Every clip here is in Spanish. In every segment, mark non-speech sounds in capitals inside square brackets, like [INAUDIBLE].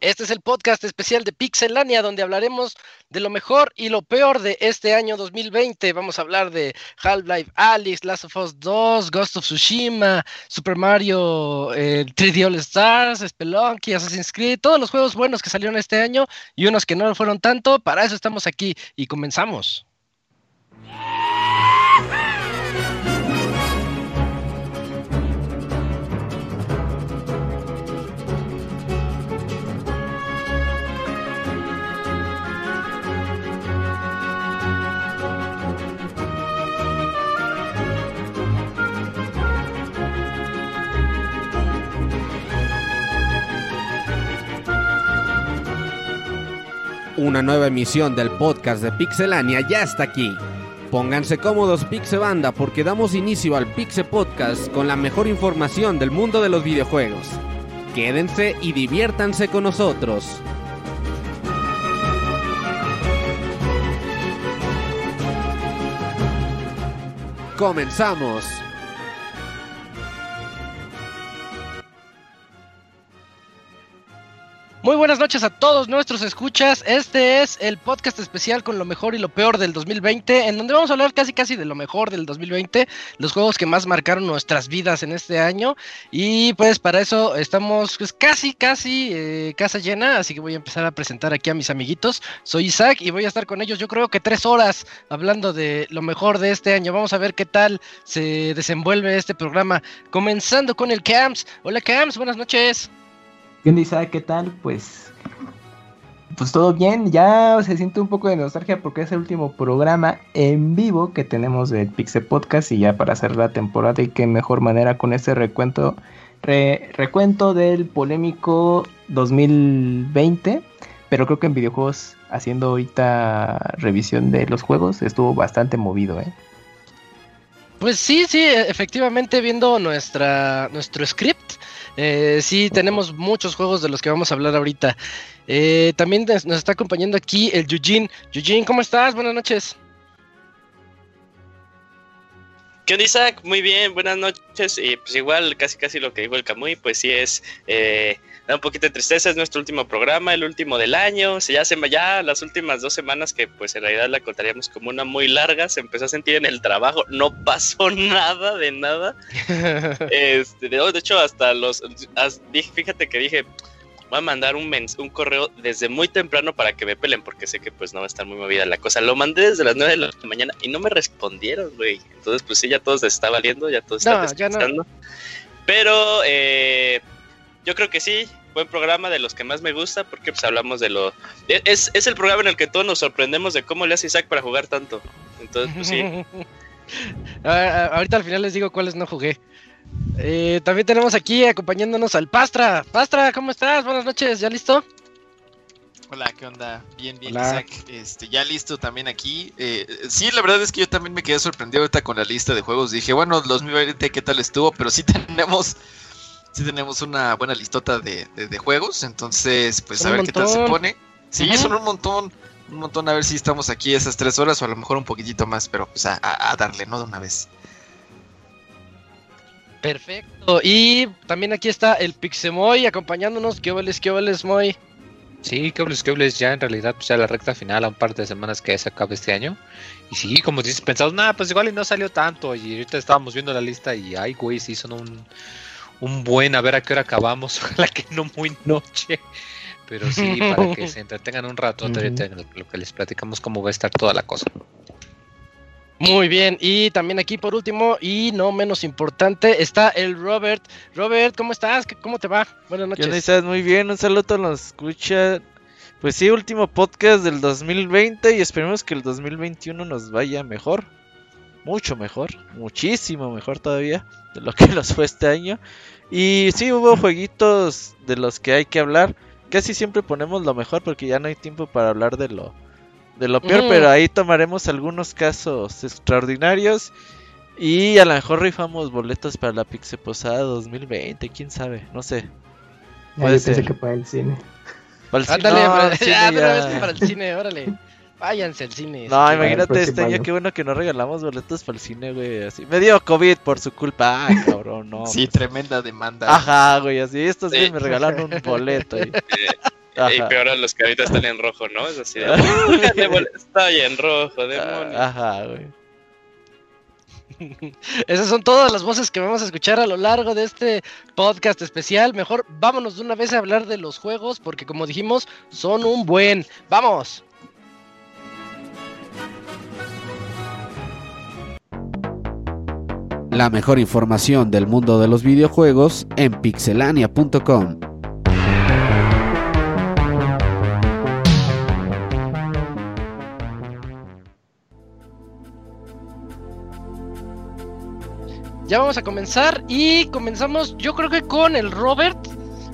Este es el podcast especial de Pixelania, donde hablaremos de lo mejor y lo peor de este año 2020. Vamos a hablar de Half-Life Alyx, Last of Us 2, Ghost of Tsushima, Super Mario 3D All Stars, Spelunky, Assassin's Creed, todos los juegos buenos que salieron este año y unos que no lo fueron tanto. Para eso estamos aquí y comenzamos. Una nueva emisión del podcast de Pixelania ya está aquí. Pónganse cómodos Pixebanda porque damos inicio al Pixe Podcast con la mejor información del mundo de los videojuegos. Quédense y diviértanse con nosotros. Comenzamos. Muy buenas noches a todos nuestros escuchas. Este es el podcast especial con lo mejor y lo peor del 2020, en donde vamos a hablar casi casi de lo mejor del 2020, los juegos que más marcaron nuestras vidas en este año. Y pues para eso estamos pues, casi casi eh, casa llena, así que voy a empezar a presentar aquí a mis amiguitos. Soy Isaac y voy a estar con ellos yo creo que tres horas hablando de lo mejor de este año. Vamos a ver qué tal se desenvuelve este programa. Comenzando con el Camps. Hola Camps, buenas noches. ¿Qué onda Isaac? ¿Qué tal? Pues, pues todo bien, ya se siente un poco de nostalgia porque es el último programa en vivo que tenemos del Pixel Podcast y ya para hacer la temporada y qué mejor manera con este recuento, recuento del polémico 2020, pero creo que en videojuegos haciendo ahorita revisión de los juegos estuvo bastante movido, ¿eh? Pues sí, sí, efectivamente viendo nuestra, nuestro script, eh, sí, tenemos muchos juegos de los que vamos a hablar ahorita. Eh, también nos está acompañando aquí el Eugene. Eugene, ¿cómo estás? Buenas noches. ¿Qué onda, Isaac? Muy bien, buenas noches. Y pues igual, casi casi lo que dijo el Camuy, pues sí es... Eh, da un poquito de tristeza, es nuestro último programa, el último del año. Se ya se ya las últimas dos semanas que pues en realidad la contaríamos como una muy larga, se empezó a sentir en el trabajo, no [LAUGHS] pasó nada de nada. [LAUGHS] este, de, hecho, hasta los fíjate que dije, voy a mandar un, un correo desde muy temprano para que me pelen, porque sé que pues no va a estar muy movida la cosa. Lo mandé desde las 9 de la mañana y no me respondieron, güey. Entonces, pues sí, ya todos se está valiendo, ya todos están descansando. Pero eh, yo creo que sí, buen programa de los que más me gusta, porque pues hablamos de lo... Es, es el programa en el que todos nos sorprendemos de cómo le hace Isaac para jugar tanto. Entonces, pues sí. [LAUGHS] ahorita al final les digo cuáles no jugué. Eh, también tenemos aquí acompañándonos al Pastra. Pastra, ¿cómo estás? Buenas noches, ¿ya listo? Hola, ¿qué onda? Bien, bien, Isaac. Este, ya listo también aquí. Eh, sí, la verdad es que yo también me quedé sorprendido ahorita con la lista de juegos. Dije, bueno, 2020, ¿qué tal estuvo? Pero sí [LAUGHS] tenemos, sí tenemos una buena listota de, juegos. Entonces, pues a ver qué tal se pone. Sí, son un montón, un montón. A ver si estamos aquí esas tres horas o a lo mejor un poquitito más, pero pues a, a darle, ¿no? De una vez. Perfecto. Y también aquí está el Pixemoy acompañándonos. ¿Qué vales, qué vales, Moy? Sí, qué vales, qué vales. Ya en realidad, pues ya la recta final, a un par de semanas que se acaba este año. Y sí, como dices, pensamos, nada, pues igual y no salió tanto. Y ahorita estábamos viendo la lista y, ay, güey, sí son un, un buen, a ver a qué hora acabamos. [LAUGHS] Ojalá que no muy noche. Pero sí, para que se entretengan un rato, lo que les platicamos cómo va a estar toda la cosa. Muy bien, y también aquí por último y no menos importante está el Robert. Robert, ¿cómo estás? ¿Cómo te va? Buenas noches. ¿Qué estás? Muy bien, un saludo a los escucha. Pues sí, último podcast del 2020 y esperemos que el 2021 nos vaya mejor. Mucho mejor, muchísimo mejor todavía de lo que [LAUGHS] nos fue este año. Y sí, hubo jueguitos de los que hay que hablar. Casi siempre ponemos lo mejor porque ya no hay tiempo para hablar de lo de lo peor, pero ahí tomaremos algunos casos extraordinarios. Y a lo mejor rifamos boletos para la Pixie Posada 2020, quién sabe, no sé. Puede ser. que para el cine. Para el cine. Ándale, para el cine, órale. Váyanse al cine. No, quieren. imagínate este año, año. qué bueno que no regalamos boletos para el cine, güey. Así. Me dio COVID por su culpa. Ay, [LAUGHS] cabrón, no. Sí, pues. tremenda demanda. Ajá, güey, así. Estos Sí. me regalaron un [LAUGHS] boleto. Y... Peor a los que ahorita están en rojo, ¿no? Es así de. "Uh, ya me- Estoy en rojo, demonio. Ajá, güey. [LAUGHS] Esas son todas las voces que vamos a escuchar a lo largo de este podcast especial. Mejor vámonos de una vez a hablar de los juegos, porque como dijimos, son un buen. ¡Vamos! La mejor información del mundo de los videojuegos en pixelania.com. Ya vamos a comenzar y comenzamos yo creo que con el Robert.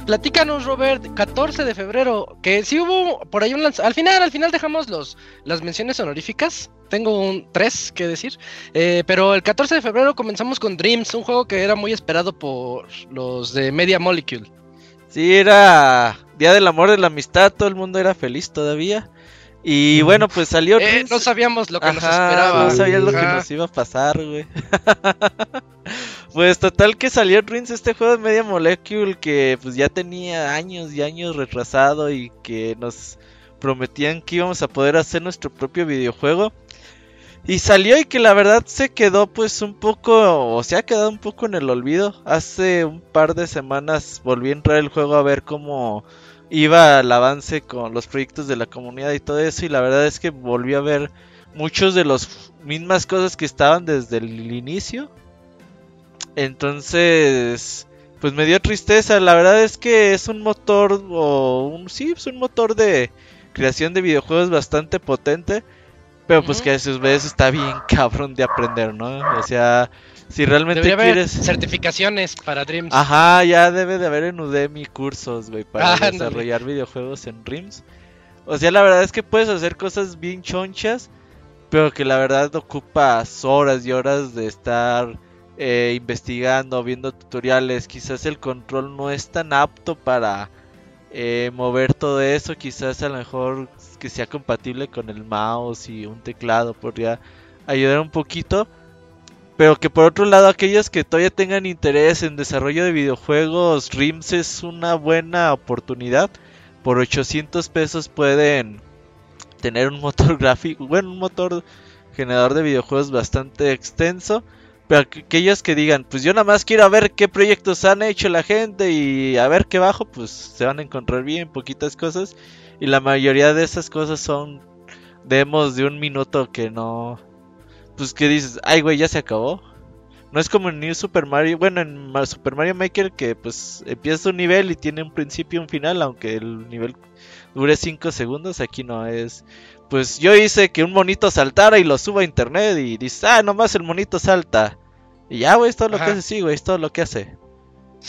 Platícanos Robert, 14 de febrero, que sí hubo por ahí un lanzamiento. Al final, al final dejamos los, las menciones honoríficas. Tengo un 3 que decir. Eh, pero el 14 de febrero comenzamos con Dreams, un juego que era muy esperado por los de Media Molecule. Sí, era Día del Amor y la Amistad. Todo el mundo era feliz todavía. Y bueno, pues salió. Eh, Dreams. no sabíamos lo que nos esperaba. No sabías lo que nos iba a pasar, güey. [LAUGHS] pues total que salió Dreams, este juego de Media Molecule que pues ya tenía años y años retrasado y que nos prometían que íbamos a poder hacer nuestro propio videojuego. Y salió y que la verdad se quedó pues un poco, o se ha quedado un poco en el olvido. Hace un par de semanas volví a entrar el juego a ver cómo iba el avance con los proyectos de la comunidad y todo eso. Y la verdad es que volví a ver muchos de las mismas cosas que estaban desde el inicio. Entonces, pues me dio tristeza. La verdad es que es un motor, o un, sí, es un motor de creación de videojuegos bastante potente. Pero pues que a sus veces está bien [LAUGHS] cabrón de aprender, ¿no? O sea, si realmente Debería haber quieres... certificaciones para Dreams. Ajá, ya debe de haber en Udemy cursos, güey, para [LAUGHS] Ah, desarrollar videojuegos en Dreams. O sea, la verdad es que puedes hacer cosas bien chonchas, pero que la verdad ocupas horas y horas de estar eh, investigando, viendo tutoriales. Quizás el control no es tan apto para eh, mover todo eso. Quizás a lo mejor que sea compatible con el mouse y un teclado podría ayudar un poquito. Pero que por otro lado, aquellos que todavía tengan interés en desarrollo de videojuegos, RIMS es una buena oportunidad. Por 800 pesos pueden tener un motor [LAUGHS] gráfico, bueno, un motor generador de videojuegos bastante extenso. Pero aqu- aquellos que digan, pues yo nada más quiero ver qué proyectos han hecho la gente y a ver qué bajo, pues se van a encontrar bien poquitas cosas. Y la mayoría de esas cosas son demos de un minuto que no, pues que dices, ay güey, ya se acabó. No es como en New Super Mario, bueno, en Super Mario Maker que pues empieza un nivel y tiene un principio y un final, aunque el nivel dure 5 segundos, aquí no es. Pues yo hice que un monito saltara y lo subo a internet y dices, ah, nomás el monito salta. Y ya, güey, es todo lo que hace, sí, güey, es todo lo que hace.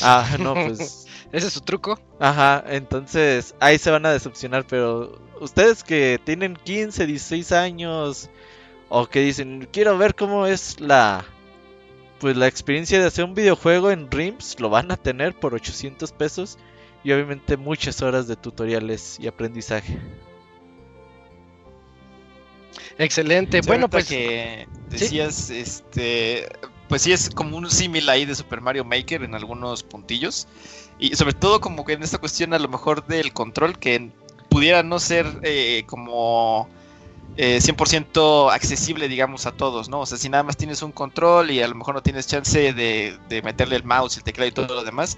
Ah, no, [LAUGHS] pues... Ese es su truco. Ajá, entonces ahí se van a decepcionar, pero ustedes que tienen 15, 16 años o que dicen, quiero ver cómo es la pues la experiencia de hacer un videojuego en Dreams, lo van a tener por 800 pesos y obviamente muchas horas de tutoriales y aprendizaje. Excelente. Sí, bueno, pues que decías, este, pues sí es como un símil ahí de Super Mario Maker en algunos puntillos y sobre todo como que en esta cuestión a lo mejor del control que pudiera no ser eh, como eh, 100% accesible, digamos, a todos, ¿no? O sea, si nada más tienes un control y a lo mejor no tienes chance de, de meterle el mouse, el teclado y todo lo demás,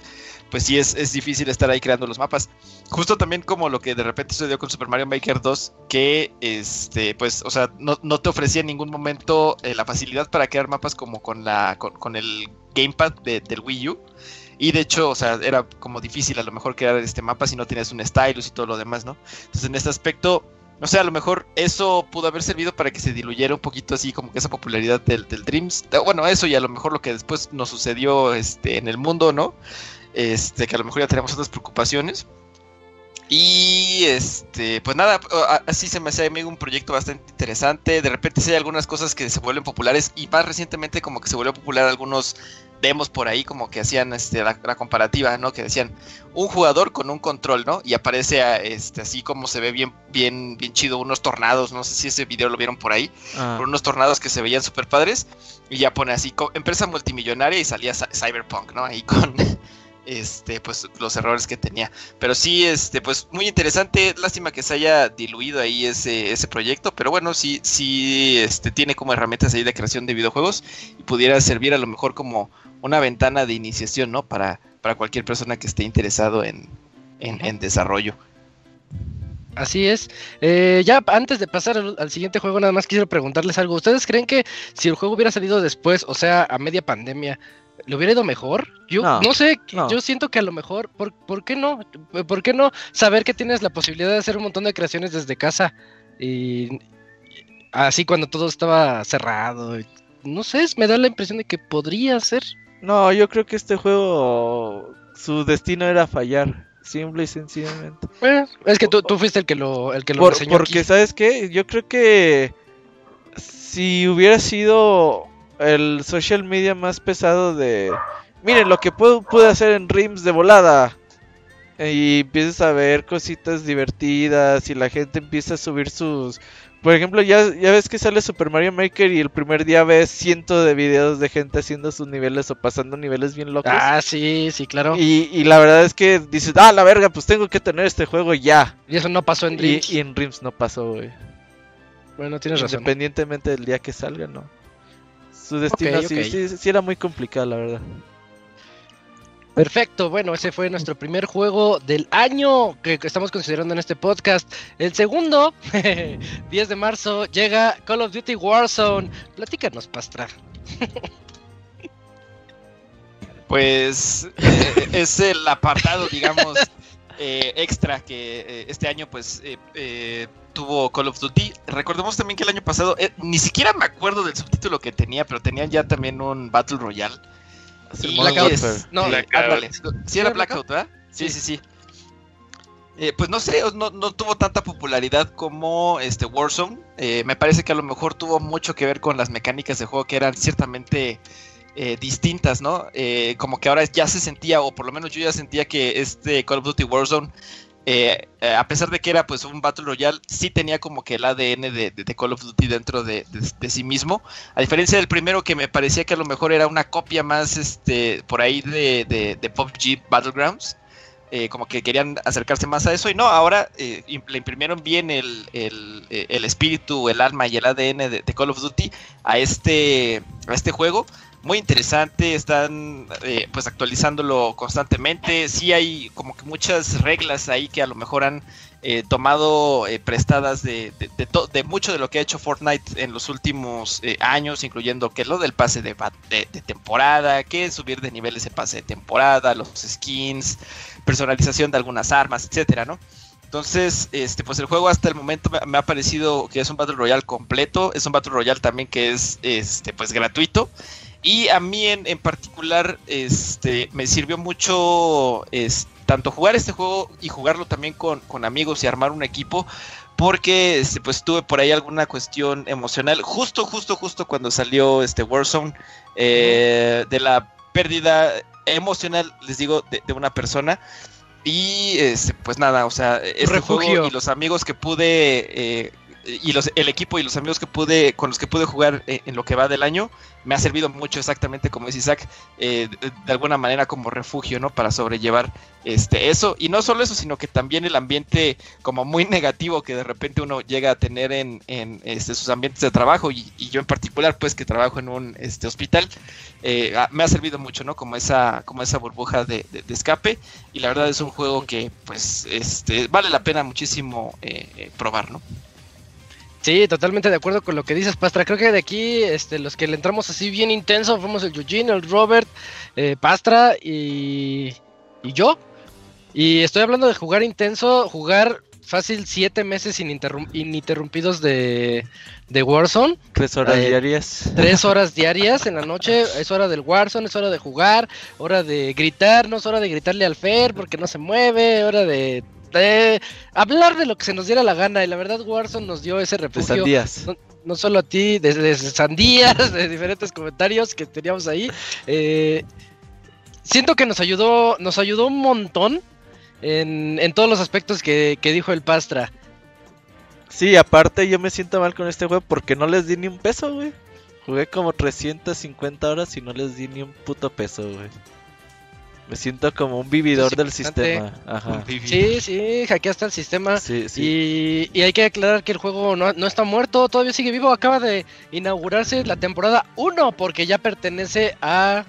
pues sí es, es difícil estar ahí creando los mapas. Justo también como lo que de repente sucedió con Super Mario Maker 2, que, este, pues, o sea, no, no te ofrecía en ningún momento eh, la facilidad para crear mapas como con, la, con, con el gamepad de- del Wii U. Y de hecho, o sea, era como difícil a lo mejor crear este mapa si no tienes un stylus y todo lo demás, ¿no? Entonces, en este aspecto, no sé, a lo mejor eso pudo haber servido para que se diluyera un poquito así como que esa popularidad del, del Dreams. Eh, Bueno, eso y a lo mejor lo que después nos sucedió este, en el mundo, ¿no? Este, que a lo mejor ya tenemos otras preocupaciones. Y este, pues nada, así se me hace a mí un proyecto bastante interesante. De repente sí hay algunas cosas que se vuelven populares y más recientemente como que se volvió popular algunos demos por ahí como que hacían este, la, la comparativa, ¿no? Que decían un jugador con un control, ¿no? Y aparece a, este, así como se ve bien, bien, bien chido, unos tornados, no sé si ese video lo vieron por ahí, Ah, unos tornados que se veían súper padres, y ya pone así, empresa multimillonaria y salía Cy- Cyberpunk, ¿no? Ahí con, [LAUGHS] este, pues los errores que tenía. Pero sí, este, pues muy interesante, lástima que se haya diluido ahí ese, ese proyecto, pero bueno, sí, sí, este, tiene como herramientas ahí de creación de videojuegos y pudiera servir a lo mejor como una ventana de iniciación, ¿no? Para, para cualquier persona que esté interesado en, en, en desarrollo. Así es. Eh, ya antes de pasar al, al siguiente juego, nada más quisiera preguntarles algo. ¿Ustedes creen que si el juego hubiera salido después, o sea, a media pandemia, ¿le hubiera ido mejor? Yo no, No, sé, no. yo siento que a lo mejor, ¿por, por qué no? ¿Por qué no saber que tienes la posibilidad de hacer un montón de creaciones desde casa? Y así cuando todo estaba cerrado. No sé, me da la impresión de que podría ser. No, yo creo que este juego, su destino era fallar, simple y sencillamente. Bueno, es que tú, tú fuiste el que lo, el que lo Por- reseñó porque, aquí. ¿sabes qué? Yo creo que si hubiera sido el social media más pesado de... Miren lo que puedo, pude hacer en Rims de volada. Y empiezas a ver cositas divertidas y la gente empieza a subir sus... Por ejemplo, ya, ya ves que sale Super Mario Maker y el primer día ves cientos de videos de gente haciendo sus niveles o pasando niveles bien locos. Ah, sí, sí, claro. Y, Y, y la verdad es que dices, ah, la verga, pues tengo que tener este juego ya. eso no pasó en Y, Dreams. y en Rims no pasó, güey. Bueno, tienes razón. Independientemente del día que salga, no. Su destino sí, sí era muy complicado, la verdad. Perfecto, bueno, ese fue nuestro primer juego del año que estamos considerando en este podcast. El segundo, [LAUGHS] 10 de marzo, llega Call of Duty Warzone. Platícanos, Pastra. [LAUGHS] Pues eh, es el apartado, digamos, [LAUGHS] eh, extra que eh, este año pues eh, eh, tuvo Call of Duty. Recordemos también que el año pasado, eh, ni siquiera me acuerdo del subtítulo que tenía, pero tenían ya también un Battle Royale. Y Blackout. es- No, sí, Blackout. Sí, ¿Sí era era Blackout, ¿verdad? Sí, Sí. sí, sí. Eh, pues no sé, no, no tuvo tanta popularidad como este Warzone. Eh, me parece que a lo mejor tuvo mucho que ver con las mecánicas de juego que eran ciertamente eh, distintas, ¿no? Eh, como que ahora ya se sentía, o por lo menos yo ya sentía que este Call of Duty Warzone, eh, eh, a pesar de que era pues un Battle Royale, sí tenía como que el ADN de, Call of Duty dentro de, sí mismo. A diferencia del primero que me parecía que a lo mejor era una copia más este por ahí de, PUBG Battlegrounds. eh, como que querían acercarse más a eso y no, ahora le imprimieron bien el, el- el espíritu, el alma y el ADN de, de Call of Duty a este, a este juego. Muy interesante, están eh, pues actualizándolo constantemente. Sí hay como que muchas reglas ahí que a lo mejor han eh, tomado eh, prestadas de, de, de de mucho de lo que ha hecho Fortnite en los últimos años, incluyendo que lo del pase de, temporada, que subir de nivel ese pase de temporada, los skins, personalización de algunas armas, etcétera, ¿no? Entonces, este, pues el juego hasta el momento me, me ha parecido que es un Battle Royale completo, es un Battle Royale también que es este, pues gratuito. Y a mí en, en particular este, me sirvió mucho es, tanto jugar este juego y jugarlo también con, con amigos y armar un equipo. Porque este, pues tuve por ahí alguna cuestión emocional. Justo, justo, justo cuando salió este Warzone. eh, de la pérdida emocional, les digo, de, de una persona. Y este, pues nada, o sea, este refugio. juego y los amigos que pude eh, y los, el equipo y los amigos que pude con los que pude jugar eh, en lo que va del año me ha servido mucho exactamente como dice Isaac eh, de, alguna manera como refugio no para sobrellevar este eso. Y no solo eso sino que también el ambiente como muy [LAUGHS] negativo que de repente uno llega a tener en, en este, sus ambientes de trabajo y, yo en particular pues que trabajo en un este hospital eh, me ha servido mucho no como esa como esa burbuja de, de- escape. Y la verdad es un juego que pues este vale la pena muchísimo eh, probar no Sí, totalmente de acuerdo con lo que dices, Pastra. Creo que de aquí, este, los que le entramos así bien intenso, fuimos el Eugene, el Robert, eh, Pastra y, y yo. Y estoy hablando de jugar intenso, jugar fácil siete meses ininterrum- ininterrumpidos de, de Warzone. Tres horas Eh, diarias. Tres [LAUGHS] horas diarias en la noche, es hora del Warzone, es hora de jugar, hora de gritar, no es hora de gritarle al Fer porque no se mueve, hora de, de hablar de lo que se nos diera la gana. Y la verdad, Warzone nos dio ese De refugio sandías. no solo a ti, desde sandías, [LAUGHS] de diferentes comentarios que teníamos ahí. Eh, siento que nos ayudó, nos ayudó un montón en, en todos los aspectos que, que dijo el Pastra. Sí, aparte yo me siento mal con este juego porque no les di ni un peso, güey. Jugué como 350 horas y no les di ni un puto peso, güey. Me siento como un vividor del sistema. Ajá. Sí, sí, hackeaste el sistema. Sí, sí. Y, y hay que aclarar que el juego no, no está muerto, todavía sigue vivo. Acaba de inaugurarse la temporada 1 porque ya pertenece a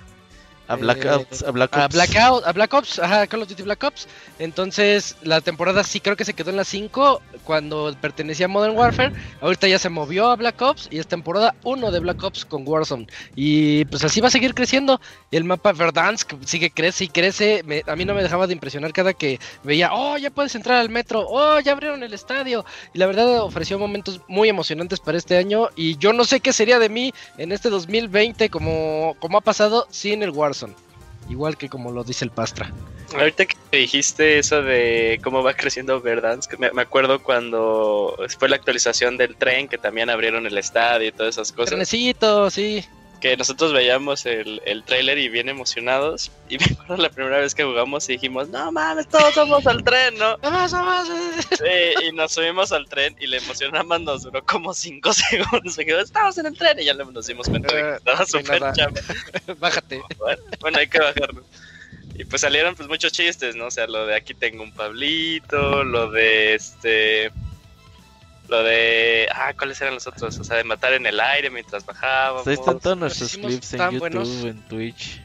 A Black eh, Ops. A Black Ops. a Blackout, a Black Ops, ajá, Call of Duty Black Ops. Entonces, la temporada sí creo que se quedó en la 5 cuando pertenecía a Modern Warfare. Ahorita ya se movió a Black Ops y es temporada 1 de Black Ops con Warzone. Y pues así va a seguir creciendo. Y el mapa Verdansk sigue crece y crece. Me- a mí no me dejaba de impresionar cada que veía, oh, ya puedes entrar al metro, oh, ya abrieron el estadio. Y la verdad ofreció momentos muy emocionantes para este año. Y yo no sé qué sería de mí en este 2020 como, como ha pasado sin el Warzone. Igual que como lo dice el Pastra. Ahorita que dijiste eso de cómo va creciendo Verdansk, me, me acuerdo cuando fue la actualización del tren, que también abrieron el estadio y todas esas cosas. Trenecito, sí. Que nosotros veíamos el, el trailer y bien emocionados. Y [LAUGHS] me acuerdo la primera vez que jugamos y dijimos, no mames, todos somos al tren, ¿no? [LAUGHS] Vamos, vamos. Sí, y nos subimos al tren y la emoción nada más nos duró como 5 [LAUGHS] segundos. Y quedó, estamos en el tren y ya nos dimos cuenta de que estaba Eh, súper nada. chafa. Bájate. Bueno, bueno, hay que bajarlo. Y pues salieron pues muchos chistes, ¿no? O sea, lo de aquí tengo un Pablito, lo de este... Lo de... Ah, ¿cuáles eran los otros? O sea, de matar en el aire mientras bajábamos. Ahí están todos nuestros clips en YouTube, buenos. en Twitch.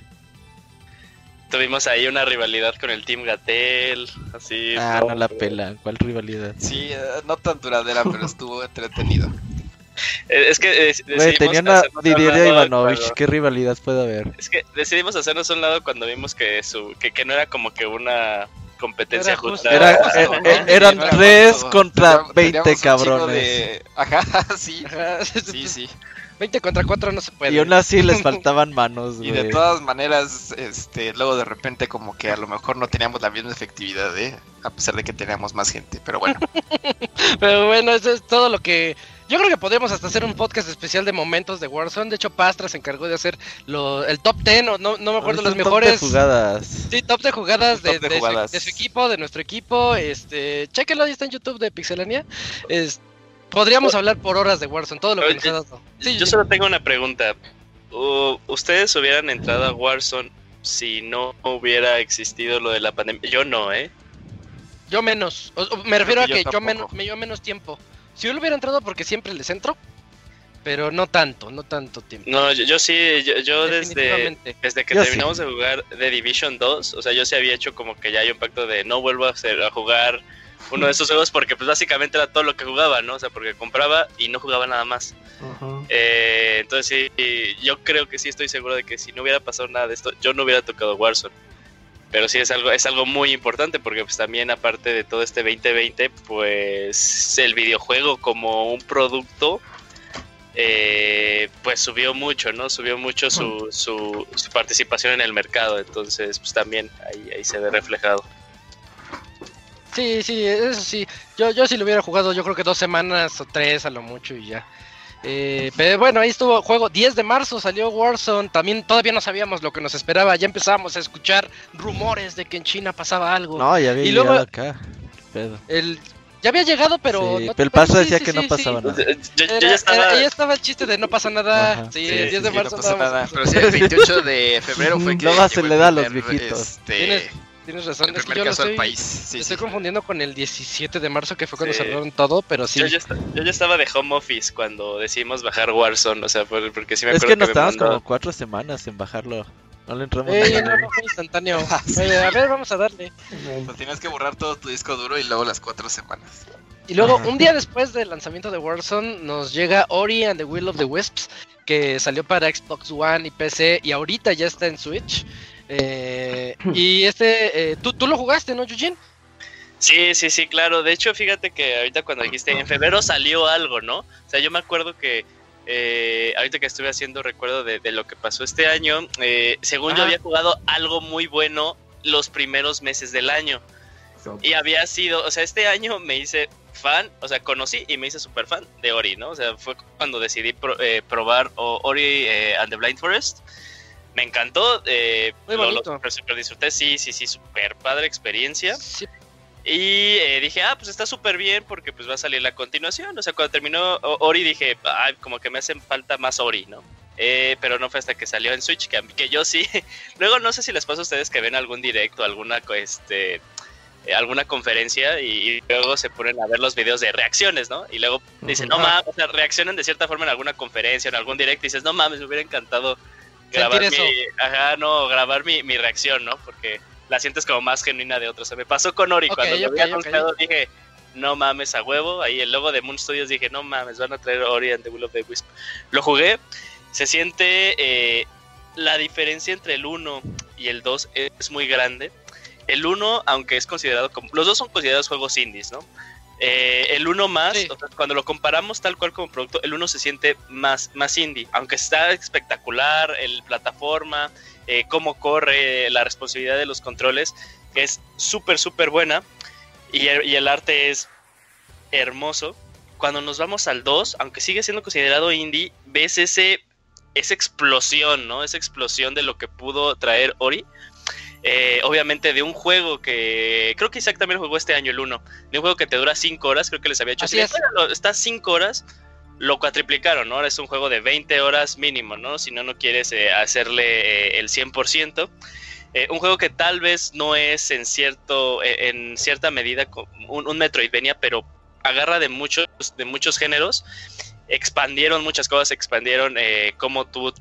Tuvimos ahí una rivalidad con el Team Gatel, así. Ah, todo. no la pela. ¿Cuál rivalidad? Sí, eh, no tan duradera, pero estuvo entretenido. [LAUGHS] Eh, Es que eh, Güey, decidimos tenía una hacernos a un Ivanovich. cuando- ¿Qué rivalidad puede haber? Es que decidimos hacernos a un lado cuando vimos que su que, que no era como que una competencia Era justo. justa. Era, justo, eh, ¿no? eh, eran Era tres justo. contra Teníamos- 20 teníamos un chingo cabrones. de- Ajá, [LAUGHS] sí. Ajá. Sí, sí. 20 contra 4 no se puede. Y aún así les [LAUGHS] faltaban manos, Y de todas maneras, este, luego de repente como que a lo mejor no teníamos la misma efectividad, ¿eh? A pesar de que teníamos más gente, pero bueno. [LAUGHS] Pero bueno, eso es todo lo que. Yo creo que podríamos hasta hacer un podcast especial de momentos de Warzone. De hecho, Pastra se encargó de hacer lo- el top 10, o no, no me acuerdo, las un top de mejores. jugadas. Sí, top de jugadas, Top de, de de su- jugadas. de Su, equipo, de nuestro equipo. Este, chéquenlo, ahí está en YouTube de Pixelania. Es, podríamos hablar por horas de Warzone, todo lo que nos ha dado. Sí, Yo solo tengo una pregunta. ¿Ustedes hubieran entrado a Warzone si no hubiera existido lo de la pandemia? Yo no, ¿eh? Yo menos. O- me refiero a que yo yo, menos, yo menos tiempo. Si yo lo hubiera entrado porque siempre les entro, pero no tanto, no tanto tiempo. No, yo, yo sí, yo, yo desde, desde que Yo terminamos de jugar The Division 2, o sea, yo sí había hecho como que ya hay un pacto de no vuelvo a, hacer, a jugar uno de esos juegos porque pues básicamente era todo lo que jugaba, ¿no? O sea, porque compraba y no jugaba nada más. Eh, entonces sí, yo creo que sí estoy seguro de que si no hubiera pasado nada de esto, yo no hubiera tocado Warzone. Pero sí es algo, es algo muy importante porque pues también aparte de todo este 2020, pues el videojuego como un producto, eh, pues subió mucho, ¿no? Subió mucho su, su, su participación en el mercado. Entonces pues también ahí, ahí se ve reflejado. Sí, sí, eso sí. Yo, yo si lo hubiera jugado, yo creo que dos semanas o tres a lo mucho y ya. Eh, pero bueno, ahí estuvo el juego. 10 de marzo salió Warzone. También todavía no sabíamos lo que nos esperaba. Ya empezábamos a escuchar rumores de que en China pasaba algo. No, ya había Y luego- llegado acá. Pedo. El, ya había llegado, pero. Sí, no- pero el paso decía sí, que no sí, pasaba sí. nada. Yo, yo ya estaba... era- ya estaba el chiste de no pasa nada. Ajá, sí, sí, el 10 de sí, no marzo pasa nada. Pero sí, el [LAUGHS] 28 de febrero fue que Luego se le da a los viejitos. Este, Tienes- razón, el es que primer yo lo caso del estoy, país. Sí, estoy sí. confundiendo con el 17 de marzo, que fue cuando Sí. cerraron todo, pero sí. Yo, ya esta- yo ya estaba de home office cuando decidimos bajar Warzone, o sea, por- porque sí me Es acuerdo que nos me tardamos mandó- como cuatro semanas en bajarlo. No le entramos Ey, nada. no, no fue instantáneo. [LAUGHS] Ah, sí. Oye, a ver, vamos a darle. Pues tienes que borrar todo tu disco duro y luego las cuatro semanas. Y luego, un día después del lanzamiento de Warzone, nos llega Ori and the Will of the Wisps, que salió para Xbox One y PC, y ahorita ya está en Switch. Eh, [CLEARS THROAT] y este, eh, ¿tú, tú lo jugaste, ¿no, Yujin? Sí, sí, sí, claro. De hecho, fíjate que ahorita cuando dijiste, en febrero salió algo, ¿no? O sea, yo me acuerdo que eh, ahorita que estuve haciendo recuerdo de, de lo que pasó este año, eh, según yo había jugado algo muy bueno los primeros meses del año. Y había sido, o sea, este año me hice fan, o sea, conocí y me hice súper fan de Ori, ¿no? O sea, fue cuando decidí pro- eh, probar Ori eh, and the Blind Forest. Me encantó, eh, Muy lo- bonito. super, super disfruté, sí, sí, sí, súper padre experiencia. Sí, Y eh, dije, ah, pues está súper bien porque pues va a salir la continuación. O sea, cuando terminó Ori dije, ay, como que me hacen falta más Ori, ¿no? Eh, pero no fue hasta que salió en Switch que, que yo sí. [LAUGHS] Luego no sé si les pasa a ustedes que ven algún directo, alguna este eh, alguna conferencia y, y luego se ponen a ver los videos de reacciones, ¿no? Y luego dicen, no mames, o sea, reaccionan de cierta forma en alguna conferencia, en algún directo y dices, no mames, me hubiera encantado grabar mi, ajá, no, grabar mi, mi reacción, ¿no? Porque la sientes como más genuina de otros. Se me pasó con Ori cuando lo ok, vi ok. anunciado dije, no mames a huevo. Ahí el logo de Moon Studios dije, no mames, van a traer Ori and the Will of the Wisp. Lo jugué, se siente eh, la diferencia entre el 1 y el 2 es muy grande. El 1, aunque es considerado como. Los dos son considerados juegos indies, ¿no? Eh, el 1 más, Sí. o sea, cuando lo comparamos tal cual como producto, el 1 se siente más, más indie. Aunque está espectacular, el plataforma, eh, cómo corre, la responsabilidad de los controles, que es súper, súper buena. Y el, y el arte es hermoso. Cuando nos vamos al 2, aunque sigue siendo considerado indie, ves ese, esa explosión, ¿no? Esa explosión de lo que pudo traer Ori. Eh, obviamente de un juego que creo que Isaac también jugó este año el 1, de un juego que te dura 5 horas, creo que les había hecho Así es. está 5 horas, lo cuatriplicaron, ¿no? Ahora es un juego de 20 horas mínimo, ¿no? Si no, no quieres eh, hacerle eh, el 100%. Eh, un juego que tal vez no es en cierto eh, en cierta medida un, un Metroidvania, pero agarra de muchos de muchos géneros. Expandieron muchas cosas, expandieron cómo tú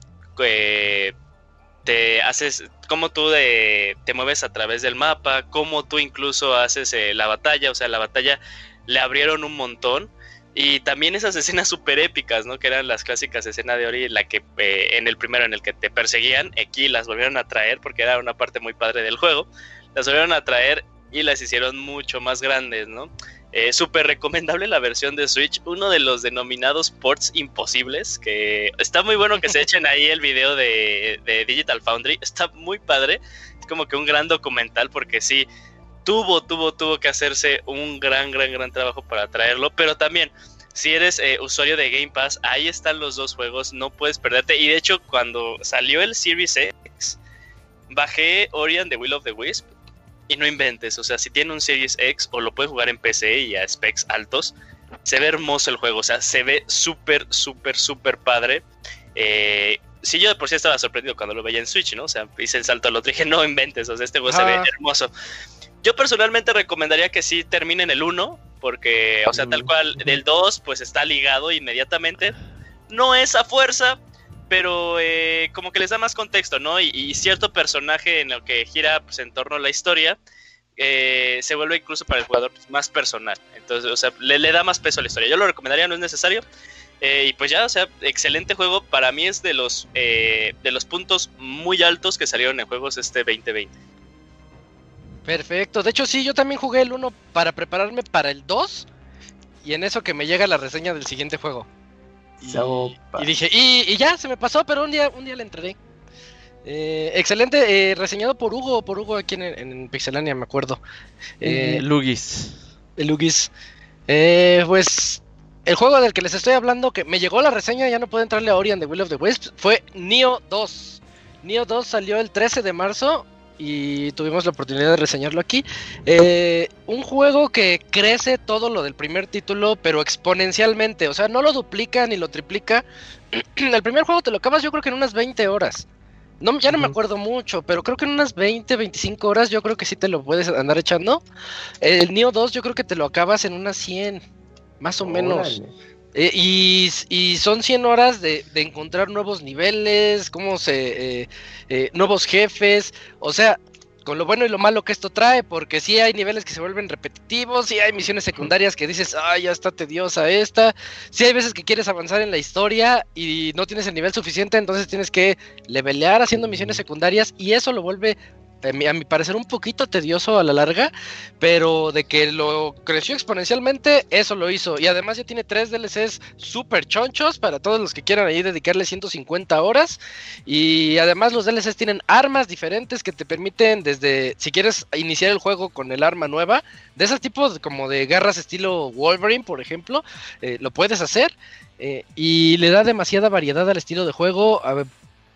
te haces, cómo tú te mueves a través del mapa, cómo tú incluso haces eh, la batalla, o sea, la batalla le abrieron un montón. Y también esas escenas súper épicas, ¿no? Que eran las clásicas escenas de Ori, la que eh, en el primero en el que te perseguían, aquí las volvieron a traer porque era una parte muy padre del juego. Las volvieron a traer y las hicieron mucho más grandes, ¿no? Eh, súper recomendable la versión de Switch, uno de los denominados ports imposibles, que está muy bueno que se [LAUGHS] echen ahí el video de, de Digital Foundry, está muy padre, es como que un gran documental porque sí, tuvo, tuvo, tuvo que hacerse un gran, gran, gran trabajo para traerlo, pero también, si eres eh, usuario de Game Pass, ahí están los dos juegos, no puedes perderte. Y de hecho, cuando salió el Series X, bajé Ori and the Will of the Wisp y no inventes, o sea, si tiene un Series X o lo puedes jugar en PC y a specs altos, se ve hermoso el juego, o sea, se ve súper, súper, súper padre. Eh, sí, yo de por sí estaba sorprendido cuando lo veía en Switch, ¿no? O sea, hice el salto al otro y dije, no inventes, o sea, este juego se ve Ah. hermoso. Yo personalmente recomendaría que sí terminen el 1, porque, o sea, tal cual, del 2, pues está ligado inmediatamente. No es a fuerza, pero eh, como que les da más contexto, ¿no? Y, cierto personaje en el que gira pues, en torno a la historia eh, se vuelve incluso para el jugador pues, más personal. Entonces, o sea, le, da más peso a la historia. Yo lo recomendaría, no es necesario. Eh, y pues ya, o sea, excelente juego. Para mí es de los, de los puntos muy altos que salieron en juegos este 2020. Perfecto. De hecho, sí, yo también jugué el 1 para prepararme para el 2. Y en eso que me llega la reseña del siguiente juego. Y dije, y, y ya, se me pasó, pero un día, un día le entraré. Eh, excelente, eh, reseñado por Hugo, por Hugo aquí en, en Pixelania, me acuerdo. Eh, Lugis. Lugis. Eh, pues el juego del que les estoy hablando, que me llegó la reseña, ya no puedo entrarle a Ori and the Will of the Wisps, fue Neo 2. Neo 2 salió el 13 de marzo y tuvimos la oportunidad de reseñarlo aquí. Eh, un juego que crece todo lo del primer título, pero exponencialmente. O sea, no lo duplica ni lo triplica. [CLEARS THROAT] el primer juego te lo acabas yo creo que en unas 20 horas. No, ya no me acuerdo mucho, pero creo que en unas 20, 25 horas yo creo que sí te lo puedes andar echando. El Neo 2 yo creo que te lo acabas en unas 100, más o menos. Eh, y, y son 100 horas de, de encontrar nuevos niveles, cómo se, eh, eh, nuevos jefes, o sea, con lo bueno y lo malo que esto trae, porque sí hay niveles que se vuelven repetitivos, sí hay misiones secundarias que dices, ay, ya está tediosa esta, sí hay veces que quieres avanzar en la historia y no tienes el nivel suficiente, entonces tienes que levelear haciendo misiones secundarias y eso lo vuelve a mi, parecer un poquito tedioso a la larga, pero de que lo creció exponencialmente, eso lo hizo. Y además ya tiene tres DLCs súper chonchos para todos los que quieran ahí dedicarle 150 horas. Y además los DLCs tienen armas diferentes que te permiten desde, si quieres iniciar el juego con el arma nueva, de esos tipos como de garras estilo Wolverine, por ejemplo, eh, lo puedes hacer. eh, y le da demasiada variedad al estilo de juego. a ver,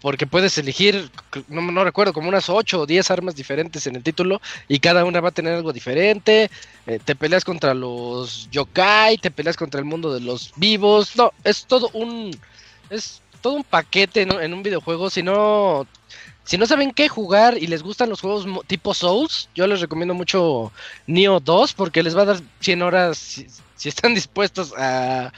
porque puedes elegir, no, no recuerdo, como unas 8 o 10 armas diferentes en el título y cada una va a tener algo diferente. eh, te peleas contra los yokai, te peleas contra el mundo de los vivos. No, es todo un es todo un paquete en un videojuego. Si no si no saben qué jugar y les gustan los juegos tipo Souls, yo les recomiendo mucho Neo 2 porque les va a dar 100 horas si, si están [LAUGHS] dispuestos a,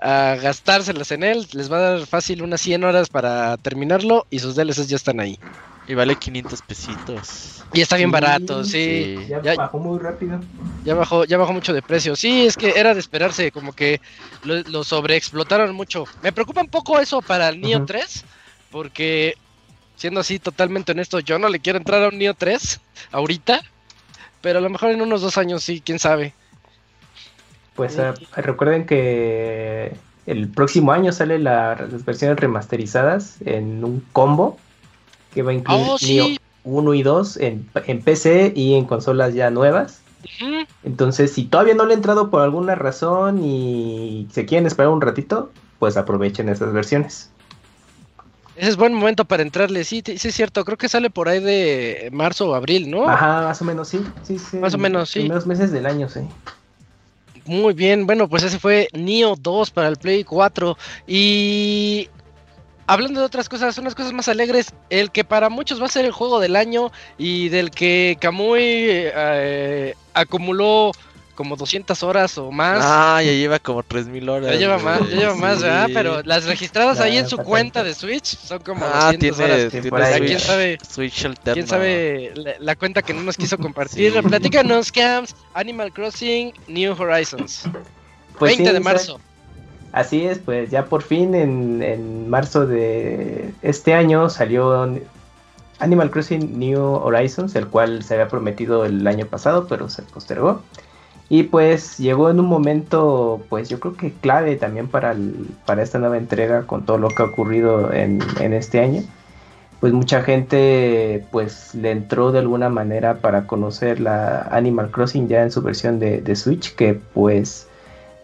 a gastárselas en él, les va a dar fácil unas 100 horas para terminarlo y sus DLCs ya están ahí. Y vale 500 pesitos. Y está bien Sí, barato, sí. sí. Ya, Ya- bajó muy rápido. Ya bajó, ya bajó mucho de precio. Sí, es que era de esperarse, como que lo, lo sobreexplotaron mucho. Me preocupa un poco eso para el Neo Ujú. 3, porque siendo así totalmente honesto, yo no le quiero entrar a un Neo 3 ahorita, pero a lo mejor en unos dos años sí, quién sabe. Pues ah, recuerden que el próximo año sale la- las versiones remasterizadas en un combo que va a incluir Oh, sí. Neo 1 y 2 en, en PC y en consolas ya nuevas. Entonces, si todavía no le he entrado por alguna razón y se quieren esperar un ratito, pues aprovechen esas versiones. Ese es buen momento para entrarle, sí, sí es cierto, creo que sale por ahí de marzo o abril, ¿no? Ajá, más o menos, sí. sí, sí Más o en menos, sí. Primeros meses del año, sí. Muy bien, bueno, pues ese fue Neo 2 para el Play 4. Y hablando de otras cosas, unas cosas más alegres, el que para muchos va a ser el juego del año y del que Kamui eh, acumuló como 200 horas o más. Ah, ya lleva como 3000 horas. ya lleva güey. más, ya lleva más. ¿verdad? Pero las registradas ahí en su cuenta de Switch son como Ah, 200 tiene, horas. Tiene. O sea, Switch, quién sabe, Switch quién sabe la, la cuenta que no nos quiso [LAUGHS] compartir. Sí. Platícanos, Camps, Animal Crossing, New Horizons. Pues 20 sí, de marzo. Así es, pues ya por fin en, en marzo de este año salió Animal Crossing New Horizons, el cual se había prometido el año pasado, pero se postergó. Y pues llegó en un momento, pues yo creo que clave también para, para esta nueva entrega con todo lo que ha ocurrido en, en este año. Pues mucha gente pues le entró de alguna manera para conocer la Animal Crossing ya en su versión de, de Switch, que pues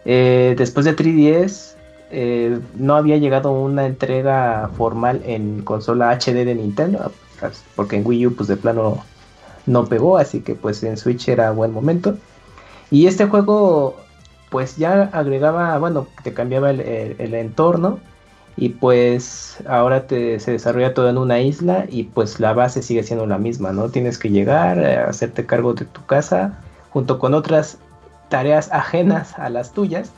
eh, después de 3DS eh, no había llegado una entrega formal en consola HD de Nintendo, pues, porque en Wii U pues de plano no pegó, así que pues en Switch era buen momento. Y este juego pues ya agregaba, bueno, te cambiaba el, entorno y pues ahora te, se desarrolla todo en una isla y pues la base sigue siendo la misma, ¿no? Tienes que llegar, eh, hacerte cargo de tu casa junto con otras tareas ajenas a las tuyas,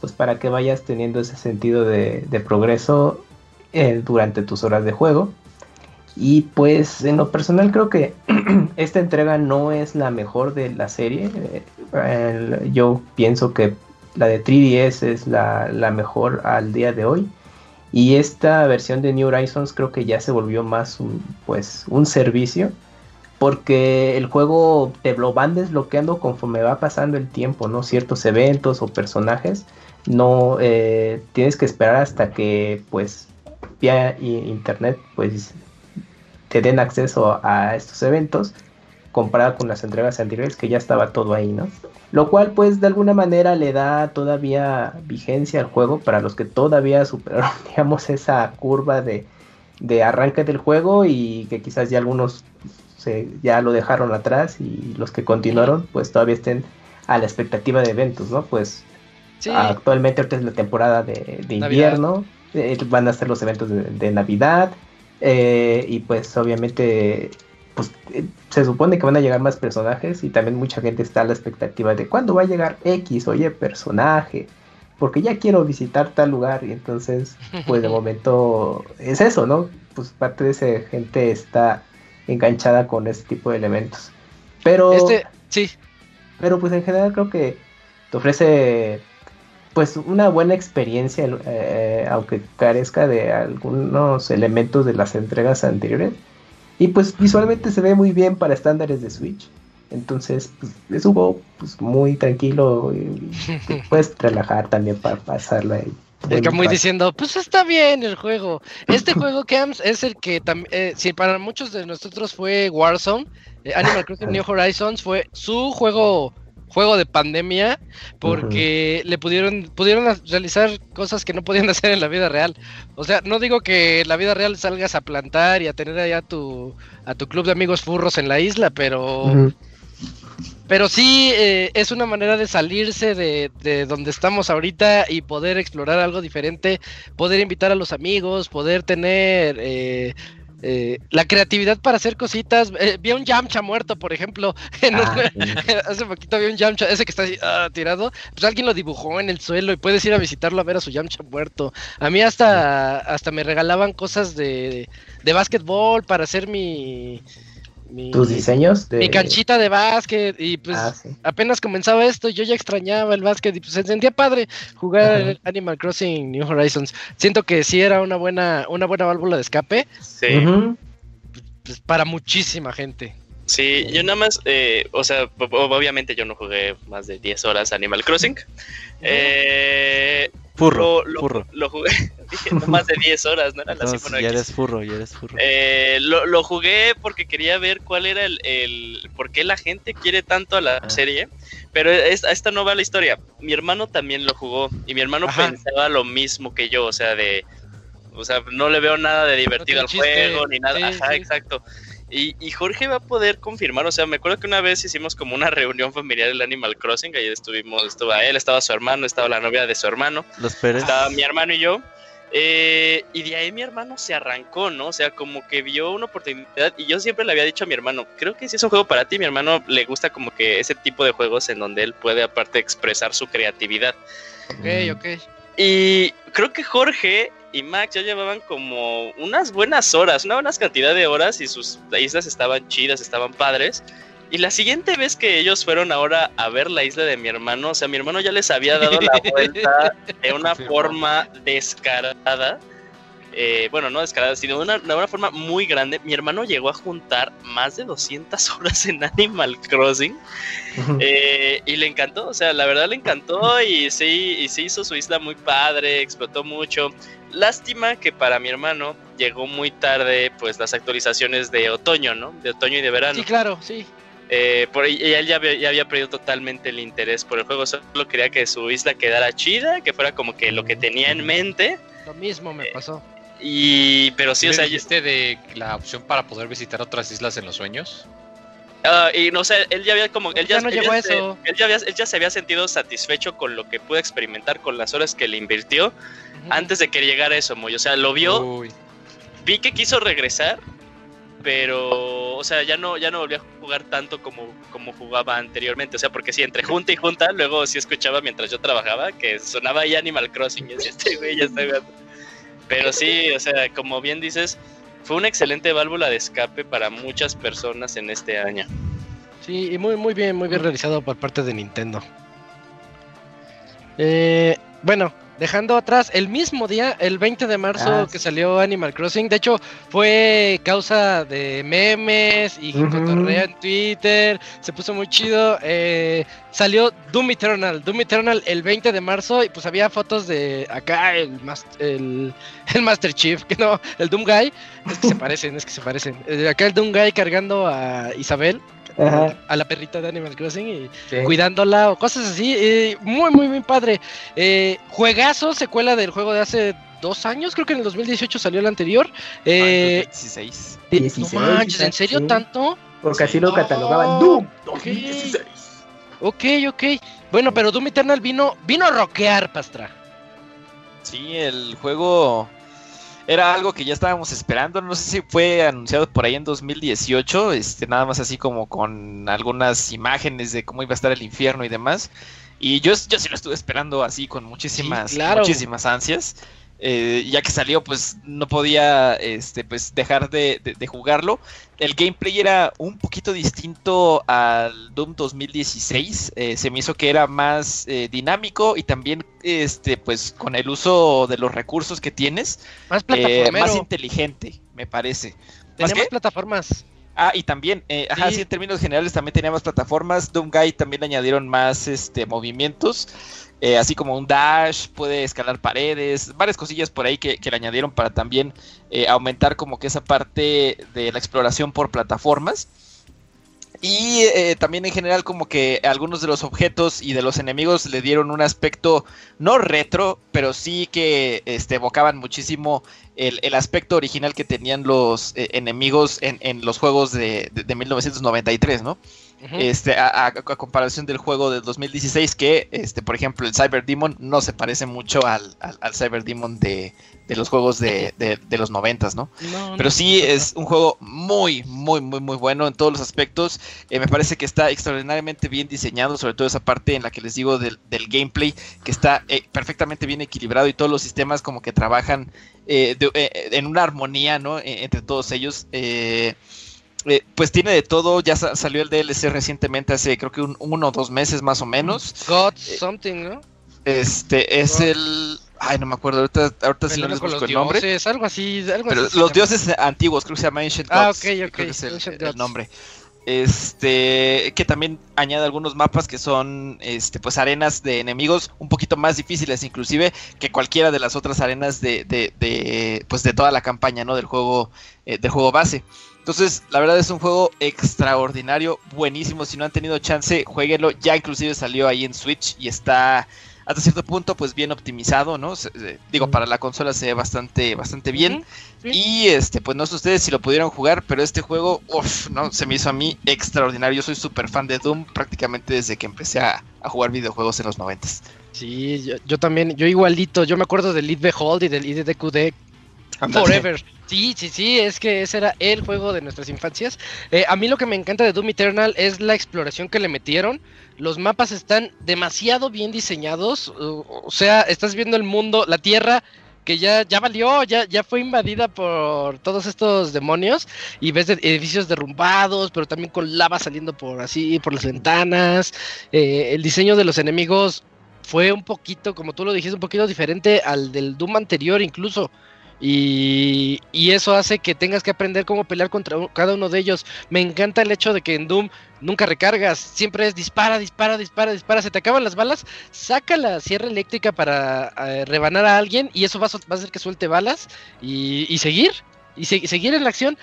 pues para que vayas teniendo ese sentido de, de progreso eh, durante tus horas de juego. Y pues en lo personal creo que [CLEARS THROAT] esta entrega no es la mejor de la serie. Yo pienso que la de 3DS es la, la mejor al día de hoy. Y esta versión de New Horizons creo que ya se volvió más un, pues, un servicio. Porque el juego te lo van desbloqueando conforme va pasando el tiempo, ¿no? Ciertos eventos o personajes. No eh, tienes que esperar hasta que, pues, vía internet, pues, te den acceso a estos eventos. Comparado con las entregas anteriores, que ya estaba todo ahí, ¿no? Lo cual, pues, de alguna manera le da todavía vigencia al juego para los que todavía superaron, [LAUGHS] digamos, esa curva de, de arranque del juego y que quizás ya algunos se, ya lo dejaron atrás y los que continuaron, pues todavía estén a la expectativa de eventos, ¿no? Pues Sí, actualmente ahorita es la temporada de, de invierno, eh, van a ser los eventos de, de Navidad eh, y pues obviamente pues eh, se supone que van a llegar más personajes y también mucha gente está a la expectativa de cuándo va a llegar X, oye, personaje, porque ya quiero visitar tal lugar y entonces pues de [LAUGHS] momento es eso, ¿no? Pues parte de esa gente está enganchada con este tipo de elementos. Pero este, sí, pero pues en general creo que te ofrece pues una buena experiencia, eh, aunque carezca de algunos elementos de las entregas anteriores. Y pues visualmente se ve muy bien para estándares de Switch. Entonces, pues, es un juego pues, muy tranquilo y, y [LAUGHS] puedes relajar también para pasarla ahí. El Camuy diciendo, pues está bien el juego. Este juego, Camps, es el que también, eh, si para muchos de nosotros fue Warzone, eh, Animal Crossing New Horizons fue su juego juego de pandemia porque le pudieron pudieron realizar cosas que no podían [LAUGHS] hacer en la vida real. O sea, no digo que en la vida real salgas a plantar y a tener allá tu a tu club de amigos furros en la isla, pero pero sí eh, es una manera de salirse de, de donde estamos ahorita y poder explorar algo diferente, poder invitar a los amigos, poder tener eh, eh, la creatividad para hacer cositas. Eh, vi a un Yamcha muerto, por ejemplo. [LAUGHS] Ah, un- sí. [LAUGHS] hace poquito vi un Yamcha, ese que está así, ah, tirado. Pues alguien lo dibujó en el suelo y puedes ir a visitarlo a ver a su Yamcha muerto. A mí hasta, hasta me regalaban cosas de, de básquetbol para hacer mi... mi Tus diseños de... mi canchita de básquet y pues Ah, sí. apenas comenzaba esto, yo ya extrañaba el básquet y pues se sentía padre jugar Ajá. Animal Crossing New Horizons. Siento que sí era una buena una buena válvula de escape Sí. Pues, para muchísima gente. Sí, yo nada más, eh, o sea, ob- ob- obviamente yo no jugué más de 10 horas Animal Crossing. Eh, Furro, lo, lo- furro. lo jugué, dije, no más de 10 horas, no era la Entonces, cifra ya eres furro, ya eres furro. Eh, lo, lo jugué porque quería ver cuál era el, el por qué la gente quiere tanto a la Ah. serie, pero es, a esta no va la historia. Mi hermano también lo jugó y mi hermano Ajá. pensaba lo mismo que yo, o sea, de, o sea, no le veo nada de divertido al tiene chiste. juego ni nada. Sí, Ajá, sí. exacto. Y, y Jorge va a poder confirmar, o sea, me acuerdo que una vez hicimos como una reunión familiar del Animal Crossing, ahí estuvimos, estuvo él, estaba su hermano, estaba la novia de su hermano, Los Pérez. estaba mi hermano y yo. Eh, y de ahí mi hermano se arrancó, ¿no? O sea, como que vio una oportunidad. Y yo siempre le había dicho a mi hermano, creo que si es un juego para ti, mi hermano le gusta como que ese tipo de juegos en donde él puede aparte expresar su creatividad. Ok, ok. Y creo que Jorge y Max ya llevaban como unas buenas horas, una buena cantidad de horas y sus islas estaban chidas, estaban padres. Y la siguiente vez que ellos fueron ahora a ver la isla de mi hermano, o sea, mi hermano ya les había dado la [LAUGHS] vuelta de una forma descarada. eh, bueno, no descarada, sino de una, de una forma muy grande. Mi hermano llegó a juntar más de 200 [LAUGHS] horas en Animal Crossing. Eh, y le encantó, o sea, la verdad le encantó y sí, y sí hizo su isla muy padre, explotó mucho. Lástima que para mi hermano llegó muy tarde, pues las actualizaciones de otoño, ¿no? De otoño y de verano. Sí, claro, sí. Eh, por, y él ya había, ya había perdido totalmente el interés por el juego, solo quería que su isla quedara chida, que fuera como que lo que tenía en mente. Lo mismo me pasó. Y, pero sí, ¿Sí o sea, dijiste de la opción para poder visitar otras islas en los sueños? Ah, y no sé, él ya había como, él ya, Ya no él llegó ya se- eso. él ya había- él ya se había sentido satisfecho con lo que pudo experimentar con las horas que le invirtió antes de que llegara eso, Moy. O sea, lo vio, Uy, vi que quiso regresar, pero, o sea, ya no, ya no volvió a jugar tanto como, como jugaba anteriormente. O sea, porque sí, entre junta y junta, luego sí escuchaba mientras yo trabajaba que sonaba ahí Animal Crossing. Y decía, este güey ya está. Pero sí, o sea, como bien dices, fue una excelente válvula de escape para muchas personas en este año. Sí, y muy, muy bien, muy bien realizado por parte de Nintendo. Eh, bueno, dejando atrás, el mismo día, el 20 de marzo Ah, que salió Animal Crossing, de hecho fue causa de memes y cotorrea en Twitter, se puso muy chido. eh, salió Doom Eternal, Doom Eternal el 20 de marzo y pues había fotos de acá el, el, [LAUGHS] el Master Chief, que no, el Doom Guy, es que se [LAUGHS] parecen, es que se parecen. Eh, acá el Doom Guy cargando a Isabel, Ajá. a la perrita de Animal Crossing y Sí. cuidándola o cosas así. eh, muy, muy, muy padre. Eh, juegazo, secuela del juego de hace dos años, creo que en el 2018 salió el anterior. Eh, 16. eh, 16, no manches, ¿en serio sí. tanto? Porque así lo Oh, catalogaban. Doom ok. 2016. Ok, ok. Bueno, pero Doom Eternal vino, vino a rockear, Pastra. Sí, el juego era algo que ya estábamos esperando. No sé si fue anunciado por ahí en 2018, este, nada más así como con algunas imágenes de cómo iba a estar el infierno y demás. Y yo, yo sí lo estuve esperando así con muchísimas, Sí, claro. muchísimas ansias. Eh, ya que salió, pues no podía este, pues, dejar de, de- de jugarlo. El gameplay era un poquito distinto al Doom 2016. eh, se me hizo que era más eh, dinámico y también este, pues, con el uso de los recursos que tienes, Más eh, más inteligente, me parece. Tenía más plataformas. Ah, y también, eh, ajá, Sí. sí, en términos generales también tenía más plataformas. Doom Guy también añadieron más este, movimientos, eh, así como un dash, puede escalar paredes, varias cosillas por ahí que, le añadieron para también eh, aumentar como que esa parte de la exploración por plataformas. Y eh, también en general como que algunos de los objetos y de los enemigos le dieron un aspecto no retro, pero sí que este, evocaban muchísimo el, aspecto original que tenían los enemigos en, los juegos de- de 1993, ¿no? Este, a, a- a comparación del juego del 2016, que, este, por ejemplo, el Cyber Demon no se parece mucho al, al, al Cyber Demon de, de los juegos de, de- de los 90, ¿no? No, Pero no. sí es un juego muy, muy, muy, muy bueno en todos los aspectos. Eh, me parece que está extraordinariamente bien diseñado, sobre todo esa parte en la que les digo del, del gameplay, que está eh, perfectamente bien equilibrado y todos los sistemas como que trabajan eh, de- eh, en una armonía, ¿no? Eh, entre todos ellos. Eh, eh, pues tiene de todo, ya sa- salió el DLC recientemente, hace creo que un, uno o dos meses más o menos. God eh, something, ¿no? Este es el... Ay, no me acuerdo, ahorita, ahorita si no les busco el nombre. dioses, algo así, algo Pero así se los dioses antiguos, creo que se llama Ancient Ah, Gods. ok, creo ok, que es el, nombre. Este, que también añade algunos mapas que son, este, pues arenas de enemigos un poquito más difíciles, inclusive que cualquiera de las otras arenas de, de, de, pues de toda la campaña, ¿no? Del juego, eh, del juego base. Entonces, la verdad es un juego extraordinario, buenísimo. Si no han tenido chance, jueguenlo. Ya inclusive salió ahí en Switch y está hasta cierto punto, pues bien optimizado, ¿no? Se- se- digo, para la consola se ve bastante, bastante bien. Sí. Y este, pues no sé ustedes si lo pudieron jugar, pero este juego, uff, no, se me hizo a mí extraordinario. Yo soy súper fan de Doom prácticamente desde que empecé a, a jugar videojuegos en los noventas. Sí, yo, yo también, yo igualito, yo me acuerdo del Lead Behold y del IDDQD Forever. Sí, sí, sí, es que ese era el juego de nuestras infancias. Eh, a mí lo que me encanta de Doom Eternal es la exploración que le metieron. Los mapas están demasiado bien diseñados. o sea, estás viendo el mundo, la Tierra que ya, ya valió, ya, ya fue invadida por todos estos demonios y ves edificios derrumbados, pero también con lava saliendo por así, por las ventanas. Eh, el diseño de los enemigos fue un poquito, como tú lo dijiste, un poquito diferente al del Doom anterior incluso. Y, eso hace que tengas que aprender cómo pelear contra cada uno de ellos. Me encanta el hecho de que en Doom nunca recargas, siempre es dispara, dispara, dispara, dispara. Se te acaban las balas, saca la sierra eléctrica para eh, rebanar a alguien y eso va a, hacer que suelte balas y, seguir, y se- seguir en la acción.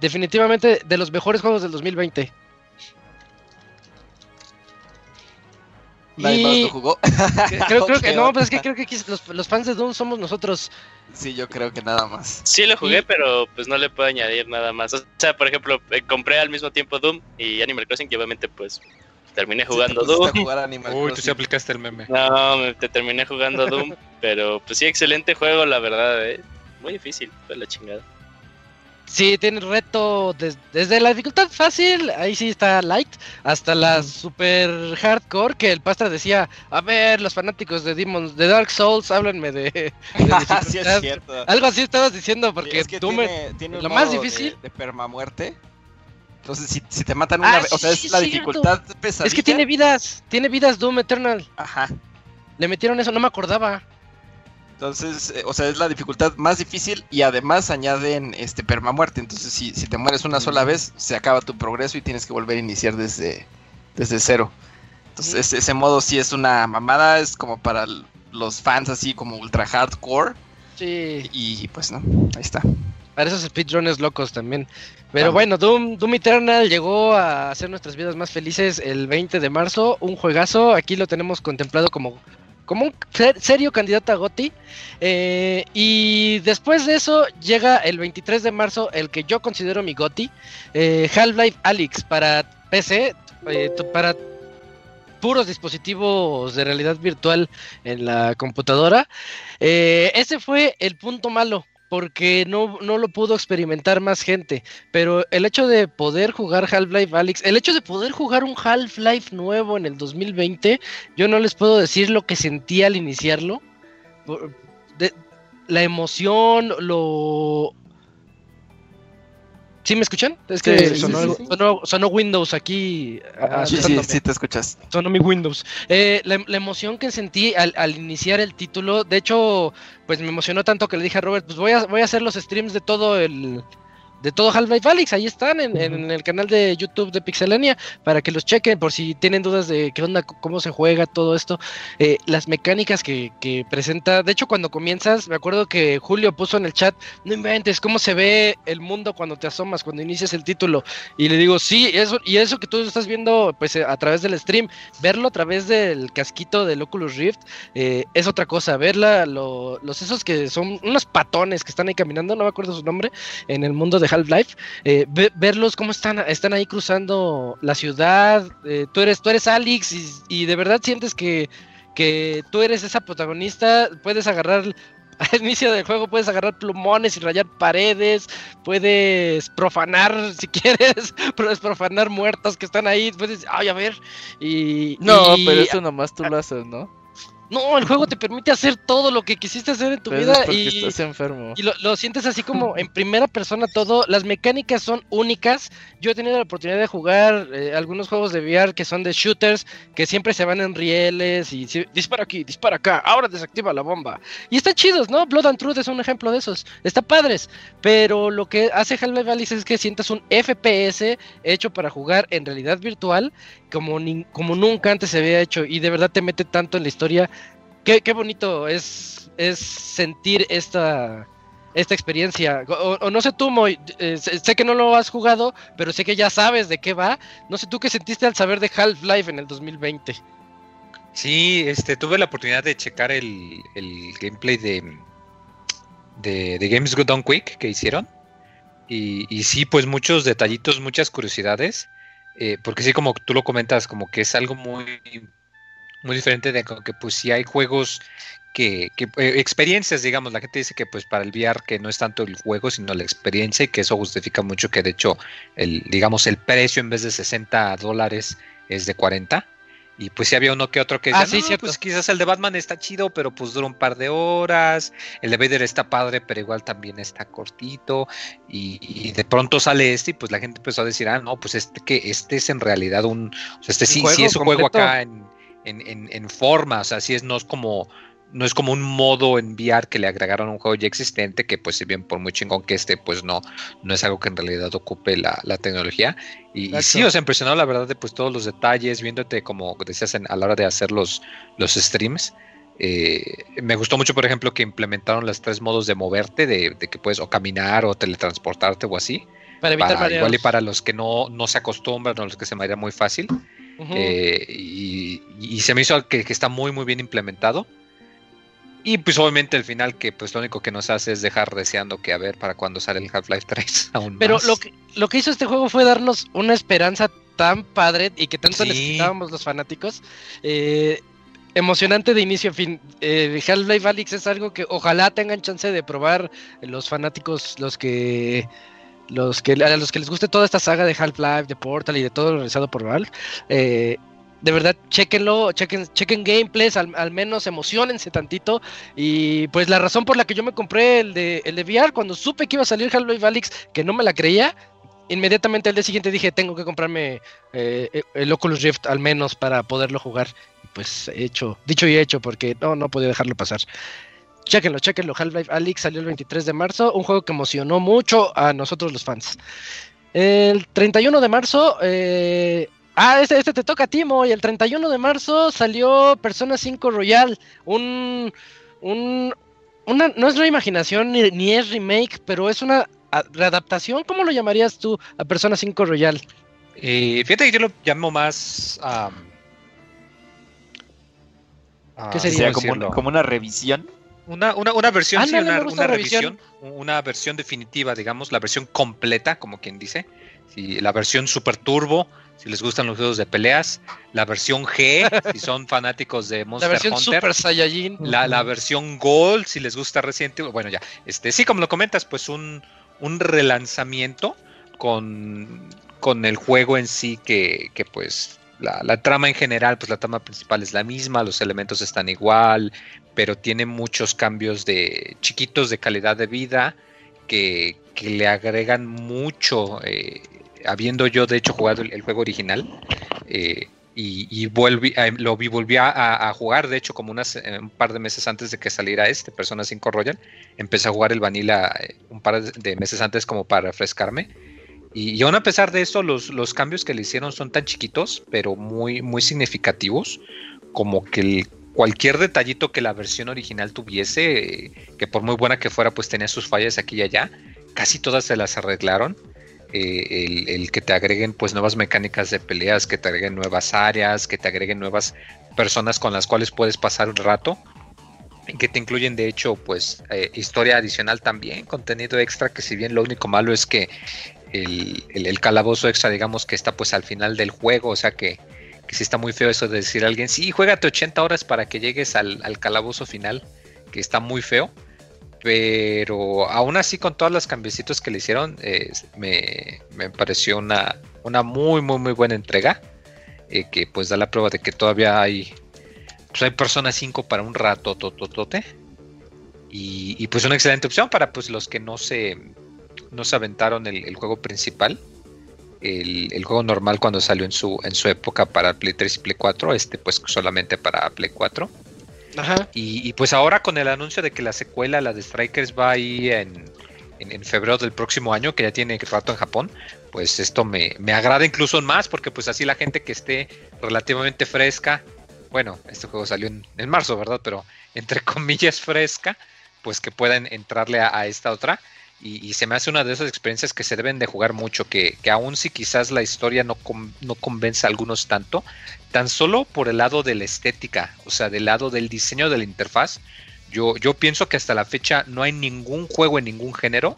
Definitivamente de los mejores juegos del 2020. Nadie Y- más lo jugó. Creo, [LAUGHS] creo que no, ok. pues es que creo que aquí los, los fans de Doom somos nosotros. Sí, yo creo que nada más. Sí lo jugué, Y- pero pues no le puedo añadir nada más. O sea, por ejemplo, eh, compré al mismo tiempo Doom y Animal Crossing y obviamente pues terminé jugando Sí, Doom. a jugar Animal Uy, tú sí Crossing. aplicaste el meme. No, me, te terminé jugando Doom, [LAUGHS] pero pues sí, excelente juego, la verdad, eh. Muy difícil, fue la chingada. Sí, tiene reto des- desde la dificultad fácil, ahí sí está light, hasta la super hardcore que el pastra decía, a ver, los fanáticos de Demons, de Dark Souls, háblenme de, de [LAUGHS] sí, dificultad". es cierto. Algo así estabas diciendo Sí, porque es que tú me... tiene, tiene un lo más difícil- de, de permamuerte. Entonces, si, si te matan una Ah, vez, o sea, sí, es la dificultad pesadilla. Es que tiene vidas, tiene vidas Doom Eternal. Ajá. Le metieron eso, no me acordaba. Entonces, eh, o sea, es la dificultad más difícil y además añaden este permamuerte. Entonces, si, si te mueres una sola vez, se acaba tu progreso y tienes que volver a iniciar desde, desde cero. Entonces, ese, ese modo sí es una mamada, es como para los fans así como ultra hardcore. Sí, Y pues no, ahí está. para esos speedrunners locos también. Pero bueno, Doom, Doom Eternal llegó a hacer nuestras vidas más felices el 20 de marzo. Un juegazo, aquí lo tenemos contemplado como, como un ser- serio candidato a GOTY. Eh, y después de eso llega el 23 de marzo el que yo considero mi GOTY, eh, Half-Life Alyx para PC, eh, para puros dispositivos de realidad virtual en la computadora. Ese fue el punto malo. Porque no, no lo pudo experimentar más gente. Pero el hecho de poder jugar Half-Life Alyx, el hecho de poder jugar un Half-Life nuevo en el 2020, yo no les puedo decir lo que sentí al iniciarlo. La emoción, lo... ¿Sí me escuchan? Es que Sí, sonó, sí, algo- sí. sonó- sonó Windows aquí. Ah, Sí, sí, sí, te escuchas. sonó mi Windows. Eh, la, la emoción que sentí al, al iniciar el título, de hecho, pues me emocionó tanto que le dije a Robert, pues voy a, voy a hacer los streams de todo el de todo Half-Life Alyx. Ahí están en, en el canal de YouTube de Pixelania para que los chequen por si tienen dudas de qué onda, cómo se juega todo esto. Eh, las mecánicas que, que presenta. De hecho, cuando comienzas, me acuerdo que Julio puso en el chat, no inventes cómo se ve el mundo cuando te asomas, cuando inicias el título. Y le digo, sí, eso, y eso que tú estás viendo pues eh, a través del stream, verlo a través del casquito del Oculus Rift, eh, es otra cosa. Verla, lo- los esos que son unos patones que están ahí caminando, no me acuerdo su nombre, en el mundo de Half-Life, eh, ve- verlos cómo están, están ahí cruzando la ciudad. eh, tú eres, tú eres Alex y, y de verdad sientes que, que tú eres esa protagonista. Puedes agarrar [LAUGHS] al inicio del juego puedes agarrar plumones y rayar paredes, puedes profanar [LAUGHS] si quieres, puedes profanar muertos que están ahí, puedes, ay, a ver, y... No, y- pero eso nomás tú lo haces, ¿no? No, el juego te permite hacer todo lo que quisiste hacer en tu Pero es vida porque y... estás enfermo. Y lo, lo sientes así como en primera persona todo. Las mecánicas son únicas. Yo he tenido la oportunidad de jugar eh, algunos juegos de VR que son de shooters, que siempre se van en rieles y si- dispara aquí, dispara acá, ahora desactiva la bomba. Y están chidos, ¿no? Blood and Truth es un ejemplo de esos. Está padres. Pero lo que hace Half-Life Alyx es que sientas un FPS hecho para jugar en realidad virtual como, nin- como nunca antes se había hecho. Y de verdad te mete tanto en la historia. Qué, qué bonito es, es sentir esta, esta experiencia. O, no sé tú, Moy, eh, sé, que no lo has jugado, pero sé que ya sabes de qué va. No sé tú qué sentiste al saber de Half-Life en el 2020. Sí, este, tuve la oportunidad de checar el, el gameplay de, de, Games Go Done Quick que hicieron. Y, y sí, pues muchos detallitos, muchas curiosidades. Eh, porque sí, como tú lo comentas, como que es algo muy, muy diferente de que pues sí hay juegos que, que, eh, experiencias, digamos, la gente dice que pues para el VR que no es tanto el juego, sino la experiencia y que eso justifica mucho que de hecho el, digamos, el precio en vez de 60 dólares es de 40. Y pues sí había uno que otro que Ah, decía, sí, "No, cierto. pues quizás el de Batman está chido, pero pues dura un par de horas. El de Vader está padre, pero igual también está cortito. Y, y de pronto sale este y pues la gente empezó a decir, ah, no, pues este que este es en realidad un, o sea, este sí, sí es un juego acá en, en, en, en forma, o sea, sí es, no es como no es como un modo en VR que le agregaron a un juego ya existente, que pues si bien por muy chingón que esté, pues no, no es algo que en realidad ocupe la, la tecnología. Y, sí, o sea, impresionado la verdad de pues todos los detalles, viéndote como decías en- a la hora de hacer los, los streams. Eh, me gustó mucho, por ejemplo, que implementaron los tres modos de moverte, de, de que puedes o caminar o teletransportarte o así. Para evitar Para, mareos. igual y para los que no, no se acostumbran o los que se marean muy fácil. Eh, y, y se me hizo que, que está muy muy bien implementado. Y pues obviamente al final que pues lo único que nos hace es dejar deseando que a ver para cuando sale el Half-Life 3 [LAUGHS] aún Pero más. lo que, lo que hizo este juego fue darnos una esperanza tan padre y que tanto Sí. necesitábamos los fanáticos. eh, emocionante de inicio a fin. Eh, Half-Life Alyx es algo que ojalá tengan chance de probar los fanáticos, los que los que a los que les guste toda esta saga de Half-Life, de Portal y de todo lo realizado por Valve. eh, de verdad, chequenlo, chequen, chequen gameplays, al, menos emocionense tantito. Y pues la razón por la que yo me compré el de, el de VR, cuando supe que iba a salir Half-Life Alyx, que no me la creía, inmediatamente al día siguiente dije, tengo que comprarme eh, el Oculus Rift al menos para poderlo jugar. Pues hecho, dicho y hecho, porque no, no podía dejarlo pasar. Chéquenlo, chéquenlo. Half-Life Alyx salió el 23 de marzo, un juego que emocionó mucho a nosotros los fans. El 31 de marzo, eh, ah, este, este te toca a Timo, y el 31 de marzo salió Persona 5 Royal, un, un, una, no es reimaginación ni, ni es remake, pero es una readaptación, ¿cómo lo llamarías tú a Persona 5 Royal? Eh, fíjate que yo lo llamo más... ah, ¿Qué O sería? sea, ¿cómo como, una revisión. Una, una, una versión, sí, Ándale, una, una revisión. revisión, una versión definitiva, digamos, la versión completa, como quien dice. Sí, la versión Super Turbo, si les gustan los juegos de peleas. La versión G, [LAUGHS] si son fanáticos de La Monster versión Hunter. Super Saiyajin. La, la versión Gold, si les gusta Resident Evil. Bueno, ya. Este, sí, como lo comentas, pues un, un relanzamiento con, con el juego en sí, que, que pues la, la trama en general, pues la trama principal es la misma, los elementos están igual, pero tiene muchos cambios de chiquitos de calidad de vida que, que le agregan mucho. eh, habiendo yo de hecho jugado el, juego original, eh, y, y eh, lo vi, volví a, jugar, de hecho, como eh, un par de meses antes de que saliera este, Persona 5 Royal, empecé a jugar el Vanilla un par de meses antes como para refrescarme. Y, y aún a pesar de eso, los, los cambios que le hicieron son tan chiquitos, pero muy, muy significativos, como que cualquier detallito que la versión original tuviese, que por muy buena que fuera, pues tenía sus fallas aquí y allá, casi todas se las arreglaron. Eh, el, que te agreguen pues nuevas mecánicas de peleas, que te agreguen nuevas áreas, que te agreguen nuevas personas con las cuales puedes pasar un rato, que te incluyen de hecho pues eh, historia adicional también, contenido extra, que si bien lo único malo es que el, el- el calabozo extra digamos que está pues al final del juego, o sea que, que sí está muy feo eso de decir a alguien, sí, juégate 80 horas para que llegues al, al calabozo final, que está muy feo. Pero aún así, con todas las cambiecitos que le hicieron, eh, me, me pareció una, una muy, muy, muy buena entrega. eh, que pues da la prueba de que todavía hay, pues hay Persona 5 para un rato, tototote. Y, pues una excelente opción para pues los que no se, no se aventaron el, el juego principal. El, el juego normal cuando salió en su, en su época para Play 3 y Play 4, este pues solamente para Play 4. Ajá. Y, pues ahora con el anuncio de que la secuela, la de Strikers, va ahí en, en, febrero del próximo año, que ya tiene rato en Japón, pues esto me, me agrada incluso más, porque pues así la gente que esté relativamente fresca, bueno, este juego salió en, en marzo, ¿verdad? Pero entre [LAUGHS] comillas fresca, pues que puedan entrarle a esta otra. Y, y se me hace una de esas experiencias que se deben de jugar mucho, que, que aun si quizás la historia no, con- no convence a algunos tanto, tan solo por el lado de la estética, o sea, del lado del diseño de la interfaz, yo, yo pienso que hasta la fecha no hay ningún juego en ningún género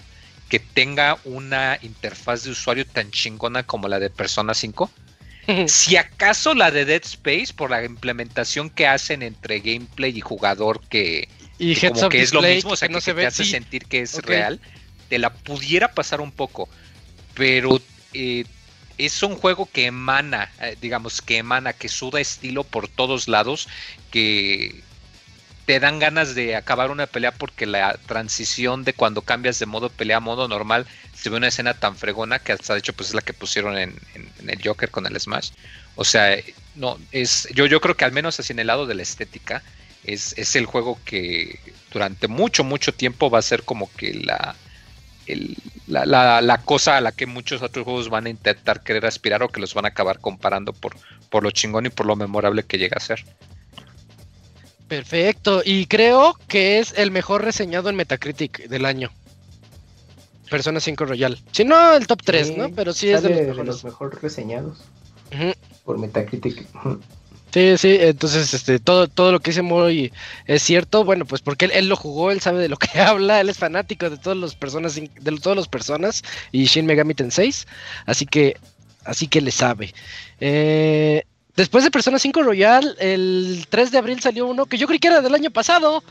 que tenga una interfaz de usuario tan chingona como la de Persona 5. Si acaso la de Dead Space, por la implementación que hacen entre gameplay y jugador, que, y que Heads como que es lo mismo, o sea, que, no que se te ve. hace sí. sentir que es real, te la pudiera pasar un poco, pero eh, es un juego que emana, eh, digamos, que emana, que suda estilo por todos lados, que te dan ganas de acabar una pelea porque la transición de cuando cambias de modo pelea a modo normal se ve una escena tan fregona que hasta de hecho pues es la que pusieron en, en- el Joker con el Smash. O sea, no, es, yo, yo creo que al menos así en el lado de la estética, es, es el juego que durante mucho, mucho tiempo va a ser como que la, el- la, la- la cosa a la que muchos otros juegos van a intentar querer aspirar o que los van a acabar comparando por, por lo chingón y por lo memorable que llega a ser. Perfecto. Y creo que es el mejor reseñado en Metacritic del año. Persona 5 Royal. Si no, el top 3, Sí, ¿no? Pero sí es de los mejores. mejor reseñados por Metacritic. Sí, sí, entonces este, todo, todo lo que dice Moy es cierto, bueno, pues porque él, él lo jugó, él sabe de lo que [LAUGHS] habla, él es fanático de todas las personas, de todas las personas y Shin Megami Tensei, así que, así que le sabe. Eh, después de Persona 5 Royal, el 3 de abril salió uno que yo creí que era del año pasado,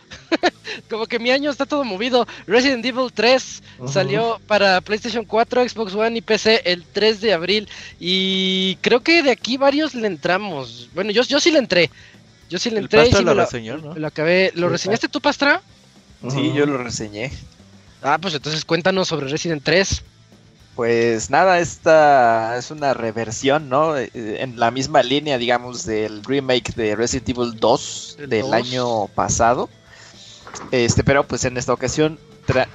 [LAUGHS] como que mi año está todo movido, Resident Evil 3 Ujú. salió para PlayStation 4, Xbox One y PC el 3 de abril. Y creo que de aquí varios le entramos. Bueno, yo, yo sí le entré. Yo sí le El entré y Pastra sí lo lo, reseñó, ¿no? lo acabé. ¿Lo Sí, reseñaste tú, Pastra? Sí, yo lo reseñé. Ah, pues entonces cuéntanos sobre Resident 3. Pues nada, esta es una reversión, ¿no? Eh, En la misma línea, digamos, del remake de Resident Evil 2 El del 2. año pasado. Este, pero pues en esta ocasión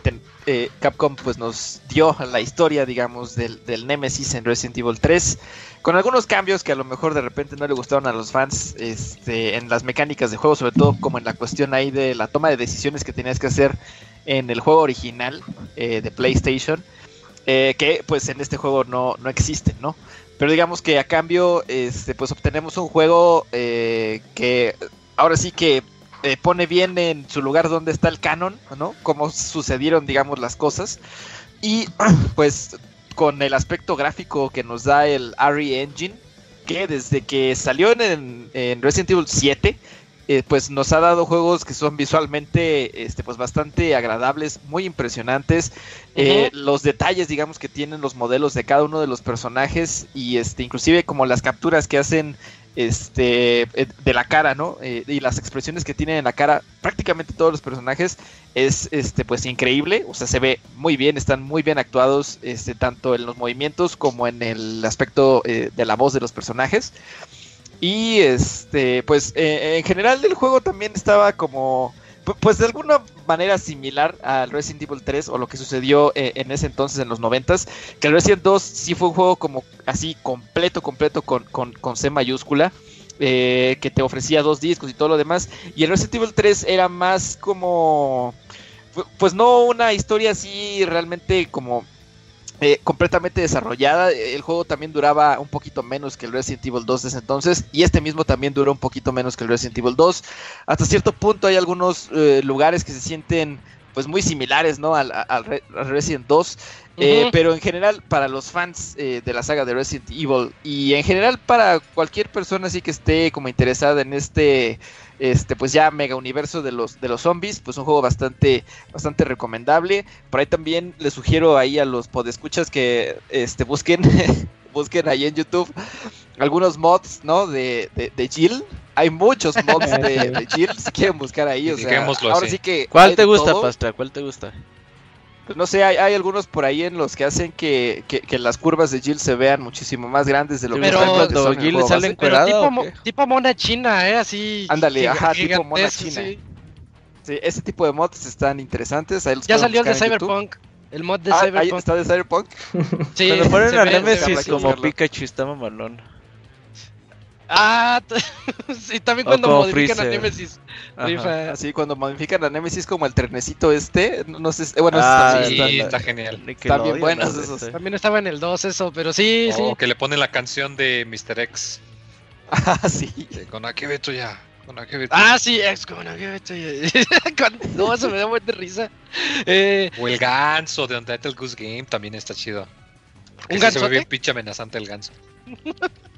ten- eh, Capcom pues nos dio la historia, digamos, del, del Nemesis en Resident Evil 3. Con algunos cambios que a lo mejor de repente no le gustaron a los fans este, en las mecánicas de juego, sobre todo como en la cuestión ahí de la toma de decisiones que tenías que hacer en el juego original eh, de PlayStation eh, que pues en este juego no, no existen, ¿no? Pero digamos que a cambio, este, pues obtenemos un juego eh, que ahora sí que eh, pone bien en su lugar donde está el canon, ¿no? Cómo sucedieron, digamos, las cosas. Y [CLEARS THROAT] pues con el aspecto gráfico que nos da el RE Engine, que desde que salió en, en Resident Evil 7, eh, pues nos ha dado juegos que son visualmente este, pues bastante agradables, muy impresionantes. Eh, los detalles, digamos, que tienen los modelos de cada uno de los personajes y este, inclusive como las capturas que hacen este eh, de la cara, ¿no? Eh, y las expresiones que tienen en la cara prácticamente todos los personajes es este pues increíble, o sea, se ve muy bien, están muy bien actuados este tanto en los movimientos como en el aspecto eh, de la voz de los personajes. Y este, pues eh, en general el juego también estaba como, pu- pues de alguna manera similar al Resident Evil 3 o lo que sucedió eh, en ese entonces en los 90s, que el Resident 2 sí fue un juego como así completo, completo con, con, con C mayúscula. eh, que te ofrecía dos discos y todo lo demás. Y el Resident Evil 3 era más como. pu- Pues no una historia así realmente como eh, completamente desarrollada. El juego también duraba un poquito menos que el Resident Evil 2 de ese entonces. Y este mismo también dura un poquito menos que el Resident Evil 2. Hasta cierto punto hay algunos eh, lugares que se sienten pues muy similares, ¿no? Al, al al Resident 2. Eh. Pero en general, para los fans de la saga de Resident Evil y en general para cualquier persona así que esté como interesada en este, este pues ya mega universo de los, de los zombies, pues un juego bastante, bastante recomendable. Por ahí también les sugiero ahí a los podescuchas que este, busquen, [LAUGHS] busquen ahí en YouTube algunos mods, ¿no? De, de, de Jill. Hay muchos mods de, de [LAUGHS] Jill, si quieren buscar ahí. O sea, ahora así. sí que hay ¿Cuál te gusta, todo. Pastra? ¿Cuál te gusta? Pues no sé, hay, hay algunos por ahí en los que hacen que, que, que las curvas de Jill se vean muchísimo más grandes de lo que Pero- cuando son Jill juego sale base. Pero encuerada tipo, mo- tipo mona china, ¿eh? Así. Ándale, ajá, tipo mona china. sí. Sí, ese tipo de mods están interesantes. ahí los Ya salió el de YouTube. Cyberpunk. El mod de Ah, ahí Cyberpunk. está de Cyberpunk. Sí, Cuando ponen a Nemesis como. Pikachu está mamalón. Ah, [LAUGHS] sí, también cuando modifican a. Nemesis. Rifa. Así cuando modifican a Nemesis como el trenecito este. No, sé, bueno, Ah, Sí, está genial. Están bien Nickelodeon, buenos ¿no? esos. Este. También estaba en el 2 eso, pero sí, O sí. que le ponen la canción de Mr. X. Ah, sí. de Con Akibeto ya. Con. Ah, sí, es [LAUGHS] Con- No, eso me da buen de risa. Eh, O el ganso de Untitled Goose Game también está chido. ¿Un sí se ve bien pinche amenazante el ganso. [LAUGHS]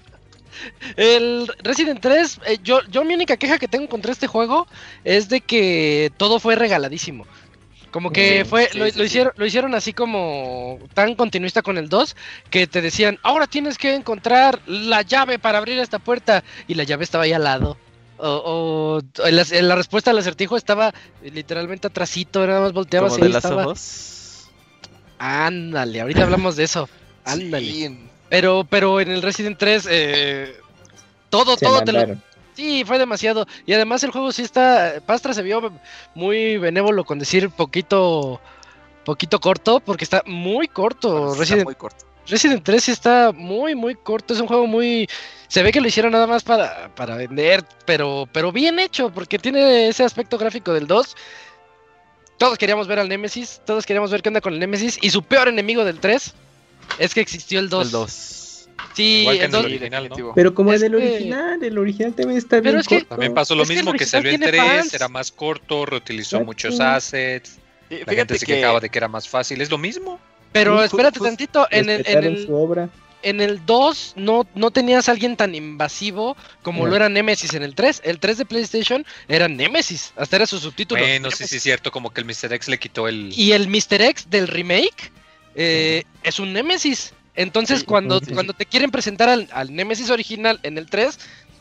El Resident 3, eh, yo, yo mi única queja que tengo contra este juego es de que todo fue regaladísimo. Como que Sí, fue, sí, lo, sí, lo sí. hicieron, lo hicieron así como tan continuista con el 2 que te decían, ahora tienes que encontrar la llave para abrir esta puerta y la llave estaba ahí al lado. O, o la, la respuesta al acertijo estaba literalmente atrasito, nada más volteabas y de ahí las estaba. Ándale, ahorita hablamos de eso. [LAUGHS] Ándale. Pero, pero en el Resident 3, eh, todo, Se todo te lo. Sí, fue demasiado. Y además el juego sí está. Pastra se vio muy benévolo con decir poquito. Poquito corto, porque está muy corto. Bueno, está Resident, muy corto. Resident 3 sí está muy, muy corto. Es un juego muy. Se ve que lo hicieron nada más para, para vender, pero, pero bien hecho, porque tiene ese aspecto gráfico del 2. Todos queríamos ver al Nemesis, todos queríamos ver qué onda con el Nemesis. Y su peor enemigo del 3 es que existió el 2. El 2. Sí, Igual que el en el 2. original, ¿no? Pero como Es el del que- original, el original también está Pero bien es que- corto. También pasó lo Es que el mismo que original salió en tiene 3, fans. era más corto, reutilizó Exacto. muchos assets. Y La gente se que quejaba de que era más fácil. Es lo mismo. Pero Sí, espérate ju- tantito, en el, en el, su obra. en el 2 no, no tenías a alguien tan invasivo como No. lo era Nemesis en el 3. El 3 de PlayStation era Nemesis, hasta era su subtítulo. Bueno, sí, Nemesis. sí, es cierto. Como que el Mr. X le quitó el. Y el Mr. X del remake eh, es un Nemesis. Entonces, Sí, cuando, sí. cuando te quieren presentar al, al Nemesis original en el 3,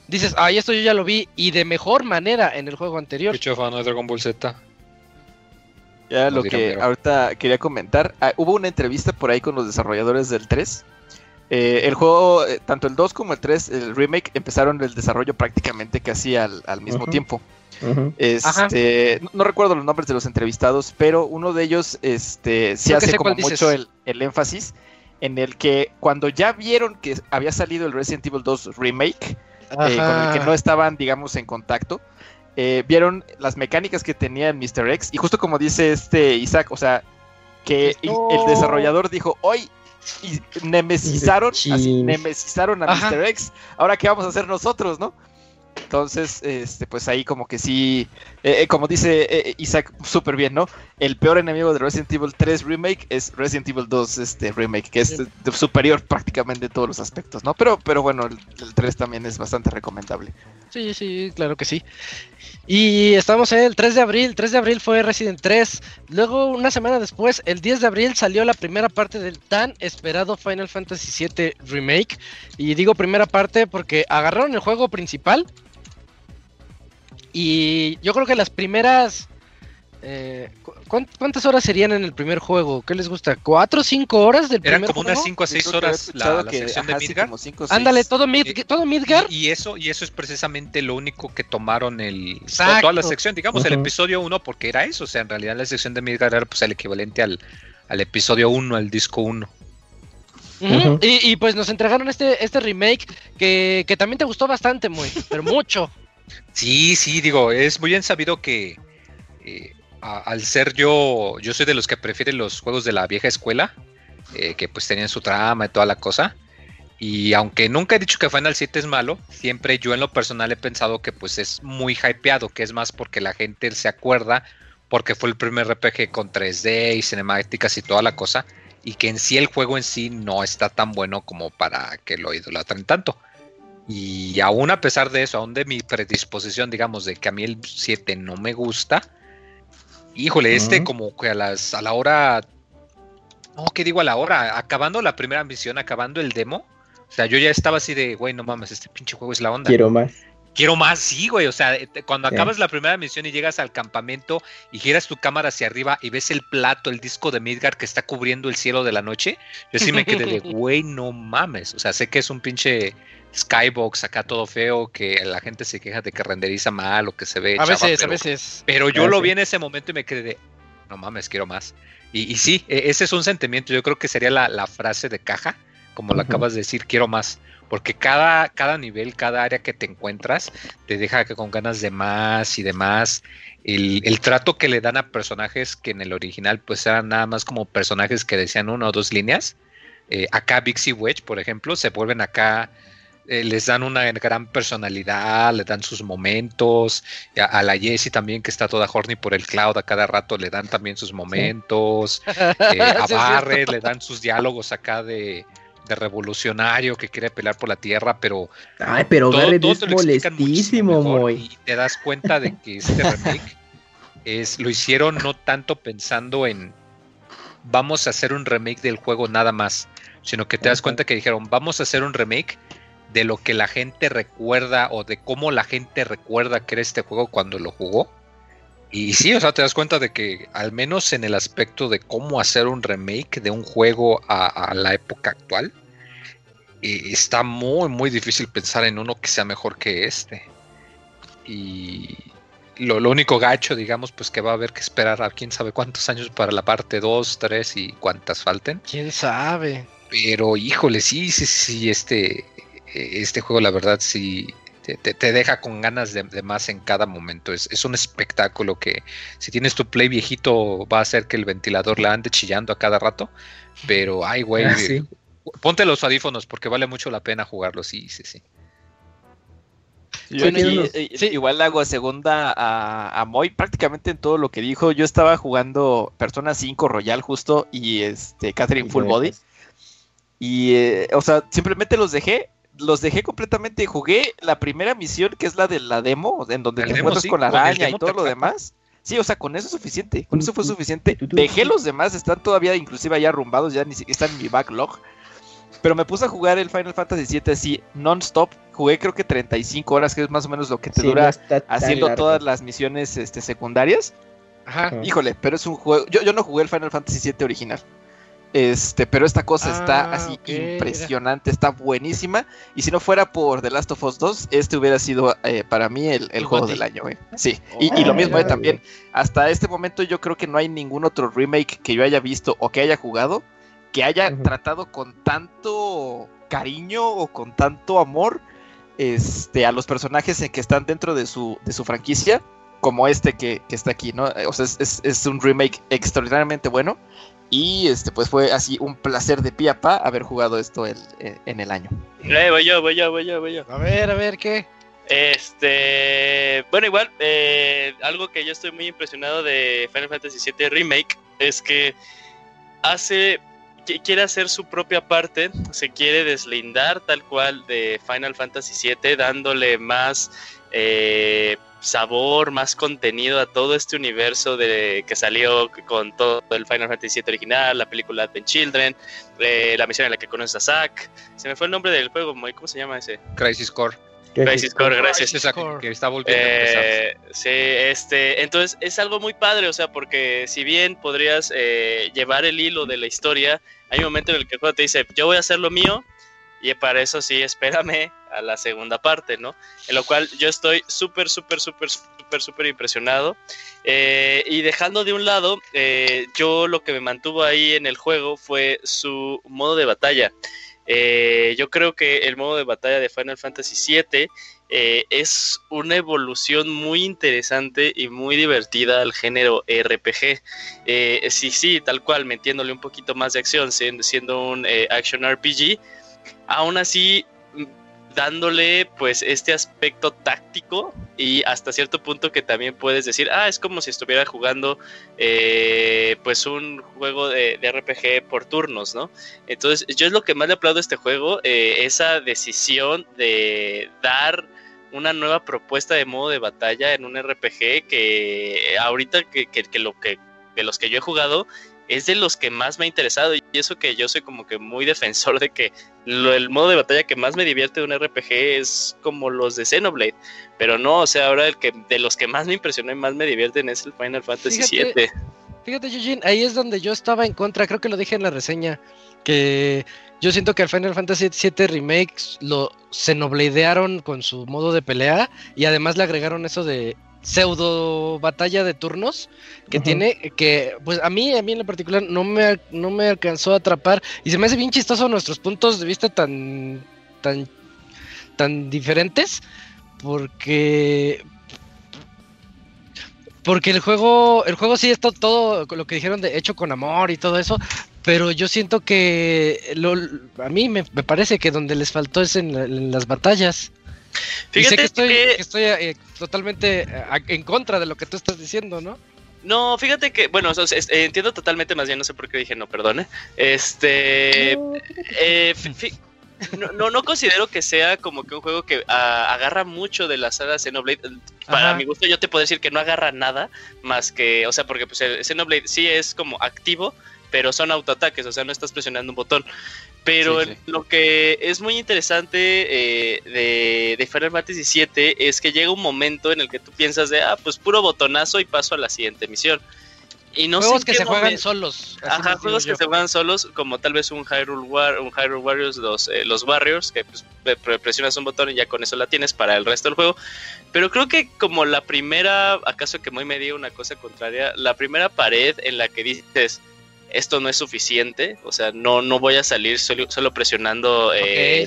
dices, ay, esto yo ya lo vi y de mejor manera en el juego anterior. Pinche fan de Dragon Ball Z. Ya Nos lo que ahorita quería comentar, ah, hubo una entrevista por ahí con los desarrolladores del 3. Eh, el juego, eh, tanto el 2 como el 3, el remake, empezaron el desarrollo prácticamente casi al, al mismo tiempo. Este, no, no recuerdo los nombres de los entrevistados, pero uno de ellos este, Creo que hace como mucho el, el énfasis en el que cuando ya vieron que había salido el Resident Evil 2 remake, eh, con el que no estaban, digamos, en contacto, eh, vieron las mecánicas que tenía el Mr. X y justo como dice este Isaac, o sea, que No. el desarrollador dijo, hoy y nemesizaron, así, Chin. nemesizaron a Ajá. Mr. X, ahora qué vamos a hacer nosotros, ¿no? Entonces, este, pues ahí como que sí, eh, eh, como dice eh, Isaac súper bien, ¿no? El peor enemigo de Resident Evil 3 Remake es Resident Evil 2 este, Remake, que es Sí. superior prácticamente en todos los aspectos, ¿no? Pero, pero bueno, el, el 3 también es bastante recomendable. Sí, sí, claro que sí. Y estamos en el 3 de abril. 3 de abril fue Resident 3. Luego, una semana después, el 10 de abril, salió la primera parte del tan esperado Final Fantasy VII Remake. Y digo primera parte porque agarraron el juego principal. Y yo creo que las primeras eh, ¿cu- cuán- ¿cuántas horas serían en el primer juego? ¿Qué les gusta? ¿Cuatro o cinco horas del Eran primer como juego? unas 5 a 6 Yo creo que había horas la, escuchado la que, sección de ajá, Midgar. cinco seis. Ándale, todo, Mid Eh, todo Midgar. Y, y eso, y eso es precisamente lo único que tomaron el Exacto. toda la sección, digamos, el episodio 1, porque era eso. O sea, en realidad la sección de Midgar era pues el equivalente al, al episodio 1, al disco 1. Ujú, Ujú. y, y, pues nos entregaron este, este remake que, que también te gustó bastante, muy, pero mucho. Sí, sí, digo, es muy bien sabido que eh, al ser yo, yo soy de los que prefieren los juegos de la vieja escuela, eh, que pues tenían su trama y toda la cosa. Y aunque nunca he dicho que Final 7 es malo, siempre yo en lo personal he pensado que pues es muy hypeado, que es más porque la gente se acuerda, porque fue el primer RPG con 3D y cinemáticas y toda la cosa, y que en sí el juego en sí no está tan bueno como para que lo idolatren tanto. Y aún a pesar de eso, aún de mi predisposición, digamos, de que a mí el 7 no me gusta, híjole, este como que a las a la hora no, ¿qué digo a la hora? Acabando la primera misión, acabando el demo, o sea, yo ya estaba así de, güey, no mames, este pinche juego es la onda. Quiero más. Quiero más, sí, güey. O sea, te- cuando Sí. acabas la primera misión y llegas al campamento y giras tu cámara hacia arriba y ves el plato, el disco de Midgard que está cubriendo el cielo de la noche, yo sí me quedé de, [LAUGHS] güey, no mames. O sea, sé que es un pinche skybox acá todo feo, que la gente se queja de que renderiza mal o que se ve A veces, a veces. pero yo lo vi en ese momento y me quedé de, no mames, quiero más. Y, y sí, e- ese es un sentimiento. Yo creo que sería la, la frase de caja, como lo Ujú. acabas de decir, quiero más. Porque cada, cada nivel, cada área que te encuentras, te deja que con ganas de más y de más. El, el trato que le dan a personajes que en el original pues eran nada más como personajes que decían una o dos líneas. Eh, acá Bixie Wedge, por ejemplo, se vuelven acá, eh, les dan una gran personalidad, le dan sus momentos. A, a la Jessie también, que está toda horny por el cloud, a cada rato le dan también sus momentos. [LAUGHS] Eh, a. Barret le dan sus diálogos acá de, de revolucionario que quiere pelear por la tierra, pero Ay, pero todo- todo es molestísimo, Moy. Y te das cuenta de que este [LAUGHS] remake es, lo hicieron no tanto pensando en vamos a hacer un remake del juego nada más, sino que te das cuenta que dijeron vamos a hacer un remake de lo que la gente recuerda o de cómo la gente recuerda que era este juego cuando lo jugó. Y sí, o sea, te das cuenta de que al menos en el aspecto de cómo hacer un remake de un juego a, a la época actual, eh, está muy, muy difícil pensar en uno que sea mejor que este. Y lo, lo único gacho, digamos, pues que va a haber que esperar a quién sabe cuántos años para la parte 2, 3 y cuántas falten. ¿Quién sabe? Pero híjole, sí, sí, sí, este, este juego la verdad sí te, deja con ganas de, de más en cada momento. Es, es un espectáculo que si tienes tu play viejito va a hacer que el ventilador la ande chillando a cada rato. Pero, ay, güey, [LAUGHS] Ah, sí. ponte los audífonos porque vale mucho la pena jugarlo, sí, sí, sí. Yo Bueno, aquí, y- eh, sí. igual hago segunda a, a Moy prácticamente en todo lo que dijo. Yo estaba jugando Persona 5 Royal justo y este Catherine Full Body. Y, eh, o sea, simplemente los dejé. Los dejé completamente. Jugué la primera misión, que es la de la demo, en donde te demo, encuentras sí, con la araña y todo lo demás. Sí, o sea, con eso es suficiente. Con eso fue suficiente. Dejé los demás, están todavía inclusive ya arrumbados, ya ni siquiera están en mi backlog. Pero me puse a jugar el Final Fantasy VII así, non-stop. Jugué creo que 35 horas, que es más o menos lo que te Sí, dura haciendo largo. todas las misiones este, secundarias. Ajá. Ajá. Híjole, pero es un juego. Yo, yo no jugué el Final Fantasy VII original. Este, pero esta cosa está Ah, así impresionante, está buenísima. Y si no fuera por The Last of Us 2, este hubiera sido eh, para mí el, el juego del año, güey. Sí, y, y lo mismo eh, también. Hasta este momento yo creo que no hay ningún otro remake que yo haya visto o que haya jugado que haya tratado con tanto cariño o con tanto amor este, a los personajes en que están dentro de su, de su franquicia como este que, que está aquí, ¿no? O sea, es, es- es un remake extraordinariamente bueno y este pues fue así un placer de pie a pa haber jugado esto el- eh, en el año. Eh, voy yo, voy yo, voy yo, voy yo. A ver, a ver, ¿qué? Este, bueno, igual, eh, algo que yo estoy muy impresionado de Final Fantasy VII Remake es que hace, qui- quiere hacer su propia parte, se quiere deslindar tal cual de Final Fantasy VII, dándole más eh, sabor, más contenido a todo este universo de que salió con todo el Final Fantasy VII original, la película Advent Children, eh, la misión en la que conoces a Zack. Se me fue el nombre del juego, ¿cómo se llama ese? Crisis Core. Crisis Core, gracias. Esa que, que está volviendo a empezar. Eh, sí, este, entonces es algo muy padre, o sea, porque si bien podrías eh, llevar el hilo de la historia, hay un momento en el que el juego te dice, yo voy a hacer lo mío, y para eso sí, espérame a la segunda parte, ¿no? En lo cual yo estoy súper, súper, súper, súper, súper impresionado. Eh, y dejando de un lado, eh, yo lo que me mantuvo ahí en el juego fue su modo de batalla. Eh, yo creo que el modo de batalla de Final Fantasy VII es una evolución muy interesante y muy divertida al género RPG. Sí, sí, tal cual, metiéndole un poquito más de acción, siendo, un action RPG. Aún así, dándole pues este aspecto táctico y hasta cierto punto que también puedes decir, ah, es como si estuviera jugando eh, pues un juego de, de RPG por turnos, ¿no? Entonces yo es lo que más le aplaudo a este juego, eh, esa decisión de dar una nueva propuesta de modo de batalla en un RPG que ahorita que, que- que lo que de los que yo he jugado es de los que más me ha interesado y eso que yo soy como que muy [LAUGHS] defensor de que lo- el modo de batalla que más me divierte de un RPG es como los de Xenoblade, pero no, o sea, ahora el que de los que más me impresionó y más me divierten es el Final Fantasy Fíjate, VII. Fíjate, Eugene, ahí es donde yo estaba en contra, creo que lo dije en la reseña, que yo siento que al Final Fantasy VII Remake lo xenobladearon con su modo de pelea y además le agregaron eso de pseudo batalla de turnos que tiene que pues a mí a mí en lo particular no me no me alcanzó a atrapar y se me hace bien chistoso nuestros puntos de vista tan tan tan diferentes porque porque el juego el juego sí está todo lo que dijeron de hecho con amor y todo eso pero yo siento que lo, a mí me, me parece que donde les faltó es en, la- en las batallas y sé Fíjate que estoy, que- que estoy eh, totalmente eh, a- en contra de lo que tú estás diciendo, ¿no? No, fíjate que, bueno, o sea, eh, entiendo totalmente, más bien no sé por qué dije no, perdone. Este, eh, no, no, no considero que sea como que un juego que ah, agarra mucho de la saga Xenoblade. Para Ajá. mi gusto, yo te puedo decir que no agarra nada más que, o sea, porque pues el Xenoblade sí es como activo, pero son autoataques, o sea, no estás presionando un botón. Pero Sí, sí. lo que es muy interesante eh, de, de Final Fantasy VII es que llega un momento en el que tú piensas de, ah, pues puro botonazo y paso a la siguiente misión. Y no Juegos sé que se juegan solos. Ajá, juegos que yo. se juegan solos, como tal vez un Hyrule, War, un Hyrule Warriors, los, eh, los Warriors, que pues, pre- pre- presionas un botón y ya con eso la tienes para el resto del juego. Pero creo que como la primera, acaso que muy me diga una cosa contraria, la primera pared en la que dices esto no es suficiente, o sea, no, no voy a salir solo, solo presionando eh,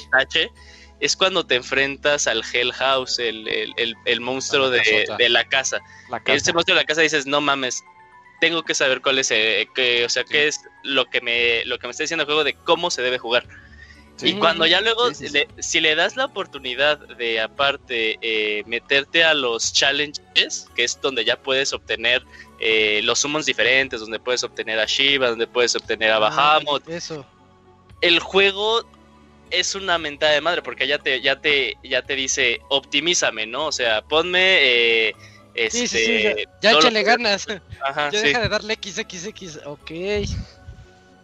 es cuando te enfrentas al Hell House, el, el, el- el monstruo la de, de la casa. La casa. monstruo de la casa dices, no mames, tengo que saber cuál es, eh, que, o sea, qué es lo que me, lo que me está diciendo el juego de cómo se debe jugar. Sí. Y cuando ya luego, Sí, sí, sí. le- si le das la oportunidad de aparte eh, meterte a los challenges, que es donde ya puedes obtener eh, los summons diferentes, donde puedes obtener a Shiva, donde puedes obtener a Bahamut, Ay, Eso. el juego es una mentada de madre porque ya te, ya te, ya te dice optimízame, ¿no? O sea, ponme eh, Sí, este, sí, sí, ya, ya échale ganas. [LAUGHS] Ajá, Ya deja de darle XXX. Ok.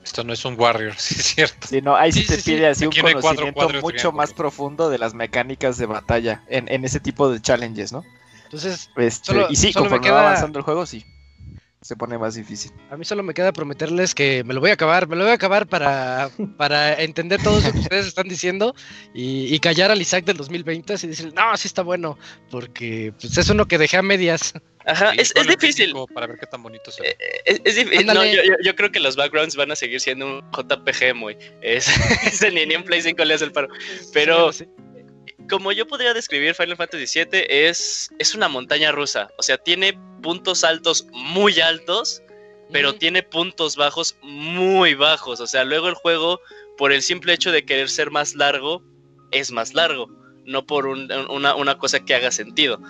Esto no es un Warrior, [LAUGHS] sí es cierto. Sí, no, ahí sí, Sí, te sí, sí. pide así un Aquí conocimiento mucho triángulo. más profundo de las mecánicas de batalla en, en ese tipo de challenges, ¿no? Entonces, Este, Solo- y sí, solo me conforme queda- va avanzando el juego, sí. Se pone más difícil. a mí solo me queda prometerles que me lo voy a acabar. Me lo voy a acabar para, para entender todo eso que ustedes están diciendo y, y callar al Isaac del 2020 y decir, no, sí está bueno. Porque pues, es uno que dejé a medias. Ajá, Sí, es, es difícil. Para ver qué tan bonito se ve. Es, es difícil. No, yo, yo- yo creo que los backgrounds van a seguir siendo un JPG muy. Es, [LAUGHS] ni en Play 5 le hace el paro. Pero Sí, como yo podría describir Final Fantasy VII, es, es una montaña rusa. O sea, tiene puntos altos muy altos, pero tiene puntos bajos muy bajos. O sea, luego el juego, por el simple hecho de querer ser más largo, es más largo. No por un- una, una cosa que haga sentido.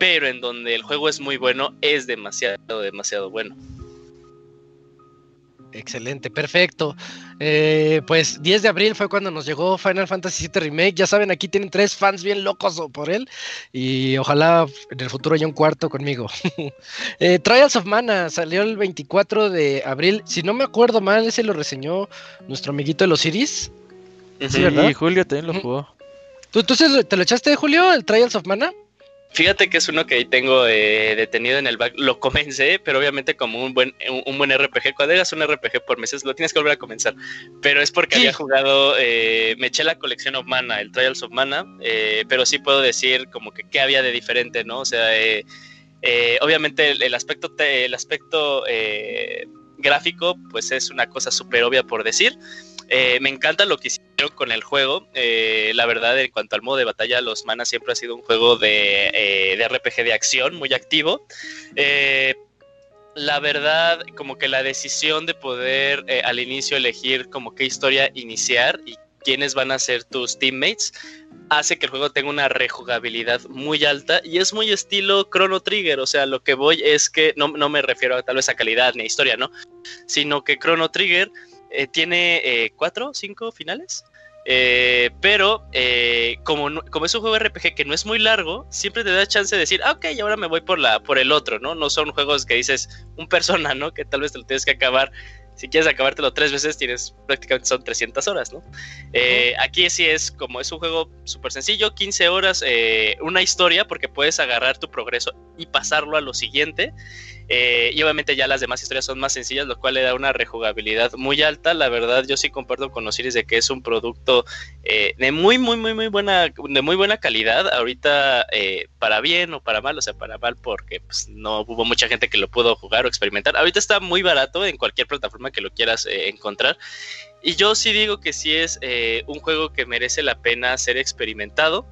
Pero en donde el juego es muy bueno, es demasiado, demasiado bueno. Excelente, perfecto. Eh, pues 10 de abril fue cuando nos llegó Final Fantasy VII Remake. Ya saben, aquí tienen tres fans bien locos por él. Y ojalá en el futuro haya un cuarto conmigo. [LAUGHS] Eh, Trials of Mana salió el 24 de abril. Si no me acuerdo mal, ese lo reseñó nuestro amiguito de los Iris. Sí, Sí, ¿verdad? Julio también lo jugó. ¿Tú, tú se- te lo echaste, Julio, el Trials of Mana? Fíjate que es uno que ahí tengo eh, detenido en el back. Lo comencé, pero obviamente como un buen, un, un buen RPG. Cuando hagas un RPG por meses, lo tienes que volver a comenzar. Pero es porque Sí. había jugado, eh, me eché la colección of Mana, el Trials of Mana. eh, pero sí puedo decir como que qué había de diferente, ¿no? O sea, eh, eh, obviamente el, el aspecto, el aspecto gráfico, pues es una cosa súper obvia por decir. Eh, me encanta lo que hicieron con el juego. Eh, la verdad, en cuanto al modo de batalla, los Mana siempre ha sido un juego de, eh, de RPG de acción muy activo. La verdad, como que la decisión de poder al inicio elegir como qué historia iniciar y quiénes van a ser tus teammates hace que el juego tenga una rejugabilidad muy alta y es muy estilo Chrono Trigger, o sea, lo que voy es que no, no me refiero a tal vez a calidad ni a historia, ¿no? Sino que Chrono Trigger eh, tiene eh, cuatro, cinco finales. Eh, pero eh, como, no- como es un juego RPG que no es muy largo, siempre te da chance de decir, ah, ok, ahora me voy por, la, por el otro, ¿no? No son juegos que dices un persona, ¿no? Que tal vez te lo tienes que acabar. Si quieres acabártelo tres veces, tienes prácticamente son 300 horas, ¿no? Eh, aquí sí es como es un juego súper sencillo, 15 horas, eh, una historia, porque puedes agarrar tu progreso y pasarlo a lo siguiente. Eh, y obviamente ya las demás historias son más sencillas, lo cual le da una rejugabilidad muy alta. La verdad, yo sí comparto con Osiris de que es un producto eh, de muy, muy, muy, muy buena, de muy buena calidad. Ahorita, eh, para bien o para mal, o sea, para mal porque pues, no hubo mucha gente que lo pudo jugar o experimentar. Ahorita está muy barato en cualquier plataforma que lo quieras encontrar. Y yo sí digo que sí es un juego que merece la pena ser experimentado.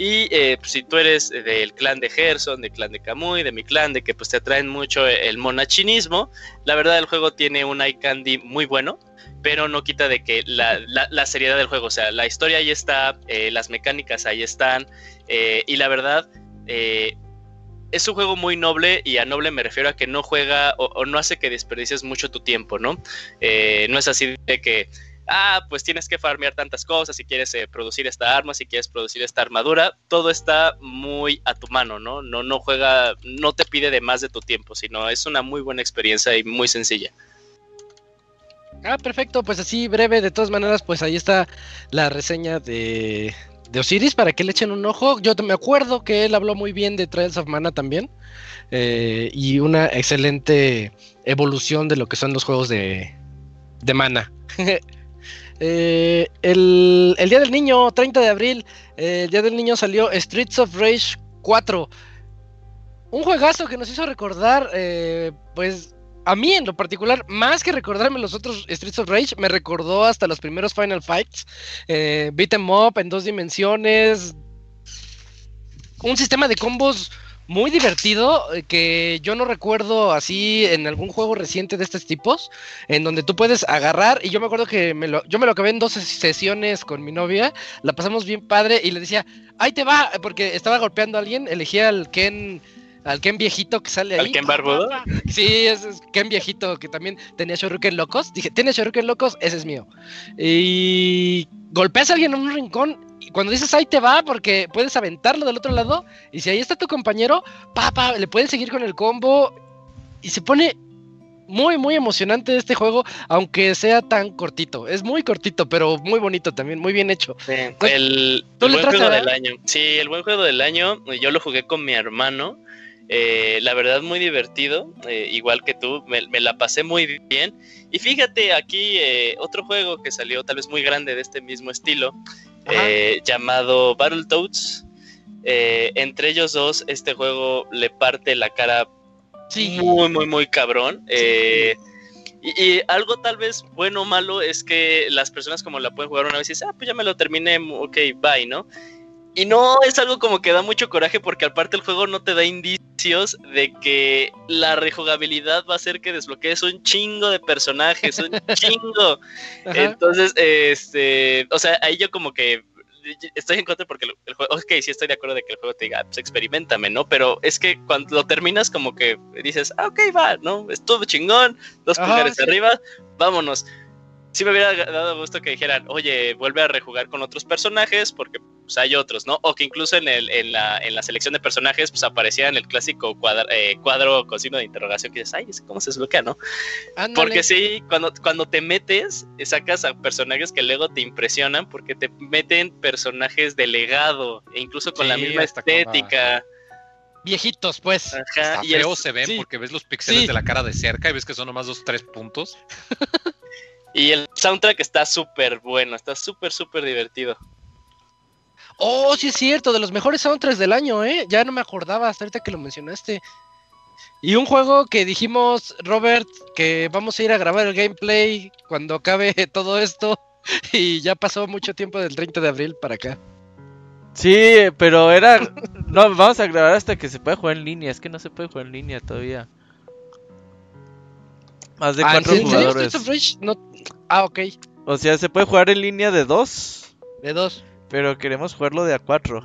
Y eh, pues, si tú eres del clan de Gerson, del clan de Kamui, de mi clan, de que pues te atraen mucho el monachinismo, la verdad el juego tiene un eye candy muy bueno, pero no quita de que la, la- seriedad del juego, o sea, la historia ahí está, eh, las mecánicas ahí están, eh, y la verdad eh, es un juego muy noble, y a noble me refiero a que no juega o, o no hace que desperdicies mucho tu tiempo, ¿no? Eh, no es así de que ah, pues tienes que farmear tantas cosas, si quieres eh, producir esta arma, si quieres producir esta armadura, todo está muy a tu mano, ¿no? No, no juega, no te pide de más de tu tiempo, sino es una muy buena experiencia y muy sencilla. Ah, perfecto, pues así breve, de todas maneras, pues ahí está la reseña de, de Osiris para que le echen un ojo. Yo me acuerdo que él habló muy bien de Trials of Mana también eh, y una excelente evolución de lo que son los juegos de, de Mana. [LAUGHS] Eh, el, el Día del Niño, 30 de abril, eh, el Día del Niño salió Streets of Rage 4. Un juegazo que nos hizo recordar, eh, pues, a mí en lo particular, más que recordarme los otros Streets of Rage, me recordó hasta los primeros Final Fights. Beat 'em up en dos dimensiones. Un sistema de combos muy divertido eh, que yo no recuerdo así en algún juego reciente de estos tipos, en donde tú puedes agarrar, y yo me acuerdo que me lo, yo me lo acabé en dos ses- sesiones con mi novia, la pasamos bien padre y le decía, ahí te va, porque estaba golpeando a alguien, elegía al Ken, al Ken viejito que sale ahí. ¿Al Ken barbudo? [LAUGHS] Sí, ese es Ken viejito que también tenía Shoryuken locos. Dije, ¿tiene Shoryuken locos? Ese es mío. Y golpeas a alguien en un rincón y cuando dices ahí te va porque puedes aventarlo del otro lado y si ahí está tu compañero, pa, pa, le puedes seguir con el combo y se pone muy, muy emocionante este juego, aunque sea tan cortito. Es muy cortito, pero muy bonito también, muy bien hecho. Pues, el, ¿tú el buen juego del año. Sí, el buen juego del año. Yo lo jugué con mi hermano. Eh, la verdad, muy divertido. eh, igual que tú, me, me la pasé muy bien. Y fíjate, aquí eh, otro juego que salió, tal vez muy grande de este mismo estilo, llamado Battletoads. Entre ellos dos, este juego le parte la cara Sí. muy, muy, muy cabrón. Y, y algo tal vez bueno o malo es que las personas como la pueden jugar una vez y dicen, ah, pues ya me lo terminé, ok, bye, ¿no? Y no es algo como que da mucho coraje porque aparte el juego no te da indicios de que la rejugabilidad va a hacer que desbloquees un chingo de personajes, un [LAUGHS] chingo. Ajá. Entonces, este, o sea, ahí yo como que estoy en contra porque el, el juego, ok, sí estoy de acuerdo de que el juego te diga, pues experimentame, ¿no? Pero es que cuando lo terminas como que dices, ah, ok, va, ¿no? Estuvo chingón, dos Ajá, pulgares sí. arriba, vámonos. Sí me hubiera dado gusto que dijeran, oye, vuelve a rejugar con otros personajes porque pues hay otros, ¿no? O que incluso en, el, en, la, en la selección de personajes, pues aparecía en el clásico cuadra, eh, cuadro con signo de interrogación que dices, ay, ¿cómo se desbloquea, no? Ándale. Porque sí, cuando, cuando te metes, sacas a personajes que luego te impresionan porque te meten personajes de legado, e incluso con la misma hasta con la- estética. Viejitos, pues. Ajá, Está y feo se ven sí. porque ves los píxeles Sí. de la cara de cerca y ves que son nomás dos, tres puntos. [LAUGHS] Y el soundtrack está súper bueno, está súper, súper divertido. Oh, sí es cierto, de los mejores soundtracks del año, ¿eh? Ya no me acordaba hasta ahorita que lo mencionaste. Y un juego que dijimos, Robert, que vamos a ir a grabar el gameplay cuando acabe [LAUGHS] todo esto. [LAUGHS] Y ya pasó mucho tiempo del 30 de abril para acá. Sí, pero era. [LAUGHS] No, vamos a grabar hasta que se pueda jugar en línea. Es que no se puede jugar en línea todavía. Más de Ah, cuatro ¿en serio jugadores. No... Ah, ok. O sea, se puede jugar en línea de dos, De dos. Pero queremos jugarlo de a cuatro.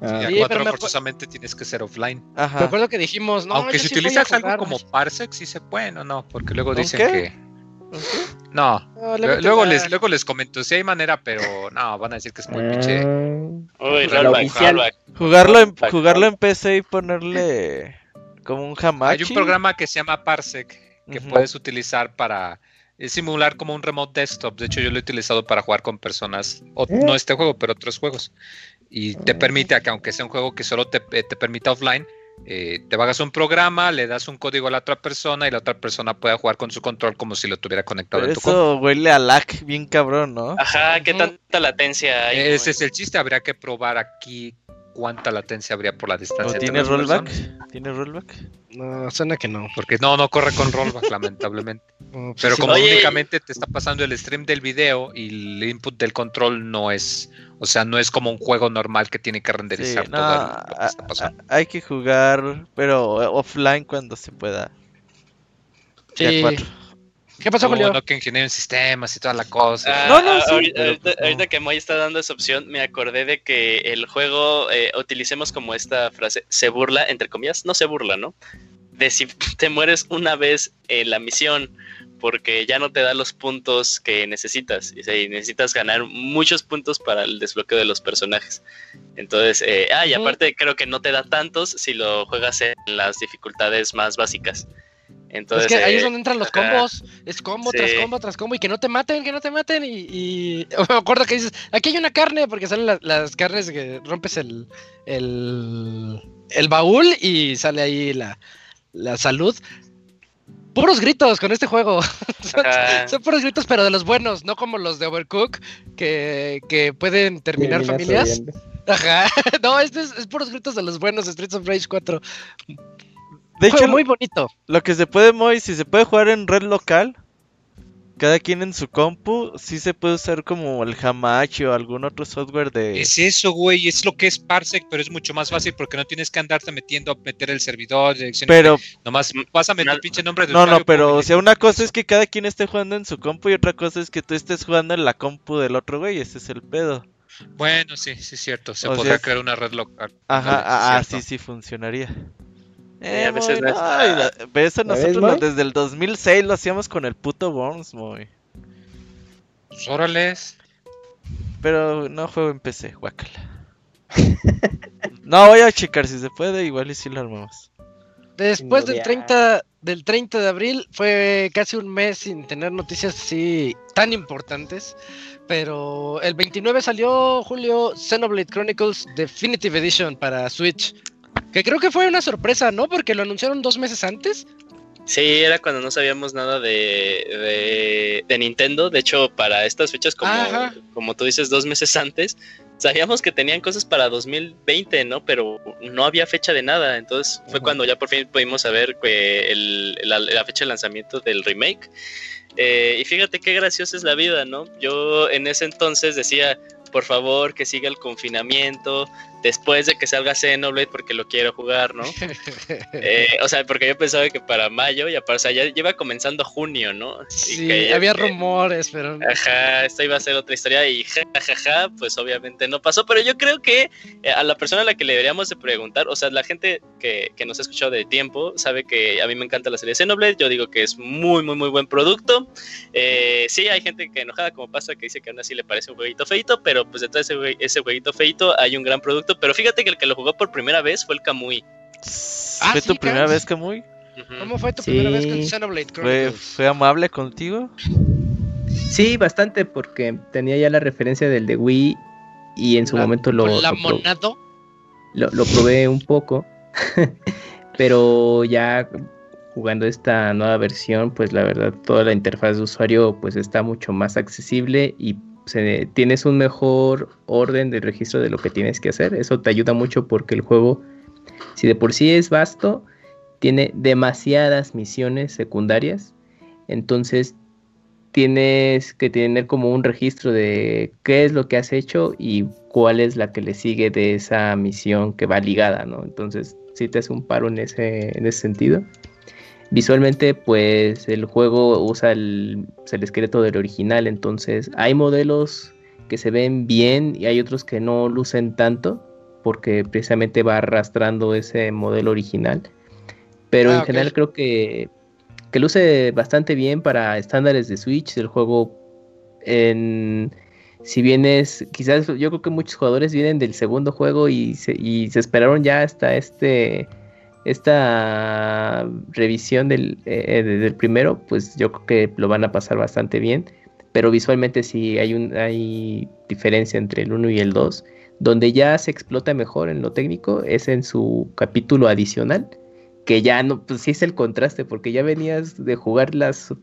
Ah, y a Sí, me acu- forzosamente tienes que ser offline. Me Ajá. acuerdo que dijimos, no, Aunque si sí a utilizas algo como Parsec, sí se puede, ¿o no? Porque luego ¿Con dicen qué? que. No, No, luego les, luego les comento, si hay manera, pero no, van a decir que es muy pinche. Ah, Uy, rollback, oficial. rollback. Jugarlo en, jugarlo en PC y ponerle como un hamachi. Hay un programa que se llama Parsec que puedes utilizar para eh, simular como un remote desktop. De hecho, yo lo he utilizado para jugar con personas, o, ¿Eh? no este juego, pero otros juegos. Y te permite, a que aunque sea un juego que solo te, eh, te permita offline, eh, te bajas un programa, le das un código a la otra persona y la otra persona puede jugar con su control como si lo tuviera conectado Pero en tu compu. eso huele a lag bien cabrón, ¿no? Ajá, qué tanta latencia hay. Ese es el chiste, habría que probar aquí cuánta latencia habría por la ¿O distancia. tiene rollback? personas. ¿Tiene rollback? No, suena que no. Porque no, no corre con rollback, [LAUGHS] lamentablemente. No, pues Pero sí. como Oye. únicamente te está pasando el stream del video y el input del control no es, o sea, no es como un juego normal que tiene que renderizar Sí, todo no, lo que está pasando. hay que jugar, pero offline cuando se pueda. Sí. ¿Qué pasó, Julio? bueno que ingeniero en sistemas y toda la cosa. Ah, No, no, ah, sí, ahorita, pero ahorita- no. ahorita que Moy está dando esa opción, me acordé de que el juego, eh, utilicemos como esta frase, se burla, entre comillas, no se burla, ¿no? De si [LAUGHS] te mueres una vez en la misión, porque ya no te da los puntos que necesitas. Y si necesitas ganar muchos puntos para el desbloqueo de los personajes. Entonces, eh, ah, y aparte creo que no te da tantos si lo juegas en las dificultades más básicas. Entonces, es que ahí eh, es donde entran los ajá. combos. Es combo Sí. tras combo tras combo. Y que no te maten, que no te maten. Y, y- [LAUGHS] me acuerdo que dices, aquí hay una carne, porque salen la- las carnes que rompes el, el, el baúl y sale ahí la, la salud. Puros gritos con este juego. [LAUGHS] Son, puros gritos, pero de los buenos, no como los de Overcook, que, que pueden terminar familias. Ajá. [LAUGHS] No, este es, es puros gritos de los buenos Streets of Rage 4. De hecho, muy bonito. lo que se puede, Moy, si se puede jugar en red local, cada quien en su compu, sí se puede usar como el Hamachi o algún otro software de... Es eso, güey, es lo que es Parsec, pero es mucho más fácil porque no tienes que andarte metiendo a meter el servidor, dirección Pero, nomás pásame tu pinche nombre de no, no, pero, o sea, una cosa es que cada quien esté jugando en su compu y otra cosa es que tú estés jugando en la compu del otro güey, ese es el pedo. Bueno, sí, sí es cierto, se O podría sea, crear una red local. Ajá, ah, es sí, sí funcionaría. A Eh, veces no la- eso ¿Ya ves, nosotros lo- desde el 2006 lo hacíamos con el puto Worms, Moy. Pues, órales. Pero no juego en PC, guácala. [LAUGHS] no, voy a checar si se puede, igual y si lo armamos. Después del odiar. 30, del 30 de abril fue casi un mes sin tener noticias así tan importantes. Pero el 29 salió, Julio, Xenoblade Chronicles Definitive Edition para Switch. Que creo que fue una sorpresa, ¿no? Porque lo anunciaron dos meses antes. Sí, era cuando no sabíamos nada de, de, de Nintendo. De hecho, para estas fechas, como, Ajá. como tú dices, dos meses antes, sabíamos que tenían cosas para 2020, ¿no? Pero no había fecha de nada. Entonces fue cuando ya por fin pudimos saber el- la, la fecha de lanzamiento del remake. Eh, y fíjate qué graciosa es la vida, ¿no? Yo en ese entonces decía, por favor, que siga el confinamiento después de que salga Xenoblade porque lo quiero jugar, ¿no? [LAUGHS] Eh, o sea, porque yo pensaba que para mayo, y aparte, o sea, ya lleva comenzando junio, ¿no? Y Sí, que había que- rumores, pero. Ajá, esta iba a ser otra historia y jajaja, pues obviamente no pasó, pero yo creo que eh, a la persona a la que le deberíamos de preguntar, o sea, la gente que, que nos ha escuchado de tiempo sabe que a mí me encanta la serie Xenoblade, yo digo que es muy, muy, muy buen producto. Eh, sí, hay gente que enojada como pasa que dice que aún así le parece un jueguito feito, pero pero pues detrás de ese, jue- ese jueguito feito hay un gran producto. Pero fíjate que el que lo jugó por primera vez fue el Kamui. Ah, ¿Fue sí, tu primera vez, Camuy? Ujú. ¿Cómo fue tu Sí. primera vez con Xenoblade ¿Fue, Chronicles? ¿Fue amable contigo? Sí, bastante, porque tenía ya la referencia del de Wii y en su La- momento lo, ¿Con la lo pro- monado? lo, lo probé un poco, [LAUGHS] pero ya jugando esta nueva versión, pues la verdad toda la interfaz de usuario pues está mucho más accesible y se- tienes un mejor orden de registro de lo que tienes que hacer. Eso te ayuda mucho porque el juego, si de por sí es vasto, tiene demasiadas misiones secundarias, entonces tienes que tener como un registro de qué es lo que has hecho y cuál es la que le sigue de esa misión que va ligada, ¿no? Entonces, sí te hace un paro en ese, en ese sentido. Visualmente, pues el juego usa el, pues, el esqueleto del original, entonces hay modelos que se ven bien y hay otros que no lucen tanto, porque precisamente va arrastrando ese modelo original. Pero Ah, en general creo que, que luce bastante bien para estándares de Switch. El juego, en, si bien es, quizás yo creo que muchos jugadores vienen del segundo juego y se, y se esperaron ya hasta este esta revisión del, eh, de- del primero, pues yo creo que lo van a pasar bastante bien. Pero visualmente sí hay, un, hay diferencia entre el 1 y el 2. Donde ya se explota mejor en lo técnico es en su capítulo adicional, que ya no, pues sí es el contraste, porque ya venías de jugar las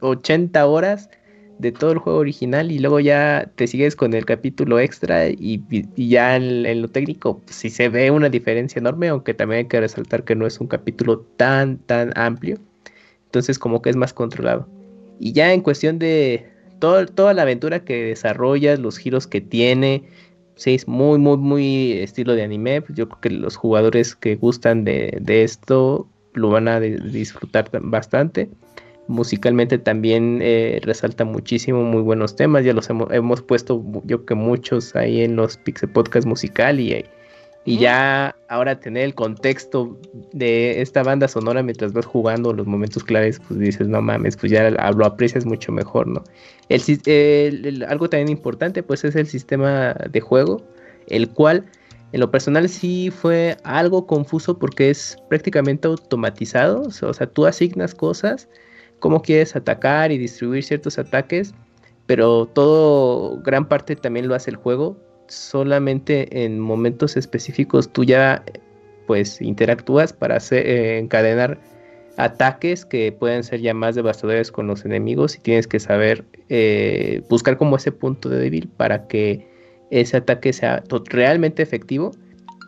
80 horas de todo el juego original y luego ya te sigues con el capítulo extra y, y ya en, en lo técnico pues, sí se ve una diferencia enorme, aunque también hay que resaltar que no es un capítulo tan, tan amplio. Entonces como que es más controlado. Y ya en cuestión de todo, toda la aventura que desarrollas, los giros que tiene, sí, es muy, muy, muy estilo de anime. Pues yo creo que los jugadores que gustan de, de esto lo van a de- disfrutar bastante. Musicalmente también eh, resalta muchísimo, muy buenos temas. Ya los hemos, hemos puesto, yo que muchos ahí en los Pixel Podcast musical y, y ya ahora tener el contexto de esta banda sonora mientras vas jugando los momentos claves, pues dices, no mames, pues ya lo aprecias mucho mejor, ¿no? El, sis- el- el- algo también importante, pues es el sistema de juego, el cual en lo personal sí fue algo confuso porque es prácticamente automatizado, o sea, tú asignas cosas, cómo quieres atacar y distribuir ciertos ataques, pero todo, gran parte también lo hace el juego, solamente en momentos específicos tú ya pues interactúas para hacer, eh, encadenar ataques que pueden ser ya más devastadores con los enemigos y tienes que saber eh, buscar como ese punto débil para que ese ataque sea realmente efectivo.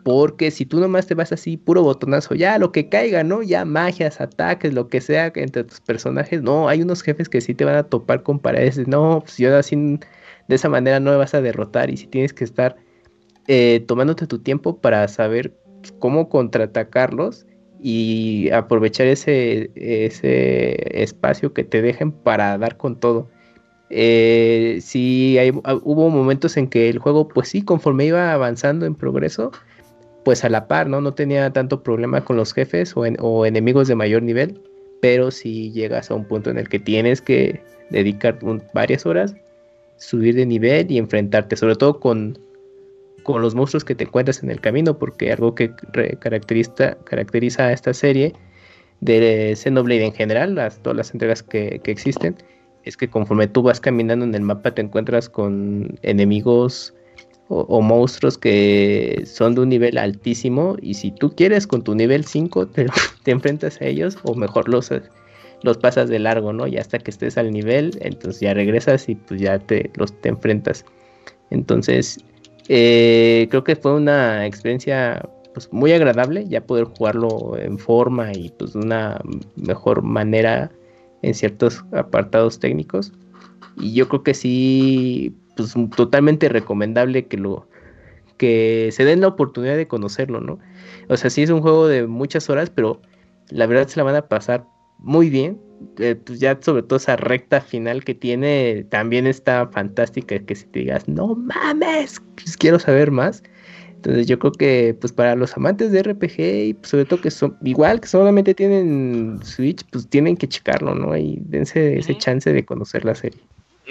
Porque si tú nomás te vas así, puro botonazo, ya lo que caiga, ¿no? Ya magias, ataques, lo que sea entre tus personajes. No, hay unos jefes que sí te van a topar con paredes. No, pues yo así de esa manera no me vas a derrotar. Y si tienes que estar eh, tomándote tu tiempo para saber cómo contraatacarlos y aprovechar ese, ese espacio que te dejen para dar con todo. Eh, sí, hay- hubo momentos en que el juego, pues sí, conforme iba avanzando en progreso, pues a la par, ¿no? No tenía tanto problema con los jefes o, en- o enemigos de mayor nivel, pero si llegas a un punto en el que tienes que dedicar varias horas, subir de nivel y enfrentarte, sobre todo con, los monstruos que te encuentras en el camino, porque algo que caracteriza, caracteriza a esta serie de Xenoblade en general, todas las entregas que existen, es que conforme tú vas caminando en el mapa te encuentras con enemigos o, monstruos que son de un nivel altísimo y si tú quieres con tu nivel 5 [LAUGHS] te, te enfrentas a ellos o mejor los, los pasas de largo, ¿no? Y hasta que estés al nivel, entonces ya regresas y pues ya te, los, te enfrentas. Entonces, eh, creo que fue una experiencia pues, muy agradable ya poder jugarlo en forma y pues de una mejor manera en ciertos apartados técnicos. Y yo creo que sí, pues totalmente recomendable que lo que se den la oportunidad de conocerlo, ¿no? O sea, sí es un juego de muchas horas, pero la verdad se la van a pasar muy bien. Eh, pues ya sobre todo esa recta final que tiene también está fantástica que si te digas, no mames, pues quiero saber más. Entonces yo creo que pues para los amantes de RPG y pues, sobre todo que son igual que solamente tienen Switch, pues tienen que checarlo, ¿no? Y dense ese chance de conocer la serie.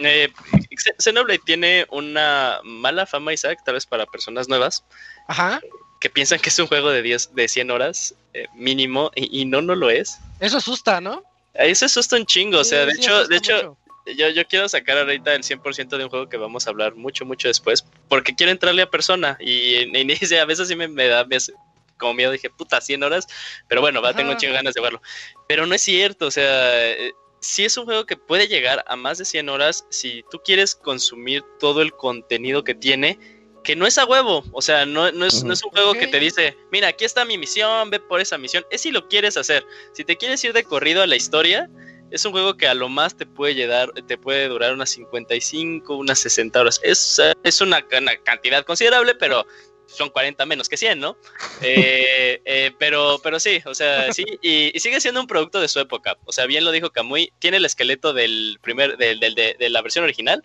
Eh, Xe- Xenoblade tiene una mala fama, Isaac, tal vez para personas nuevas, Ajá. que piensan que es un juego de 10, de 100 horas eh, mínimo, y, y no, no lo es. Eso asusta, ¿no? Eso asusta un chingo, o sea, de sí, hecho, de hecho, mucho. yo, yo quiero sacar ahorita el 100% de un juego que vamos a hablar mucho, mucho después, porque quiero entrarle a persona y, [LAUGHS] y- y a veces sí me, me da me hace como miedo, dije, puta, 100 horas, pero bueno, va, tengo un chingo ganas de jugarlo. Pero no es cierto, o sea, eh, sí es un juego que puede llegar a más de 100 horas si tú quieres consumir todo el contenido que tiene. Que no es a huevo, o sea, no, no, es, no es un juego que te dice, mira, aquí está mi misión, ve por esa misión. Es si lo quieres hacer. Si te quieres ir de corrido a la historia, es un juego que a lo más te puede llegar, te puede durar unas 55, unas 60 horas. Es, es una, una cantidad considerable, pero son 40 menos que 100, ¿no? Eh, [LAUGHS] eh, pero, pero sí, o sea, sí, y, y sigue siendo un producto de su época. O sea, bien lo dijo Kamui, tiene el esqueleto del primer, del, del- de, de la versión original,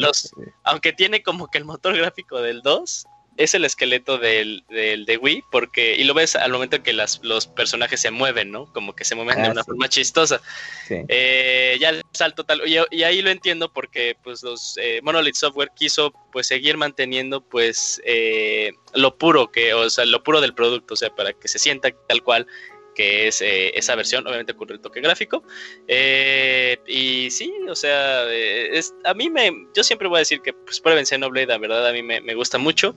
los- aunque tiene como que el motor gráfico del 2 es el esqueleto del, del de Wii, porque, y lo ves al momento que las, los personajes se mueven, ¿no? Como que se mueven de Ah, una sí. forma chistosa. Sí. Eh, ya el salto tal, y, y ahí lo entiendo porque pues los eh, Monolith Software quiso pues seguir manteniendo pues eh, lo puro que, o sea, lo puro del producto, o sea, para que se sienta tal cual que es eh, esa versión, obviamente con el toque gráfico. Eh, y sí, o sea, eh, a mí me, yo siempre voy a decir que pues prueben Xenoblade, la verdad a mí me, gusta mucho.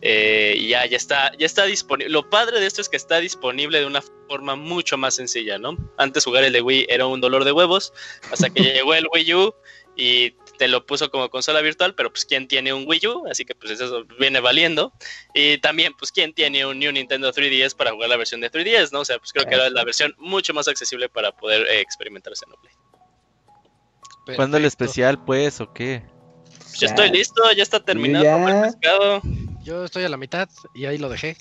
Y ya, ya está, ya está disponible. Lo padre de esto es que está disponible de una forma mucho más sencilla, ¿no? Antes jugar el de Wii era un dolor de huevos, hasta que [LAUGHS] llegó el Wii U y te lo puso como consola virtual, pero pues quién tiene un Wii U, así que pues eso viene valiendo. Y también pues quién tiene un New Nintendo 3DS para jugar la versión de 3DS, ¿no? O sea, pues creo que era la versión mucho más accesible para poder eh, experimentar Xenoblade. ¿Cuándo el especial, pues, o qué? Pues ya estoy listo, ya está terminado ya. el pescado. Yo estoy a la mitad y ahí lo dejé.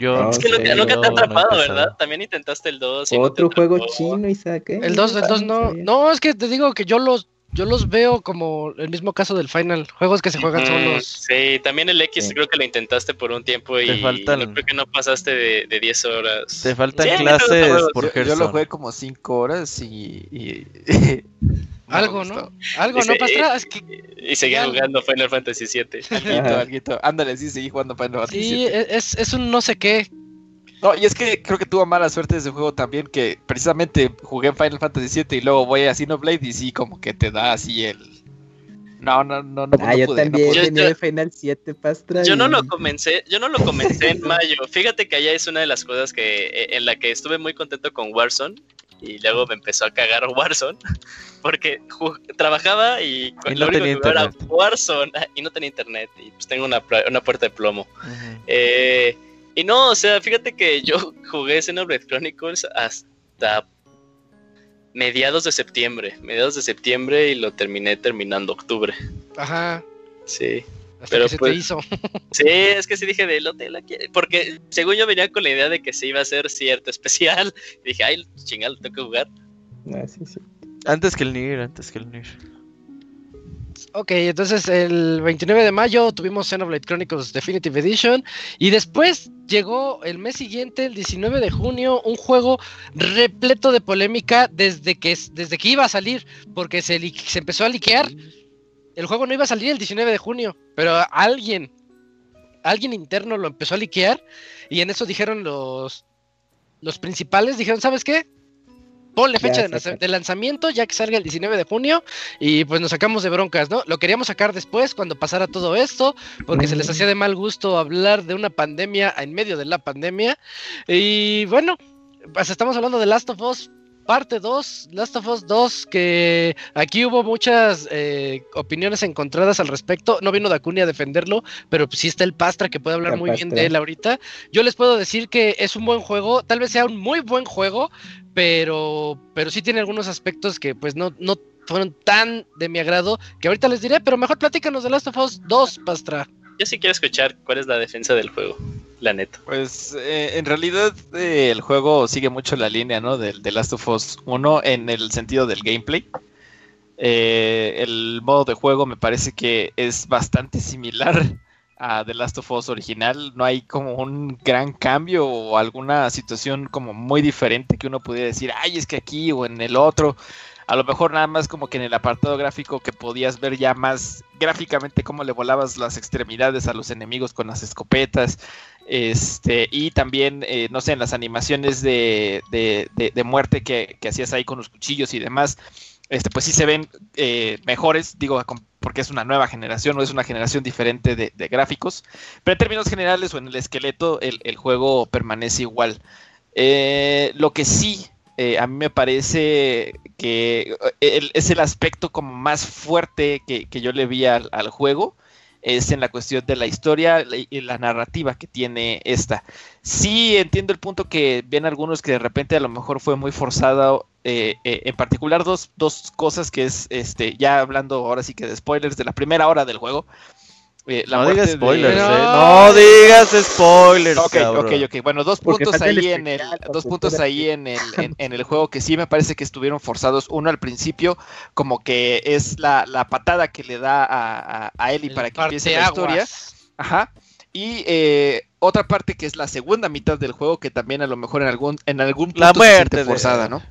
Yo No Es que nunca, sé, nunca te ha no, no he atrapado. ¿verdad? También intentaste el 2. y no te Otro juego chino, Isaac. ¿eh? El 2, el 2 no. Bien. No, es que te digo que yo los yo los veo como el mismo caso del Final, juegos que se juegan Mm, solos. Sí, también el X Sí. creo que lo intentaste por un tiempo Te y faltan- no creo que no pasaste de, de 10 horas. Te faltan Sí, clases que por Yo, yo lo jugué como 5 horas y. y- [LAUGHS] Algo. ¿no? Algo, ¿no, Pastra? Es que Y seguí Ya. jugando Final Fantasy VII. Alguito, alguito. Ándale, sí, seguí jugando Final Fantasy sí, VII. es, es un no sé qué. No, y es que creo que tuvo mala suerte ese juego también, que precisamente jugué Final Fantasy VII y luego voy a Xenoblade y sí, como que te da así el... No, no, no, no, Ah, no yo pude, no también pude. Yo- venía yo- de Final 7, Pastra. Yo no lo comencé, yo no lo comencé en [LAUGHS] mayo. Fíjate que allá es una de las cosas que eh, en la que estuve muy contento con Warzone y luego me empezó a cagar Warzone [LAUGHS] porque trabajaba y, Y lo no único tenía que era internet. Warzone ah, y no tenía internet y pues tengo una, una puerta de plomo. Eh, y no, o sea, fíjate que yo [LAUGHS] jugué Xenoblade Chronicles hasta mediados de septiembre, mediados de septiembre y lo terminé terminando octubre. Ajá. Sí. Hasta Pero que se pues- te hizo. [LAUGHS] Sí, es que sí dije de lo te la quiere- Porque según yo venía con la idea de que se iba a hacer cierto [LAUGHS] especial. Y dije, ay, chingado, tengo que jugar. Ah, sí, sí. Antes que el Nier, antes que el Nier. Ok, entonces el 29 de mayo tuvimos Xenoblade Chronicles Definitive Edition y después llegó el mes siguiente, el 19 de junio, un juego repleto de polémica desde que, desde que iba a salir, porque se, se empezó a liquear. El juego no iba a salir el 19 de junio, pero alguien, alguien interno lo empezó a liquear y en eso dijeron los, los principales, dijeron, ¿sabes qué? Ponle Ya, fecha de, saca. lanza- de lanzamiento ya que salga el 19 de junio y pues nos sacamos de broncas, ¿no? Lo queríamos sacar después cuando pasara todo esto, porque se les hacía de mal gusto hablar de una pandemia en medio de la pandemia. Y bueno, pues estamos hablando de Last of Us parte 2, Last of Us 2, que aquí hubo muchas eh, opiniones encontradas al respecto. No vino Dakuni a defenderlo, pero pues sí está el Pastra que puede hablar El muy bien de él ahorita. Yo les puedo decir que es un buen juego, tal vez sea un muy buen juego, pero, pero sí tiene algunos aspectos que pues no, no fueron tan de mi agrado que ahorita les diré, pero mejor platícanos de Last of Us 2, Pastra. Yo sí quiero escuchar cuál es la defensa del juego, Pues eh, en realidad eh, el juego sigue mucho la línea, ¿no? Del de Last of Us 1 en el sentido del gameplay. Eh, el modo de juego me parece que es bastante similar a The Last of Us original. No hay como un gran cambio o alguna situación como muy diferente que uno pudiera decir, ay, es que aquí o en el otro a lo mejor nada más como que en el apartado gráfico que podías ver ya más gráficamente cómo le volabas las extremidades a los enemigos con las escopetas, este, y también, eh, no sé, en las animaciones de, de, de, muerte que, que, hacías ahí con los cuchillos y demás, este, pues sí se ven eh, mejores, digo, porque es una nueva generación o es una generación diferente de, gráficos, pero en términos generales o en el esqueleto el, el juego permanece igual. Eh, lo que sí eh, a mí me parece que eh, es el aspecto como más fuerte que, yo le vi al, juego, es en la cuestión de la historia y la narrativa que tiene esta. Sí entiendo el punto que ven algunos que de repente a lo mejor fue muy forzada, eh, en particular dos, dos cosas que es, este, ya hablando ahora sí que de spoilers de la primera hora del juego, eh, no digas spoilers, eh. no. digas spoilers. Ok, ok, ok. Bueno, dos puntos ahí en el, dos puntos ahí en el, en, el juego que sí me parece que estuvieron forzados. Uno al principio, como que es la, la patada que le da a, a, Ellie para que empiece la historia. Ajá. Y eh, otra parte que es la segunda mitad del juego, que también a lo mejor en algún, en algún punto la muerte forzada, ¿no?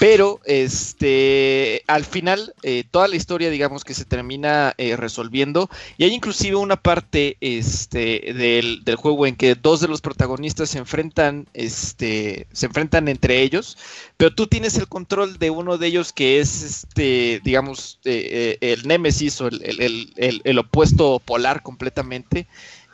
Pero este al final eh, toda la historia digamos que se termina eh, resolviendo y hay inclusive una parte este del, del, juego en que dos de los protagonistas se enfrentan este se enfrentan entre ellos pero tú tienes el control de uno de ellos que es este digamos eh, el némesis o el, el, el, el opuesto polar completamente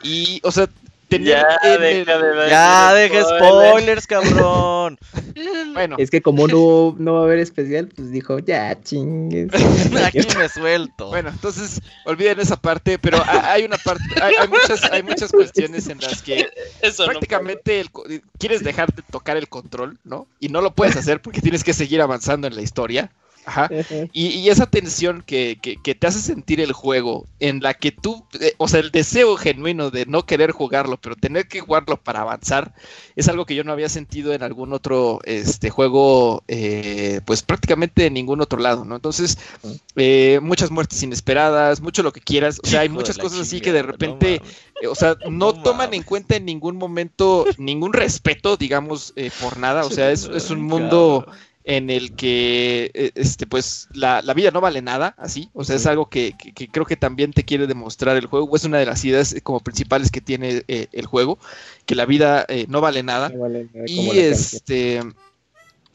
y o sea ya, deja, spoilers, cabrón. [LAUGHS] bueno. Es que como no, no va a haber especial, pues dijo, ya chingues. [LAUGHS] Aquí me suelto. Bueno, entonces olviden esa parte, pero hay una parte, hay, muchas, hay muchas cuestiones en las que prácticamente quieres dejar de tocar el control, ¿no? Y no lo puedes hacer porque tienes que seguir avanzando en la historia. Ajá. Y, esa tensión que, te hace sentir el juego, en la que tú, eh, o sea, el deseo genuino de no querer jugarlo, pero tener que jugarlo para avanzar, es algo que yo no había sentido en algún otro este, juego, eh, pues prácticamente en ningún otro lado, ¿no? Entonces, eh, muchas muertes inesperadas, mucho lo que quieras, o sea, hay muchas cosas así que de repente, o sea, [LAUGHS] no, toman en cuenta en ningún momento ningún respeto, digamos, por nada, o sea, es, es un mundo en el que eh, este pues la, vida no vale nada así o sea es algo que, creo que también te quiere demostrar el juego es una de las ideas como principales que tiene eh, el juego que la vida eh, no vale nada. Y este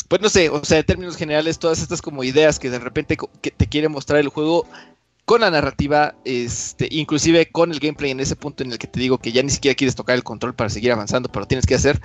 pues no sé o sea en términos generales todas estas como ideas que de repente que te quiere mostrar el juego con la narrativa, este, inclusive con el gameplay en ese punto en el que te digo que ya ni siquiera quieres tocar el control para seguir avanzando, pero tienes que hacer,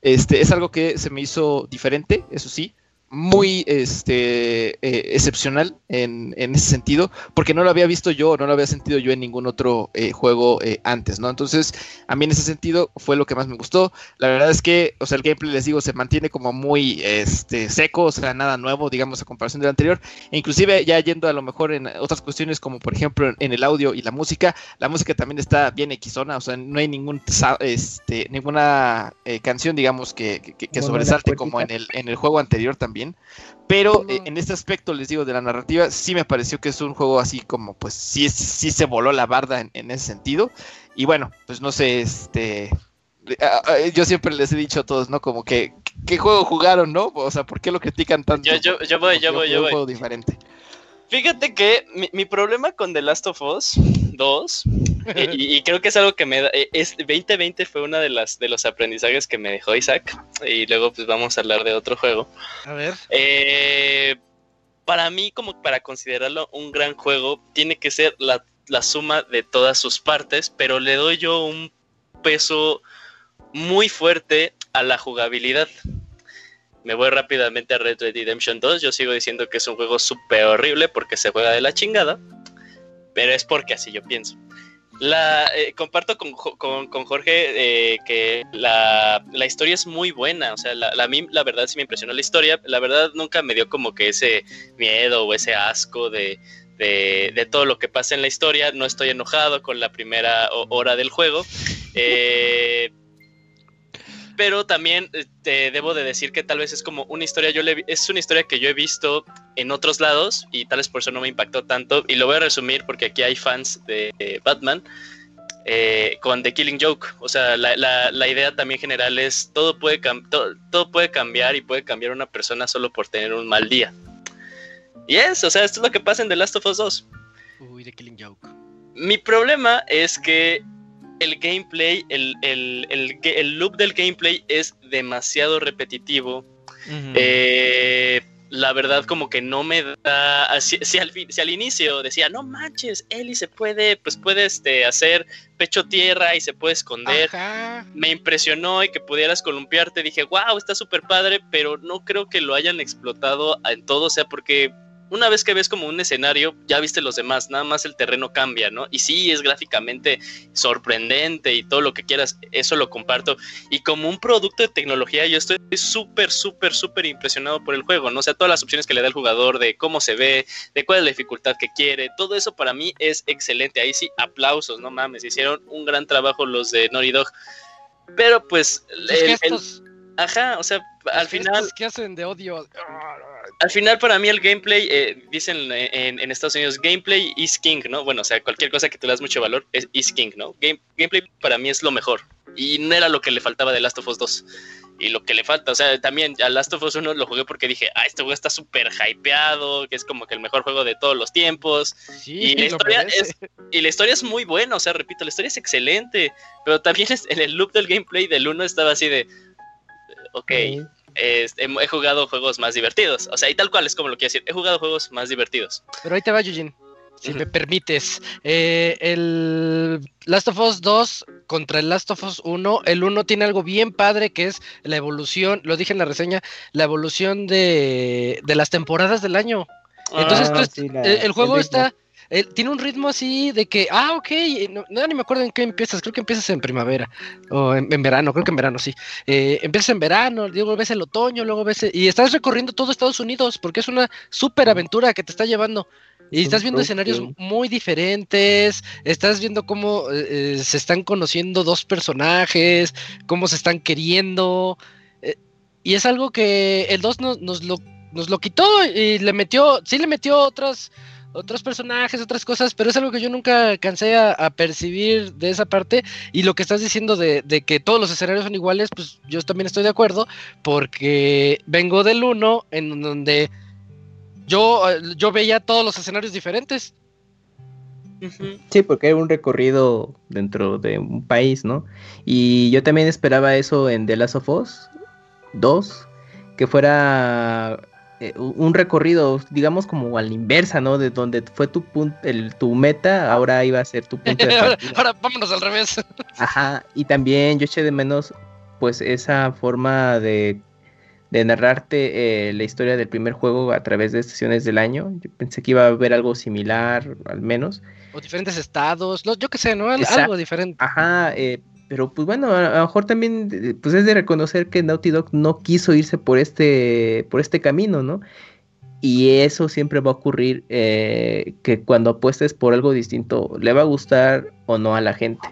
este, es algo que se me hizo diferente, eso sí, muy este, eh, excepcional en, en, ese sentido, porque no lo había visto yo, no lo había sentido yo en ningún otro eh, juego eh, antes, ¿no? Entonces, a mí en ese sentido fue lo que más me gustó. La verdad es que, o sea, el gameplay, les digo, se mantiene como muy este, seco, o sea, nada nuevo, digamos, a comparación del anterior. E inclusive, ya yendo a lo mejor en otras cuestiones, como por ejemplo en, el audio y la música, la música también está bien equizona, o sea, no hay ningún, este, ninguna canción, digamos, que, que sobresalte como en el, en el juego anterior también pero eh, en este aspecto, les digo, de la narrativa, sí me pareció que es un juego así como, pues, sí, sí se voló la barda en, ese sentido. Y bueno, pues no sé, este... Yo siempre les he dicho a todos, ¿no? Como que, ¿qué juego jugaron, no? O sea, ¿por qué lo critican tanto? Yo, yo, voy, yo voy, yo voy. Un juego diferente. Fíjate que mi, problema con The Last of Us 2, [LAUGHS] y, creo que es algo que me da, e, es 2020 fue uno de las de los aprendizajes que me dejó Isaac, y luego pues vamos a hablar de otro juego. A ver. Eh, para mí, como para considerarlo un gran juego, tiene que ser la, la suma de todas sus partes, pero le doy yo un peso muy fuerte a la jugabilidad me voy rápidamente a Red Dead Redemption 2. Yo sigo diciendo que es un juego súper horrible porque se juega de la chingada. Pero es porque así yo pienso. La, eh, comparto con, Jorge eh, que la, historia es muy buena. O sea, la, la, la verdad sí me impresionó la historia. La verdad nunca me dio como que ese miedo o ese asco de, de, todo lo que pasa en la historia. No estoy enojado con la primera hora del juego. Eh, pero también eh, te debo de decir que tal vez es como una historia, yo le, es una historia que yo he visto en otros lados y tal vez por eso no me impactó tanto. Y lo voy a resumir porque aquí hay fans de Batman eh, con The Killing Joke. O sea, la, idea también general es todo puede, todo, puede cambiar y puede cambiar una persona solo por tener un mal día. Y es, o sea, esto es lo que pasa en The Last of Us 2. Uy, de Killing Joke. Mi problema es que el gameplay, el, el, el, el loop del gameplay es demasiado repetitivo. Eh, la verdad como que no me da si, si al, si al inicio decía no manches Ellie se puede pues puede este hacer pecho tierra y se puede esconder Ajá. me impresionó y que pudieras columpiarte dije wow está súper padre pero no creo que lo hayan explotado en todo o sea porque una vez que ves como un escenario ya viste los demás nada más el terreno cambia no y sí es gráficamente sorprendente y todo lo que quieras eso lo comparto y como un producto de tecnología, yo estoy súper, súper, súper impresionado por el juego, ¿no? O sea, todas las opciones que le da el jugador, de cómo se ve, de cuál es la dificultad que quiere, todo eso para mí es excelente. Ahí sí, aplausos, no mames, hicieron un gran trabajo los de Naughty Dog. Pero pues, el- ajá, o sea, al final, que hacen de odio. Al final para mí el gameplay, eh, dicen eh, en, en Estados Unidos, gameplay is king, ¿no? Bueno, o sea, cualquier cosa que tú le das mucho valor es is king, ¿no? Game- gameplay para mí es lo mejor. Y no era lo que le faltaba de Last of Us 2. Y lo que le falta, o sea, también a Last of Us 1 lo jugué porque dije, ah, este juego está súper hypeado, que es como que el mejor juego de todos los tiempos. Sí, Y la historia es, y la historia es muy buena, o sea, repito, la historia es excelente, pero también [LAUGHS] es- en el loop del gameplay del 1 estaba así de, ok, es- he, he jugado juegos más divertidos, o sea, y tal cual es como lo quiero decir, he jugado juegos más divertidos. Pero ahí te va, Eugene. Si me permites. Eh, el Last of Us 2 contra el Last of Us 1. El 1 tiene algo bien padre que es la evolución, lo dije en la reseña, la evolución de, de las temporadas del año. Entonces, Ah, tú est- sí, la- el, el juego el está. Eh, tiene un ritmo así de que, ah, ok, no, no, ni me acuerdo en qué empiezas, creo que empiezas en primavera o en, en verano, creo que en verano, sí. Eh, empiezas en verano, luego ves el otoño, luego ves, el- y estás recorriendo todo Estados Unidos porque es una súper aventura que te está llevando. Y Es estás viendo escenarios muy diferentes, estás viendo cómo eh, eh, se están conociendo dos personajes, cómo se están queriendo. eh, y es algo que el 2 nos, nos lo, nos lo quitó y le metió, sí le metió otras, otros personajes, otras cosas, pero es algo que yo nunca cansé a, a percibir de esa parte. Y lo que estás diciendo de, de que todos los escenarios son iguales, pues yo también estoy de acuerdo, porque vengo del 1 en donde yo, eh, yo veía todos los escenarios diferentes. Sí, porque era un recorrido dentro de un país, ¿no? Y yo también esperaba eso en The Last of Us 2, que fuera eh, un recorrido, digamos, como a la inversa, ¿no? De donde fue tu, el, tu meta, ahora iba a ser tu punto de [LAUGHS] ahora, partida. ahora vámonos al revés. [LAUGHS] Ajá, y también yo eché de menos, pues, esa forma de, de narrarte eh, la historia del primer juego a través de estaciones del año. Yo pensé que iba a haber algo similar, al menos. O diferentes estados, no, yo qué sé, ¿no? Al-. Algo diferente. Ajá, eh, pero pues bueno, a, lo mejor también pues es de reconocer que Naughty Dog no quiso irse por este, por este camino, ¿no? Y eso siempre va a ocurrir eh, que cuando apuestes por algo distinto, le va a gustar o no a la gente.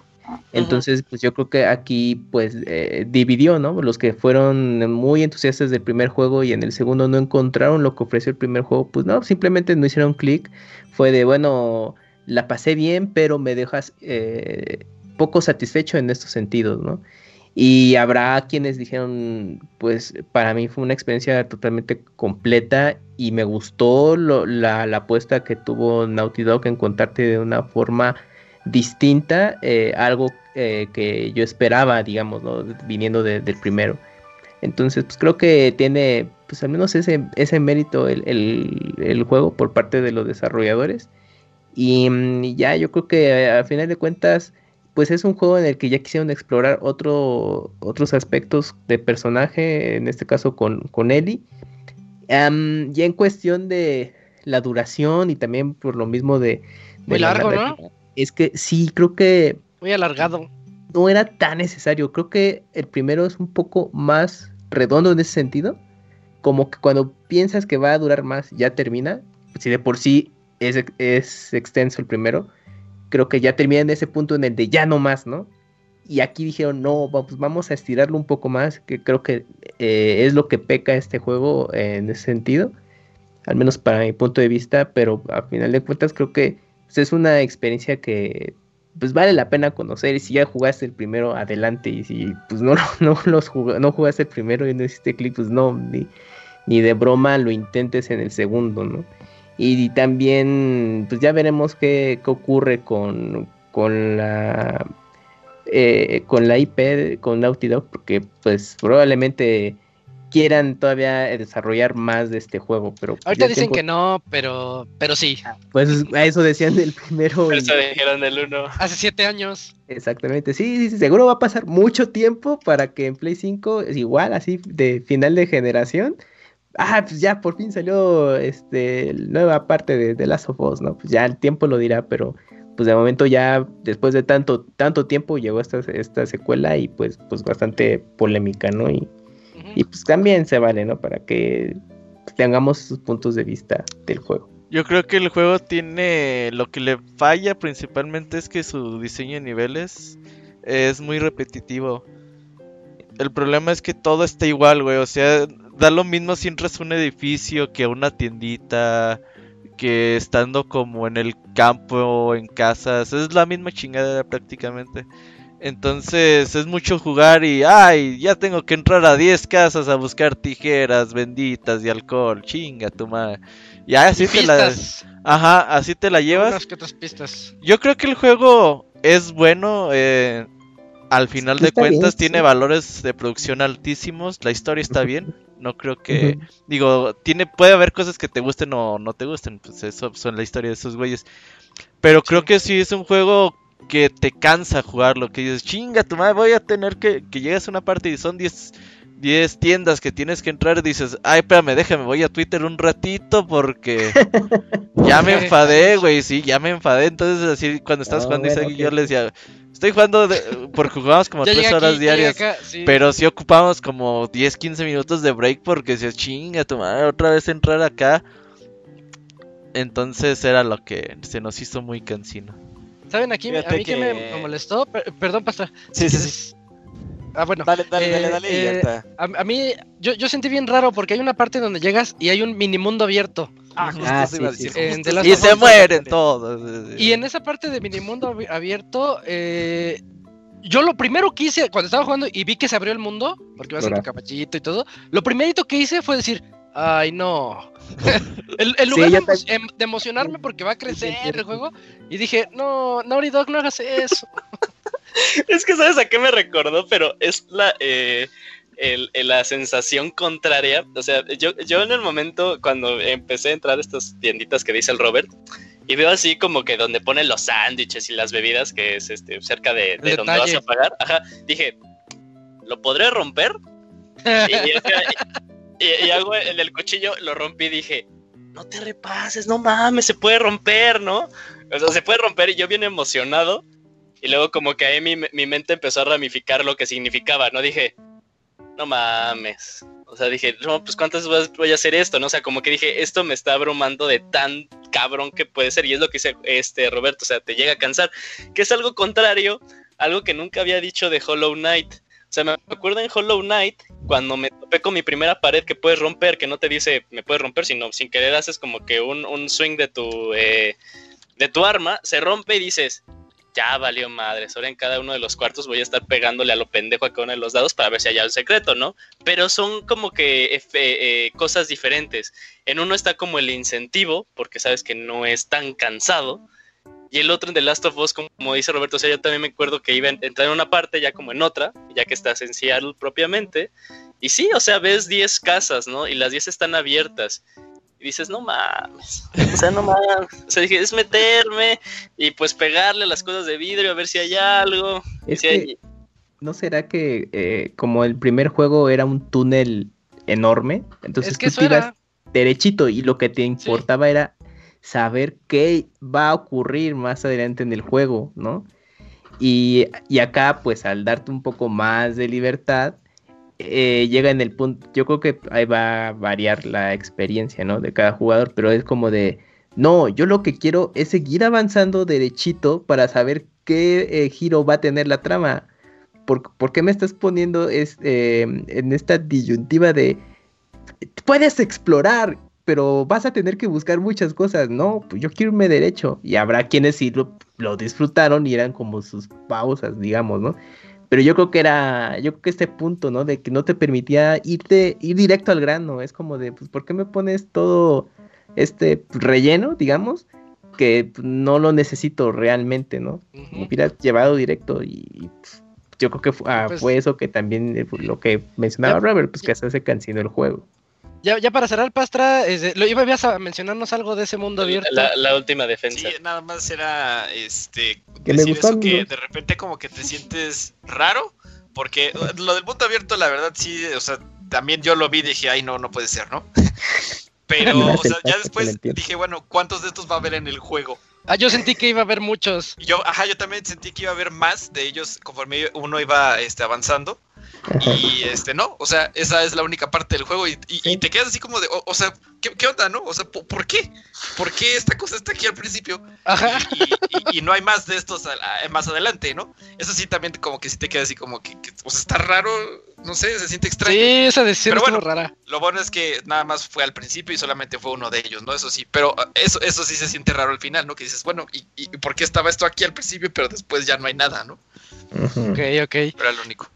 Entonces, pues yo creo que aquí pues eh, dividió, ¿no? Los que fueron muy entusiastas del primer juego y en el segundo no encontraron lo que ofreció el primer juego, pues no, simplemente no hicieron clic. Fue de, bueno, la pasé bien, pero me dejas eh, poco satisfecho en estos sentidos, ¿no? Y habrá quienes dijeron, pues para mí fue una experiencia totalmente completa y me gustó la, apuesta que tuvo Naughty Dog en contarte de una forma distinta, eh, algo eh, que yo esperaba, digamos, ¿no? viniendo de- del primero. Entonces, pues creo que tiene, pues al menos ese, ese mérito el, el- juego por parte de los desarrolladores. Y mm, ya yo creo que eh, al final de cuentas, pues es un juego en el que ya quisieron explorar otro, otros aspectos de personaje, en este caso con, con Ellie. Ya en cuestión de la duración y también por lo mismo de... de Muy la largo, ¿no? Es que sí, creo que Muy alargado. no era tan necesario. Creo que el primero es un poco más redondo en ese sentido. Como que cuando piensas que va a durar más, ya termina. Si de por sí es, es extenso el primero, creo que ya termina en ese punto en el de ya no más, ¿no? Y aquí dijeron, no, vamos, vamos a estirarlo un poco más, que creo que eh, es lo que peca este juego en ese sentido, al menos para mi punto de vista, pero a final de cuentas creo que pues, es una experiencia que pues vale la pena conocer y si ya jugaste el primero, adelante y si pues no, [LAUGHS] no, los jug- no jugaste el primero y no hiciste clic, pues no, ni, ni de broma lo intentes en el segundo, ¿no? Y también, pues ya veremos qué, qué ocurre con, con la eh, con la IP, con Naughty Dog, porque pues probablemente quieran todavía desarrollar más de este juego, pero pues, Ahorita dicen tiempo- que no, pero, pero sí. Pues a eso decían del primero. y- Eso dijeron del 1. Hace siete años. Exactamente, sí, sí, sí, seguro va a pasar mucho tiempo para que en Play 5, es igual así de final de generación, ah, pues ya por fin salió este nueva parte de, de Last of Us, ¿no? Pues ya el tiempo lo dirá, pero pues de momento ya después de tanto tanto tiempo llegó esta, esta secuela y pues pues bastante polémica, ¿no? Y, y pues también se vale, ¿no? Para que tengamos sus puntos de vista del juego. Yo creo que el juego tiene. Lo que le falla principalmente es que su diseño de niveles es muy repetitivo. El problema es que todo está igual, güey. O sea, da lo mismo si entras a un edificio que a una tiendita. Que estando como en el campo o en casas. Es la misma chingada prácticamente. Entonces es mucho jugar y, ay, ya tengo que entrar a 10 casas a buscar tijeras benditas y alcohol. Chinga tu madre. Ya así Y te la... Ajá, así te la llevas. Unas que otras pistas. Yo creo que el juego es bueno. eh, al final de bien, cuentas sí. tiene valores de producción altísimos. La historia está [LAUGHS] bien. No creo que... Digo, tiene, puede haber cosas que te gusten o no te gusten. Pues eso son la historia de esos güeyes. Pero creo que sí es un juego que te cansa jugarlo. Que dices, chinga tu madre, voy a tener que... Que llegas a una parte y son 10... 10 tiendas que tienes que entrar y dices, ay, espérame, déjame, voy a Twitter un ratito porque [LAUGHS] ya me [LAUGHS] enfadé, güey, sí, ya me enfadé. Entonces, así, cuando estás Ah, jugando bueno, yo le decía, estoy jugando de- porque jugamos como [LAUGHS] Ya 3 llegué horas aquí, ya diarias. acá, sí. Pero sí ocupamos como 10, 15 minutos de break porque decías, chinga tu madre, otra vez entrar acá. Entonces era lo que se nos hizo muy cansino. ¿Saben aquí? Fíjate a mí que me, que- me molestó. Per- perdón, pastor. Sí, sí, sí. [LAUGHS] Ah, bueno. Dale, dale, Eh, dale, dale. y eh, ahorita- A, a mí, yo, yo sentí bien raro porque hay una parte donde llegas y hay un mini mundo abierto. Ah, justo Ah, iba a decir. sí, En Y a se mueren todos. Y en esa parte de mini mundo abi- abierto, eh, yo lo primero que hice cuando estaba jugando y vi que se abrió el mundo, porque vas en tu Ahora. caballito y todo, lo primerito que hice fue decir, ay no. [LAUGHS] Sí, lugar de, emo- em- de emocionarme porque va a crecer sí, sí. el juego, y dije, no, Naughty Dog, no hagas eso. [LAUGHS] Es que sabes a qué me recordó, pero es la eh, el- el- la sensación contraria. O sea, yo, yo en el momento cuando empecé a entrar a estas tienditas que dice el Robert, y veo así como que donde ponen los sándwiches y las bebidas, que es este cerca de, de donde vas a pagar, ajá, dije, ¿lo podré romper? Y, y- y- y hago el, el cuchillo, lo rompí y dije, no te repases, no mames, se puede romper, ¿no? O sea, se puede romper y yo bien emocionado. Y luego como que ahí mi, mi mente empezó a ramificar lo que significaba, ¿no? Dije, no mames. O sea, dije, no, pues cuántas veces voy a hacer esto, ¿no? O sea, como que dije, esto me está abrumando de tan cabrón que puede ser. Y es lo que dice este Roberto, o sea, te llega a cansar. Que es algo contrario, algo que nunca había dicho de Hollow Knight. O sea, me acuerdo en Hollow Knight, cuando me topé con mi primera pared que puedes romper, que no te dice me puedes romper, sino sin querer haces como que un, un swing de tu, eh, de tu arma, se rompe y dices, ya valió madres, ahora en cada uno de los cuartos voy a estar pegándole a lo pendejo a cada uno de los dados para ver si hay un secreto, ¿no? Pero son como que eh, cosas diferentes. En uno está como el incentivo, porque sabes que no es tan cansado. Y el otro en The Last of Us, como, como dice Roberto, o sea, yo también me acuerdo que iba a entrar en una parte, ya como en otra, ya que estás en Seattle propiamente. Y sí, o sea, ves 10 casas, ¿no? Y las 10 están abiertas. Y dices, no mames. O sea, no mames. O sea, dije, es meterme y pues pegarle a las cosas de vidrio a ver si hay algo. Es si hay- que, ¿no será que eh, como el primer juego era un túnel enorme? Entonces es que tú ibas era. derechito y lo que te importaba era saber qué va a ocurrir más adelante en el juego, ¿no? Y, y acá, pues al darte un poco más de libertad, eh, llega en el punto, yo creo que ahí va a variar la experiencia, ¿no? De cada jugador, pero es como de, no, yo lo que quiero es seguir avanzando derechito para saber qué eh, giro va a tener la trama. ¿Por, qué me estás poniendo es, eh, en esta disyuntiva de, puedes explorar, pero vas a tener que buscar muchas cosas, ¿no? Pues yo quiero irme derecho. Y habrá quienes sí lo, lo disfrutaron y eran como sus pausas, digamos, ¿no? Pero yo creo que era, yo creo que este punto, ¿no? De que no te permitía irte, ir directo al grano. Es como de, pues, ¿por qué me pones todo este relleno, digamos, que no lo necesito realmente, ¿no? Ujú. Me hubiera llevado directo y pues, yo creo que fu- ah, Pues- fue eso que también eh, lo que mencionaba Ya- Robert, pues que se hace cansino el juego. Ya, ya para cerrar, Pastra, este, lo ibas a mencionarnos algo de ese mundo abierto. La, la última defensa. Sí, nada más era este Que me decir eso que ¿no? de repente como que te sientes raro, porque lo del mundo abierto, la verdad, sí, o sea, también yo lo vi y dije, ay, no, no puede ser, ¿no? [LAUGHS] Pero, [LAUGHS] o sea, ya después dije, bueno, ¿cuántos de estos va a haber en el juego? Ah, yo sentí que iba a haber muchos. Yo, ajá, yo también sentí que iba a haber más de ellos conforme uno iba este, avanzando. Ajá. Y este, no, o sea, esa es la única parte del juego. Y, y- te quedas así como de, o, o sea, ¿qué, qué onda, no? O sea, ¿por, por qué? ¿Por qué esta cosa está aquí al principio? Ajá. Y, y- y- y no hay más de estos a- a- más adelante, ¿no? Eso sí, también como que sí te queda así como que, que- o sea, está raro, no sé, se siente extraño. Sí, esa decisión Pero bueno. rara. Lo bueno es que nada más fue al principio y solamente fue uno de ellos, ¿no? Eso sí, pero ah, eso, eso sí se siente raro al final, ¿no? Que dices, bueno, ¿y, y por qué estaba esto aquí al principio, pero después ya no hay nada, ¿no? Ujú. Ok, ok. Pero era lo único.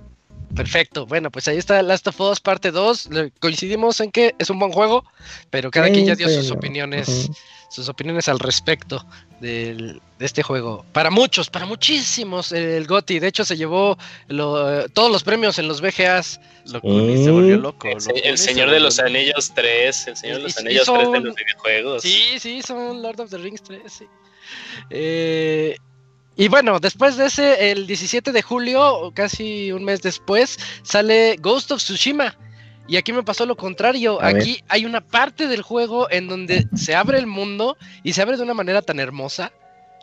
Perfecto. Bueno, pues ahí está Last of Us parte 2. Le- Coincidimos en que es un buen juego, pero cada Sí, quien ya dio sus opiniones, sus opiniones al respecto del- de este juego. Para muchos, para muchísimos, el GOTY. De hecho, se llevó lo- todos los premios en los VGAs. Locuni se volvió Mm. loco. El, Señor de los. Anillos 3, el Señor de los Y- y Anillos 3 de los videojuegos. Sí, sí, son Lord of the Rings 3, sí. Eh, y bueno, después de ese, el 17 de julio, casi un mes después, sale Ghost of Tsushima. Y aquí me pasó lo contrario. A ver. aquí hay una parte del juego en donde se abre el mundo y se abre de una manera tan hermosa.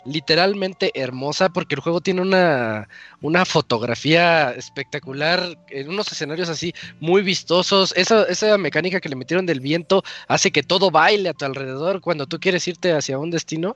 Literalmente hermosa, porque el juego tiene una, una fotografía espectacular, en unos escenarios así muy vistosos. Esa, esa mecánica que le metieron del viento hace que todo baile a tu alrededor cuando tú quieres irte hacia un destino.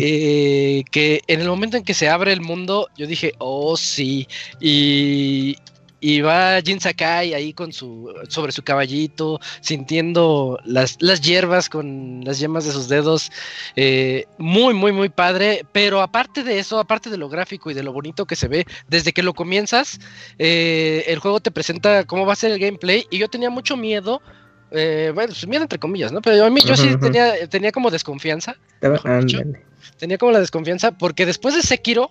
Eh, que en el momento en que se abre el mundo, yo dije, oh sí. Y, y va Jin Sakai ahí con su, sobre su caballito, sintiendo las, las hierbas con las yemas de sus dedos. eh, muy, muy, muy padre. Pero aparte de eso, aparte de lo gráfico y de lo bonito que se ve, desde que lo comienzas, eh, el juego te presenta cómo va a ser el gameplay. Y yo tenía mucho miedo. eh, bueno, pues miedo entre comillas, ¿no? Pero a mí yo sí tenía, tenía como desconfianza mejor dicho. tenía como la desconfianza porque después de Sekiro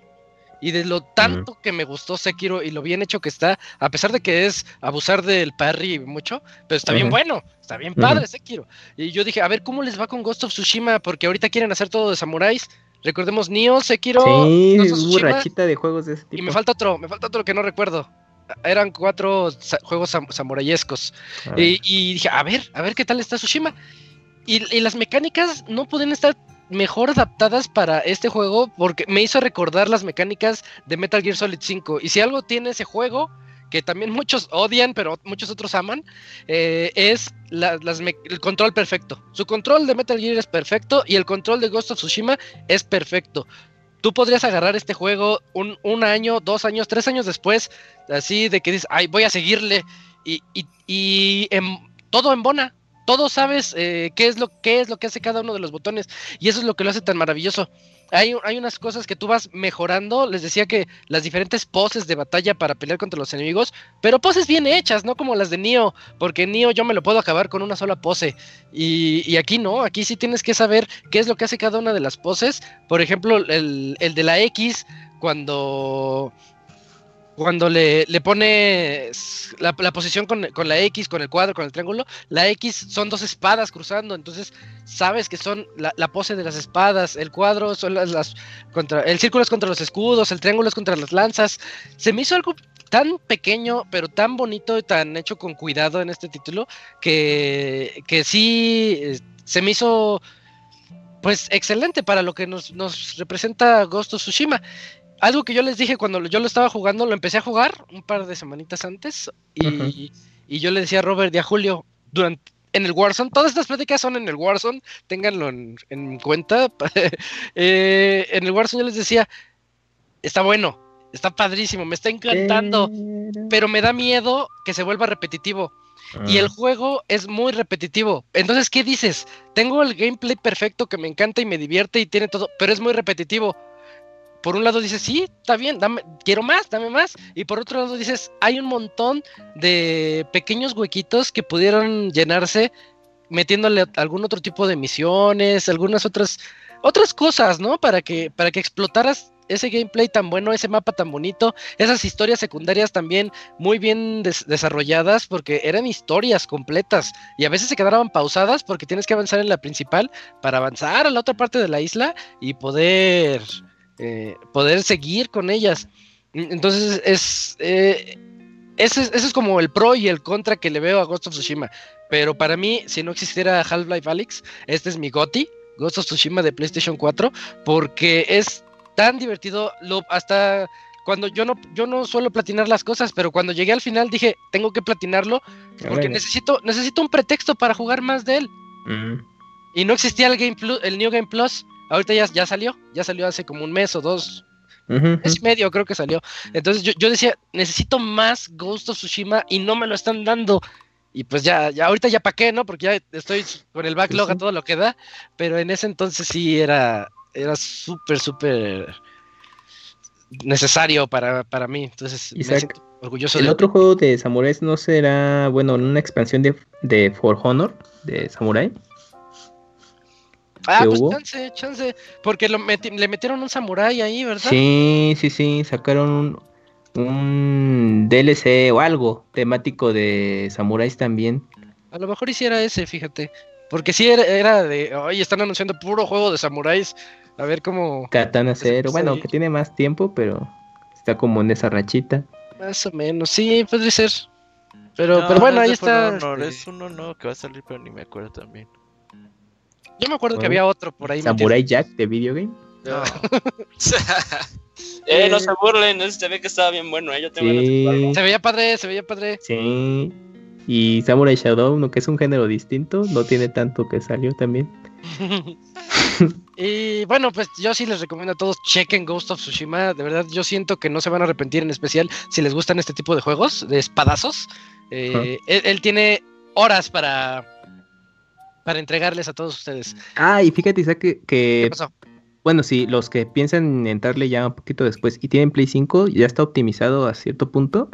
y de lo tanto que me gustó Sekiro y lo bien hecho que está, a pesar de que es abusar del parry mucho, pero está bien bueno, está bien padre Sekiro. Y yo dije, a ver cómo les va con Ghost of Tsushima, porque ahorita quieren hacer todo de samuráis. Recordemos Nioh, Sekiro, Sí, Ghost of hubo Tsushima, rachita de juegos de ese tipo. y me falta otro, me falta otro que no recuerdo. Eran cuatro sa- juegos sam- samurayescos. Y, y dije, a ver, a ver qué tal está Tsushima. Y, y las mecánicas no pueden estar mejor adaptadas para este juego porque me hizo recordar las mecánicas de Metal Gear Solid 5. Y si algo tiene ese juego, que también muchos odian, pero muchos otros aman, eh, es la- el control perfecto. Su control de Metal Gear es perfecto y el control de Ghost of Tsushima es perfecto. Tú podrías agarrar este juego un, año, dos años, tres años después, así de que dices, ay, voy a seguirle y, y, y em- todo embona. Todo sabes eh, qué, es lo, qué es lo que hace cada uno de los botones. Y eso es lo que lo hace tan maravilloso. Hay, hay unas cosas que tú vas mejorando. Les decía que las diferentes poses de batalla para pelear contra los enemigos, pero poses bien hechas, no como las de Nioh, porque Nioh yo me lo puedo acabar con una sola pose. Y, y aquí no, aquí sí tienes que saber qué es lo que hace cada una de las poses. Por ejemplo, el, el de la X, cuando cuando le, le pones la, la posición con, con la X, con el cuadro, con el triángulo, la X son dos espadas cruzando, entonces sabes que son la, la pose de las espadas, el cuadro son las, contra, el círculo es contra los escudos, el triángulo es contra las lanzas. Se me hizo algo tan pequeño, pero tan bonito y tan hecho con cuidado en este título, que, que sí eh, se me hizo pues excelente para lo que nos, nos representa Ghost of Tsushima. Algo que yo les dije cuando yo lo estaba jugando, lo empecé a jugar un par de semanitas antes y, yo le decía a Robert y a Julio durante en el Warzone, todas estas pláticas son en el Warzone, ténganlo en, en cuenta. [LAUGHS] Eh, en el Warzone yo les decía, está bueno, está padrísimo, me está encantando, pero me da miedo que se vuelva repetitivo. Y el juego es muy repetitivo. Entonces, ¿qué dices? Tengo el gameplay perfecto que me encanta y me divierte y tiene todo, pero es muy repetitivo. Por un lado dices, sí, está bien, quiero más, dame más. Y por otro lado dices, hay un montón de pequeños huequitos que pudieron llenarse metiéndole algún otro tipo de misiones, algunas otras otras cosas, ¿no? Para que para que explotaras ese gameplay tan bueno, ese mapa tan bonito, esas historias secundarias también muy bien des- desarrolladas porque eran historias completas y a veces se quedaban pausadas porque tienes que avanzar en la principal para avanzar a la otra parte de la isla y poder eh, poder seguir con ellas. Entonces es eh, ese, es- ese es como el pro y el contra que le veo a Ghost of Tsushima. Pero para mí, si no existiera Half-Life Alyx, este es mi GOTY, Ghost of Tsushima de PlayStation 4, porque es tan divertido, lo, hasta cuando yo no, yo no suelo platinar las cosas, pero cuando llegué al final dije, tengo que platinarlo, porque necesito, necesito un pretexto para jugar más de él. Y no existía el Game Plus, el New Game Plus. Ahorita ya, ya salió, ya salió hace como un mes o dos, Ujú, mes y medio creo que salió. Entonces yo, yo decía, necesito más Ghost of Tsushima y no me lo están dando. Y pues ya, ya ahorita ya pa' qué, ¿no? Porque ya estoy con el backlog a todo lo que da. Pero en ese entonces sí era, era súper, súper necesario para, para mí. Entonces me Isaac, siento orgulloso El de otro juego de samuráis no será, bueno, una expansión de, de For Honor, de Samurai. Ah, pues hubo. chance, chance. Porque lo meti- le metieron un samurái ahí, ¿verdad? Sí, sí, sí, sacaron un, un DLC o algo temático de samuráis también. A lo mejor hiciera ese, fíjate. Porque sí era, era de, oye, están anunciando puro juego de samuráis. A ver cómo... Katana Zero, bueno, que tiene más tiempo, pero está como en esa rachita. Más o menos, sí, podría ser. Pero, No, pero bueno, no es ahí está. Honor, este, Es uno no que va a salir, pero ni me acuerdo también. Yo me acuerdo que había otro por ahí. Samurai Jack de video game. No. [LAUGHS] Eh, no se burlen, se ve que estaba bien bueno, ¿eh? Yo tengo Sí. Se veía padre, se veía padre. sí. Y Samurai Shadow, no que es un género distinto, no [LAUGHS] tiene tanto que salió también. [LAUGHS] y bueno, pues yo sí les recomiendo a todos chequen Ghost of Tsushima. De verdad, yo siento que no se van a arrepentir, en especial si les gustan este tipo de juegos, de espadazos. Eh, él, él tiene horas para, para entregarles a todos ustedes. Ah, y fíjate, Isaac, que, ¿Qué pasó? bueno, sí, los que piensan entrarle ya un poquito después y tienen Play 5, ya está optimizado a cierto punto.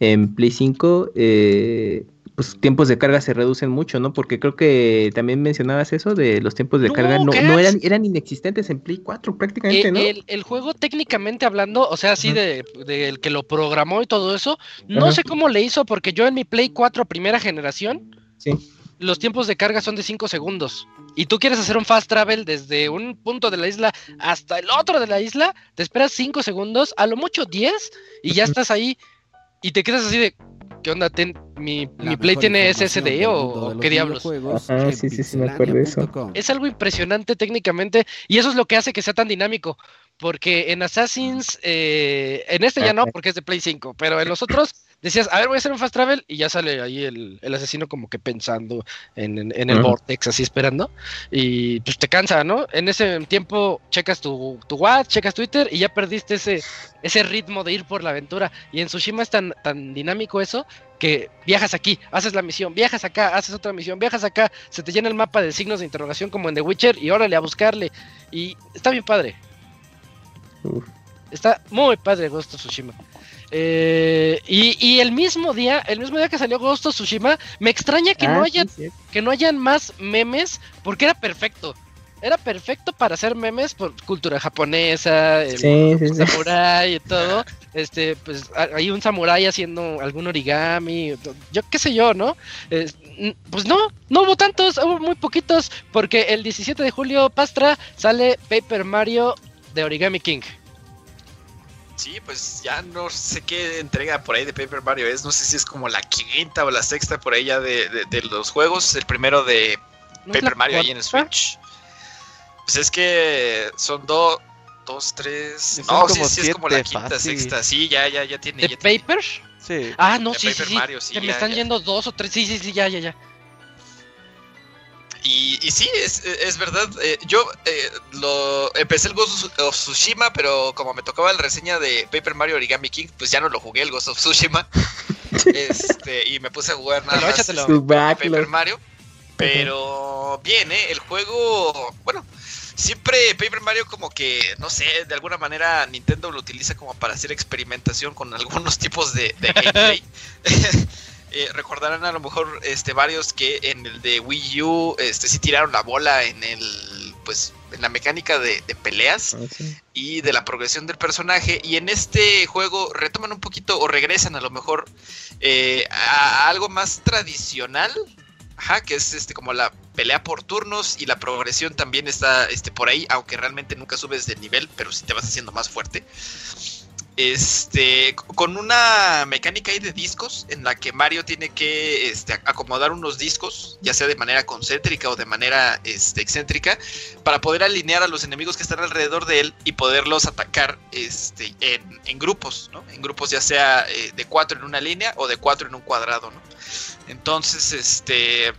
En Play 5, eh, pues tiempos de carga se reducen mucho, ¿no? Porque creo que también mencionabas eso de los tiempos de carga no, ¿qué no eran, eran inexistentes en Play 4 prácticamente, Eh, ¿no? el, el juego técnicamente hablando, o sea, así Ujú. de, de el que lo programó y todo eso, no sé cómo le hizo porque yo en mi Play 4 primera generación, Sí. Los tiempos de carga son de 5 segundos. Y tú quieres hacer un fast travel desde un punto de la isla hasta el otro de la isla, te esperas 5 segundos, a lo mucho 10, y ya estás ahí. Y te quedas así de, ¿qué onda? Ten- mi, La mi Play tiene SSD o, qué diablos. Ajá, sí, sí, sí, me acuerdo de eso. Es algo impresionante técnicamente y eso es lo que hace que sea tan dinámico. Porque en Assassin's, eh, en este ya no, porque es de Play 5, pero en los otros decías, a ver, voy a hacer un fast travel y ya sale ahí el, el asesino como que pensando en, en- en el vortex, así esperando. Y pues te cansa, ¿no? En ese tiempo checas tu, tu WhatsApp, checas Twitter y ya perdiste ese, ese ritmo de ir por la aventura. Y en Tsushima es tan, tan dinámico eso que viajas aquí, haces la misión, viajas acá, haces otra misión, viajas acá, se te llena el mapa de signos de interrogación como en The Witcher y órale a buscarle. Y está bien padre. Está muy padre Ghost of Tsushima. Eh, y, y el mismo día, el mismo día que salió Ghost of Tsushima, me extraña que no Ah, haya, sí, cierto. que no hayan más memes, porque era perfecto. Era perfecto para hacer memes por cultura japonesa, el Sí, samurái y todo. Este, pues hay un samurái haciendo algún origami, yo qué sé yo, ¿no? Pues no, no hubo tantos, hubo muy poquitos, porque el 17 de julio, Pastra, sale Paper Mario de Origami King. Sí, pues ya no sé qué entrega por ahí de Paper Mario es. No sé si es como la quinta o la sexta por ahí ya de, de- de los juegos. El primero de ¿No es Paper Mario ahí en el? Switch. Pues es que son dos, dos, tres. No, sí, sí, es como la quinta, fácil. sexta. Sí, ya, ya, ya tiene. ¿De ya tiene. Paper? Sí. Ah, no, De sí, Paper sí. Mario, sí, que me están ya. yendo dos o tres. Sí, sí, sí, ya, ya, ya. Y, y sí, es, es verdad. eh, yo eh, lo empecé el Ghost of Tsushima, pero como me tocaba la reseña de Paper Mario Origami King, pues ya no lo jugué el Ghost of Tsushima. [LAUGHS] este, y me puse a jugar nada más este. Paper Mario. Pero bien, ¿eh? El juego, bueno, siempre Paper Mario como que, no sé, de alguna manera Nintendo lo utiliza como para hacer experimentación con algunos tipos de, de gameplay. [LAUGHS] eh, recordarán a lo mejor este varios que en el de Wii U este sí tiraron la bola en el pues en la mecánica de, de peleas Ah, y de la progresión del personaje y en este juego retoman un poquito o regresan a lo mejor eh, a algo más tradicional Ajá, que es este como la pelea por turnos y la progresión también está este por ahí, aunque realmente nunca subes de nivel, pero sí te vas haciendo más fuerte. Este, con una mecánica ahí de discos en la que Mario tiene que este, acomodar unos discos, ya sea de manera concéntrica o de manera este, excéntrica, para poder alinear a los enemigos que están alrededor de él y poderlos atacar este, en, grupos, ¿no? En grupos ya sea eh, de cuatro en una línea o de cuatro en un cuadrado, ¿no? Entonces, este,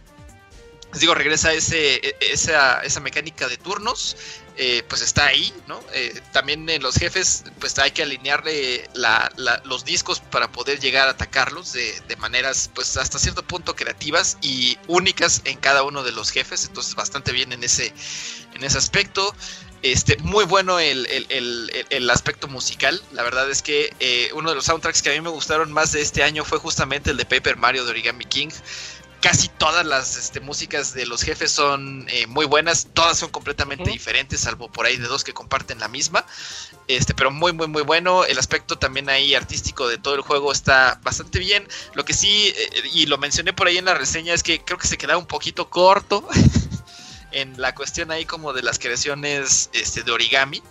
digo, regresa ese, e- esa, esa mecánica de turnos, eh, pues está ahí, ¿no? Eh, también en los jefes, pues hay que alinearle la- los discos para poder llegar a atacarlos de, de maneras, pues hasta cierto punto creativas y únicas en cada uno de los jefes, entonces bastante bien en ese, en ese aspecto. Este, muy bueno el, el- el- el- el aspecto musical. La verdad es que eh, uno de los soundtracks que a mí me gustaron más de este año fue justamente el de Paper Mario de Origami King. Casi todas las este, músicas de los jefes son eh, muy buenas, todas son completamente diferentes, salvo por ahí de dos que comparten la misma. Este, pero muy, muy, muy bueno. El aspecto también ahí artístico de todo el juego está bastante bien. Lo que sí, eh, y lo mencioné por ahí en la reseña, es que creo que se queda un poquito corto [LAUGHS] en la cuestión ahí como de las creaciones este, de origami.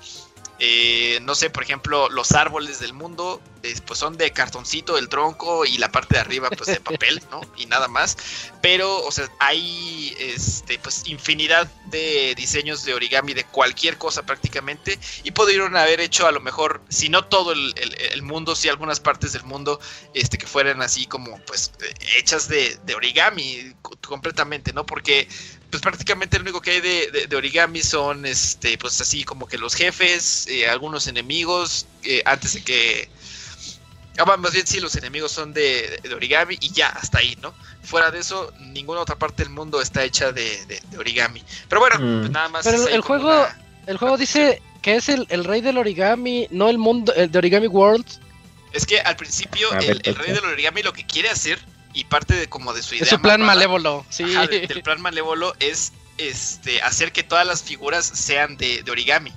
Eh, no sé, por ejemplo, los árboles del mundo, eh, pues son de cartoncito, el tronco y la parte de arriba, pues de papel, ¿no? [LAUGHS] Y nada más. Pero, o sea, hay este, pues infinidad de diseños de origami de cualquier cosa prácticamente. Y pudieron haber hecho a lo mejor, si no todo el, el- el mundo, si algunas partes del mundo, este, que fueran así como, pues, hechas de, de origami co- completamente, ¿no? Porque pues prácticamente lo único que hay de, de- de origami son este pues así como que los jefes eh, algunos enemigos eh, antes de que ah, más bien sí los enemigos son de, de origami y ya hasta ahí no fuera de eso ninguna otra parte del mundo está hecha de, de- de origami pero bueno Mm. pues nada más Pero el juego- una- El juego dice que es el, el rey del origami, no el mundo, el de Origami World. es que al principio A ver, el, el ¿por rey del origami lo que quiere hacer y parte de como de su idea Es su plan malévolo. Sí. Ajá, de- del plan malévolo es este hacer que todas las figuras sean de, de origami.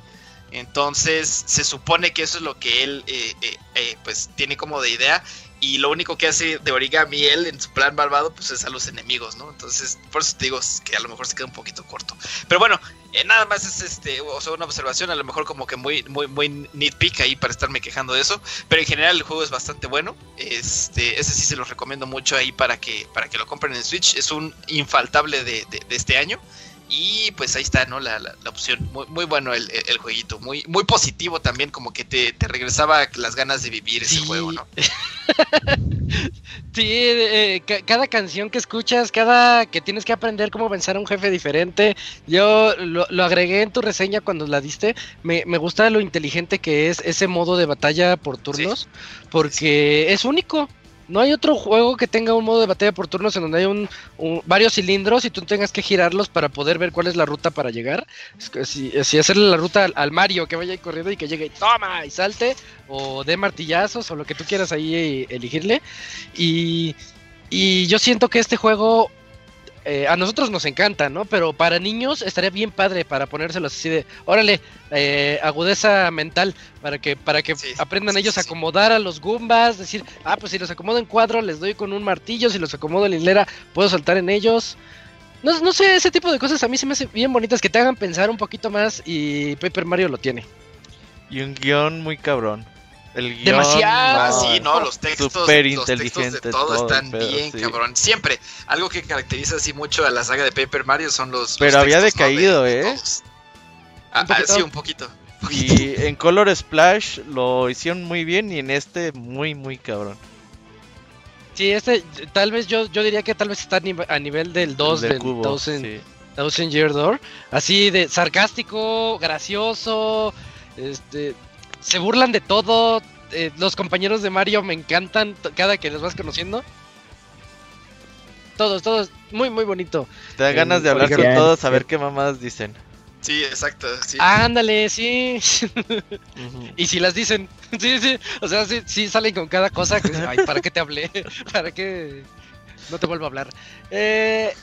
Entonces se supone que eso es lo que él eh, eh, eh, pues tiene como de idea y lo único que hace de origami él en su plan malvado pues es a los enemigos, ¿no? Entonces por eso te digo que a lo mejor se queda un poquito corto. Pero bueno, eh, nada más es este, o sea, una observación a lo mejor como que muy muy muy nitpick ahí para estarme quejando de eso, pero en general el juego es bastante bueno. Este, ese sí se los recomiendo mucho ahí para que para que lo compren en Switch, es un infaltable de, de- de este año. Y pues ahí está, ¿no? La, la- la opción. Muy, muy bueno el, el- jueguito. Muy, muy positivo también, como que te, te regresaba las ganas de vivir ese juego, ¿no? [LAUGHS] Sí, eh, ca- cada canción que escuchas, cada que tienes que aprender cómo vencer a un jefe diferente. Yo lo, lo agregué en tu reseña cuando la diste. Me, me gusta lo inteligente que es ese modo de batalla por turnos, porque es único. No hay otro juego que tenga un modo de batalla por turnos en donde hay un, varios cilindros y tú tengas que girarlos para poder ver cuál es la ruta para llegar. Si, hacerle la ruta al, Mario que vaya corriendo y que llegue y toma y salte, o dé martillazos o lo que tú quieras ahí elegirle. Y, y yo siento que este juego eh, a nosotros nos encanta, ¿no? Pero para niños estaría bien padre para ponérselos así de, órale, eh, agudeza mental, para que, para que Sí, aprendan sí, ellos a acomodar a los Goombas, decir, ah, pues si los acomodo en cuadro, les doy con un martillo, si los acomodo en hilera, puedo saltar en ellos. No, no sé, ese tipo de cosas a mí se me hacen bien bonitas, que te hagan pensar un poquito más y Paper Mario lo tiene. Y un guion muy cabrón. El guion. Demasiado. No, sí, no, los textos, los textos de inteligente todo, todo están pedo, bien, sí. cabrón. Siempre, algo que caracteriza así mucho a la saga de Paper Mario son los. los Pero había decaído, de- de ¿eh? Ah, Un poquito. ah, sí, un poquito. Y en Color Splash lo hicieron muy bien y en este muy, muy cabrón. Sí, este, tal vez yo, yo diría que tal vez está a nive- a nivel del 2 El del cubo, Thousand, sí. Thousand Year Door. Así de sarcástico, gracioso, este, se burlan de todo. eh, los compañeros de Mario me encantan cada que los vas conociendo. Todos, todos, muy, muy bonito. Te da ganas de hablar con todos a ver qué mamás dicen. Sí, exacto. Sí. Ándale, sí. [LAUGHS] [LAUGHS] Y si las dicen, [LAUGHS] sí, sí. O sea, sí, sí salen con cada cosa. que, Ay, ¿para qué te hablé? ¿Para qué? no te vuelvo a hablar. Eh,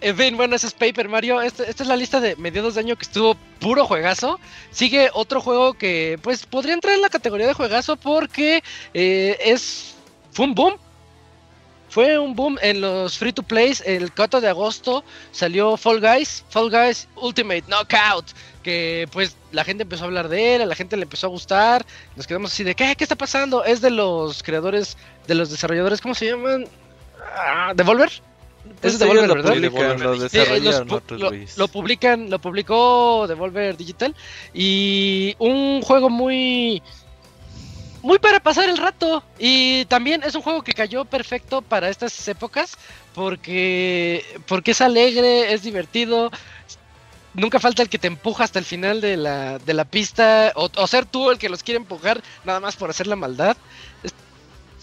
en fin, bueno, ese es Paper Mario. Este- esta es la lista de mediados de año que estuvo puro juegazo. Sigue otro juego que, pues, podría entrar en la categoría de juegazo porque eh, es. Fue un boom. Fue un boom en los free to plays. El 4 de agosto salió Fall Guys, Fall Guys Ultimate Knockout. Que pues la gente empezó a hablar de él, a la gente le empezó a gustar. Nos quedamos así de ¿qué? ¿Qué está pasando? Es de los creadores, de los desarrolladores, ¿cómo se llaman? Ah, ¿Devolver? Pues Es Devolver, ellos lo ¿verdad? publican, lo los publican, lo publicó Devolver Digital y un juego muy muy para pasar el rato y también es un juego que cayó perfecto para estas épocas porque porque es alegre, es divertido. Nunca falta el que te empuja hasta el final de la, de la pista o, o ser tú el que los quiere empujar nada más por hacer la maldad.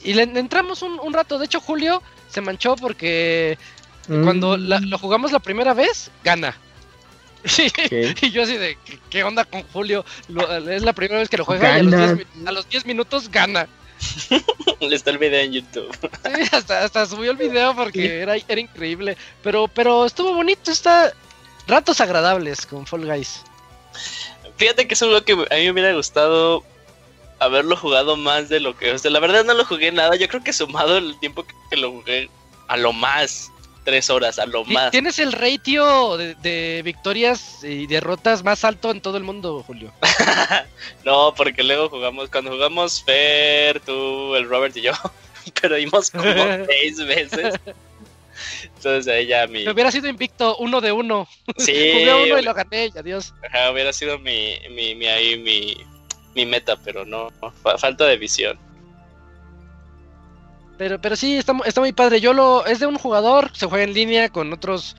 Y le entramos un, un rato. De hecho, Julio se manchó porque cuando Mm, la- lo jugamos la primera vez, gana. [LAUGHS] Y yo así de, ¿qué, onda con Julio? Lo- es la primera vez que lo juega y a los, Gana. 10, mi- a los 10 minutos gana. [LAUGHS] Le está el video en YouTube. Sí, hasta, hasta subió el video porque era, era increíble. Pero, pero estuvo bonito, está ratos agradables con Fall Guys. Fíjate que es un juego que a mí me hubiera gustado haberlo jugado más de lo que. O sea, la verdad no lo jugué nada. Yo creo que sumado el tiempo que, que lo jugué a lo más, tres horas, a lo más. Tienes el ratio de, de victorias y derrotas más alto en todo el mundo, Julio. [LAUGHS] No, porque luego jugamos, cuando jugamos Fer, tú, el Robert y yo, [LAUGHS] perdimos como [LAUGHS] seis veces. Entonces ahí ya mi... Me hubiera sido invicto uno de uno. Sí, Jugué uno y lo gané, y adiós. ajá, hubiera sido mi, mi, mi, ahí, mi, mi meta, pero no, fa- falta de visión. Pero, pero sí, está, está muy padre. Yo lo. Es de un jugador, se juega en línea con otros.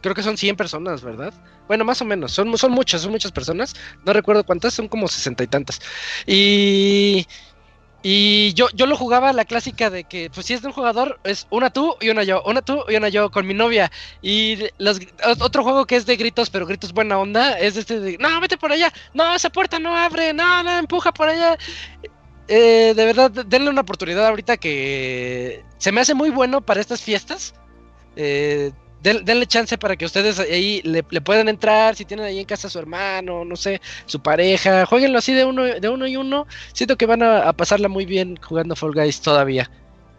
Creo que son 100 personas, ¿verdad? Bueno, más o menos. Son, son muchas, son muchas personas. No recuerdo cuántas, son como sesenta y tantas. Y. Y yo, yo lo jugaba la clásica de que, pues si es de un jugador, es una tú y una yo, una tú y una yo con mi novia. Y los, otro juego que es de gritos, pero gritos buena onda, es este de, no, vete por allá, no, esa puerta no abre, no, no, empuja por allá. Eh, de verdad, denle una oportunidad ahorita que se me hace muy bueno para estas fiestas. Eh, den- denle chance para que ustedes ahí le, puedan entrar, si tienen ahí en casa a su hermano, no sé, su pareja, jueguenlo así de uno, de uno y uno. Siento que van a, pasarla muy bien jugando Fall Guys todavía.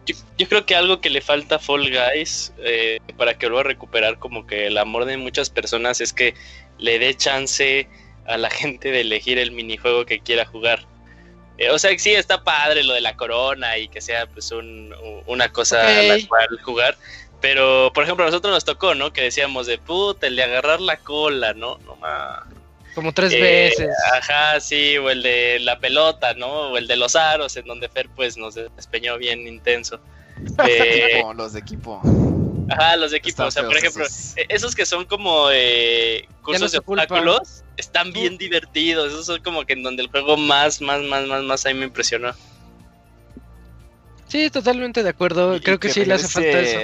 Yo, yo creo que algo que le falta a Fall Guys eh, para que vuelva a recuperar como que el amor de muchas personas es que le dé chance a la [LAUGHS] gente de elegir el minijuego que quiera jugar. Eh, o sea, sí está padre lo de la corona y que sea pues un, una cosa a la cual jugar. Pero, por ejemplo, a nosotros nos tocó, ¿no? Que decíamos de puta, el de agarrar la cola, ¿no? No ma- Como tres Eh, veces. Ajá, sí, o el de la pelota, ¿no? O el de los aros, en donde Fer pues nos despeñó bien intenso. [LAUGHS] Eh, Equipo, los de equipo. Ajá, los de equipo, Están o sea, por ejemplo, esos. eh, esos que son como eh, cursos no de culpa. obstáculos, están bien divertidos. Esos son como que en donde el juego más, más, más, más, más ahí me impresionó. Sí, totalmente de acuerdo. Y- Creo y que, sí le hace falta eso.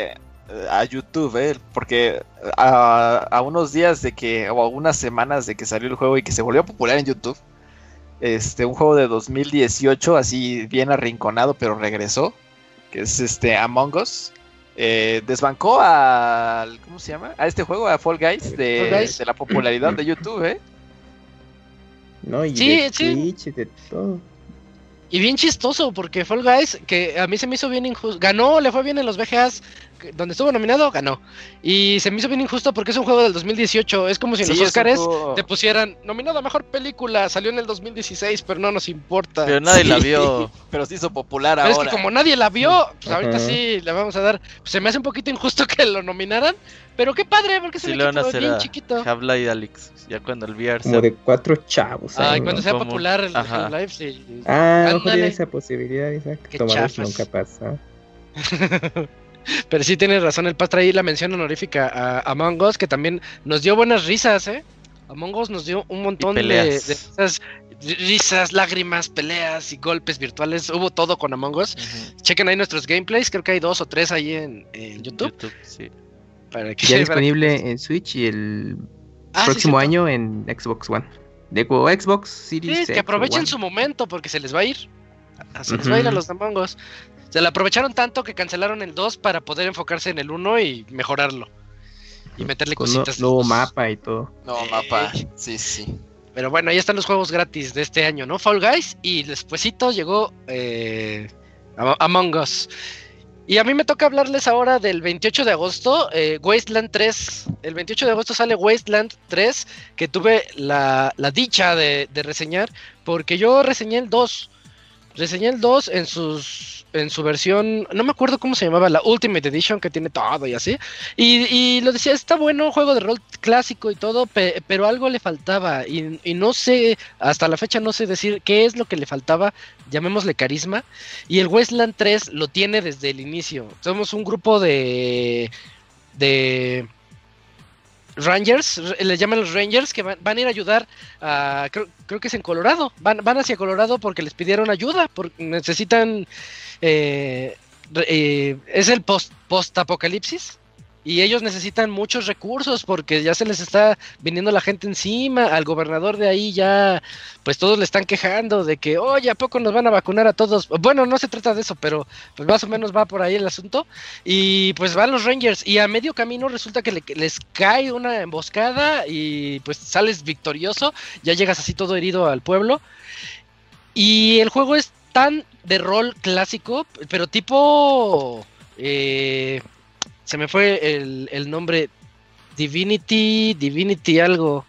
A YouTube, ¿eh? Porque a, a unos días de que, o a unas semanas de que salió el juego y que se volvió popular en YouTube, este, un juego de 2018, así bien arrinconado, pero regresó, que es este Among Us. Eh, desbancó al. ¿Cómo se llama? A este juego, a Fall Guys, de, Fall Guys. de la popularidad de YouTube, ¿eh? No, y Sí, de sí. Twitch y de todo. Y bien chistoso, porque Fall Guys, que a mí se me hizo bien injusto, ganó, le fue bien en los VGAs, que- donde estuvo nominado, ganó. Y se me hizo bien injusto porque es un juego del 2018, es como si en Sí, los es Oscars juego- te pusieran nominado a mejor película, salió en el 2016, pero no nos importa. Pero nadie la vio. [LAUGHS] Pero se hizo popular Pero es ahora. que como nadie la vio, pues ahorita sí le vamos a dar. pues se me hace un poquito injusto [LAUGHS] que lo nominaran, pero qué padre, porque Sí un le van a equipo hacer bien a chiquito. Half-Life Alyx. Ya cuando el VR Como sea- de cuatro chavos. Ay, cuando ¿no? sea popular el. Half-Life, sí. Ah, ojo Ándale. esa posibilidad, Isaac. Qué Tomados chafas. nunca pasa. [LAUGHS] Pero sí tienes razón, el Pastra ahí la mención honorífica a Among Us, que también nos dio buenas risas, ¿eh? Among Us nos dio un montón de, risas, lágrimas, peleas y golpes virtuales. Hubo todo con Among Us. Chequen ahí nuestros gameplays, creo que hay dos o tres ahí en, en YouTube. sí. Para que, Ya [LAUGHS] para disponible que- en Switch y el Ah, próximo año en Xbox One. Digo, Xbox Series Sí, X que aprovechen One. su momento porque se les va a ir. Se les va a ir a los Among Us. Se la aprovecharon tanto que cancelaron el 2 para poder enfocarse en el 1 y mejorarlo. Y meterle Con cositas. nuevo mapa y todo. No, Eh. mapa. Sí, sí. Pero bueno, ahí están los juegos gratis de este año, ¿no? Fall Guys y despuesito llegó eh, Am- Among Us. Y a mí me toca hablarles ahora del 28 de agosto, eh, Wasteland 3. El 28 de agosto sale Wasteland 3, que tuve la, dicha de, de reseñar, porque yo reseñé el 2. Reseñé el 2 en sus en su versión, no me acuerdo cómo se llamaba, la Ultimate Edition, que tiene todo y así. Y, lo decía, está bueno, juego de rol clásico y todo, pe- pero algo le faltaba. Y, y no sé, hasta la fecha no sé decir qué es lo que le faltaba, llamémosle carisma. Y el Westland 3 lo tiene desde el inicio. Somos un grupo de. de. Rangers, les llaman los Rangers, que van, van a ir a ayudar a. Creo, creo que es en Colorado. Van, van hacia Colorado porque les pidieron ayuda, porque necesitan. eh, eh, es el post, post-apocalipsis. Y ellos necesitan muchos recursos porque ya se les está viniendo la gente encima. Al gobernador de ahí ya, pues todos le están quejando de que, oye, ¿a poco nos van a vacunar a todos? Bueno, no se trata de eso, pero pues más o menos va por ahí el asunto. Y pues van los Rangers y a medio camino resulta que le- les cae una emboscada y pues sales victorioso. Ya llegas así todo herido al pueblo. Y el juego es tan de rol clásico, pero tipo... eh, se me fue el, el nombre. Divinity, Divinity algo.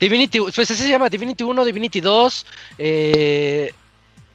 Divinity, pues ese se llama Divinity 1, Divinity 2. eh,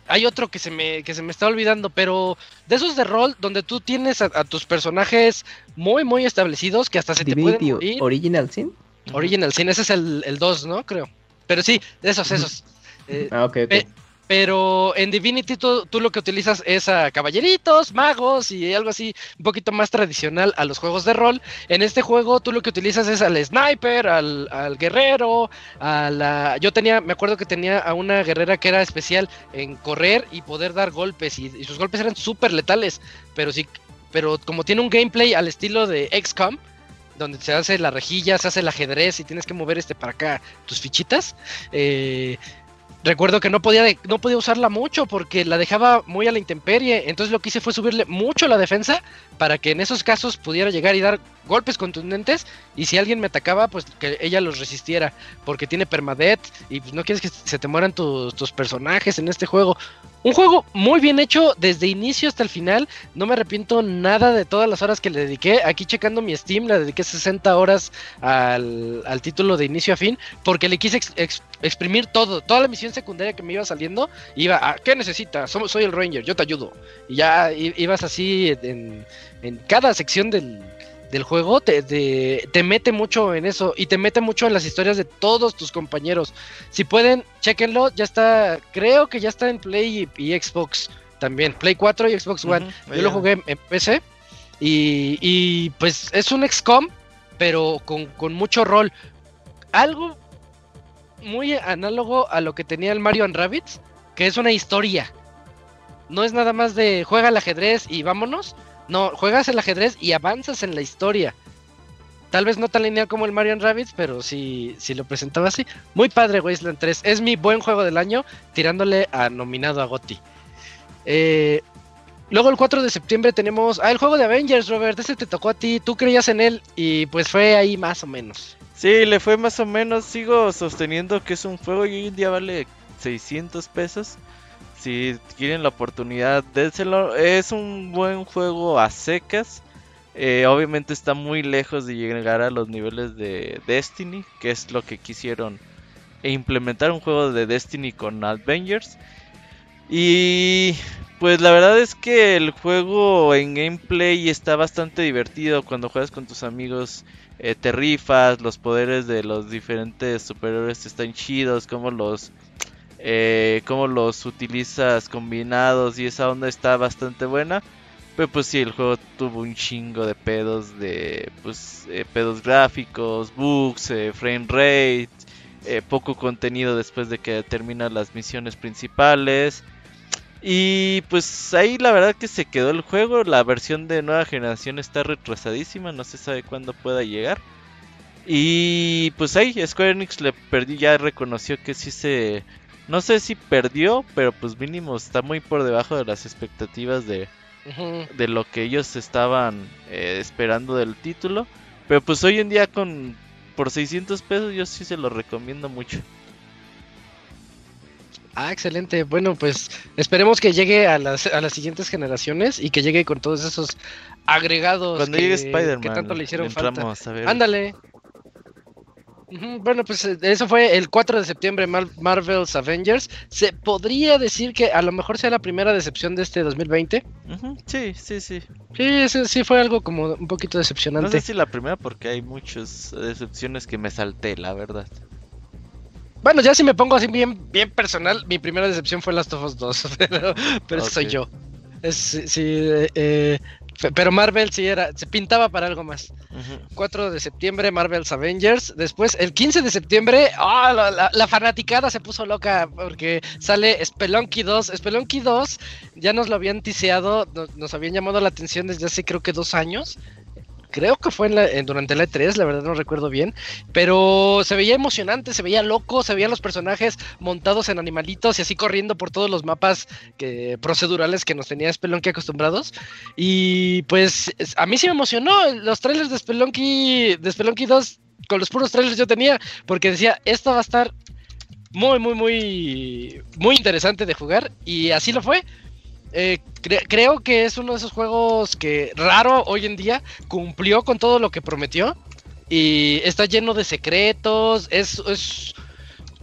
hay otro que se me que se me está olvidando, pero de esos de rol donde tú tienes a, a tus personajes muy muy establecidos que hasta se te Divinity pueden morir. Original Sin. Original Sin, ese es el, el 2, ¿no? Creo. Pero sí, de esos, esos. Eh, [LAUGHS] Ah, ok, ok. Pe- pero en Divinity tú, lo que utilizas es a caballeritos, magos y algo así un poquito más tradicional a los juegos de rol. En este juego tú lo que utilizas es al sniper, al, al guerrero, a la... Yo tenía, me acuerdo que tenía a una guerrera que era especial en correr y poder dar golpes y, y sus golpes eran súper letales, pero sí, pero como tiene un gameplay al estilo de XCOM, donde se hace la rejilla, se hace el ajedrez y tienes que mover este para acá tus fichitas. Eh, recuerdo que no podía, no podía usarla mucho porque la dejaba muy a la intemperie. Entonces lo que hice fue subirle mucho la defensa para que en esos casos pudiera llegar y dar golpes contundentes. Y si alguien me atacaba, pues que ella los resistiera. Porque tiene permadeath y pues, no quieres que se te mueran tus, personajes en este juego. Un juego muy bien hecho desde inicio hasta el final. No me arrepiento nada de todas las horas que le dediqué. Aquí checando mi Steam, le dediqué 60 horas al, al título de inicio a fin. Porque le quise ex- ex- exprimir todo. Toda la misión secundaria que me iba saliendo. Iba a, ¿qué necesitas? Somos- soy el Ranger, yo te ayudo. Y ya ibas así en cada sección del, del juego. Te, te, te mete mucho en eso. Y te mete mucho en las historias de todos tus compañeros. Si pueden, chequenlo. Ya está, creo que ya está en Play y, y Xbox también. Play 4 y Xbox One. Yo lo jugué en, en PC. Y, y, pues es un XCOM, pero con, con mucho rol. Algo muy análogo a lo que tenía el Mario and Rabbids, que es una historia. No es nada más de juega al ajedrez y vámonos. No, juegas el ajedrez y avanzas en la historia. Tal vez no tan lineal como el Mario and Rabbids, pero sí, sí lo presentaba así. Muy padre Wasteland 3. Es mi buen juego del año, tirándole a nominado a GOTY. Eh, luego el 4 de septiembre tenemos... Ah, el juego de Avengers, Robert. Ese te tocó a ti. Tú creías en él y pues fue ahí más o menos. Sí, le fue más o menos. Sigo sosteniendo que es un juego y hoy en día vale 600 pesos. Si quieren la oportunidad, déselo. Es un buen juego a secas. Eh, obviamente está muy lejos de llegar a los niveles de Destiny, que es lo que quisieron implementar un juego de Destiny con Avengers. Y pues la verdad es que el juego en gameplay está bastante divertido cuando juegas con tus amigos. eh, te rifas, los poderes de los diferentes superhéroes están chidos, como los eh, cómo los utilizas combinados y esa onda está bastante buena. Pero pues sí, el juego tuvo un chingo de pedos de pues eh, pedos gráficos, bugs, eh, frame rate, eh, poco contenido después de que terminan las misiones principales. Y pues ahí la verdad que se quedó el juego. La versión de nueva generación está retrasadísima, no se sabe cuándo pueda llegar. Y pues ahí Square Enix le perdí, ya reconoció que sí se No sé si perdió, pero pues mínimo está muy por debajo de las expectativas de, de lo que ellos estaban eh, esperando del título. Pero pues hoy en día con por 600 pesos yo sí se lo recomiendo mucho. Ah, excelente. Bueno, pues esperemos que llegue a las, a las siguientes generaciones y que llegue con todos esos agregados Cuando que, llegue que Spider-Man tanto le hicieron falta. a ver. Ándale. Bueno, pues eh, eso fue el 4 de septiembre, Mar- Marvel's Avengers. Se podría decir que a lo mejor sea la primera decepción de este 2020. Ujú, Sí, sí, sí. Sí, ese sí fue algo como un poquito No decepcionante. sé si la primera porque hay muchas decepciones que me salté, la verdad. Bueno, ya si me pongo así bien, bien personal, mi primera decepción fue Last of Us 2, [LAUGHS] pero, pero ese soy yo. Es, sí, sí, eh, eh, pero Marvel sí era, se pintaba para algo más. Ujú. 4 de septiembre, Marvel's Avengers. Después, el 15 de septiembre, ¡ah! la, la- la fanaticada se puso loca porque sale Spelunky 2. Spelunky 2 ya nos lo habían tiseado, no- nos, habían llamado la atención desde hace creo que dos años. Creo que fue en la- en- durante la E3, la verdad no recuerdo bien. Pero se veía emocionante, se veía loco, se veían los personajes montados en animalitos y así corriendo por todos los mapas que, procedurales que nos tenía Spelunky acostumbrados. Y pues es- a mí sí me emocionó los trailers de Spelunky, de Spelunky 2, con los puros trailers yo tenía, porque decía, esto va a estar muy, muy, muy, muy interesante de jugar. Y así lo fue. Eh, cre- creo que es uno de esos juegos que raro hoy en día cumplió con todo lo que prometió. Y está lleno de secretos. Es-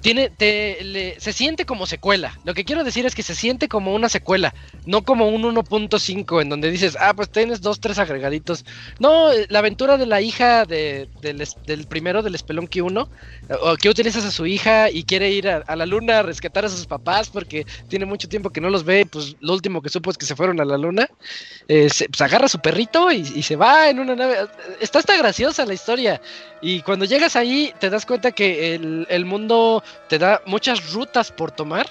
tiene. te- le- se siente como secuela. Lo que quiero decir es que se siente como una secuela. No como un 1.5 en donde dices, ah, pues tienes dos, tres agregaditos. No, la aventura de la hija de- del, primero, del Spelunky 1, eh, o que utilizas a su hija y quiere ir a, a la luna a rescatar a sus papás porque tiene mucho tiempo que no los ve, pues lo último que supo es que se fueron a la luna. Eh, se, pues agarra a su perrito y, y se va en una nave. Está hasta graciosa la historia. Y cuando llegas ahí te das cuenta que el, el mundo te da muchas rutas por tomar.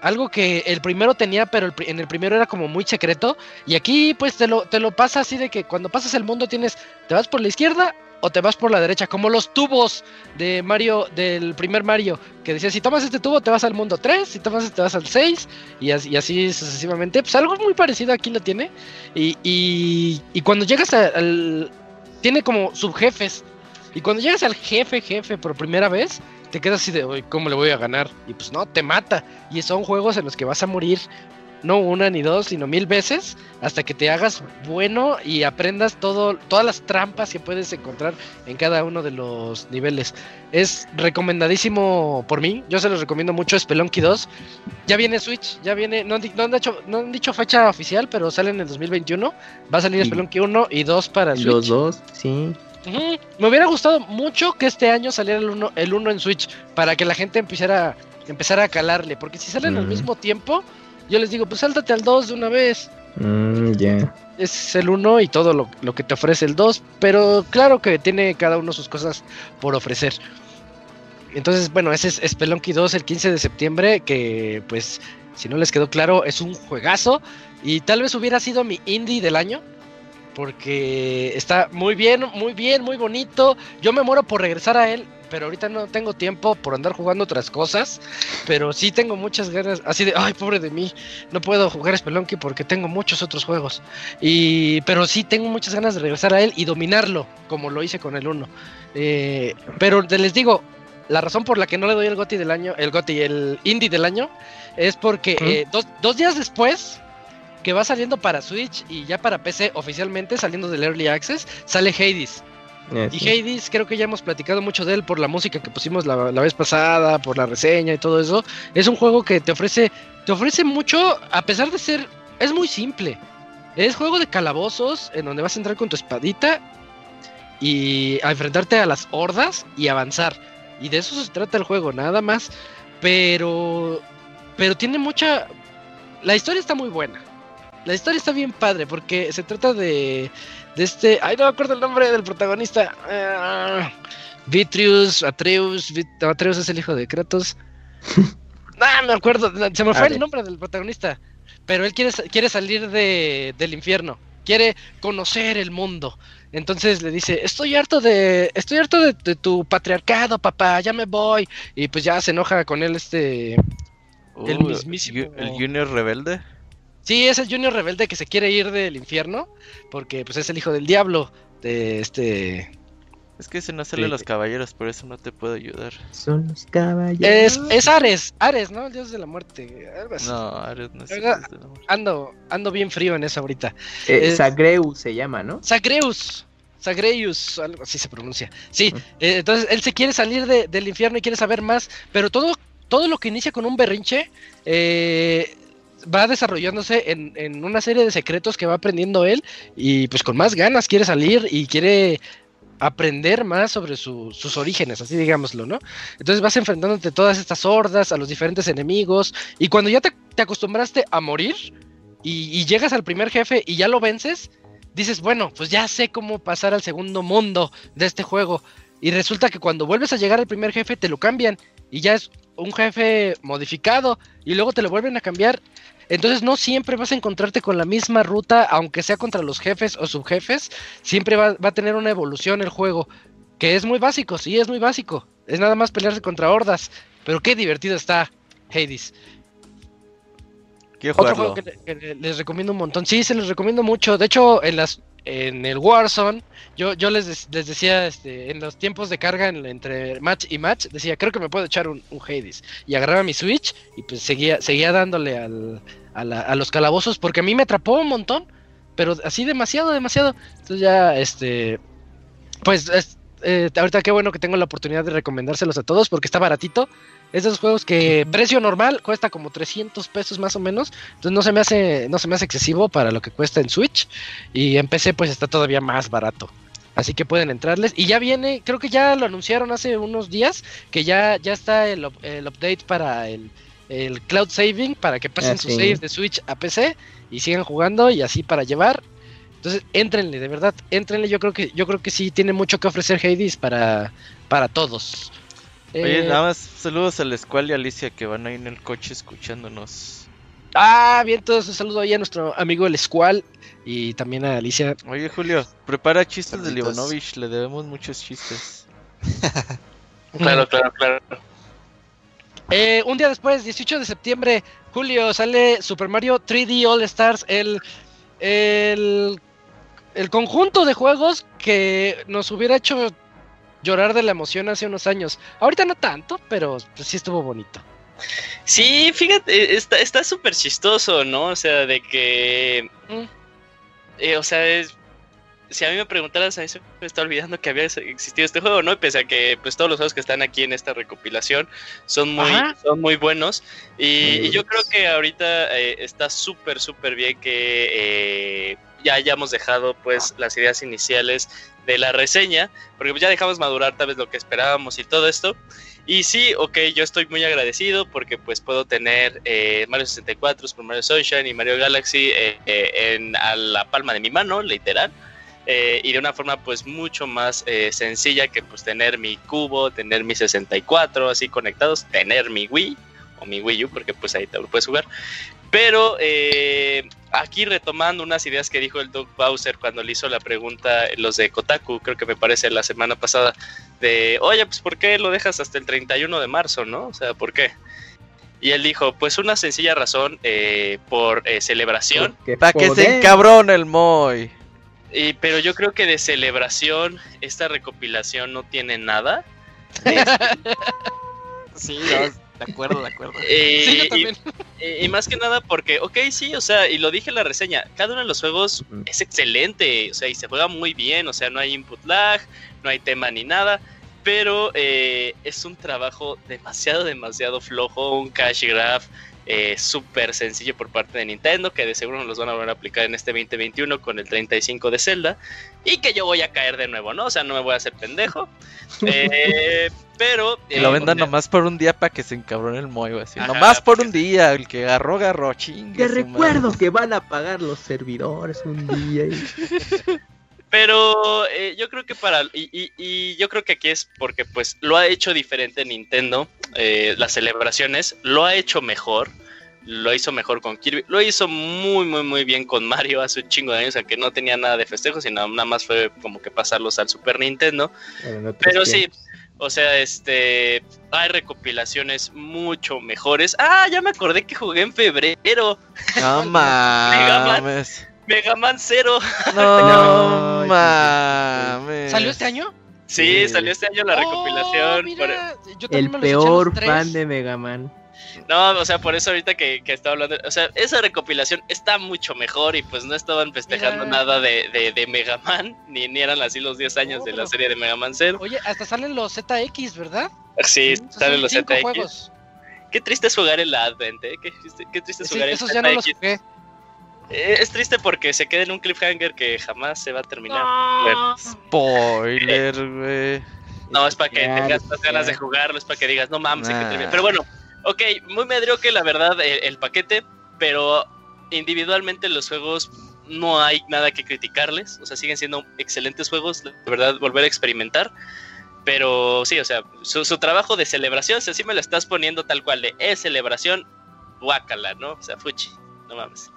Algo que el primero tenía, pero el en el primero era como muy secreto. Y aquí pues te lo, te lo pasa así de que cuando pasas el mundo tienes, te vas por la izquierda o te vas por la derecha, como los tubos de Mario, del primer Mario, que decía, si tomas este tubo te vas al mundo 3, si tomas este te vas al 6, y así, y así sucesivamente. Pues algo muy parecido aquí lo tiene. Y, y, y cuando llegas al... Tiene como subjefes. Y cuando llegas al jefe, jefe, por primera vez, te quedas así de, "Uy, ¿cómo le voy a ganar? Y pues no, te mata. Y son juegos en los que vas a morir no una ni dos, sino mil veces, hasta que te hagas bueno y aprendas todo, todas las trampas que puedes encontrar en cada uno de los niveles. Es recomendadísimo por mí, yo se los recomiendo mucho Spelunky 2. Ya viene Switch, ya viene, no han, di- no han dicho, no han dicho fecha oficial, pero sale en el 2021. Va a salir Spelunky 1 y 2 para Switch. Los dos, sí. Me hubiera gustado mucho que este año saliera el 1 el uno en Switch para que la gente empezara, empezara a calarle. Porque si salen al Mm. mismo tiempo, yo les digo, pues sáltate al 2 de una vez. Mm. Es el 1 y todo lo, lo que te ofrece el 2. Pero claro que tiene cada uno sus cosas por ofrecer. Entonces, bueno, ese es Spelunky 2 el 15 de septiembre. Que pues, si no les quedó claro, es un juegazo. Y tal vez hubiera sido mi indie del año. Porque está muy bien, muy bien, muy bonito. Yo me muero por regresar a él. Pero ahorita no tengo tiempo por andar jugando otras cosas. Pero sí tengo muchas ganas. Así de, ay, pobre de mí. No puedo jugar Spelunky porque tengo muchos otros juegos. Y, pero sí tengo muchas ganas de regresar a él y dominarlo, como lo hice con el 1. Eh, pero les digo, la razón por la que no le doy el GOTY del año, el GOTY, el Indie del año, es porque ¿Mm? eh, dos, dos días después que va saliendo para Switch y ya para PC oficialmente, saliendo del Early Access, sale Hades. Y. Hades, creo que ya hemos platicado mucho de él por la música que pusimos la, la vez pasada, por la reseña y todo eso. Es un juego que te ofrece, te ofrece mucho, a pesar de ser, es muy simple. Es juego de calabozos en donde vas a entrar con tu espadita y a enfrentarte a las hordas y avanzar. Y de eso se trata el juego, nada más. Pero, pero tiene mucha, la historia está muy buena. La historia está bien padre porque se trata de, de este. Ay, no me acuerdo el nombre del protagonista. Ah, Vitrius, Atreus. Vit- no, Atreus es el hijo de Kratos. [LAUGHS] Ah, me acuerdo. Se me fue el nombre del protagonista. Pero él quiere, quiere salir de, del infierno. Quiere conocer el mundo. Entonces le dice, estoy harto de, estoy harto de, de tu patriarcado, papá, ya me voy. Y pues ya se enoja con él este el Uh, mismísimo. Ju- El Junior Rebelde. Sí, es el Junior rebelde que se quiere ir del infierno porque pues es el hijo del diablo de este Es que ese no sale Sí. los caballeros, por eso no te puedo ayudar. Son los caballeros. es, es Ares, Ares, ¿no? El dios de la muerte, algo así. No, Ares no es el dios del amor. Ando ando bien frío en eso ahorita. Eh, es- Zagreus se llama, ¿no? Zagreus. Zagreus, algo así se pronuncia. Sí, eh, entonces él se quiere salir de- del infierno y quiere saber más, pero todo, todo lo que inicia con un berrinche eh, va desarrollándose en, en una serie de secretos que va aprendiendo él y pues con más ganas quiere salir y quiere aprender más sobre su- sus orígenes, así digámoslo, ¿no? Entonces vas enfrentándote a todas estas hordas, a los diferentes enemigos y cuando ya te, te acostumbraste a morir y llegas al primer jefe y ya lo vences, dices, bueno, pues ya sé cómo pasar al segundo mundo de este juego. Y resulta que cuando vuelves a llegar al primer jefe te lo cambian y ya es un jefe modificado y luego te lo vuelven a cambiar. Entonces no siempre vas a encontrarte con la misma ruta, aunque sea contra los jefes o subjefes, siempre va, va a tener una evolución el juego, que es muy básico, sí, es muy básico. Es nada más pelearse contra hordas, pero qué divertido está Hades. Quiero Otro jugarlo. juego que, le- que le- les recomiendo un montón. Sí, se los recomiendo mucho. De hecho, en las en el Warzone, yo, yo les, les decía, este, en los tiempos de carga en- entre match y match, decía, creo que me puedo echar un, un Hades. Y agarraba mi Switch y pues seguía, seguía dándole al, a, los calabozos porque a mí me atrapó un montón. Pero así demasiado, demasiado. Entonces ya, este, pues es- eh, ahorita qué bueno que tengo la oportunidad de recomendárselos a todos porque está baratito. Es esos juegos que precio normal cuesta como 300 pesos más o menos. Entonces no se me hace, no se me hace excesivo para lo que cuesta en Switch. Y en PC pues está todavía más barato. Así que pueden entrarles. Y ya viene, creo que ya lo anunciaron hace unos días, que ya, ya está el, el update para el, el cloud saving, para que pasen Ah, su sí. save de Switch a PC y sigan jugando y así para llevar. Entonces, éntrenle, de verdad, éntrenle. Yo creo que, yo creo que sí tiene mucho que ofrecer Hades para, para todos. Oye, Eh, nada más saludos a la Escual y a Alicia que van ahí en el coche escuchándonos. Ah, bien, todos un saludo ahí a nuestro amigo el Squall y también a Alicia. Oye, Julio, prepara chistes de. Livanovich, le debemos muchos chistes. [LAUGHS] Claro, claro, claro. Eh, un día después, 18 de septiembre, Julio, sale Super Mario 3D All Stars, el, el, el conjunto de juegos que nos hubiera hecho llorar de la emoción hace unos años. Ahorita no tanto, pero sí estuvo bonito. Sí, fíjate, está está súper chistoso, ¿no? O sea, de que... Mm. eh, o sea, es- si a mí me preguntaras, a mí se me está olvidando que había existido este juego, ¿no? Y pese a que pues todos los juegos que están aquí en esta recopilación son muy, Ajá. son muy buenos. Y, yo creo que ahorita eh, está súper, súper bien que eh, ya hayamos dejado pues las ideas iniciales de la reseña, porque pues, ya dejamos madurar tal vez lo que esperábamos y todo esto. Y sí, ok, yo estoy muy agradecido porque pues puedo tener eh, Mario 64, Super Mario Sunshine y Mario Galaxy eh, eh, en, a la palma de mi mano, literal. Eh, y de una forma pues mucho más eh, sencilla que pues tener mi cubo, tener mi 64 así conectados, tener mi Wii o mi Wii U porque pues ahí te lo puedes jugar. Pero eh, aquí retomando unas ideas que dijo el Doug Bowser cuando le hizo la pregunta los de Kotaku, creo que me parece la semana pasada, de, oye, pues ¿por qué lo dejas hasta el 31 de marzo, no? O sea, ¿por qué? Y él dijo, pues una sencilla razón, eh, por eh, celebración, Para que se encabrone el Moy. Y, pero yo creo que de celebración esta recopilación no tiene nada. [LAUGHS] Sí, no, de acuerdo, de acuerdo. Eh, Sí, yo y- también. [LAUGHS] Y, y más que nada porque, ok, sí, o sea, y lo dije en la reseña, cada uno de los juegos es excelente, o sea, y se juega muy bien, o sea, no hay input lag, no hay tema ni nada, pero eh, es un trabajo demasiado, demasiado flojo, un cash graph eh, súper sencillo por parte de Nintendo, que de seguro nos los van a volver a aplicar en este 2021 con el 35 de Zelda, y que yo voy a caer de nuevo, ¿no? O sea, no me voy a hacer pendejo, [LAUGHS] eh, pero... Y lo eh, vendan o sea, nomás por un día para que se encabrone el Moy, güey, así. Ajá, nomás por un día, el que agarró, agarró, chingue. Te recuerdo madre. que van a pagar los servidores un día. y- [LAUGHS] Pero eh, yo creo que para. Y, y- y yo creo que aquí es porque, pues, lo ha hecho diferente Nintendo. eh, las celebraciones. Lo ha hecho mejor. Lo hizo mejor con Kirby. Lo hizo muy, muy, muy bien con Mario hace un chingo de años. Aunque no tenía nada de festejo, sino nada más fue como que pasarlos al Super Nintendo. Pero sí. O sea, este. Hay recopilaciones mucho mejores. Ah, ya me acordé que jugué en febrero. No [LAUGHS] mames. Mega Man Zero. [LAUGHS] No No, mames. ¿Salió este año? Sí, Sí. salió este año la Oh, recopilación. mira, yo también El peor los tres. fan de Mega Man. No, o sea, por eso ahorita que, que estaba hablando. O sea, esa recopilación está mucho mejor y pues no estaban festejando Mira. nada de, de, de Mega Man. [LAUGHS] Ni, ni eran así los 10 años No, de la pero- serie de Mega Man Zero. Oye, hasta salen los ZX, ¿verdad? Sí, salen los ZX. juegos. Qué triste es jugar en la Advent, ¿eh? Qué, triste- qué triste es Sí, jugar en esos ya no los ZX. jugué. Eh, Es triste porque se queda en un cliffhanger que jamás se va a terminar. No. Spoiler, güey. No, es para que tengas más ganas de jugarlo, es para que digas, no mames, que Nah. terminar. Pero bueno, ok, muy mediocre la verdad el, el paquete, pero individualmente los juegos no hay nada que criticarles, o sea, siguen siendo excelentes juegos, de verdad, volver a experimentar. Pero sí, o sea, su, su trabajo de celebración, si así me lo estás poniendo tal cual, de es celebración, guácala, ¿no? O sea, fuchi, no mames.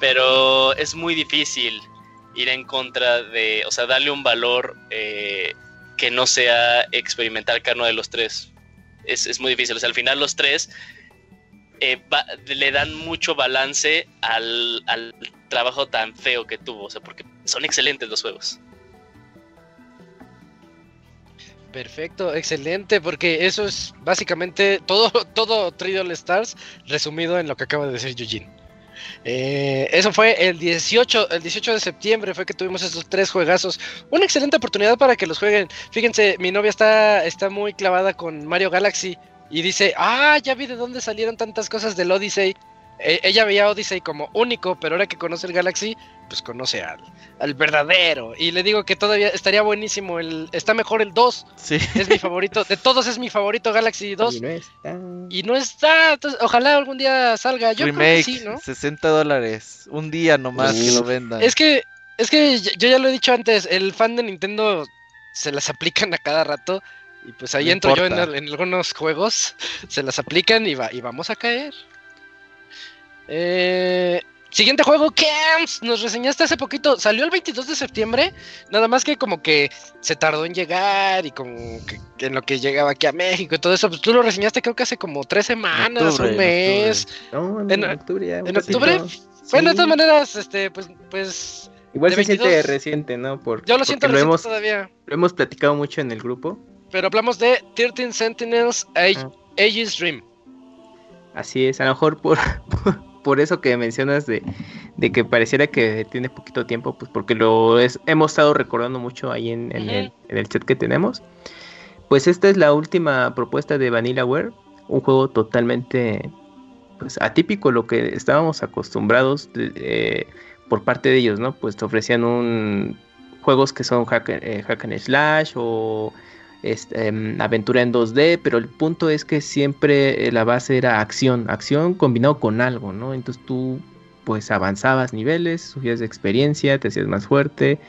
Pero es muy difícil ir en contra de, o sea, darle un valor eh, que no sea experimentar cada uno de los tres. Es, es muy difícil. O sea, al final los tres eh, va- le dan mucho balance al, al trabajo tan feo que tuvo. O sea, porque son excelentes los juegos. Perfecto, excelente, porque eso es básicamente todo, [LAUGHS] todo Triddle Stars resumido en lo que acaba de decir Eugene. Eh, eso fue el 18, el 18 de septiembre, fue que tuvimos estos tres juegazos. Una excelente oportunidad para que los jueguen. Fíjense, mi novia está, está muy clavada con Mario Galaxy y dice, ah, ya vi de dónde salieron tantas cosas del Odyssey. Eh, ella veía Odyssey como único, pero ahora que conoce el Galaxy, pues conoce al, al verdadero. Y le digo que todavía estaría buenísimo, el, está mejor el 2, Sí. es mi favorito, de todos es mi favorito Galaxy 2. Y no está. Y no está, entonces, ojalá algún día salga. Yo Remake, creo que sí, ¿no? 60 dólares. Un día nomás que lo vendan. Es que, es que yo ya lo he dicho antes, el fan de Nintendo se las aplican a cada rato. Y pues ahí No entro yo en algunos juegos, se las aplican y, va, y vamos a caer. Eh, siguiente juego, Camps, nos reseñaste hace poquito, salió el 22 de septiembre, nada más que como que se tardó en llegar y como que, que en lo que llegaba aquí a México y todo eso, pues tú lo reseñaste creo que hace como tres semanas, octubre, un en mes. No, en, En- octubre ya. ¿en octubre? Sí. Bueno, de todas maneras, este, pues, pues, Igual se siente 22. reciente, ¿no? Por, yo lo siento lo reciente hemos, todavía. lo hemos platicado mucho en el grupo. Pero hablamos de 13 Sentinels Age, Ah. Aegis Dream. Así es, a lo mejor por, [LAUGHS] por, por eso que mencionas de, de que pareciera que tiene poquito tiempo, pues porque lo es, hemos estado recordando mucho ahí en, en el, en el chat que tenemos. Pues esta es la última propuesta de VanillaWare, un juego totalmente pues atípico lo que estábamos acostumbrados de- eh, por parte de ellos, ¿no? Pues te ofrecían un juegos que son hack, eh, hack and slash o em, aventura en 2D, pero el punto es que siempre eh, la base era acción, acción combinado con algo, ¿no? Entonces tú pues avanzabas niveles, subías de experiencia, te hacías más fuerte,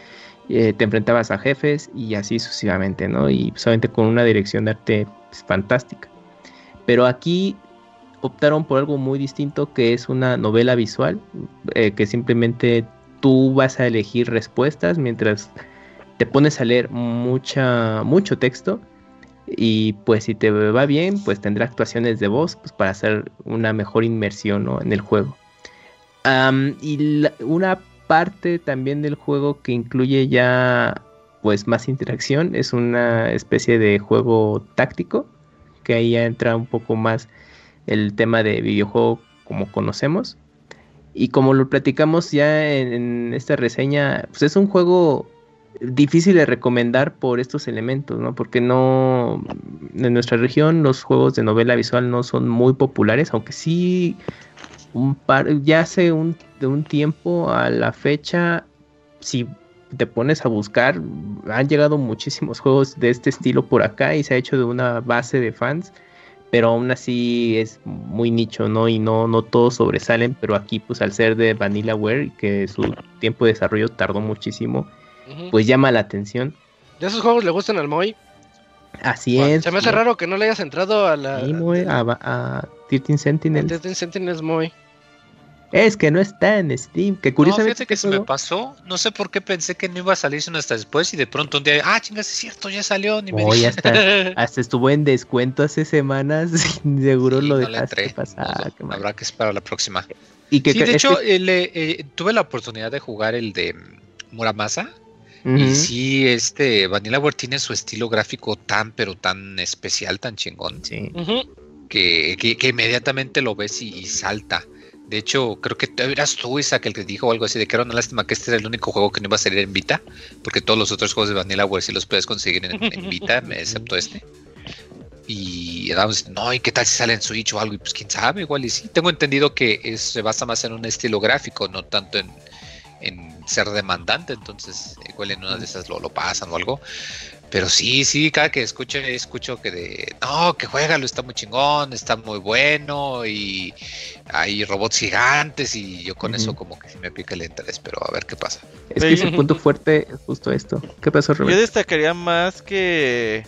eh, te enfrentabas a jefes y así sucesivamente, ¿no? Y solamente con una dirección de arte pues, fantástica. Pero aquí optaron por algo muy distinto que es una novela visual, eh, que simplemente tú vas a elegir respuestas mientras te pones a leer mucha, mucho texto y pues si te va bien pues tendrá actuaciones de voz pues, para hacer una mejor inmersión ¿no? en el juego. Y una parte también del juego que incluye ya pues más interacción es una especie de juego táctico que ahí ya entra un poco más el tema de videojuego como conocemos y como lo platicamos ya en, en esta reseña pues es un juego difícil de recomendar por estos elementos, ¿no? Porque no en nuestra región los juegos de novela visual no son muy populares, aunque sí un par ya hace un de un tiempo a la fecha si te pones a buscar han llegado muchísimos juegos de este estilo por acá y se ha hecho de una base de fans pero aún así es muy nicho, ¿no? Y no, no todos sobresalen, pero aquí pues al ser de VanillaWare que su tiempo de desarrollo tardó muchísimo, Pues llama la atención. ¿De esos juegos le gustan al Moy? Así es. Se me hace sí. raro que no le hayas entrado a la. Sí, muy, a, a 13 al Sentinels. 13 Sentinels Moy. Es que no está en Steam. Que No, curiosamente. fíjate que se este me juego- pasó. No sé por qué pensé que no iba a salir sino hasta después y de pronto un día, ah, chingas, es cierto, ya salió, ni me Oh, ya dije. Hasta estuvo en descuento hace semanas. [LAUGHS] Seguro Sí, lo no dejaste pasar. modo, qué. Habrá que esperar la próxima. Y que Sí, de hecho, que- eh, le- eh, tuve la oportunidad de jugar el de mm, Y sí, este Vanillaware tiene su estilo gráfico tan, pero tan especial, tan chingón, Sí. Que, que- que inmediatamente lo ves y, y salta. De hecho, creo que eras tú, Isaac, el que dijo algo así de que era una lástima que este era el único juego que no iba a salir en Vita, porque todos los otros juegos de Vanillaware sí los puedes conseguir en, en [LAUGHS] Vita, excepto este. Y no, ¿y qué tal si sale en Switch o algo? Y pues quién sabe, igual y sí. Tengo entendido que es- se basa más en un estilo gráfico, no tanto en, en ser demandante, entonces igual en una de esas lo, lo pasan o algo. Pero sí, sí, cada que escucho, escucho que de, no, que juégalo, está muy chingón, está muy bueno y hay robots gigantes y yo con eso como que sí me pica el interés, pero a ver qué pasa. Es que es el punto fuerte, es justo esto. ¿Qué pasó, Yo Roberto? destacaría más que,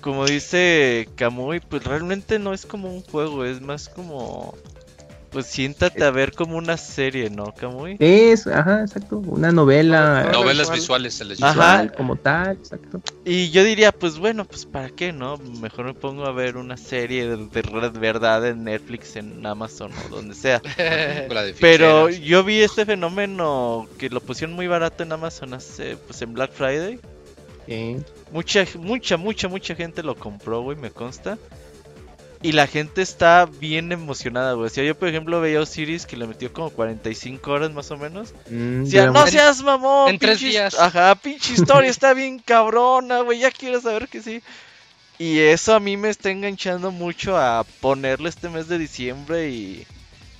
como dice Kamui, pues realmente no es como un juego, es más como, pues siéntate a ver como una serie, ¿no, Kamui? Es, ajá, exacto. Una novela. Novela Novelas visual. visuales se les Ajá. llama. visual, como tal, exacto. Y yo diría, pues bueno, pues para qué, ¿no? Mejor me pongo a ver una serie de, de red verdad en Netflix, en Amazon o donde sea. [LAUGHS] Pero yo vi este fenómeno que lo pusieron muy barato en Amazon hace, pues en Black Friday. Sí. Mucha, mucha, mucha, mucha gente lo compró, güey, me consta. Y la gente está bien emocionada, güey. O sea, yo, por ejemplo, veía a Osiris que le metió como 45 horas más o menos. Mm, no seas mamón, en tres días". Ajá, pinche historia [LAUGHS] está bien cabrona, güey. Ya quiero saber que sí. Y eso a mí me está enganchando mucho a ponerle este mes de diciembre y,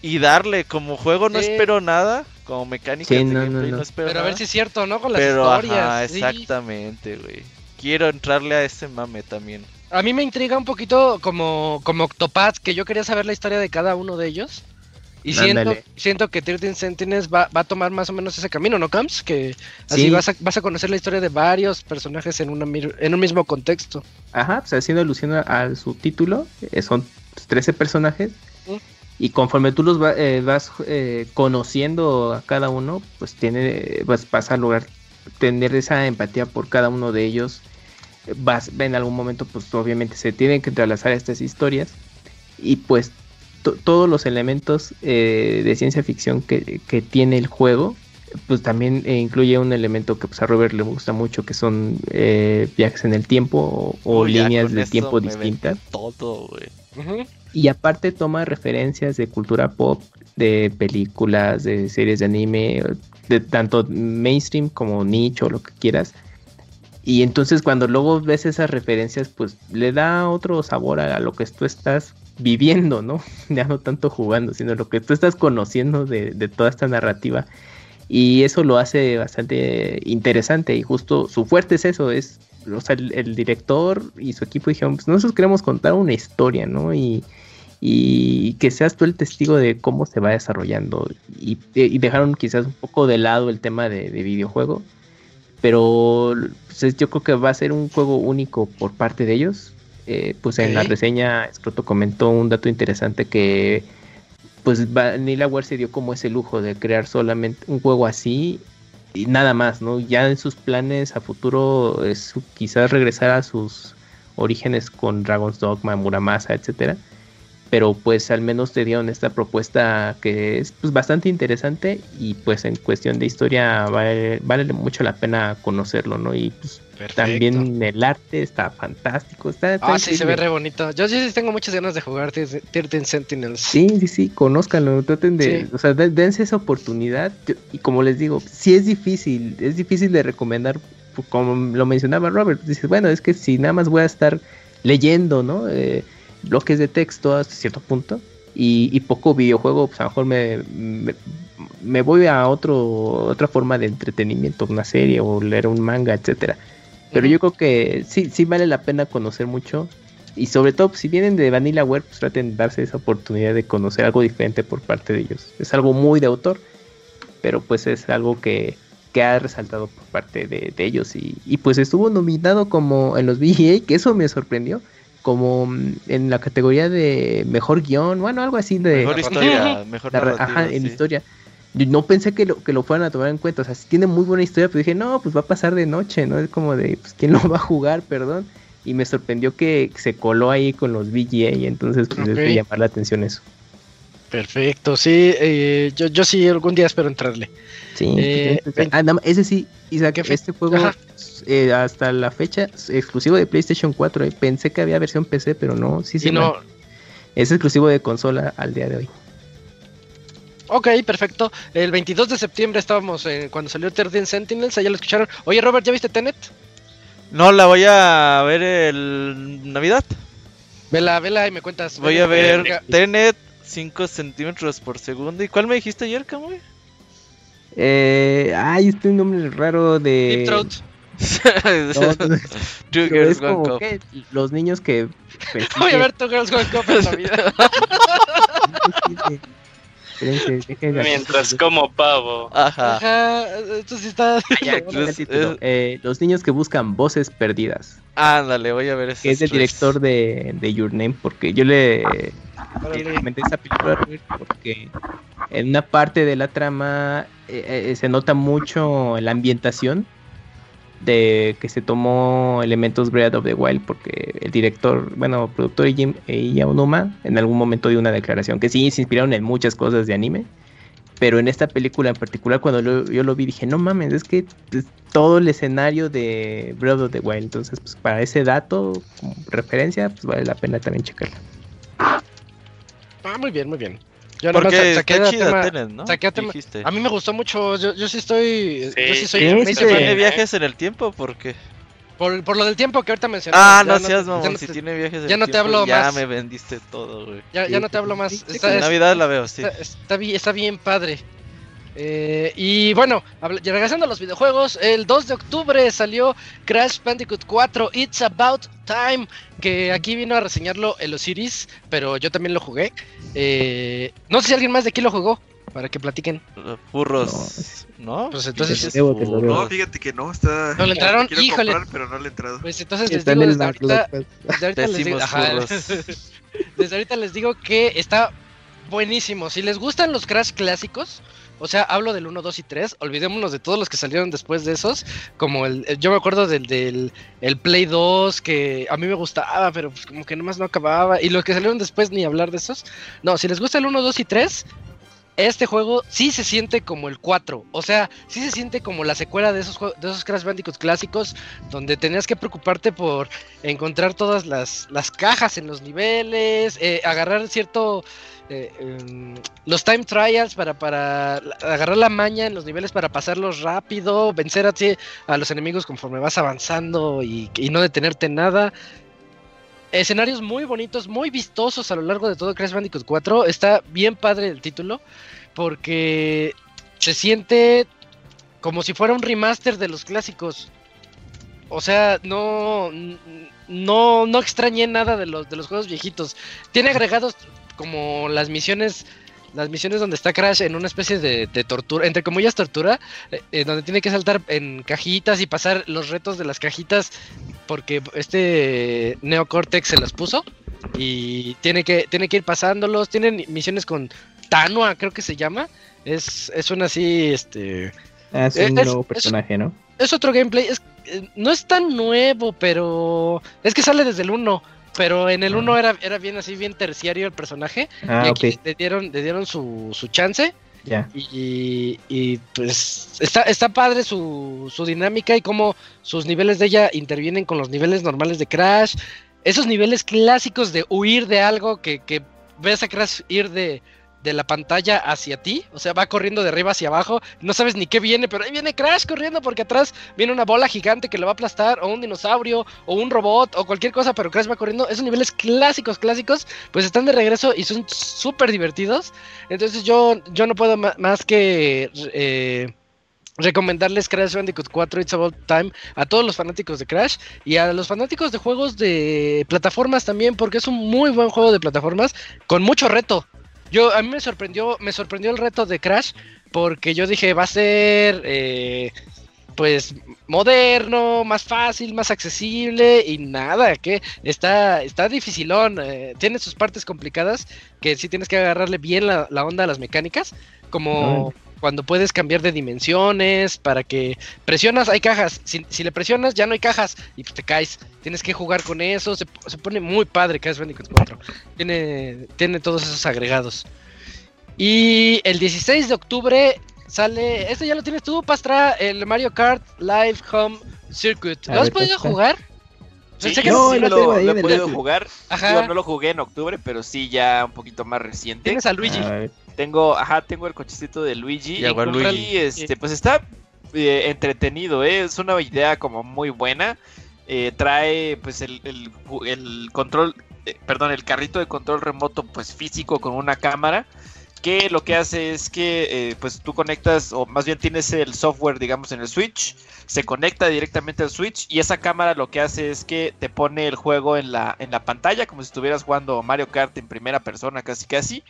y darle. Como juego no Sí. espero nada. Como mecánica Sí, de no, no, gameplay no, no. espero Pero a ver si es cierto, ¿no? Con las Pero historias. ajá, sí. exactamente, güey. Quiero entrarle a ese mame también. A mí me intriga un poquito como, como Octopath, que yo quería saber la historia de cada uno de ellos. Y siento, siento que 13 Sentinels va, va a tomar más o menos ese camino, ¿no, Camps? Que así Sí. vas, a, vas a conocer la historia de varios personajes en, una, en un mismo contexto. Ajá, pues haciendo alusión a, a su título, eh, son pues, 13 personajes. Mm. Y conforme tú los va- eh, vas eh, conociendo a cada uno, pues tiene, vas, vas a lograr tener esa empatía por cada uno de ellos. Vas, en algún momento, pues obviamente se tienen que entrelazar estas historias. Y pues to- todos los elementos eh, de ciencia ficción que, que tiene el juego, pues también eh, incluye un elemento que pues, a Robert le gusta mucho, que son eh, viajes en el tiempo o, o Uy, ya líneas de tiempo distintas. Todo. Y aparte toma referencias de cultura pop, de películas, de series de anime, de tanto mainstream como nicho, lo que quieras. Y entonces cuando luego ves esas referencias, pues le da otro sabor a, lo que tú estás viviendo, ¿no? [LAUGHS] Ya no tanto jugando, sino lo que tú estás conociendo de, de toda esta narrativa. Y eso lo hace bastante interesante y justo su fuerte es eso, es, o sea, el, director y su equipo dijeron, pues nosotros queremos contar una historia, ¿no? Y, y que seas tú el testigo de cómo se va desarrollando. Y, dejaron quizás un poco de lado el tema de videojuego, pero pues, es- yo creo que va a ser un juego único por parte de ellos. Eh, pues en la reseña Scroto comentó un dato interesante que pues Vanillaware se dio como ese lujo de crear solamente un juego así y nada más, ¿no? Ya en sus planes a futuro es quizás regresar a sus orígenes con Dragon's Dogma, Muramasa, etcétera. Pero pues al menos te dieron esta propuesta que es pues bastante interesante y pues en cuestión de historia vale, vale mucho la pena conocerlo, ¿no? Y pues también el arte está fantástico, está, está Ah, sí, se ve re bonito. Yo sí tengo muchas ganas de jugar 13 Sentinels. Sí, sí, sí, conózcanlo, traten de, Sí. o sea, de- dense esa oportunidad. Yo- y como les digo, sí es difícil, es difícil de recomendar, pu- como lo mencionaba Robert, dices, bueno, es que si nada más voy a estar leyendo, ¿no? Eh, bloques de texto hasta cierto punto y, y poco videojuego, pues a lo mejor me, me, me voy a otro, otra forma de entretenimiento, una serie o leer un manga, etcétera. Pero yo creo que sí, sí vale la pena conocer mucho. Y sobre todo, pues, si vienen de Vanillaware, pues traten de darse esa oportunidad de conocer algo diferente por parte de ellos. Es algo muy de autor, pero pues es algo que, que ha resaltado por parte de, de ellos. Y, y, pues estuvo nominado como en los [LAUGHS] VGA, que eso me sorprendió. Como mm, en la categoría de mejor guion, bueno, algo así de Mejor historia, mejor narrativa, ajá, en sí. historia. Yo no pensé que lo, que lo fueran a tomar en cuenta, o sea, sí tiene muy buena historia, pero dije, no, pues va a pasar de noche, ¿no? Es como de, pues, ¿quién lo va a jugar? Perdón. Y me sorprendió que se coló ahí con los VGA, y entonces, pues, es de llamar la atención eso. Perfecto, sí, eh, yo, yo sí algún día espero entrarle. Sí, Eh, ah, nada más, ese sí, Isaac, ¿Qué fe- este juego eh, hasta la fecha es exclusivo de PlayStation 4. eh. Pensé que había versión PC, pero no, sí, sí. no, Es exclusivo de consola al día de hoy. ok, perfecto. El 22 de septiembre estábamos cuando salió 13 Sentinels, allá lo escucharon. Oye, Robert, ¿ya viste Tenet? No, la voy a ver el Navidad. Vela, vela y me cuentas. Voy Vela, a ver. Tenet 5 centímetros por segundo. ¿Y cuál me dijiste ayer, Camuy? Eh, ay, este un nombre raro de. Deep Throat. No, no, Two es como que los niños que. Voy a ver tu Girls One Cup en dejen de- Mientras como pavo. Ajá. Ajá, esto sí está. Es- es- Eh, los niños que buscan voces perdidas. Ándale, voy a ver ese. Que es el director de, de Your Name. Porque yo le, esa película porque en una parte de la trama eh, eh, se nota mucho la ambientación de que se tomó elementos Breath of the Wild porque el director, bueno, productor Jim Onuma en algún momento dio una declaración que sí se inspiraron en muchas cosas de anime, pero en esta película en particular cuando lo- yo lo vi dije, no mames, es que es todo el escenario de Breath of the Wild, entonces pues para ese dato como referencia pues vale la pena también checarla. Ah, muy bien, muy bien. Yo Porque saqué está a chida tema- Tenet, ¿no? saqué a tema-. A mí me gustó mucho, yo, yo sí estoy... Sí, yo sí soy me. ¿Tiene viajes en el tiempo? ¿Por qué? Por, por lo del tiempo que ahorita mencioné. Ah, no seas mamón, no si tiene viajes en ya el no te tiempo, hablo ya más. me vendiste todo, güey. ya, ya no te hablo más. Está- es- Navidad la veo, sí. Está, está bien, está bien padre. Eh, y bueno, regresando a los videojuegos, el 2 de octubre salió Crash Bandicoot 4 It's About Time, que aquí vino a reseñarlo el Osiris, pero yo también lo jugué. Eh, no sé si alguien más de aquí lo jugó, para que platiquen. Furros, ¿no? Pues entonces-. No, fíjate que no, está. ¿No le entraron? Quiero Híjole. comprar, pero no le he entrado. Pues entonces les Está en digo el desde ahorita, backlog. desde ahorita les digo, Decimos ajá, furros. [LAUGHS] desde ahorita les digo que está buenísimo. Si les gustan los Crash clásicos, o sea, hablo del 1, 2 y 3, olvidémonos de todos los que salieron después de esos, como el, el- yo me acuerdo del, del el Play 2, que a mí me gustaba, pero pues como que nomás no acababa, y los que salieron después ni hablar de esos. No, si les gusta el 1, 2 y 3, este juego sí se siente como el 4, o sea, sí se siente como la secuela de esos, de esos Crash Bandicoot clásicos, donde tenías que preocuparte por encontrar todas las, las cajas en los niveles, eh, agarrar cierto... eh, em, los time trials para, para agarrar la maña en los niveles para pasarlos rápido, vencer así a los enemigos conforme vas avanzando y, y no detenerte en nada. Escenarios muy bonitos, muy vistosos a lo largo de todo Crash Bandicoot 4. Está bien padre el título porque se siente como si fuera un remaster de los clásicos. O sea, no, no, no extrañé nada de los, de los juegos viejitos. Tiene agregados como las misiones, las misiones donde está Crash en una especie de, de tortura, entre comillas tortura, eh, eh, donde tiene que saltar en cajitas y pasar los retos de las cajitas porque este Neocortex se las puso y tiene que, tiene que ir pasándolos. Tienen misiones con Tanua, creo que se llama. Es, es una así, este... Ah, es Eh, un es- nuevo es- personaje, ¿no? Es otro gameplay, es, eh, no es tan nuevo, pero es que sale desde el 1. Pero en el 1 era, era bien así, bien terciario el personaje. Ah, y aquí le dieron, le dieron su, su chance. ya. Y, y, pues está, está padre su, su dinámica y cómo sus niveles de ella intervienen con los niveles normales de Crash. Esos niveles clásicos de huir de algo que, que ves a Crash ir de, de la pantalla hacia ti. O sea, va corriendo de arriba hacia abajo. No sabes ni qué viene, pero ahí viene Crash corriendo porque atrás viene una bola gigante que lo va a aplastar, o un dinosaurio, o un robot, o cualquier cosa, pero Crash va corriendo. Esos niveles clásicos, clásicos, pues están de regreso y son súper divertidos. Entonces yo, yo no puedo más que eh, recomendarles Crash Bandicoot 4 It's About Time a todos los fanáticos de Crash y a los fanáticos de juegos de plataformas también, porque es un muy buen juego de plataformas con mucho reto. Yo a mí me sorprendió, me sorprendió el reto de Crash porque yo dije va a ser eh, pues moderno, más fácil, más accesible y nada, que está, está dificilón, eh, tiene sus partes complicadas que sí tienes que agarrarle bien la, la onda a las mecánicas, como cuando puedes cambiar de dimensiones para que presionas, hay cajas, si, si le presionas ya no hay cajas y pues te caes, tienes que jugar con eso, se, se pone muy padre Crash Bandicoot 4, tiene, tiene todos esos agregados. Y el 16 de octubre sale. Este ya lo tienes tú, Pastra. El Mario Kart Live Home Circuit. ¿Lo has podido jugar? Sí, Pensé que no, sí lo he podido jugar. Ajá. Digo, no lo jugué en octubre, pero sí ya un poquito más reciente. Tienes a Luigi. A ver, Tengo, ajá, tengo el cochecito de Luigi. Y Luigi. este, pues está eh, entretenido, ¿eh? es una idea como muy buena. Eh, trae pues el, el control, eh, perdón, el carrito de control remoto pues físico con una cámara. Que lo que hace es que eh, pues tú conectas, o más bien tienes el software, digamos, en el Switch, se conecta directamente al Switch y esa cámara lo que hace es que te pone el juego en la, en la pantalla, como si estuvieras jugando Mario Kart en primera persona, casi casi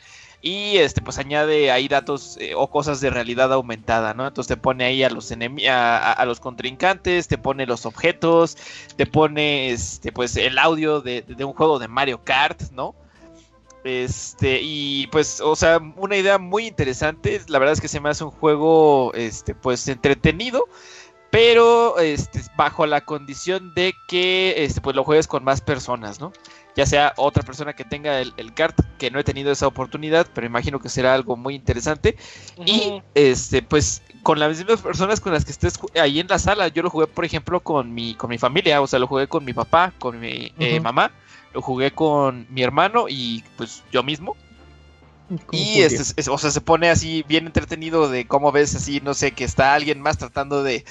y este pues añade ahí datos eh, o cosas de realidad aumentada, ¿no? Entonces te pone ahí a los enemi- a, a- a los contrincantes, te pone los objetos, te pone este pues el audio de, de un juego de Mario Kart, ¿no? Este, y pues, o sea, una idea muy interesante. La verdad es que se me hace un juego, este, pues entretenido, pero este, bajo la condición de que este, pues lo juegues con más personas, ¿no? Ya sea otra persona que tenga el, el kart, que no he tenido esa oportunidad, pero imagino que será algo muy interesante. Y este, pues con las mismas personas con las que estés ahí en la sala. Yo lo jugué, por ejemplo, con mi, con mi familia, o sea, lo jugué con mi papá, con mi eh, mamá, lo jugué con mi hermano y pues yo mismo. ¿cómo Y este, es- es- o sea, se pone así bien entretenido de cómo ves así, no sé, que está alguien más tratando de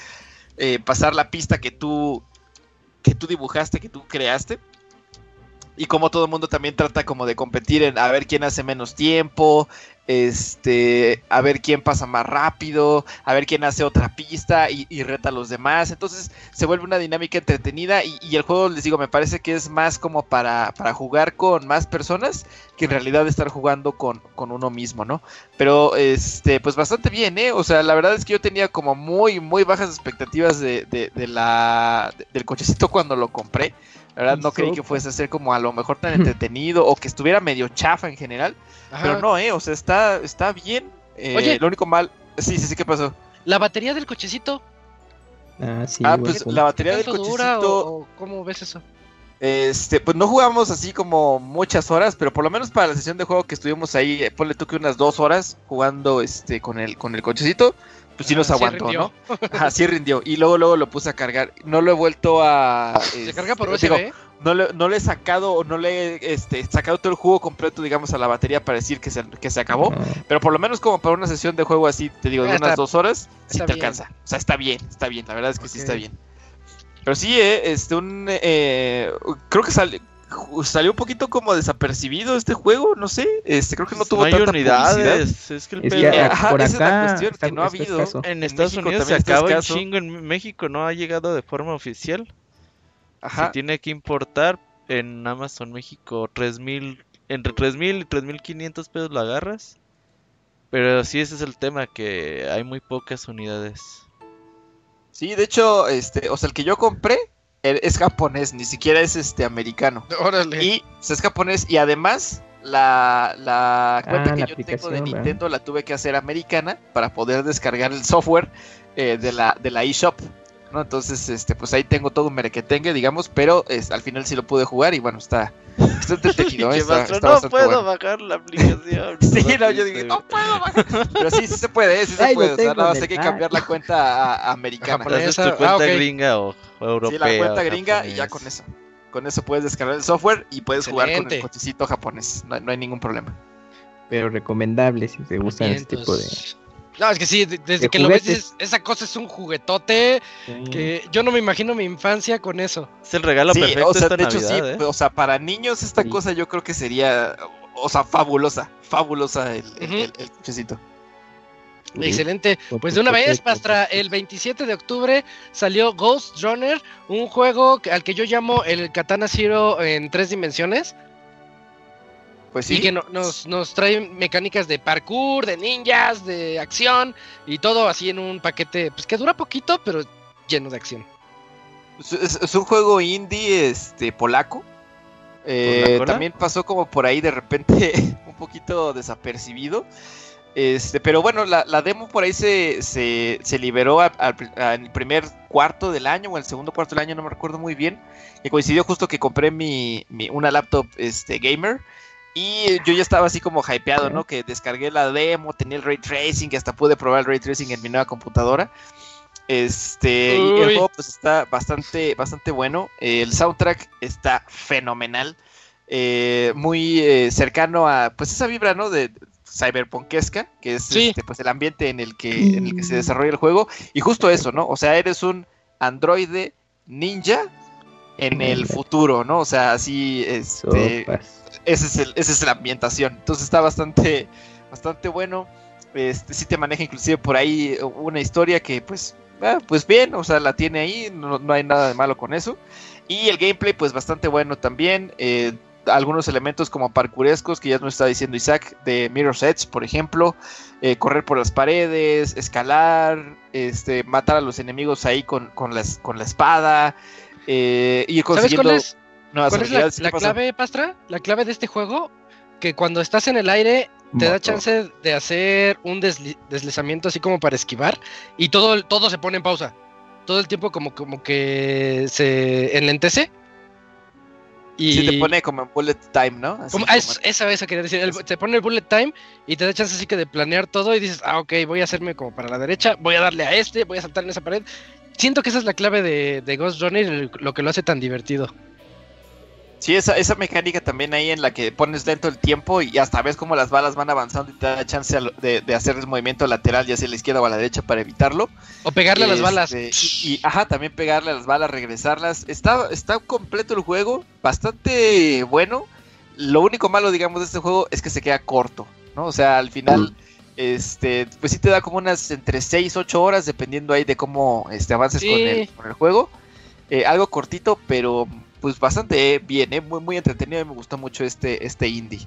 eh, pasar la pista que tú, que tú dibujaste, que tú creaste. Y como todo mundo también trata como de competir en a ver quién hace menos tiempo, este, a ver quién pasa más rápido, a ver quién hace otra pista y, y reta a los demás. Entonces se vuelve una dinámica entretenida y, y el juego, les digo, me parece que es más como para, para jugar con más personas que en realidad estar jugando con, con uno mismo, ¿no? Pero, este, pues bastante bien, ¿eh? O sea, la verdad es que yo tenía como muy, muy bajas expectativas de, de, la, de- del cochecito cuando lo compré. La verdad no creí que fuese a ser como a lo mejor tan [LAUGHS] entretenido o que estuviera medio chafa en general. Ajá. Pero no, ¿eh? O sea, está, está bien. Eh, Oye. Lo único mal... Sí, sí, sí, ¿qué pasó? La batería del cochecito. Ah, sí, ah, pues la batería del ¿Cuánto dura cochecito... o, o cómo ves eso? Este, pues no jugamos así como muchas horas, pero por lo menos para la sesión de juego que estuvimos ahí, eh, ponle tú que unas dos horas jugando este con el con el cochecito, pues sí nos [LAUGHS] aguantó. ¿no? Ajá, sí rindió. Y luego luego lo puse a cargar. No lo he vuelto a. ¿Se este, carga por USB? digo, no, le, no le he sacado o no le he este, sacado todo el jugo completo, digamos, a la batería para decir que se, que se acabó. Pero por lo menos como para una sesión de juego así, te digo, de unas dos horas, sí te bien. alcanza. O sea, está bien, está bien. La verdad es que sí está bien. Pero sí, eh, este, un, eh, creo que sal- ju- salió un poquito como desapercibido este juego, no sé, este, creo que no tuvo no hay tanta unidades. Es que el Es que Eh, ajá, por esa es la cuestión, que no ha está habido. escaso. en Estados Unidos se está acaba en escaso. chingo. En México no ha llegado de forma oficial. Ajá. Se tiene que importar en Amazon México 3000, entre 3000 y 3500 pesos lo agarras. Pero sí, ese es el tema, que hay muy pocas unidades. Sí, de hecho, este, o sea, el que yo compré es japonés, ni siquiera es este americano. [LAUGHS] Órale. Y o sea, es japonés y además la, la cuenta Ah, que la yo tengo de. Nintendo la tuve que hacer americana para poder descargar el software eh, de la de la eShop. ¿No? Entonces, este, pues ahí tengo todo un merequetengue, digamos, pero es, al final sí lo pude jugar y bueno, está, está entretenido. [LAUGHS] ¿eh? Está, está no bastante puedo bueno. bajar la aplicación. [LAUGHS] Sí, no, yo dije, no puedo bajar. Pero sí, sí se puede, ¿eh? sí se Ay, puede. O sea, nada más hay que cambiar la cuenta a, a americana. Japonés. ¿Esa es tu Ah, cuenta gringa o, o europea? Sí, la cuenta gringa y ya con eso. Con eso puedes descargar el software y puedes jugar con el cochecito japonés. No, no hay ningún problema. Pero recomendable si te gustan este tipo de. No, es que sí, de- desde de que lo ves, dices, esa cosa es un juguetote que yo no me imagino mi infancia con eso. Es el regalo sí, perfecto o sea, esta de hecho Navidad, sí, ¿eh? o sea, para niños esta Sí. cosa yo creo que sería, o sea, fabulosa, fabulosa el, el cochecito. Sí. Excelente. Pues de una vez. Pastra, el 27 de octubre salió Ghost Runner, un juego al que yo llamo el Katana Zero en tres dimensiones. Pues sí, Y que no- nos, nos trae mecánicas de parkour, de ninjas, de acción y todo así en un paquete, pues que dura poquito, pero lleno de acción. Es, un juego indie este, polaco. Eh, también pasó como por ahí de repente [LAUGHS] un poquito desapercibido. Este, pero bueno, la, la demo por ahí se, se, se liberó a- en el primer cuarto del año o el segundo cuarto del año, no me recuerdo muy bien. Que coincidió justo que compré mi, mi- una laptop este, gamer. Y yo ya estaba así como hypeado, ¿no? Que descargué la demo, tenía el ray tracing, que hasta pude probar el ray tracing en mi nueva computadora. Este, y el juego pues está bastante, bastante bueno. El soundtrack está fenomenal. eh, muy eh, cercano a pues esa vibra, ¿no? De cyberpunkesca, que es Sí. este, pues el ambiente en el que en el que se desarrolla el juego y justo eso, ¿no? O sea, eres un androide ninja en el futuro, ¿no? O sea, así este Sopas. Ese es el, esa es la ambientación. Entonces está bastante, bastante bueno. Este, sí te maneja inclusive por ahí una historia que pues, ah, pues bien, o sea, la tiene ahí, no, no hay nada de malo con eso. Y el gameplay pues bastante bueno también. eh, algunos elementos como parkourescos que ya nos está diciendo Isaac de Mirror's Edge, por ejemplo, eh, correr por las paredes, escalar, este, matar a los enemigos ahí con, con, las, con la espada, eh, ir ¿Sabes consiguiendo cuál es, nuevas cuál es la, clave, Pastra? La clave de este juego, que cuando estás en el aire te da chance de hacer un desli- deslizamiento así como para esquivar y todo, todo se pone en pausa. Todo el tiempo como, como que se enlentece. Y Sí, te pone como en bullet time, ¿no? Así como- como- es- esa vez quería decir, el- te pone el bullet time y te da chance así que de planear todo y dices, ah, ok, voy a hacerme como para la derecha, voy a darle a este, voy a saltar en esa pared. Siento que esa es la clave de, de Ghost Runner lo que lo hace tan divertido. Sí, esa, esa mecánica también ahí en la que pones lento el tiempo y hasta ves como las balas van avanzando y te da chance de, de hacer el movimiento lateral, ya sea a la izquierda o a la derecha para evitarlo. O pegarle a las balas. Este, Y, y, ajá, también pegarle a las balas, regresarlas. Está, está completo el juego, bastante bueno. Lo único malo, digamos, de este juego es que se queda corto, ¿no? O sea, al final, este, pues sí te da como unas entre 6, 8 horas, dependiendo ahí de cómo este, avances con, el, con el juego. Eh, algo cortito, pero pues bastante bien, ¿eh? muy, muy entretenido y me gustó mucho este, este indie.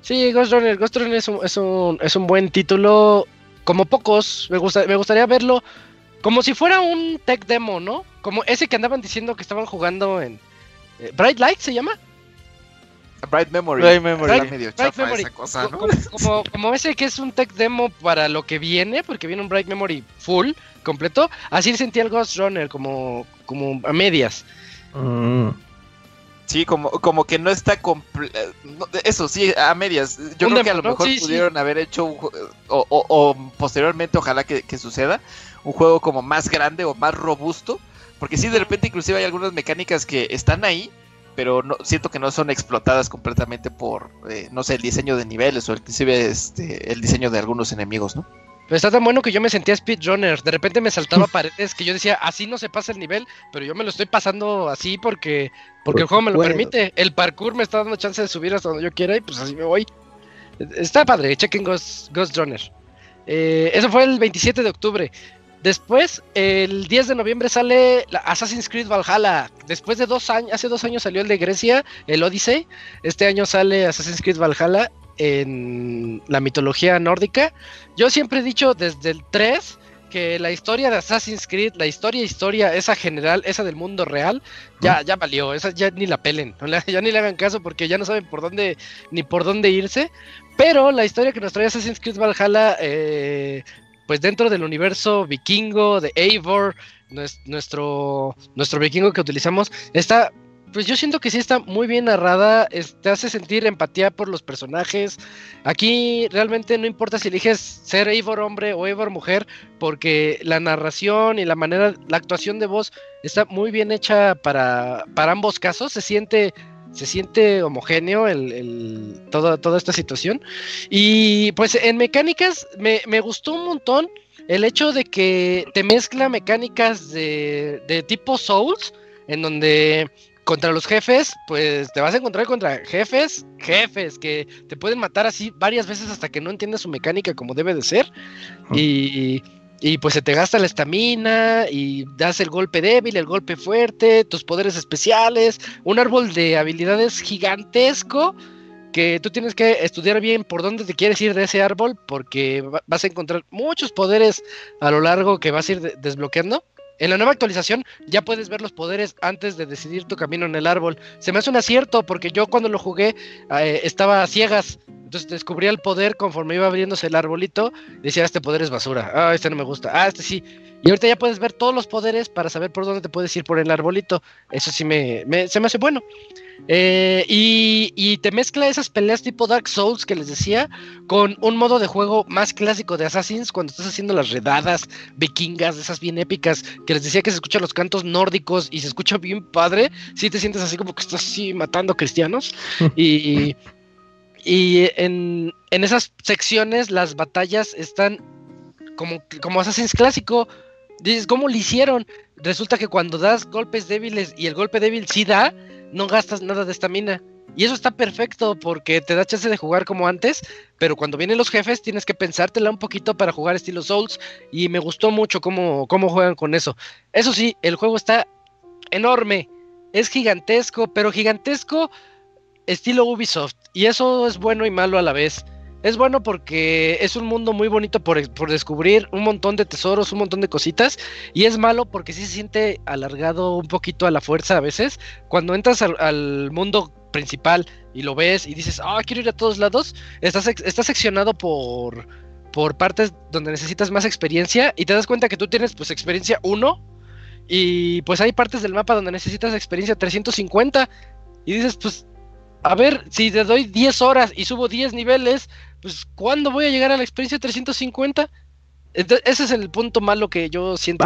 Sí, Ghost Runner, Ghost Runner es un, es un, es un buen título, como pocos, me, gusta, me gustaría verlo como si fuera un tech demo, ¿no? Como ese que andaban diciendo que estaban jugando en... eh, Bright Light se llama. Bright Memory. Bright Memory. Está medio Bright chafa Memory. esa cosa, ¿no? como, como, como ese que es un tech demo para lo que viene, porque viene un Bright Memory full, completo. Así sentía el Ghost Runner, como, como a medias. Mm. Sí, como, como que no está no, eso sí, a medias. Yo Un creo que a lo mejor Sí, sí. pudieron haber hecho un o, o- o posteriormente, ojalá que, que suceda, un juego como más grande o más robusto. Porque sí, de repente inclusive hay algunas mecánicas que están ahí, pero no, siento que no son explotadas completamente por, eh, no sé, el diseño de niveles o inclusive este, el diseño de algunos enemigos, ¿no? Pero está tan bueno que yo me sentía speedrunner. De repente me saltaba [LAUGHS] paredes que yo decía, así no se pasa el nivel, pero yo me lo estoy pasando así porque, porque el juego me lo permite. El parkour me está dando chance de subir hasta donde yo quiera y pues así me voy. Está padre, chequen Ghost, Ghost Runner. Eh, eso fue el 27 de octubre. Después, el 10 de noviembre sale Assassin's Creed Valhalla. Después de dos años, hace dos años salió el de Grecia, el Odyssey. Este año sale Assassin's Creed Valhalla en la mitología nórdica. Yo siempre he dicho desde el 3 que la historia de Assassin's Creed, la historia, historia, esa general, esa del mundo real, ya, ya valió, esa ya ni la pelen, [LAUGHS] no ya ni le hagan caso porque ya no saben por dónde, ni por dónde irse. Pero la historia que nos trae Assassin's Creed Valhalla, eh, pues dentro del universo vikingo de Eivor, nues- nuestro, nuestro vikingo que utilizamos, está pues yo siento que sí está muy bien narrada, te hace sentir empatía por los personajes. Aquí realmente no importa si eliges ser Eivor hombre o Eivor mujer, porque la narración y la manera, la actuación de voz está muy bien hecha para, para ambos casos. Se siente, se siente homogéneo el, el- toda, toda esta situación. Y pues en mecánicas me, me gustó un montón el hecho de que te mezcla mecánicas de, de tipo Souls, en donde contra los jefes, pues te vas a encontrar contra jefes, jefes que te pueden matar así varias veces hasta que no entiendas su mecánica como debe de ser. Y, y pues se te gasta la estamina y das el golpe débil, el golpe fuerte, tus poderes especiales, un árbol de habilidades gigantesco que tú tienes que estudiar bien por dónde te quieres ir de ese árbol porque va- vas a encontrar muchos poderes a lo largo que vas a ir de- desbloqueando. En la nueva actualización ya puedes ver los poderes antes de decidir tu camino en el árbol. Se me hace un acierto porque yo cuando lo jugué eh, estaba a ciegas. Entonces descubría el poder conforme iba abriéndose el arbolito. Decía, este poder es basura. Ah, este no me gusta. Ah, este sí. Y ahorita ya puedes ver todos los poderes para saber por dónde te puedes ir por el arbolito. Eso sí me, me- se me hace bueno. Eh, y, y te mezcla esas peleas tipo Dark Souls que les decía con un modo de juego más clásico de Assassins cuando estás haciendo las redadas vikingas, esas bien épicas, que les decía que se escuchan los cantos nórdicos y se escucha bien padre. Si te sientes así como que estás así matando cristianos. [LAUGHS] y y en, en esas secciones las batallas están como, como Assassin's clásico. Dices, ¿cómo lo hicieron? Resulta que cuando das golpes débiles y el golpe débil sí da, no gastas nada de estamina. Y eso está perfecto porque te da chance de jugar como antes, pero cuando vienen los jefes tienes que pensártela un poquito para jugar estilo Souls y me gustó mucho cómo, cómo juegan con eso. Eso sí, el juego está enorme, es gigantesco, pero gigantesco estilo Ubisoft. Y eso es bueno y malo a la vez. Es bueno porque es un mundo muy bonito por, por descubrir un montón de tesoros, un montón de cositas. Y es malo porque sí se siente alargado un poquito a la fuerza a veces. Cuando entras al, mundo principal y lo ves y dices, ah, quiero ir a todos lados, estás, estás seccionado por, por partes donde necesitas más experiencia y te das cuenta que tú tienes pues experiencia 1 y pues hay partes del mapa donde necesitas experiencia 350 y dices, pues, a ver, si te doy 10 horas y subo 10 niveles, pues, ¿cuándo voy a llegar a la experiencia 350? Entonces, ese es el punto malo que yo siento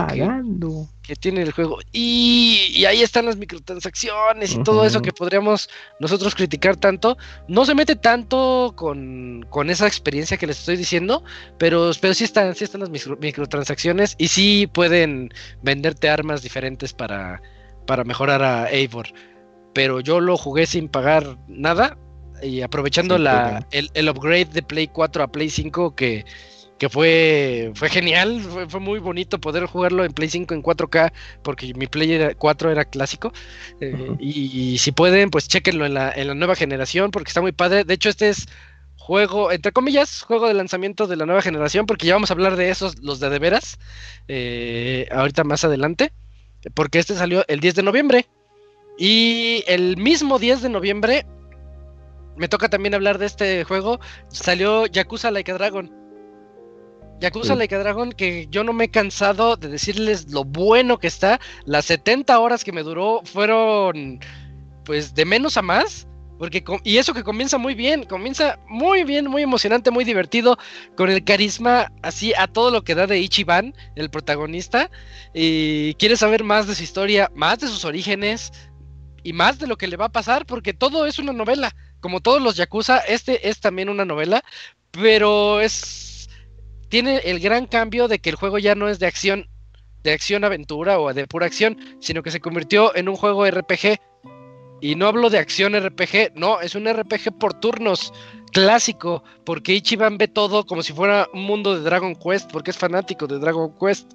que, tiene el juego. Y, y ahí están las microtransacciones y todo eso que podríamos nosotros criticar tanto. No se mete tanto con, con esa experiencia que les estoy diciendo, pero, pero sí, están, sí están las micro- microtransacciones y sí pueden venderte armas diferentes para, para mejorar a Eivor. Pero yo lo jugué sin pagar nada y aprovechando Sí, la, el, el upgrade de Play 4 a Play 5 que que fue, fue genial, fue, fue muy bonito poder jugarlo en Play 5 en 4K, porque mi Play era- 4 era clásico. eh, y si pueden, pues chequenlo en la, en la nueva generación, porque está muy padre. De hecho, este es juego, entre comillas, juego de lanzamiento de la nueva generación, porque ya vamos a hablar de esos, los de de veras, eh, ahorita más adelante, porque este salió el 10 de noviembre. Y el mismo 10 de noviembre, me toca también hablar de este juego, salió Yakuza Like a Dragon. Yakuza Sí. Like a Dragon, que yo no me he cansado de decirles lo bueno que está. Las 70 horas que me duró fueron, pues, de menos a más. Porque, y eso que comienza muy bien, comienza muy bien, muy emocionante, muy divertido, con el carisma así a todo lo que da de Ichiban, el protagonista. Y quieres saber más de su historia, más de sus orígenes y más de lo que le va a pasar, porque todo es una novela. Como todos los Yakuza, este es también una novela, pero es tiene el gran cambio de que el juego ya no es de acción, de acción aventura o de pura acción, sino que se convirtió en un juego RPG. Y no hablo de acción RPG, no, es un RPG por turnos clásico, porque Ichiban ve todo como si fuera un mundo de Dragon Quest, porque es fanático de Dragon Quest.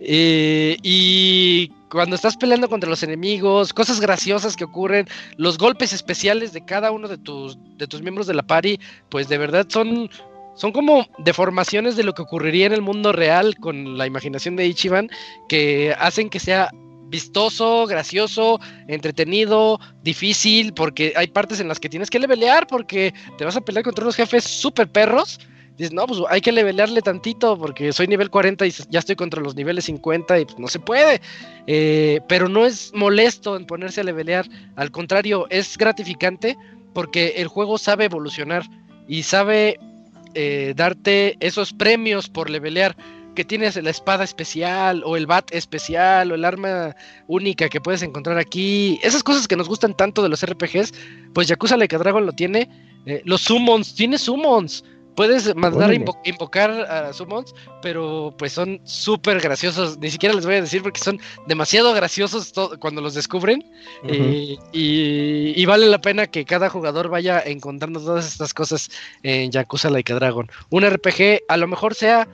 Eh, y cuando estás peleando contra los enemigos, cosas graciosas que ocurren, los golpes especiales de cada uno de tus, de tus miembros de la party, pues de verdad son son como deformaciones de lo que ocurriría en el mundo real con la imaginación de Ichiban que hacen que sea vistoso, gracioso, entretenido, difícil, porque hay partes en las que tienes que levelear porque te vas a pelear contra unos jefes super perros. Dices, no, pues hay que levelearle tantito porque soy nivel 40 y ya estoy contra los niveles 50 y pues no se puede. Eh, pero no es molesto en ponerse a levelear, al contrario, es gratificante porque el juego sabe evolucionar y sabe eh, darte esos premios por levelear que tienes la espada especial o el bat especial o el arma única que puedes encontrar aquí. Esas cosas que nos gustan tanto de los RPGs, pues Yakuza Like a Dragon lo tiene. Eh, los summons, tiene summons. Puedes mandar a invo- invocar a summons, pero pues son súper graciosos. Ni siquiera les voy a decir porque son demasiado graciosos cuando los descubren. Eh, y, y vale la pena que cada jugador vaya encontrando todas estas cosas en Yakuza Like a Dragon. Un RPG, a lo mejor sea.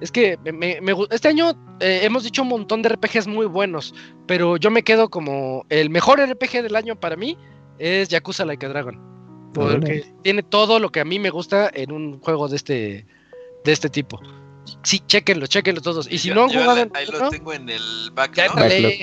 Es que me- me- este año eh, hemos dicho un montón de RPGs muy buenos, pero yo me quedo como el mejor RPG del año para mí es Yakuza Like a Dragon. Porque tiene todo lo que a mí me gusta en un juego de este, de este tipo. Sí, chequenlo, chequenlo todos. Y si Yo- no han jugado la- en ahí lo tengo en el back, ya ¿no? dale.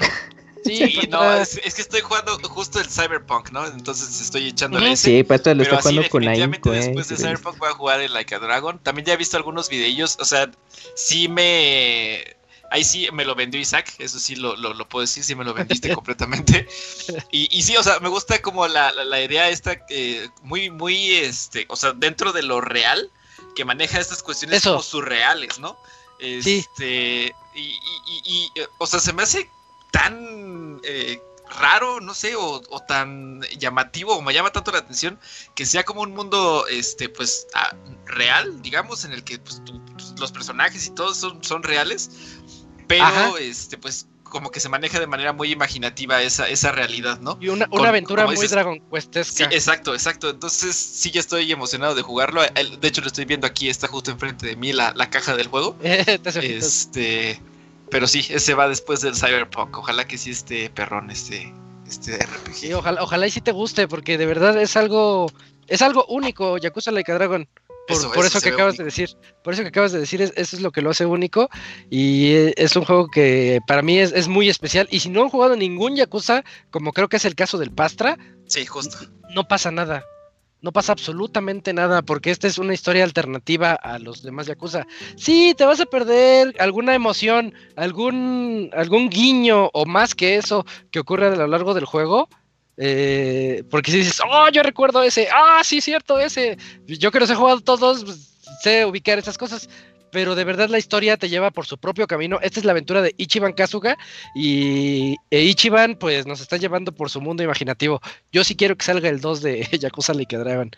Sí, Sí, no, es, es que estoy jugando justo el Cyberpunk, ¿no? Entonces estoy echándole Ujú. ese. Sí, pues esto lo está así jugando con ahínco, eh. después de. Cyberpunk voy a jugar el Like a Dragon. También ya he visto algunos videillos, o sea, sí me... Ahí sí me lo vendió Isaac, eso sí lo, lo, lo puedo decir, sí me lo vendiste [LAUGHS] completamente. Y, y sí, o sea, me gusta como la, la, la idea esta, eh, muy, muy, este, o sea, dentro de lo real, que maneja estas cuestiones Eso. como surreales, ¿no? Sí. Este, y, y, y- y, o sea, se me hace tan eh, raro, no sé, o, o tan llamativo, o me llama tanto la atención, que sea como un mundo, este, pues, ah, real, digamos, en el que pues, tú- pues, los personajes y todos son, son reales, pero, Ajá. este, pues, como que se maneja de manera muy imaginativa esa, esa realidad, ¿no? Y una, una con- aventura muy dices- Dragon Sí, Questesca. exacto, exacto. Entonces, sí, ya estoy emocionado de jugarlo. De hecho, lo estoy viendo aquí, está justo enfrente de mí la, la caja del juego. [LAUGHS] Este, pero sí, ese va después del Cyberpunk. Ojalá que sí esté perrón este, este RPG. Sí, ojalá, ojalá y sí te guste, porque de verdad es algo, es algo único, Yakuza Like a Dragon. Por Eso, por eso que acabas único. de decir. Por eso que acabas de decir, es- eso es lo que lo hace único. Y es un juego que para mí es, es muy especial. Y si no han jugado ningún Yakuza, como creo que es el caso del Pastra, Sí, justo. no pasa nada. No pasa absolutamente nada, porque esta es una historia alternativa a los demás Yakuza. Sí, te vas a perder alguna emoción, algún, algún guiño o más que eso que ocurre a lo largo del juego. eh, porque si dices, oh, yo recuerdo ese, ah, sí, cierto, ese. Yo que los he jugado todos, pues, sé ubicar esas cosas. Pero de verdad la historia te lleva por su propio camino. Esta es la aventura de Ichiban Kazuga. Y e Ichiban, pues, nos está llevando por su mundo imaginativo. Yo sí quiero que salga el 2 de [LAUGHS] Yakuza Like Dragon.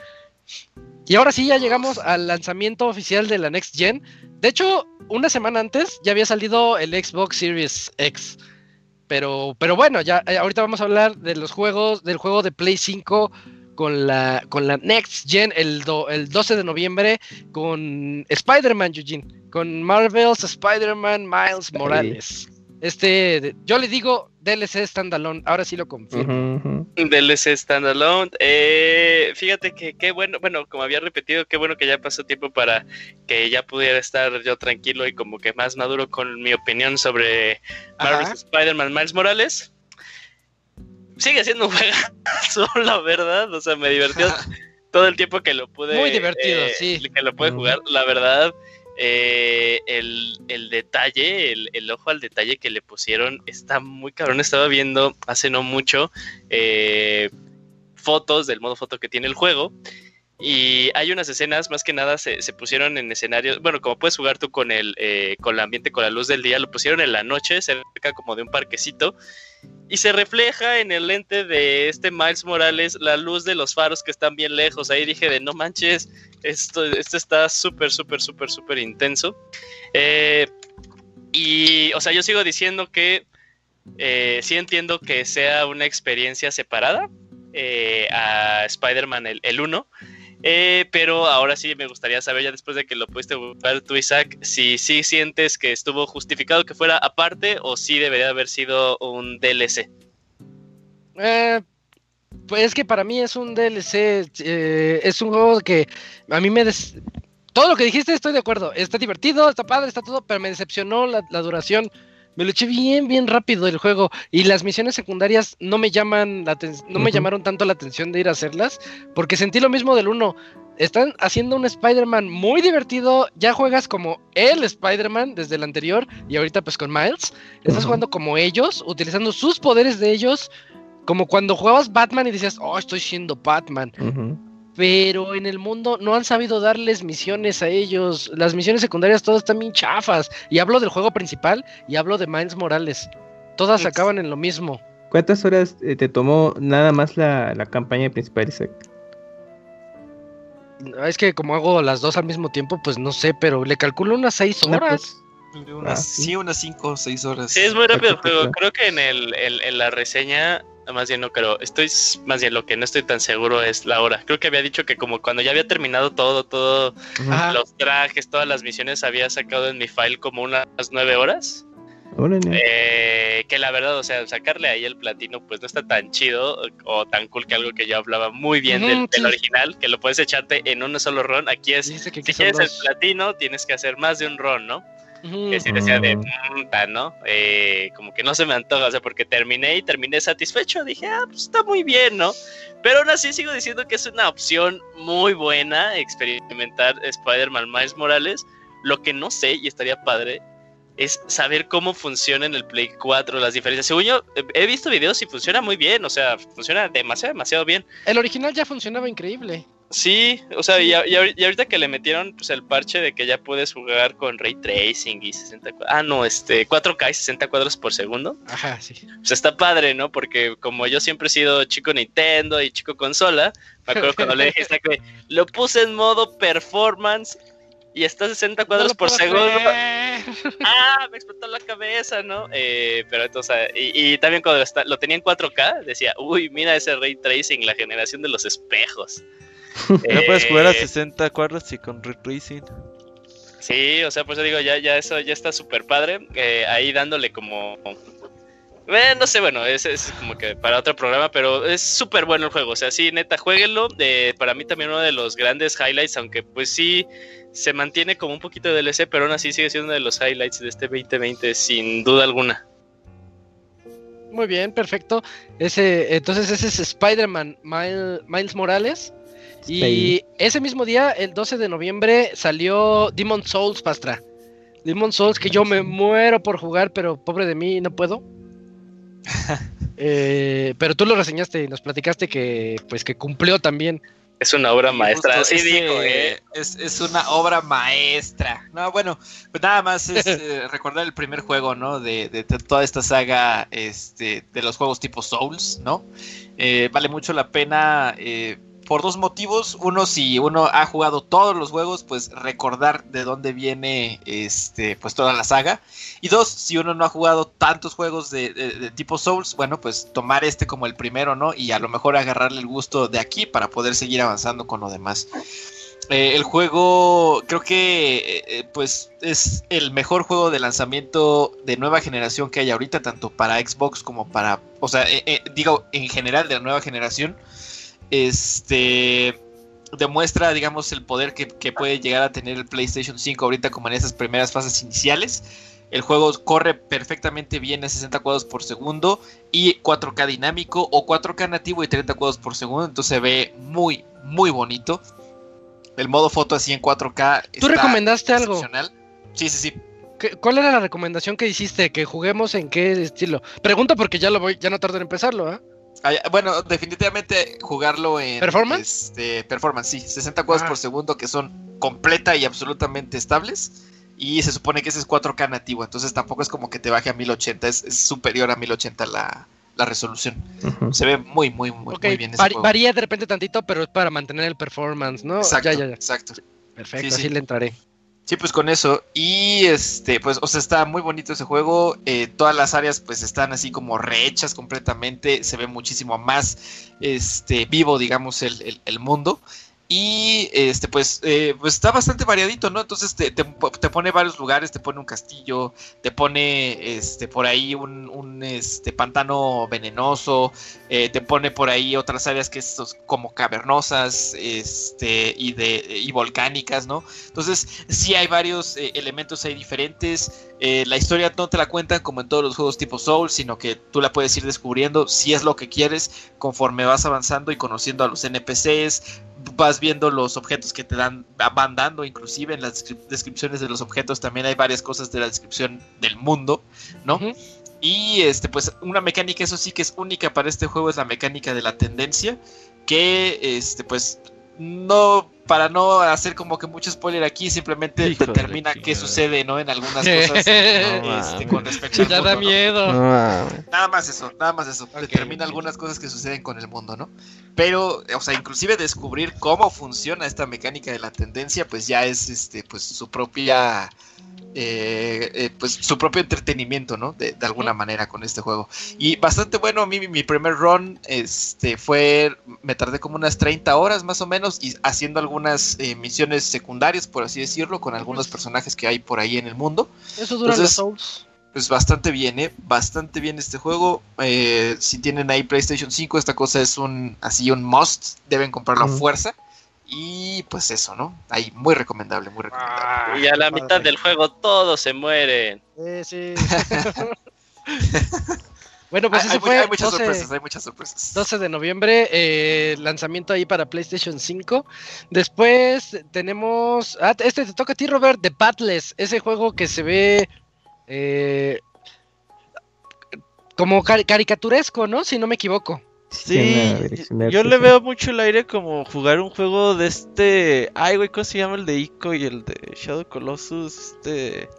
Y ahora sí, ya llegamos al lanzamiento oficial de la Next Gen. De hecho, una semana antes ya había salido el Xbox Series X. Pero, pero bueno, ya eh, ahorita vamos a hablar de los juegos, del juego de Play 5 con la, con la Next Gen el, do- el 12 de noviembre con Spider-Man, Eugene. Con Marvel's Spider-Man Miles Morales. Este, de- yo le digo DLC Standalone, ahora sí lo confirmo. DLC Standalone. Eh, fíjate que qué bueno, bueno, como había repetido, qué bueno que ya pasó tiempo para que ya pudiera estar yo tranquilo y como que más maduro con mi opinión sobre Marvel's. Spider-Man Miles Morales. Sigue siendo un [LAUGHS] juegazo, la verdad. O sea, me divirtió todo el tiempo que lo pude. Muy divertido, eh, sí. Que lo pude jugar, la verdad. eh, el, el detalle, el, el ojo al detalle que le pusieron está muy cabrón. Estaba viendo hace no mucho eh, fotos del modo foto que tiene el juego. Y hay unas escenas, más que nada, se, pusieron en escenarios. Bueno, como puedes jugar tú con el, eh, con el ambiente, con la luz del día, lo pusieron en la noche, cerca como de un parquecito. Y se refleja en el lente de este Miles Morales la luz de los faros que están bien lejos. Ahí dije de no manches, esto, esto está súper, súper, súper, súper intenso. Eh, y, o sea, yo sigo diciendo que eh, sí entiendo que sea una experiencia separada a Spider-Man el 1. Eh, pero ahora sí me gustaría saber, ya después de que lo pudiste jugar tú, Isaac, si sí sientes que estuvo justificado que fuera aparte o si debería haber sido un DLC. Eh, pues es que para mí es un DLC, eh, es un juego que a mí me... des- Todo lo que dijiste estoy de acuerdo, está divertido, está padre, está todo, pero me decepcionó la duración. Me lo eché bien, bien rápido el juego y las misiones secundarias no me llaman la no me llamaron tanto la atención de ir a hacerlas porque sentí lo mismo del uno. Están haciendo un Spider-Man muy divertido, ya juegas como el Spider-Man desde el anterior y ahorita pues con Miles. Estás jugando como ellos, utilizando sus poderes de ellos, como cuando jugabas Batman y decías, oh, estoy siendo Batman. Pero en el mundo no han sabido darles misiones a ellos. Las misiones secundarias todas están bien chafas. Y hablo del juego principal y hablo de Miles Morales. Todas Ex- acaban en lo mismo. ¿Cuántas horas eh, te tomó nada más la, la campaña principal, Isaac? Es que como hago las dos al mismo tiempo, pues no sé, pero le calculo unas seis Una, horas. Unas, Ah, sí. sí, unas 5 o 6 horas. Sí, es muy rápido claro. Creo que en, el, en, en la reseña, más bien no creo, estoy más bien lo que no estoy tan seguro es la hora. Creo que había dicho que como cuando ya había terminado todo, todo. Ajá. los trajes, todas las misiones, había sacado en mi file como unas nueve horas. Eh, que la verdad, o sea, sacarle ahí el platino, pues no está tan chido o tan cool que algo que yo hablaba muy bien del, Ujú, del sí. original, que lo puedes echarte en un solo run. Aquí es, si quieres el platino, tienes que hacer más de un run, ¿no? Que si decía de, Mm. "Puta", ¿no? Eh, como que no se me antoja, o sea, porque terminé y terminé satisfecho. Dije, ah, pues está muy bien, ¿no? Pero aún así sigo diciendo que es una opción muy buena experimentar Spider-Man Miles Morales. Lo que no sé, y estaría padre, es saber cómo funciona en el Play 4 las diferencias. Según yo, he visto videos y funciona muy bien, o sea, funciona demasiado, demasiado bien. El original ya funcionaba increíble. Sí, o sea, y, ahorita que le metieron pues el parche de que ya puedes jugar con ray tracing y 60 cua- ah no, este 4K y 60 cuadros por segundo, Ajá, sí. pues está padre, ¿no? Porque como yo siempre he sido chico Nintendo y chico consola, me acuerdo cuando le dije güey, lo puse en modo performance y está a 60 cuadros No por segundo. creer. [LAUGHS] Ah, me explotó la cabeza, ¿no? Eh, pero entonces, y, y también cuando está- lo tenía en 4K, decía, uy, mira ese ray tracing, la generación de los espejos. [LAUGHS] No puedes jugar a Eh, 60 cuadros y con ray tracing. Sí, o sea, pues yo digo, ya, ya eso ya está súper padre. eh, ahí dándole como. Eh, no sé, bueno, es, es como que para otro programa, pero es súper bueno el juego. O sea, sí, neta, jueguenlo. eh, para mí también uno de los grandes highlights, aunque pues sí se mantiene como un poquito de DLC, pero aún así sigue siendo uno de los highlights de este 2020, sin duda alguna. Muy bien, perfecto. Ese, entonces ese es Spider-Man Mile- Miles Morales. Y ese mismo día, el 12 de noviembre, salió Demon Souls, Pastra. Demon Souls, que yo me muero por jugar, pero pobre de mí, no puedo. [LAUGHS] Eh, pero tú lo reseñaste y nos platicaste que pues que cumplió también. Es una obra maestra. Justo Sí, ese digo, eh. es, es una obra maestra. No, bueno, pues nada más es [LAUGHS] eh, recordar el primer juego, ¿no? De, de t- toda esta saga este, de los juegos tipo Souls, ¿no? Eh, vale mucho la pena eh, por dos motivos. Uno, si uno ha jugado todos los juegos, pues recordar de dónde viene este, pues toda la saga. Y dos, si uno no ha jugado tantos juegos de, tipo Souls, bueno, pues tomar este como el primero, ¿no? Y a lo mejor agarrarle el gusto de aquí para poder seguir avanzando con lo demás. Eh, el juego creo que eh, eh, pues es el mejor juego de lanzamiento de nueva generación que hay ahorita, tanto para Xbox como para, o sea, digo en general de la nueva generación. Este demuestra, digamos, el poder que, que puede llegar a tener el PlayStation 5 ahorita como en esas primeras fases iniciales. El juego corre perfectamente bien a 60 cuadros por segundo y 4K dinámico o 4K nativo y 30 cuadros por segundo. Entonces se ve muy, muy bonito. El modo foto así en 4K. ¿Tú está recomendaste algo? Sí, sí, sí. ¿Qué- ¿Cuál era la recomendación que hiciste? Que juguemos en qué estilo. Pregunta porque ya lo voy, ya no tardo en empezarlo, ¿ah? Bueno, definitivamente jugarlo en ¿Performance? este, performance, sí, 60 cuadros Ah. por segundo que son completa y absolutamente estables. Y se supone que ese es 4K nativo, entonces tampoco es como que te baje a 1080, es, es superior a 1080 la, la resolución. Se ve muy, muy, muy, muy bien ese juego. varía de repente tantito, pero es para mantener el performance, ¿no? Exacto, Ya, ya, ya. exacto. Perfecto, Sí, sí. así le entraré. Sí, pues con eso. Y este, pues, o sea, está muy bonito ese juego. eh, todas las áreas, pues, están así como rehechas completamente. Se ve muchísimo más este, vivo, digamos, el, el- el mundo. Y este, pues, eh, pues está bastante variadito, ¿no? Entonces te, te- pone varios lugares, te pone un castillo, te pone este, por ahí un, un, este, pantano venenoso, eh, te pone por ahí otras áreas que son como cavernosas este, y, de, y volcánicas, ¿no? Entonces, sí hay varios eh, elementos ahí diferentes. La historia no te la cuentan como en todos los juegos tipo Soul, sino que tú la puedes ir descubriendo si es lo que quieres conforme vas avanzando y conociendo a los NPCs. Vas viendo los objetos que te dan, van dando, inclusive en las descrip- descripciones de los objetos también hay varias cosas de la descripción del mundo, ¿no? Y este, pues, una mecánica, eso sí que es única para este juego, es la mecánica de la tendencia. Que este, pues, no, para no hacer como que mucho spoiler aquí, simplemente Hijo de determina qué sucede, ¿no? En algunas [LAUGHS] cosas este, con respecto al Ya da mundo, ¿no? miedo. No. Nada más eso, nada más eso. Ok, Determina algunas cosas que suceden con el mundo, ¿no? Pero, o sea, inclusive descubrir cómo funciona esta mecánica de la tendencia, pues ya es este, pues su propia. Eh, eh, pues su propio entretenimiento, ¿no? De, de alguna manera con este juego. Y bastante bueno, a mí mi- primer run este, fue, me tardé como unas 30 horas más o menos y haciendo algunas eh, misiones secundarias, por así decirlo, con algunos personajes que hay por ahí en el mundo. Eso dura los Entonces, Souls. pues bastante bien, ¿eh? Bastante bien este juego. Eh, si tienen ahí PlayStation 5, esta cosa es un así un must. Deben comprarlo a Mm. fuerza. Y pues eso, ¿no? Ahí, muy recomendable, muy recomendable. Ah, Y a la mitad del juego todos se mueren. Sí, sí. [LAUGHS] bueno, pues hay, ese hay fue hay muchas 12 sorpresas, hay muchas sorpresas. 12 de noviembre, eh, lanzamiento ahí para PlayStation 5. Después tenemos. Ah, este te toca a ti, Robert, The Pathless. Ese juego que se ve. eh, como cari- caricaturesco, ¿no? Si no me equivoco. Sí, yo le veo mucho el aire como jugar un juego de este. Ay, güey, ¿cómo se llama el de Ico y el de Shadow Colossus? Este.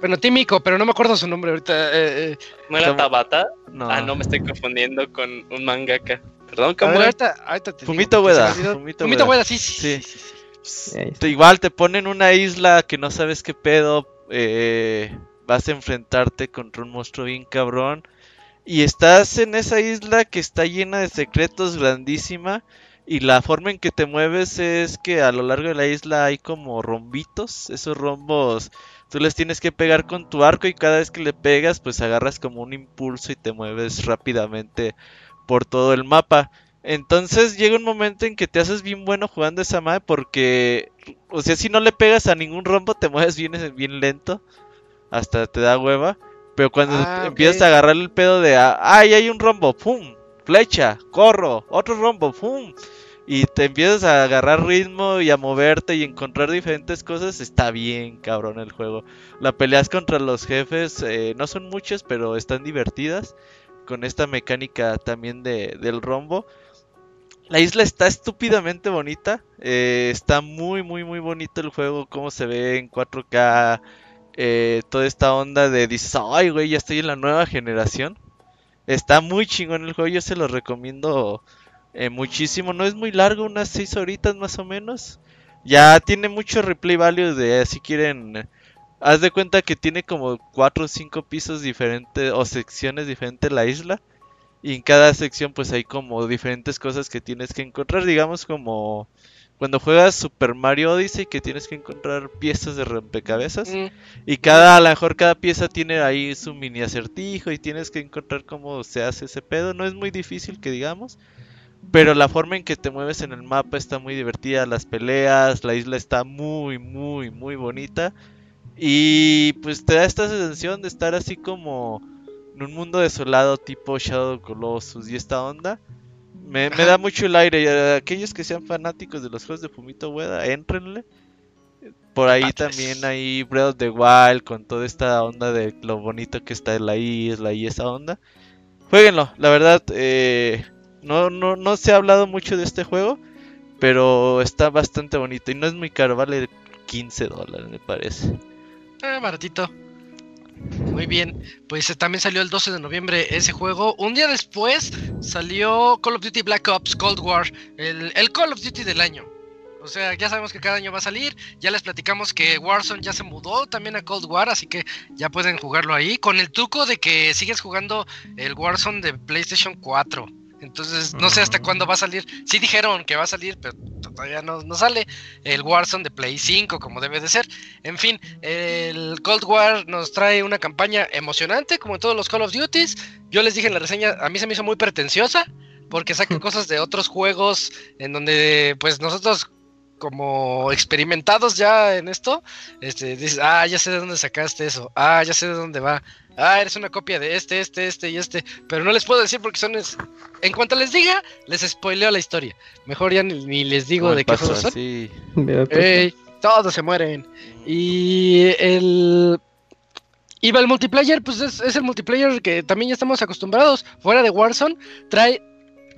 Bueno, Tímico, pero no me acuerdo su nombre ahorita. eh, eh. ¿No era. Tabata? No. Ah, no, me estoy confundiendo con un mangaka. Perdón, ¿cómo ver, era? ahorita, ahorita te digo, Fumito porque se me Ueda, olvidó. Fumito Fumito Ueda. Ueda, sí, sí, sí. Sí. Igual te ponen una isla que no sabes qué pedo. eh, vas a enfrentarte contra un monstruo bien cabrón. Y estás en esa isla que está llena de secretos, grandísima. Y la forma en que te mueves es que a lo largo de la isla hay como rombitos. Esos rombos tú les tienes que pegar con tu arco y cada vez que le pegas pues agarras como un impulso y te mueves rápidamente por todo el mapa. Entonces llega un momento en que te haces bien bueno jugando esa madre porque, o sea, si no le pegas a ningún rombo te mueves bien, bien lento, hasta te da hueva. Pero cuando Ah, empiezas a agarrar el pedo de, ah, ay, hay un rombo, pum, flecha, corro, otro rombo, pum. Y te empiezas a agarrar ritmo y a moverte y encontrar diferentes cosas, está bien cabrón el juego. La peleas contra los jefes eh, no son muchas, pero están divertidas. Con esta mecánica también de, del rombo. La isla está estúpidamente bonita. eh, está muy, muy, muy bonito el juego. Cómo se ve en 4K. Eh, toda esta onda de dices, ay, güey, ya estoy en la nueva generación. Está muy chingón el juego. Yo se lo recomiendo eh, muchísimo. No es muy largo, unas 6 horitas más o menos. Ya tiene mucho replay value de si quieren. Haz de cuenta que tiene como 4 o 5 pisos diferentes o secciones diferentes la isla. Y en cada sección pues hay como diferentes cosas que tienes que encontrar, digamos como cuando juegas Super Mario Odyssey que tienes que encontrar piezas de rompecabezas Mm, y cada a lo mejor cada pieza tiene ahí su mini acertijo y tienes que encontrar cómo se hace ese pedo, no es muy difícil que digamos, pero la forma en que te mueves en el mapa está muy divertida, las peleas, la isla está muy muy muy bonita. Y pues te da esta sensación de estar así como en un mundo desolado tipo Shadow Colossus y esta onda. Me, me da mucho el aire. Aquellos que sean fanáticos de los juegos de Fumito Ueda, entrenle. Por ahí también hay Breath of the Wild con toda esta onda de lo bonito que está en la isla y esa onda. Jueguenlo, la verdad, eh, no, no, no se ha hablado mucho de este juego, pero está bastante bonito y no es muy caro, vale 15 dólares me parece. Ah, baratito. Muy bien, pues eh, también salió el 12 de noviembre ese juego. Un día después salió Call of Duty Black Ops Cold War, el, el Call of Duty del año. O sea, ya sabemos que cada año va a salir. Ya les platicamos que Warzone ya se mudó también a Cold War, así que ya pueden jugarlo ahí. Con el truco de que sigues jugando el Warzone de PlayStation 4. Entonces, no sé hasta cuándo va a salir. Sí dijeron que va a salir, pero todavía no, no sale. El Warzone de Play 5, como debe de ser. En fin, el Cold War nos trae una campaña emocionante, como en todos los Call of Duties. Yo les dije en la reseña, a mí se me hizo muy pretenciosa, porque sacan [LAUGHS] cosas de otros juegos en donde, pues nosotros, como experimentados ya en esto, este, dices, ah, ya sé de dónde sacaste eso, ah, ya sé de dónde va, ah, eres una copia de este, este, este y este, pero no les puedo decir porque son, es- en cuanto les diga, les spoileo la historia. Mejor ya ni, ni les digo de qué juegos son. Ey, todos se mueren. Y el. Iba el multiplayer, pues es, es el multiplayer que también ya estamos acostumbrados. Fuera de Warzone, trae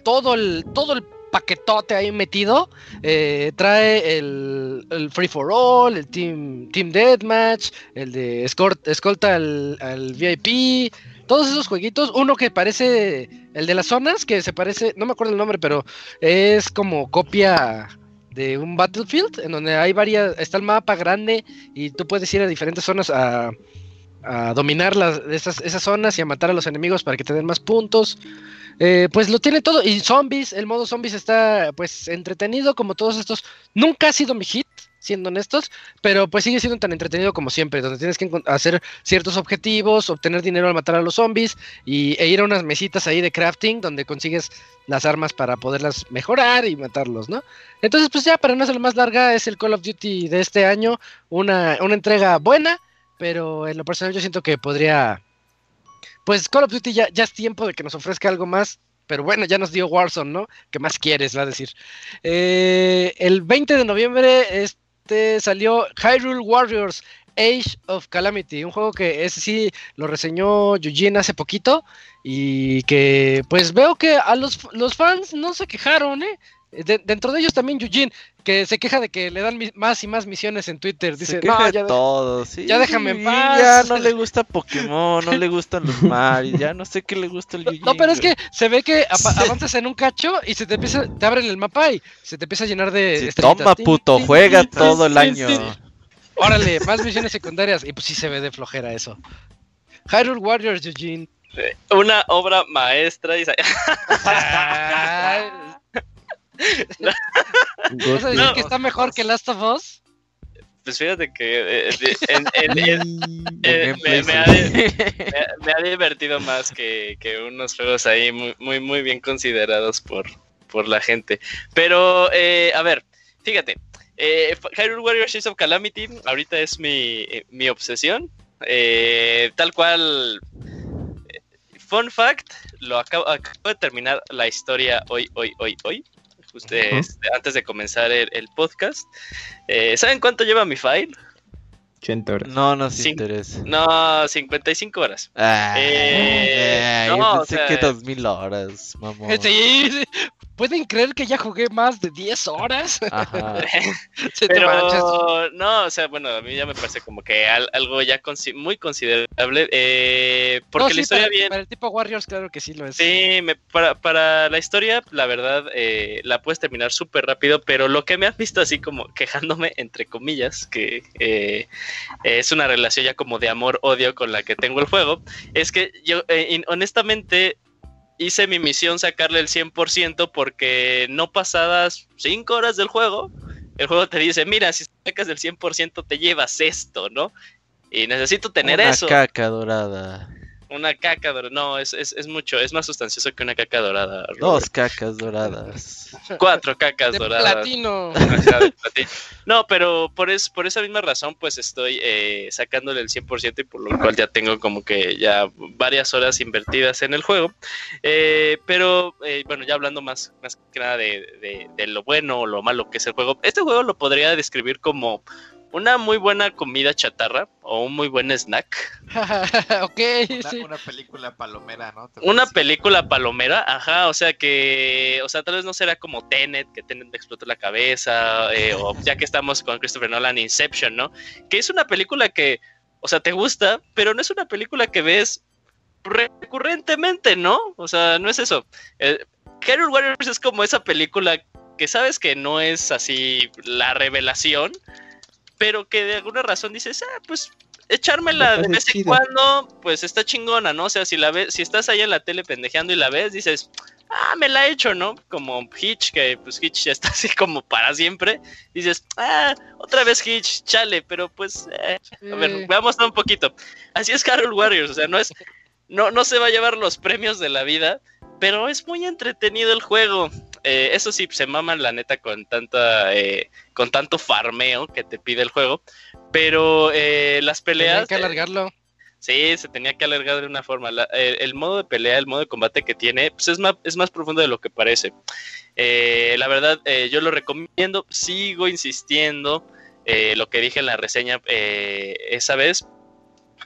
todo el, todo el paquetote ahí metido. Eh, trae el, el Free for All, el Team, team Deathmatch, el de escort- escolta al, al VIP. Todos esos jueguitos, uno que parece el de las zonas, que se parece, no me acuerdo el nombre, pero es como copia de un Battlefield, en donde hay varias, está el mapa grande y tú puedes ir a diferentes zonas a, a dominar las, esas, esas zonas y a matar a los enemigos para que te den más puntos. Eh, pues lo tiene todo. Y zombies, el modo zombies está pues entretenido como todos estos. Nunca ha sido mi hit. siendo honestos, pero pues sigue siendo tan entretenido como siempre, donde tienes que hacer ciertos objetivos, obtener dinero al matar a los zombies y, e ir a unas mesitas ahí de crafting donde consigues las armas para poderlas mejorar y matarlos, ¿no? Entonces, pues ya, para no hacerlo más larga, es el Call of Duty de este año, una, una entrega buena, pero en lo personal yo siento que podría... Pues Call of Duty ya, ya es tiempo de que nos ofrezca algo más, pero bueno, ya nos dio Warzone, ¿no? ¿Qué más quieres? Va a decir. Eh, el 20 de noviembre este salió Hyrule Warriors Age of Calamity, un juego que ese sí lo reseñó Eugene hace poquito y que pues veo que a los, los fans no se quejaron, ¿eh? De- dentro de ellos también Eugene, que se queja de que le dan mi- más y más misiones en Twitter. Dice, Se queja no, ya de- todo, sí, ya déjame en Yuyin paz". Ya no le gusta Pokémon, no le gustan los [LAUGHS] Mario, ya no sé qué le gusta el Yuyin. No, pero es que se ve que avanzas en un cacho y se te empieza, te abren el mapa y se te empieza a llenar de Sí, toma puto, juega todo el año. Órale, más misiones secundarias. Y pues sí se ve de flojera eso. Hyrule Warriors, Eugene. Una obra maestra. [LAUGHS] [LAUGHS] ¿Vas a decir No. que está mejor que Last of Us? Pues fíjate que eh, en- en- en- eh, me- me sí. [LAUGHS] me, me ha divertido más que, que unos juegos ahí muy, muy, muy bien considerados por, por la gente. Pero, eh, a ver, fíjate. Eh, Hyrule Warriors of Calamity ahorita es mi, eh, mi obsesión. Eh, tal cual. Fun fact, lo acabo, acabo de terminar la historia hoy, hoy, hoy, hoy. Ujú. este, antes de comenzar el, el podcast. Eh, ¿Saben cuánto lleva mi file? 80 horas. No nos Sí. interesa. No, 55 horas. Ay, Eh, yo no, o pensé sea- que dos mil horas, mamón. [LAUGHS] Sí, sí. ¿Pueden creer que ya jugué más de 10 horas? Ajá. [LAUGHS] Sí. Pero no, o sea, bueno, a mí ya me parece como que al- algo ya consi- muy considerable. eh, porque No, la historia para, bien. para el tipo Warriors, claro que sí lo es. Sí, me- para, para la historia, la verdad, eh, la puedes terminar súper rápido, pero lo que me has visto así como quejándome, entre comillas, que eh, es una relación ya como de amor-odio con la que tengo el juego, es que yo, eh, honestamente, hice mi misión sacarle el 100% porque no pasadas 5 horas del juego, el juego te dice, mira, si sacas el 100% te llevas esto, ¿no? Y necesito tener Una eso. caca dorada. Una caca dorada. No, es, es, es mucho, es más sustancioso que una caca dorada. Robert. Dos cacas doradas. Cuatro cacas de doradas. platino. [LAUGHS] Ajá, de platino. No, pero por, es, por esa misma razón, pues estoy eh, sacándole el 100% y por lo cual ya tengo como que ya varias horas invertidas en el juego. Eh, pero eh, bueno, ya hablando más, más que nada de, de- de lo bueno o lo malo que es el juego, este juego lo podría describir como una muy buena comida chatarra o un muy buen snack. [LAUGHS] ok, Una, sí. una película palomera, ¿no? Una película palomera, ajá, o sea que, o sea, tal vez no será como Tenet, que Tenet explotó la cabeza, eh, o ya que estamos con Christopher Nolan, Inception, ¿no? Que es una película que, o sea, te gusta, pero no es una película que ves recurrentemente, ¿no? O sea, no es eso. Eh, Hyrule Warriors es como esa película que sabes que no es así la revelación, pero que de alguna razón dices, ah, pues echármela de vez en cuando, pues está chingona, ¿no? O sea, si la ves, si estás ahí en la tele pendejeando y la ves, dices, ah, me la he hecho, ¿no? Como Hitch, que pues Hitch ya está así como para siempre. Dices, ah, otra vez Hitch, chale, pero pues, eh, a ver, veamos un poquito. Así es Carol Warriors, o sea, no es, no, no se va a llevar los premios de la vida, pero es muy entretenido el juego. Eh, eso sí, se maman la neta con tanta, eh, con tanto farmeo que te pide el juego. Pero eh, las peleas. que alargarlo. Sí, se tenía que alargar de una forma. La- el modo de pelea, el modo de combate que tiene, pues es más, es más profundo de lo que parece. La verdad, yo lo recomiendo. Sigo insistiendo. lo que dije en la reseña esa vez.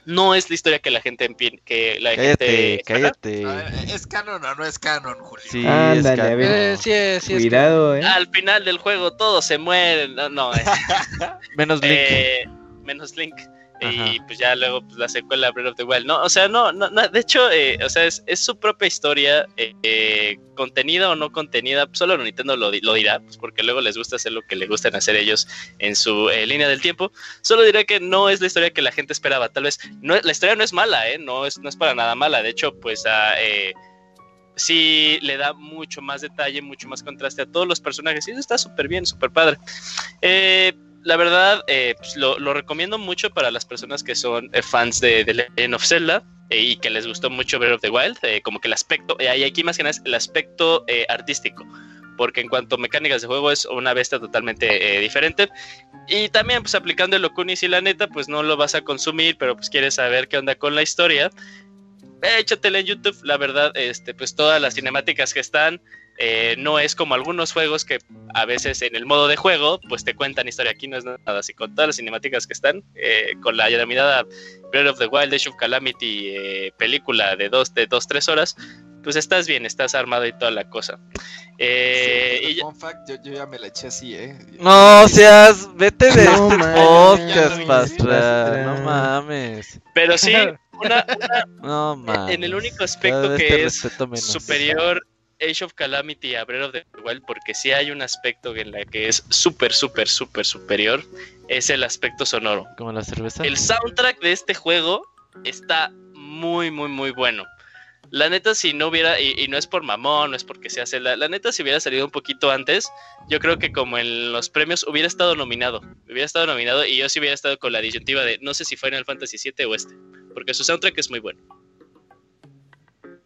No es la historia que la gente que la Cállate, gente cállate. Ver, ¿Es canon o no es canon, Julio? Sí, Ándale, es a ver. Eh, canon. sí, es, sí es Cuidado, eh. Al final del juego todos se mueren. No, no, eh, [LAUGHS] Menos Link. eh, menos Link. Y pues ya luego pues, la secuela Breath of the Wild. No, o sea, no, no, no, de hecho, eh, o sea, es, es su propia historia, eh, eh, contenida o no contenida, solo Nintendo lo, di- lo dirá, pues porque luego les gusta hacer lo que le gustan hacer ellos en su línea del tiempo. Solo dirá que no es la historia que la gente esperaba. Tal vez, la historia no es mala, ¿eh? No es, no es para nada mala. De hecho, pues a, eh, sí le da mucho más detalle, mucho más contraste a todos los personajes. Y eso está súper bien, súper padre. Eh, la verdad, eh, pues, lo, recomiendo mucho para las personas que son eh, fans de, de Legend of Zelda eh, y que les gustó mucho Breath of the Wild, eh, como que el aspecto, y aquí más que nada el aspecto artístico, porque en cuanto a mecánicas de juego es una bestia totalmente diferente. Y también, pues aplicando el Okunis y la neta, pues no lo vas a consumir, pero pues quieres saber qué onda con la historia. Échatele en YouTube, la verdad, este, pues todas las cinemáticas que están, eh, no es como algunos juegos que a veces en el modo de juego, pues te cuentan historia. Aquí no es nada así, con todas las cinemáticas que están, eh, con la denominada Breath of the Wild, Age of Calamity, eh, película de dos, de dos, tres horas, pues estás bien, estás armado y toda la cosa. Eh, Sí, y ya- fun fact, yo, yo ya me la eché así, ¿eh? No seas, vete de [LAUGHS] No este mames, podcast, ya Pastra. No mames. pero sí, [LAUGHS] una, una- No mames. en el único aspecto que es menos. superior Age of Calamity a Breath of the Wild, porque sí hay un aspecto en la que es súper, súper, súper superior, es el aspecto sonoro. Como la cerveza. El soundtrack de este juego está muy, muy, muy bueno. La neta, si no hubiera, y, y no es por mamón, no es porque se hace, la, la neta, si hubiera salido un poquito antes, yo creo que como en los premios hubiera estado nominado. Hubiera estado nominado y yo sí hubiera estado con la disyuntiva de no sé si Final Fantasy VII o este, porque su soundtrack es muy bueno.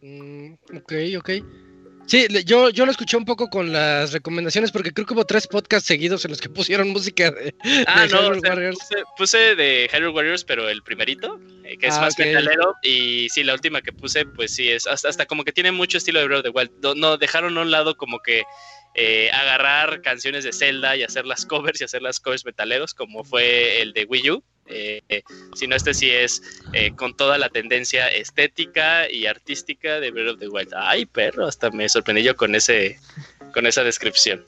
Mm, ok, ok. Sí, yo, yo lo escuché un poco con las recomendaciones porque creo que hubo tres podcasts seguidos en los que pusieron música de, Ah, de no, Hyrule o sea, Warriors. puse, puse de Hyrule Warriors, pero el primerito, eh, que es Ah, más metalero. Y sí, la última que puse, pues sí, es hasta, hasta como que tiene mucho estilo de Breath of the Wild. No, no, dejaron a un lado como que eh, agarrar canciones de Zelda y hacer las covers y hacer las covers metaleros, como fue el de Wii U. Eh, sino este sí es eh, con toda la tendencia estética y artística de Breath of the Wild. Ay, perro, hasta me sorprendí yo con ese con esa descripción.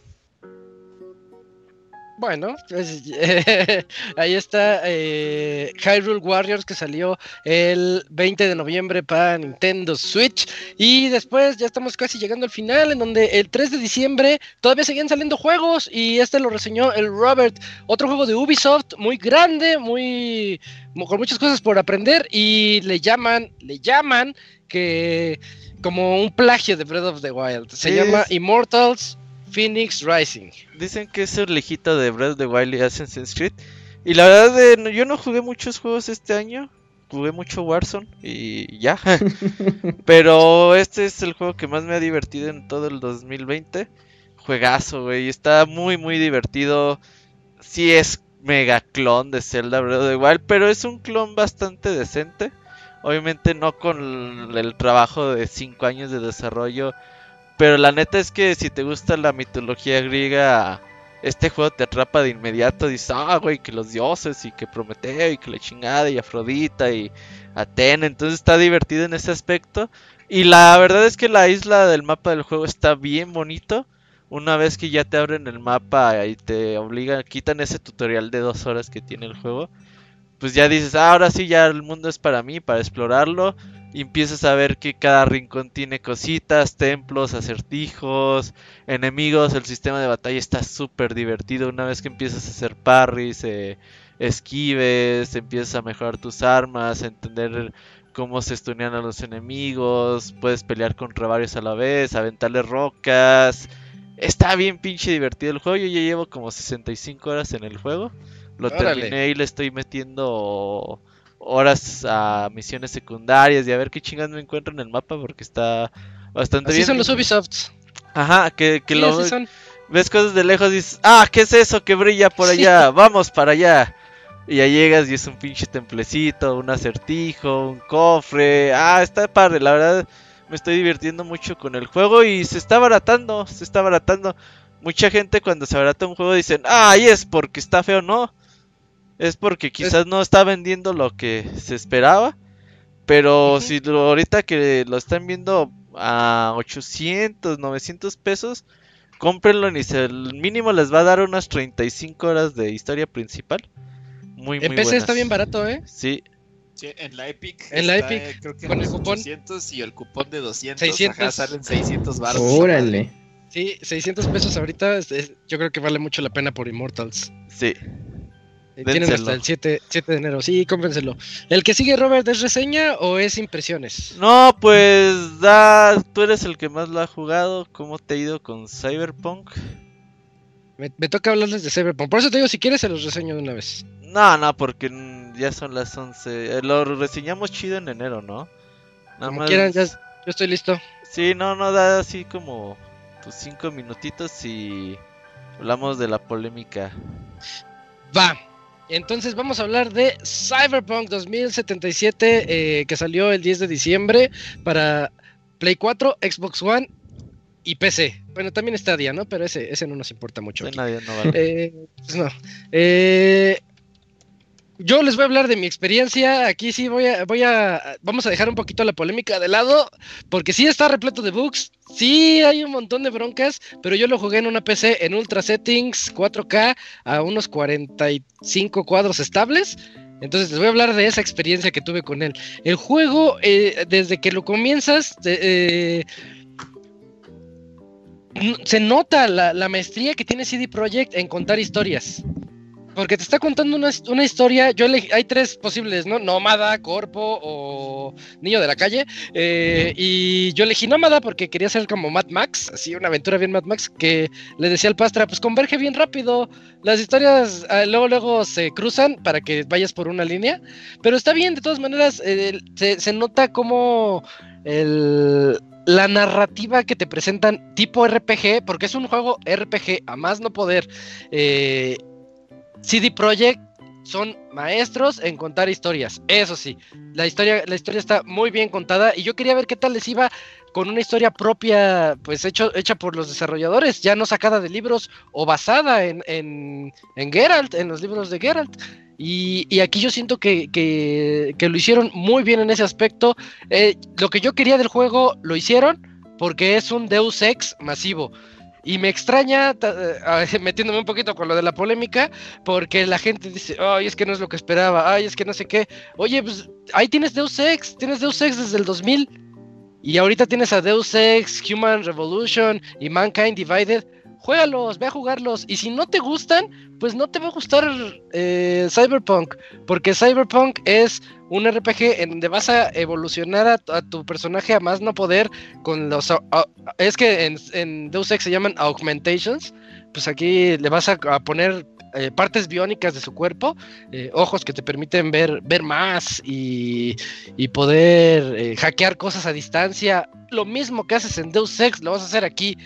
Bueno, pues, [LAUGHS] ahí está eh, Hyrule Warriors que salió el 20 de noviembre para Nintendo Switch y después ya estamos casi llegando al final en donde el 3 de diciembre todavía seguían saliendo juegos y este lo reseñó el Robert, otro juego de Ubisoft muy grande, muy mu- con muchas cosas por aprender y le llaman, le llaman que como un plagio de Breath of the Wild. Se Sí, llama Immortals Phoenix Rising. Dicen que es el lejito de Breath of the Wild y Assassin's Creed. Y la verdad, eh, no- yo no jugué muchos juegos este año. Jugué mucho Warzone y ya. [LAUGHS] Pero este es el juego que más me ha divertido en todo el 2020. Juegazo, güey. Está muy, muy divertido. Sí es mega clon de Zelda Breath of the Wild, pero es un clon bastante decente. Obviamente no con el trabajo de 5 años de desarrollo. Pero la neta es que si te gusta la mitología griega, este juego te atrapa de inmediato. Dices, ah, güey, que los dioses y que Prometeo y que la chingada y Afrodita y Atena. Entonces está divertido en ese aspecto. Y la verdad es que la isla del mapa del juego está bien bonito. Una vez que ya te abren el mapa y te obligan, quitan ese tutorial de dos horas que tiene el juego. Pues ya dices, ah, ahora sí, ya el mundo es para mí, para explorarlo. Y empiezas a ver que cada rincón tiene cositas, templos, acertijos, enemigos. El sistema de batalla está súper divertido. Una vez que empiezas a hacer parries, eh, esquives, empiezas a mejorar tus armas, a entender cómo se stunean a los enemigos. Puedes pelear contra varios a la vez, aventarle rocas. Está bien pinche divertido el juego. Yo ya llevo como 65 horas en el juego. Lo Órale. terminé y le estoy metiendo horas a misiones secundarias y a ver qué chingas me encuentro en el mapa porque está bastante Así bien. son los Ubisofts. Ajá, que, que Sí, lo son. ves cosas de lejos y dices, ah, ¿qué es eso que brilla por Sí. allá? Vamos para allá. Y ya llegas y es un pinche templecito, un acertijo, un cofre. Ah, está padre, la verdad me estoy divirtiendo mucho con el juego y se está baratando, se está baratando. Mucha gente cuando se barata un juego dicen, ah, y es porque está feo, no. Es porque quizás no está vendiendo lo que se esperaba. Pero si lo- ahorita que lo están viendo a 800, 900 pesos, cómprenlo y se, el mínimo les va a dar unas 35 horas de historia principal. Muy, muy En PC está buenas. bien barato, ¿eh? Sí, Sí, en la Epic. En la está, Epic, eh, creo que con el cupón. 800 y el cupón de 200. 600. Ajá, salen 600 baros. Órale. Sí, 600 pesos ahorita. es- es- yo creo que vale mucho la pena por Immortals. sí. Eh, Tienen hasta el 7, 7 de enero. Sí, cómprenselo. ¿El que sigue, Robert, es reseña o es impresiones? No, pues da, tú eres el que más lo ha jugado. ¿Cómo te ha ido con Cyberpunk? Me, me toca hablarles de Cyberpunk. Por eso te digo, si quieres, se los reseño de una vez. No, no, porque ya son las 11. Eh, Lo reseñamos chido en enero, ¿no? Nada Como quieran, ya, yo estoy listo. Sí, no, no da así como tus cinco minutitos y hablamos de la polémica. Va. Entonces vamos a hablar de Cyberpunk 2077 eh, que salió el 10 de diciembre para Play 4, Xbox One y PC. Bueno, también Stadia, ¿no? Pero ese, ese no nos importa mucho. Nadie no vale. Eh, pues no. Eh, yo les voy a hablar de mi experiencia. Aquí sí voy a, voy a, vamos a dejar un poquito la polémica de lado, porque sí está repleto de bugs, sí hay un montón de broncas, pero yo lo jugué en una PC en ultra settings 4K a unos 45 cuadros estables. Entonces les voy a hablar de esa experiencia que tuve con él. El juego, eh, desde que lo comienzas, eh, se nota la, la maestría que tiene CD Projekt en contar historias. Porque te está contando una, una historia. Yo eleg- hay tres posibles, ¿no? Nómada, Corpo o Niño de la calle. eh, y yo elegí Nómada porque quería ser como Mad Max, así una aventura bien Mad Max. Que le decía al Pastra, pues converge bien rápido. Las historias ah, luego, luego se cruzan para que vayas por una línea. Pero está bien, de todas maneras, eh, se, se nota como el, la narrativa que te presentan tipo RPG, porque es un juego RPG a más no poder. eh, CD Projekt son maestros en contar historias, eso sí, la historia, la historia está muy bien contada y yo quería ver qué tal les iba con una historia propia, pues hecho, hecha por los desarrolladores, ya no sacada de libros o basada en, en, en Geralt, en los libros de Geralt. Y, aquí yo siento que, que- que lo hicieron muy bien en ese aspecto. Eh, lo que yo quería del juego lo hicieron porque es un Deus Ex masivo. Y me extraña, eh, [LAUGHS] metiéndome un poquito con lo de la polémica, porque la gente dice, ay, es que no es lo que esperaba, ay, es que no sé qué. Oye, pues ahí tienes Deus Ex, tienes Deus Ex desde el 2000. Y ahorita tienes a Deus Ex, Human Revolution y Mankind Divided. Juégalos, ve a jugarlos. Y si no te gustan, pues no te va a gustar eh, Cyberpunk. Porque Cyberpunk es un RPG en donde vas a evolucionar a, tu personaje a más no poder con los... es que en, en Deus Ex se llaman augmentations. Pues aquí le vas a poner eh, partes biónicas de su cuerpo, eh, ojos que te permiten ver, ver más y, y poder eh, hackear cosas a distancia. Lo mismo que haces en Deus Ex, lo vas a hacer aquí.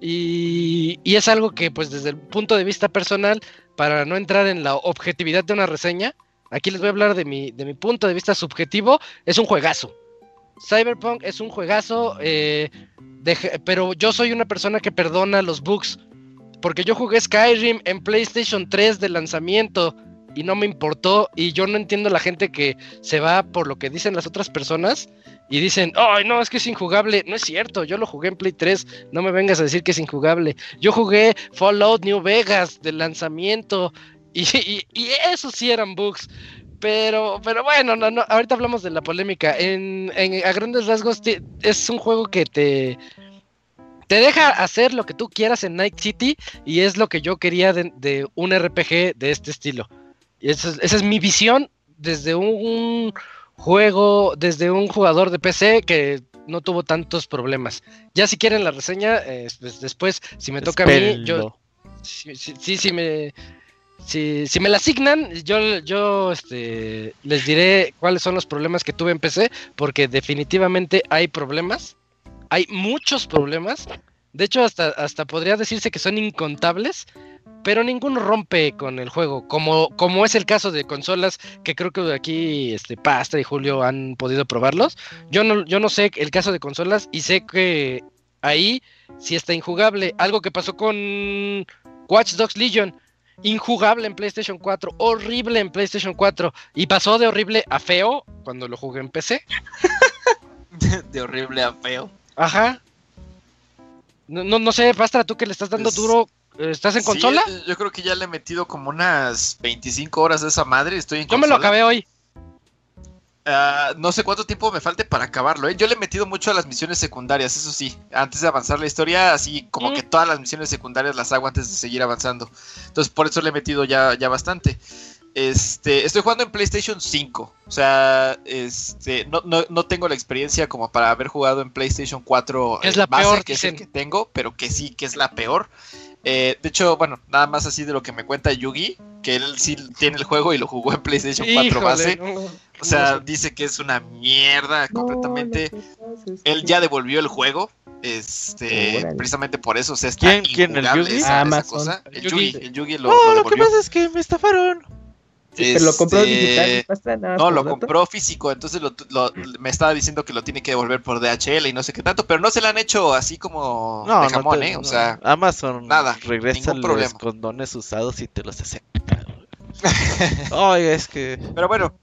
Y, y es algo que, pues, desde el punto de vista personal, para no entrar en la objetividad de una reseña, aquí les voy a hablar de mi, de mi punto de vista subjetivo. Es un juegazo. Cyberpunk es un juegazo, pero yo soy una persona que perdona los bugs. Porque yo jugué Skyrim en PlayStation 3 de lanzamiento y no me importó. Y yo no entiendo la gente que se va por lo que dicen las otras personas y dicen, ay, no, es que es injugable. No es cierto, yo lo jugué en Play 3, no me vengas a decir que es injugable. Yo jugué Fallout New Vegas de lanzamiento y, y, esos sí eran bugs. Pero, pero bueno, no, no, ahorita hablamos de la polémica. En, a grandes rasgos, es un juego que te, te deja hacer lo que tú quieras en Night City y es lo que yo quería de, de un RPG de este estilo. Y esa es, esa es mi visión desde un juego, desde un jugador de PC que no tuvo tantos problemas. Ya si quieren la reseña, eh, pues después, si me toca a mí, yo, si- si me si, si me la asignan, yo, yo este, les diré cuáles son los problemas que tuve en PC, porque definitivamente hay problemas, hay muchos problemas, de hecho hasta, hasta podría decirse que son incontables, pero ninguno rompe con el juego, como, como es el caso de consolas que creo que aquí este, Pasta y Julio han podido probarlos. Yo no, yo no sé el caso de consolas y sé que ahí sí está injugable. Algo que pasó con Watch Dogs Legion. Injugable en PlayStation 4, horrible en PlayStation 4 y pasó de horrible a feo cuando lo jugué en PC. [LAUGHS] de horrible a feo. Ajá. No, no, no sé, Pastra, tú que le estás dando Es- duro, ¿estás en Sí, consola? eh, yo creo que ya le he metido como unas 25 horas de esa madre. Estoy en Yo me lo acabé hoy. Ah, no sé cuánto tiempo me falte para acabarlo, ¿eh? Yo le he metido mucho a las misiones secundarias, eso sí. Antes de avanzar la historia, así como Mm. que todas las misiones secundarias las hago antes de seguir avanzando. Entonces, por eso le he metido ya, ya bastante. Este, estoy jugando en PlayStation 5. O sea, este, no, no, no tengo la experiencia como para haber jugado en PlayStation 4 Es eh, la base, peor, que es el que tengo, pero que sí, que es la peor. Eh, de hecho, bueno, nada más así de lo que me cuenta Yugi, que él sí tiene el juego y lo jugó en PlayStation 4 Híjole, base. no. O sea, dice que es una mierda completamente. Él ya devolvió el juego. Este, precisamente por eso. O sea, está ¿Quién? ¿Quién, el Yugi? esa, esa cosa. El El Yugi, Yugi. el Yugi lo, No, lo lo que pasa es que me estafaron. Sí, pero lo compró Este, digital. ¿no pasa nada No, lo dato? compró físico, entonces lo- lo- me estaba diciendo que lo tiene que devolver por DHL y no sé qué tanto, pero no se lo han hecho así como No, de no jamón, te- ¿eh? O no. sea, Amazon nada, regresa ningún los problema. condones usados y te los acepta. [LAUGHS] Oye, es que pero bueno,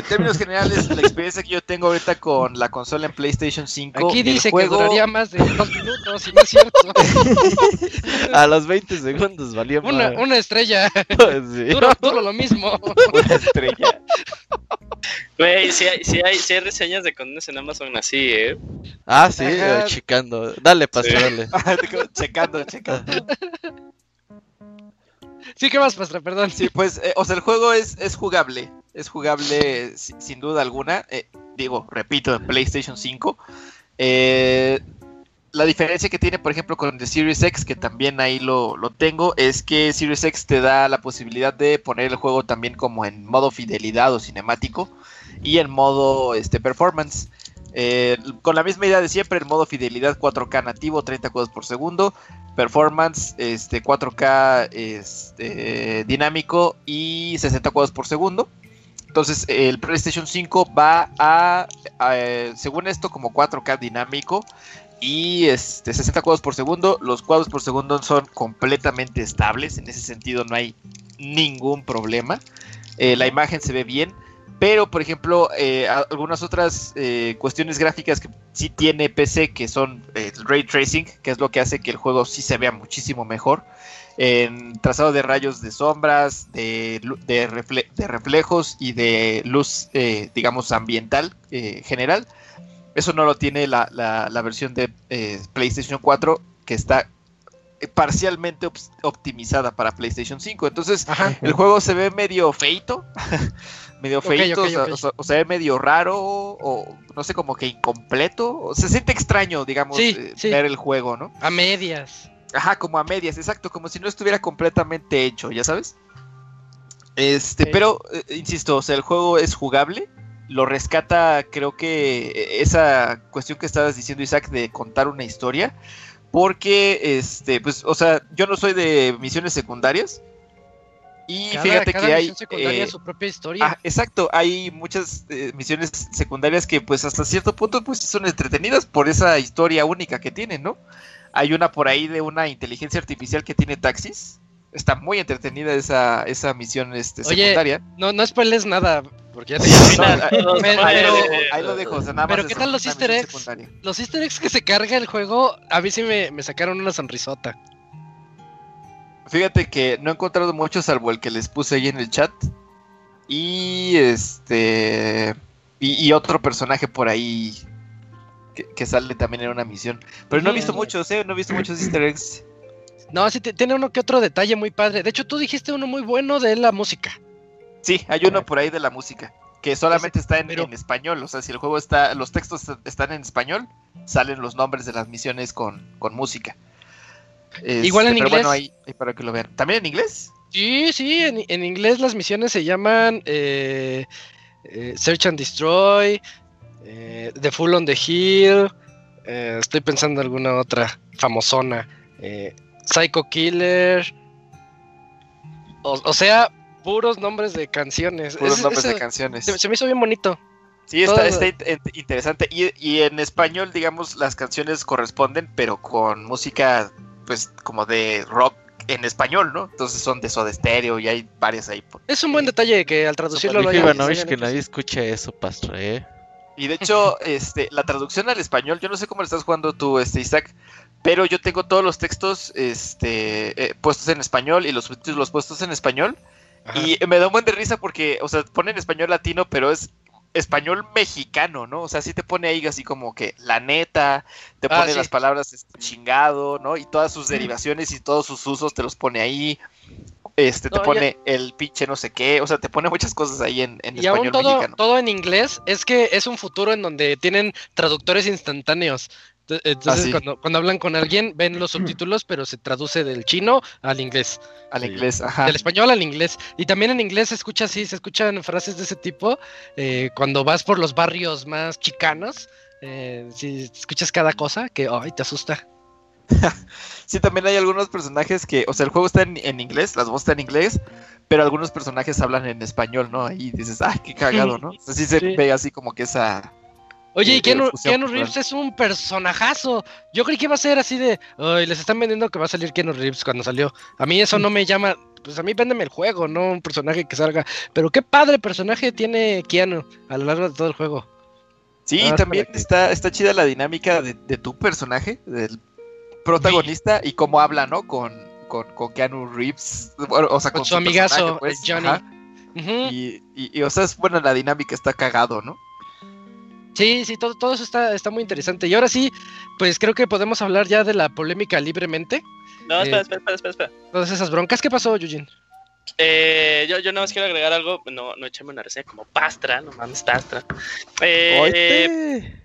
en términos generales, la experiencia que yo tengo ahorita con la consola en PlayStation 5, Aquí el dice juego- que duraría más de dos minutos y no es cierto. [LAUGHS] a los 20 segundos valió una, más. una estrella. [LAUGHS] Sí. Duro, duro lo mismo. [LAUGHS] una estrella. Güey, si hay, si hay, si hay reseñas de condones en Amazon así, ¿eh? Ah, sí, Ajá. eh, checando. Dale, pastor, Sí. dale. checando, checando. Sí, ¿qué más, Pastra? Perdón. Sí, pues, eh, o sea, el juego es, es jugable. Es jugable si- sin duda alguna. Eh, digo, repito, en PlayStation 5. Eh, la diferencia que tiene, por ejemplo, con The Series X, que también ahí lo, lo tengo, es que Series X te da la posibilidad de poner el juego también como en modo fidelidad o cinemático y en modo este, performance. Eh, con la misma idea de siempre, el modo fidelidad 4K nativo, 30 cuadros por segundo, performance este 4K este, dinámico y 60 cuadros por segundo. Entonces el PlayStation 5 va a, eh, según esto, como 4K dinámico y este, 60 cuadros por segundo. Los cuadros por segundo son completamente estables, en ese sentido no hay ningún problema. Eh, la imagen se ve bien. Pero, por ejemplo, eh, algunas otras cuestiones gráficas que sí tiene PC, que son el ray tracing, que es lo que hace que el juego sí se vea muchísimo mejor. En trazado de rayos de sombras, de, de, refle- de reflejos y de luz, eh, digamos, ambiental eh, general. Eso no lo tiene la, la- la versión de eh, PlayStation 4, que está parcialmente optimizada para PlayStation 5. Entonces, Ajá. el juego se ve medio feito. [LAUGHS] medio feito, o, sea- o sea- o se ve medio raro, o no sé, como que incompleto. O se siente extraño, digamos, Sí, sí. ver el juego, ¿no? A medias. Ajá, como a medias, exacto, como si no estuviera completamente hecho, ¿ya sabes? Este, pero, eh, insisto, o sea, el juego es jugable. Lo rescata, creo que eh, esa cuestión que estabas diciendo, Isaac, de contar una historia. Porque, este, pues, o sea, yo no soy de misiones secundarias. Y Cada, fíjate cada que hay. secundaria eh, su propia historia. Ah, exacto, hay muchas eh, misiones secundarias que pues hasta cierto punto pues son entretenidas por esa historia única que tienen, ¿no? Hay una por ahí de una inteligencia artificial que tiene taxis. Está muy entretenida esa, esa misión este, Oye, secundaria. No, no spoiles nada, porque ya [LAUGHS] te No, todos pero- ahí lo pero- dejo, ahí lo dejo, o sea, nada pero más ¿qué tal los easter eggs? secundaria. Los easter eggs que se carga el juego, a mí sí me, me sacaron una sonrisota. Fíjate que no he encontrado mucho salvo el que les puse ahí en el chat. Y este. Y, y otro personaje por ahí que, que sale también en una misión. Pero no he visto muchos, ¿eh? No he visto muchos easter eggs. No, sí, tiene uno que otro detalle muy padre. De hecho, tú dijiste uno muy bueno de la música. Sí, hay uno por ahí de la música. Que solamente está en, pero- en español. O sea, si el juego está. Los textos están en español, salen los nombres de las misiones con, con música. Este, Igual en pero inglés. bueno, ahí, ahí para que lo vean. ¿También en inglés? Sí, sí, en, en inglés las misiones se llaman eh, eh, Search and Destroy, eh, The Full on the Hill, eh, estoy pensando en alguna otra famosona, eh, Psycho Killer, o, o sea, puros nombres de canciones. Puros Es- nombres de canciones. se, se me hizo bien bonito. Sí, está, está int- int- interesante. Y, y en español, digamos, las canciones corresponden, pero con música, pues, como de rock en español, ¿no? Entonces son de Soda Stereo y hay varias ahí. por- Es un buen detalle que al traducirlo lo que hecho nadie así. escucha eso, pastor, ¿eh? Y de hecho, [LAUGHS] este, la traducción al español, yo no sé cómo le estás jugando tú, este, Isaac, pero yo tengo todos los textos este, eh, puestos en español y los subtítulos puestos en español. Ajá. Y me da un buen de risa porque, o sea, ponen español latino, pero es español mexicano, ¿no? O sea, sí te pone ahí así como que la neta, te Ah, pone sí. las palabras este, chingado, ¿no? Y todas sus derivaciones y todos sus usos te los pone ahí. Este, te No, ya- pone el pinche no sé qué, o sea, te pone muchas cosas ahí en, en Y aún español todo, mexicano. todo en inglés, es que es un futuro en donde tienen traductores instantáneos. Ent- Entonces, Ah, sí. cuando, cuando hablan con alguien, ven los [CLEARS THROAT] subtítulos, pero se traduce del chino al inglés. Al inglés, ajá. Del español al inglés. Y también en inglés se escucha así, se escuchan frases de ese tipo. eh, cuando vas por los barrios más chicanos, eh, si escuchas cada cosa que ay, te asusta. [LAUGHS] Sí, también hay algunos personajes que, o sea, el juego está en, en inglés, las voces están en inglés, pero algunos personajes hablan en español, ¿no? Ahí dices, ay, qué cagado, ¿no? [LAUGHS] O sea, sí se Sí. ve así como que esa... Oye, Eh, y Keanu. Reeves es un personajazo. Yo creí que iba a ser así de. Ay, les están vendiendo que va a salir Keanu Reeves cuando salió. A mí eso no me llama. Pues a mí véndeme el juego, no un personaje que salga. Pero qué padre personaje tiene Keanu a lo largo de todo el juego. Sí, y también está, está chida la dinámica de, de tu personaje, del protagonista, y cómo habla, ¿no? Con, con, con Keanu Reeves, bueno, o sea, Con con, su amigazo, pues, Johnny. y, y, y, o sea, es buena la dinámica, está cagado, ¿no? Sí, sí, todo, todo eso está, está muy interesante. Y ahora sí, pues creo que podemos hablar ya de la polémica libremente. No, espera, Eh, espera, espera, espera, espera. Todas esas broncas. ¿Qué pasó, Eugene? Eh, yo, yo nada más quiero agregar algo, no, no echarme una reseña como pastra, no mames, pastra. Eh, Oíte,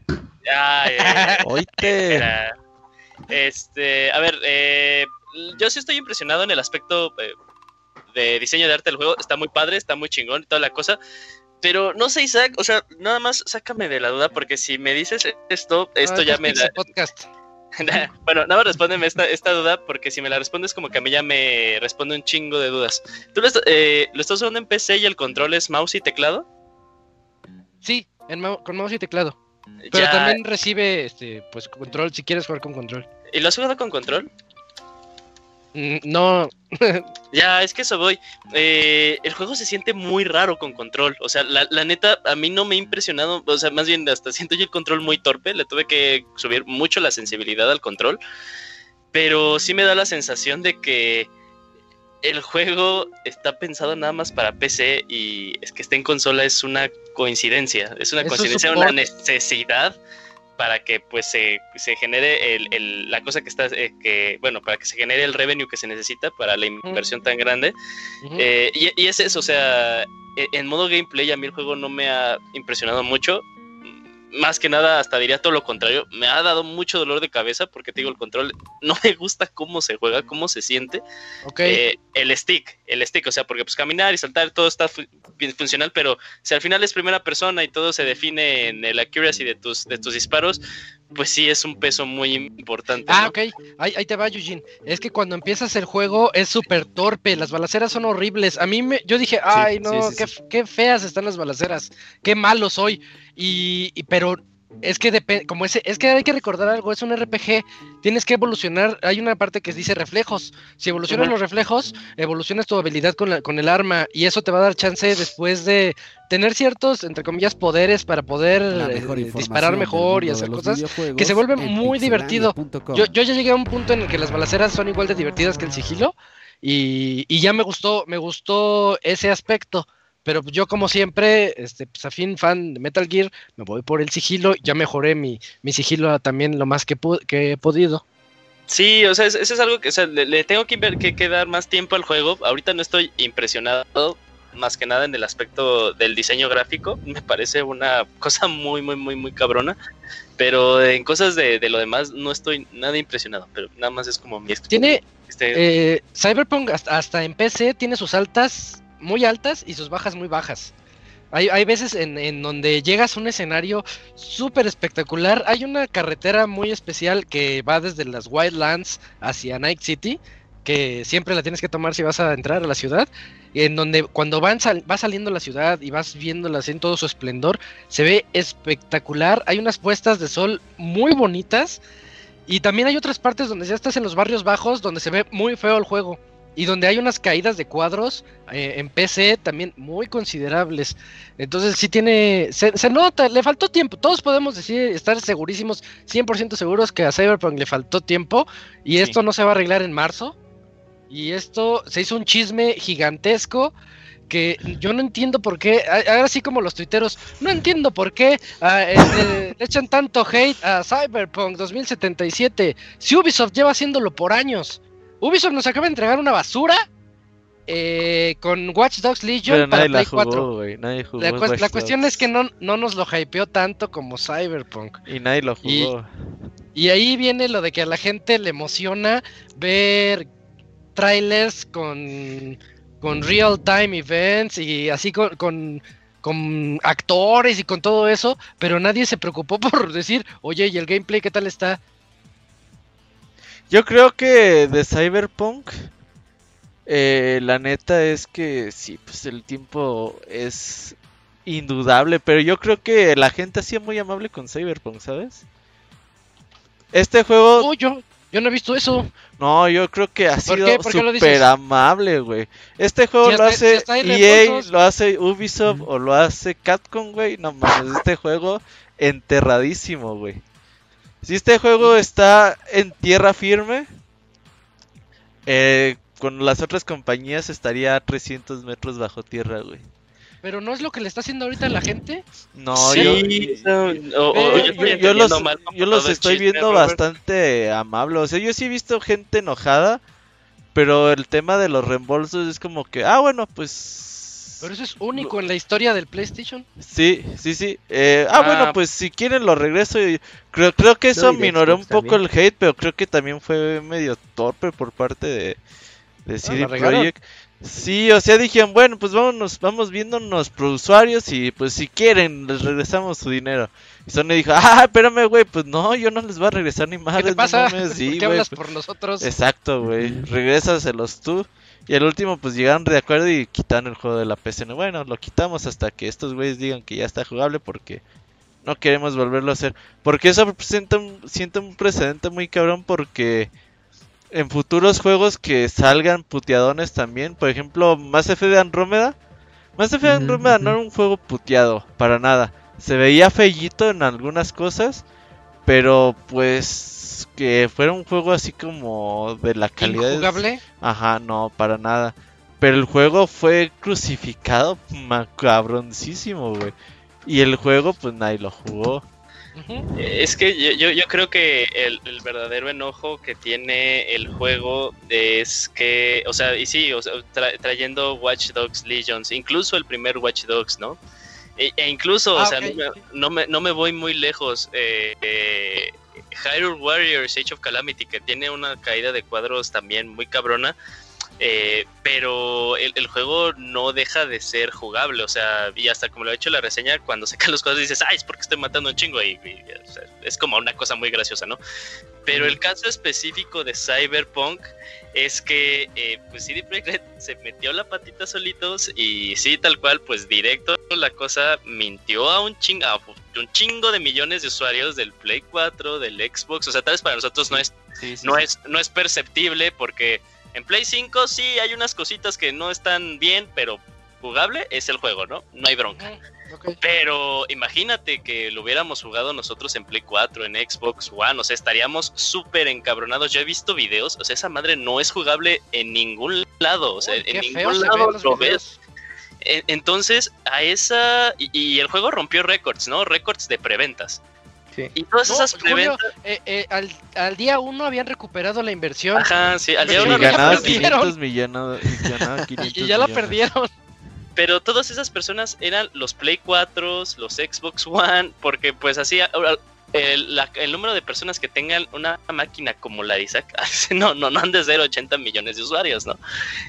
ay, [LAUGHS] eh. Era- Este, a ver, eh, yo sí estoy impresionado en el aspecto eh, de diseño de arte del juego. Está muy padre, está muy chingón y toda la cosa. Pero no sé, Isaac, o sea, nada más sácame de la duda porque si me dices esto, esto Ah, ya me da... Podcast. [LAUGHS] bueno, nada más respóndeme esta, esta duda porque si me la respondes como que a mí ya me responde un chingo de dudas. ¿Tú lo, eh, lo estás usando en PC y el control es mouse y teclado? Sí, en con mouse y teclado. Pero Ya- también recibe, este, pues, control si quieres jugar con control. ¿Y lo has jugado con control? Mm, No, [LAUGHS] Ya, es que eso voy. Eh, el juego se siente muy raro con control. O sea, la, la neta, a mí no me ha impresionado. O sea, más bien, hasta siento yo el control muy torpe. Le tuve que subir mucho la sensibilidad al control. Pero sí me da la sensación de que el juego está pensado nada más para PC y es que esté en consola es una coincidencia. Es una coincidencia, una necesidad para que pues se, se genere el, el- la cosa que está eh, que bueno para que se genere el revenue que se necesita para la inversión tan grande. Eh, y, y es eso o sea e- en modo gameplay a mí el juego no me ha impresionado mucho más que nada hasta diría todo lo contrario me ha dado mucho dolor de cabeza porque te digo el control no me gusta cómo se juega cómo se siente eh, el stick, el stick, o sea, porque pues caminar y saltar todo está fu- bien funcional, pero si al final es primera persona y todo se define en el accuracy de tus, de tus disparos, pues sí es un peso muy importante. Ah, ¿no? ok. Ahí, ahí te va, Eugene. Es que cuando empiezas el juego es súper torpe. Las balaceras son horribles. A mí me, yo dije, ay, no, sí, sí, qué, sí. qué feas están las balaceras. Qué malo soy. Y, y- pero es que depende, como ese, es que hay que recordar algo, es un RPG. Tienes que evolucionar. Hay una parte que dice reflejos. Si evolucionas los reflejos, evolucionas tu habilidad con, la- con el arma. Y eso te va a dar chance después de tener ciertos, entre comillas, poderes para poder eh, disparar mejor y hacer cosas que se vuelve muy divertido. yo, yo ya llegué a un punto en el que las balaceras son igual de divertidas que el sigilo y, y ya me gustó, me gustó ese aspecto. Pero yo como siempre, este, pues, afín fan de Metal Gear, me voy por el sigilo, ya mejoré mi, mi sigilo también lo más que, que he podido. Sí, o sea, es- eso es algo que, o sea, le, le tengo que, que, que dar más tiempo al juego. Ahorita no estoy impresionado, más que nada en el aspecto del diseño gráfico. Me parece una cosa muy, muy, muy, muy cabrona. Pero en cosas de, de lo demás no estoy nada impresionado. Pero nada más es como mi... Tiene, este- eh, Cyberpunk hasta, hasta en PC tiene sus altas muy altas y sus bajas muy bajas. Hay, hay veces en, en donde llegas a un escenario súper espectacular. Hay una carretera muy especial que va desde las Wildlands hacia Night City, que siempre la tienes que tomar si vas a entrar a la ciudad. En donde cuando van sal- va saliendo la ciudad y vas viéndola en todo su esplendor, se ve espectacular. Hay unas puestas de sol muy bonitas. Y también hay otras partes donde ya estás en los barrios bajos, donde se ve muy feo el juego. Y donde hay unas caídas de cuadros eh, en PC también muy considerables. Entonces sí tiene, se, se nota, le faltó tiempo. Todos podemos decir, estar segurísimos, 100% seguros que a Cyberpunk le faltó tiempo. Y Sí. esto no se va a arreglar en marzo. Y esto se hizo un chisme gigantesco que yo no entiendo por qué, ahora sí como los tuiteros, no entiendo por qué este, le echan tanto hate a Cyberpunk 2077 si Ubisoft lleva haciéndolo por años. Ubisoft nos acaba de entregar una basura eh, con Watch Dogs Legion Pero para nadie la Play 4. Nadie jugó. La, cues- Watch la cuestión es que no, no nos lo hypeó tanto como Cyberpunk. Y nadie lo Y- jugó. Y ahí viene lo de que a la gente le emociona ver trailers con, con real time events y así con, con, con actores y con todo eso, pero nadie se preocupó [LAUGHS] por decir, oye, ¿y el gameplay qué tal está? Yo creo que de Cyberpunk, eh, la neta es que sí, pues el tiempo es indudable, pero yo creo que la gente ha sido muy amable con Cyberpunk, ¿sabes? Este juego, Oh, yo, yo no he visto eso. no, yo creo que ha ¿Por sido súper amable, güey. Este juego Si lo si hace hay EA, reembolsos. lo hace Ubisoft o lo hace Capcom, güey. No mames, este juego enterradísimo, güey. Si este juego está en tierra firme, eh, con las otras compañías estaría a 300 metros bajo tierra, güey. Pero no es lo que le está haciendo ahorita a la gente. No, Sí, yo, no, o- yo yo, estoy yo los, yo estoy chisme, viendo Robert. bastante amables. O sea, yo sí he visto gente enojada, pero el tema de los reembolsos es como que, ah, bueno, pues... Pero eso es único en la historia del PlayStation. Sí, sí, sí. Eh, ah, Ah. bueno, pues si quieren lo regreso. Creo, creo que eso minoró un poco también. el hate, pero creo que también fue medio torpe por parte de, de CD la regaron. Projekt. Sí, o sea, dijeron, bueno, pues vámonos, vamos viéndonos por usuarios y pues si quieren les regresamos su dinero. Y Sony dijo, ah, espérame, güey, pues no, yo no les voy a regresar ni ¿Qué madres, te no pasa? mames, [LAUGHS] ¿Por sí, qué güey, hablas pues- por nosotros? Exacto, güey. Regrésaselos tú. Y al último, pues llegaron de acuerdo y quitaron el juego de la PSN. Bueno, lo quitamos hasta que estos güeyes digan que ya está jugable porque no queremos volverlo a hacer. Porque eso presenta un, siente un precedente muy cabrón porque en futuros juegos que salgan puteadones también, por ejemplo, Mass Effect de Andrómeda. Mass Effect Andrómeda no era un juego puteado, para nada. Se veía fellito en algunas cosas, pero pues que fuera un juego así como de la calidad. ¿Injugable? Ajá, no, para nada. Pero el juego fue crucificado macabroncísimo, güey. Y el juego, pues nadie lo jugó. Es que yo, yo, yo creo que el, el verdadero enojo que tiene el juego es que, o sea, y sí, o sea, tra- trayendo Watch Dogs Legions, incluso el primer Watch Dogs, ¿no? E, e incluso, Ah, o sea, ok, no, no, me, no me voy muy lejos. Eh, eh, Hyrule Warriors Age of Calamity, que tiene una caída de cuadros también muy cabrona. eh, pero el, el juego no deja de ser jugable, o sea, y hasta como lo he hecho la reseña, cuando [LAUGHS] sacan los cuadros dices, ay, es porque estoy matando un chingo, y, y, o sea, es como una cosa muy graciosa, ¿no? Pero el caso específico de Cyberpunk es que, eh, pues CD Projekt Red se metió la patita solitos y sí, tal cual, pues directo la cosa mintió a un chingo, un chingo de millones de usuarios del Play 4, del Xbox, o sea, tal vez para nosotros no es Sí, sí, no sí. es, no es perceptible porque en Play 5 sí hay unas cositas que no están bien, pero jugable es el juego, ¿no? No hay bronca. Pero imagínate que lo hubiéramos jugado nosotros en Play 4, en Xbox One, o sea, estaríamos súper encabronados. Yo he visto videos, o sea, esa madre no es jugable en ningún lado, o sea, Uy, en ningún lado lo videos. ves. Entonces, a esa. Y, y el juego rompió récords, ¿no? Récords de preventas. Sí. Y todas No, esas Julio, preventas. eh, eh, al, al día uno habían recuperado la inversión Ajá, sí, al día uno ya ganaba perdieron. 500 millones. y ganaba 500 y ya la millones. perdieron. Pero todas esas personas eran los Play 4, los Xbox One, porque pues así ahora, el, la- el número de personas que tengan una máquina como la de Isaac, [LAUGHS] no, no, no han de ser 80 millones de usuarios, ¿no?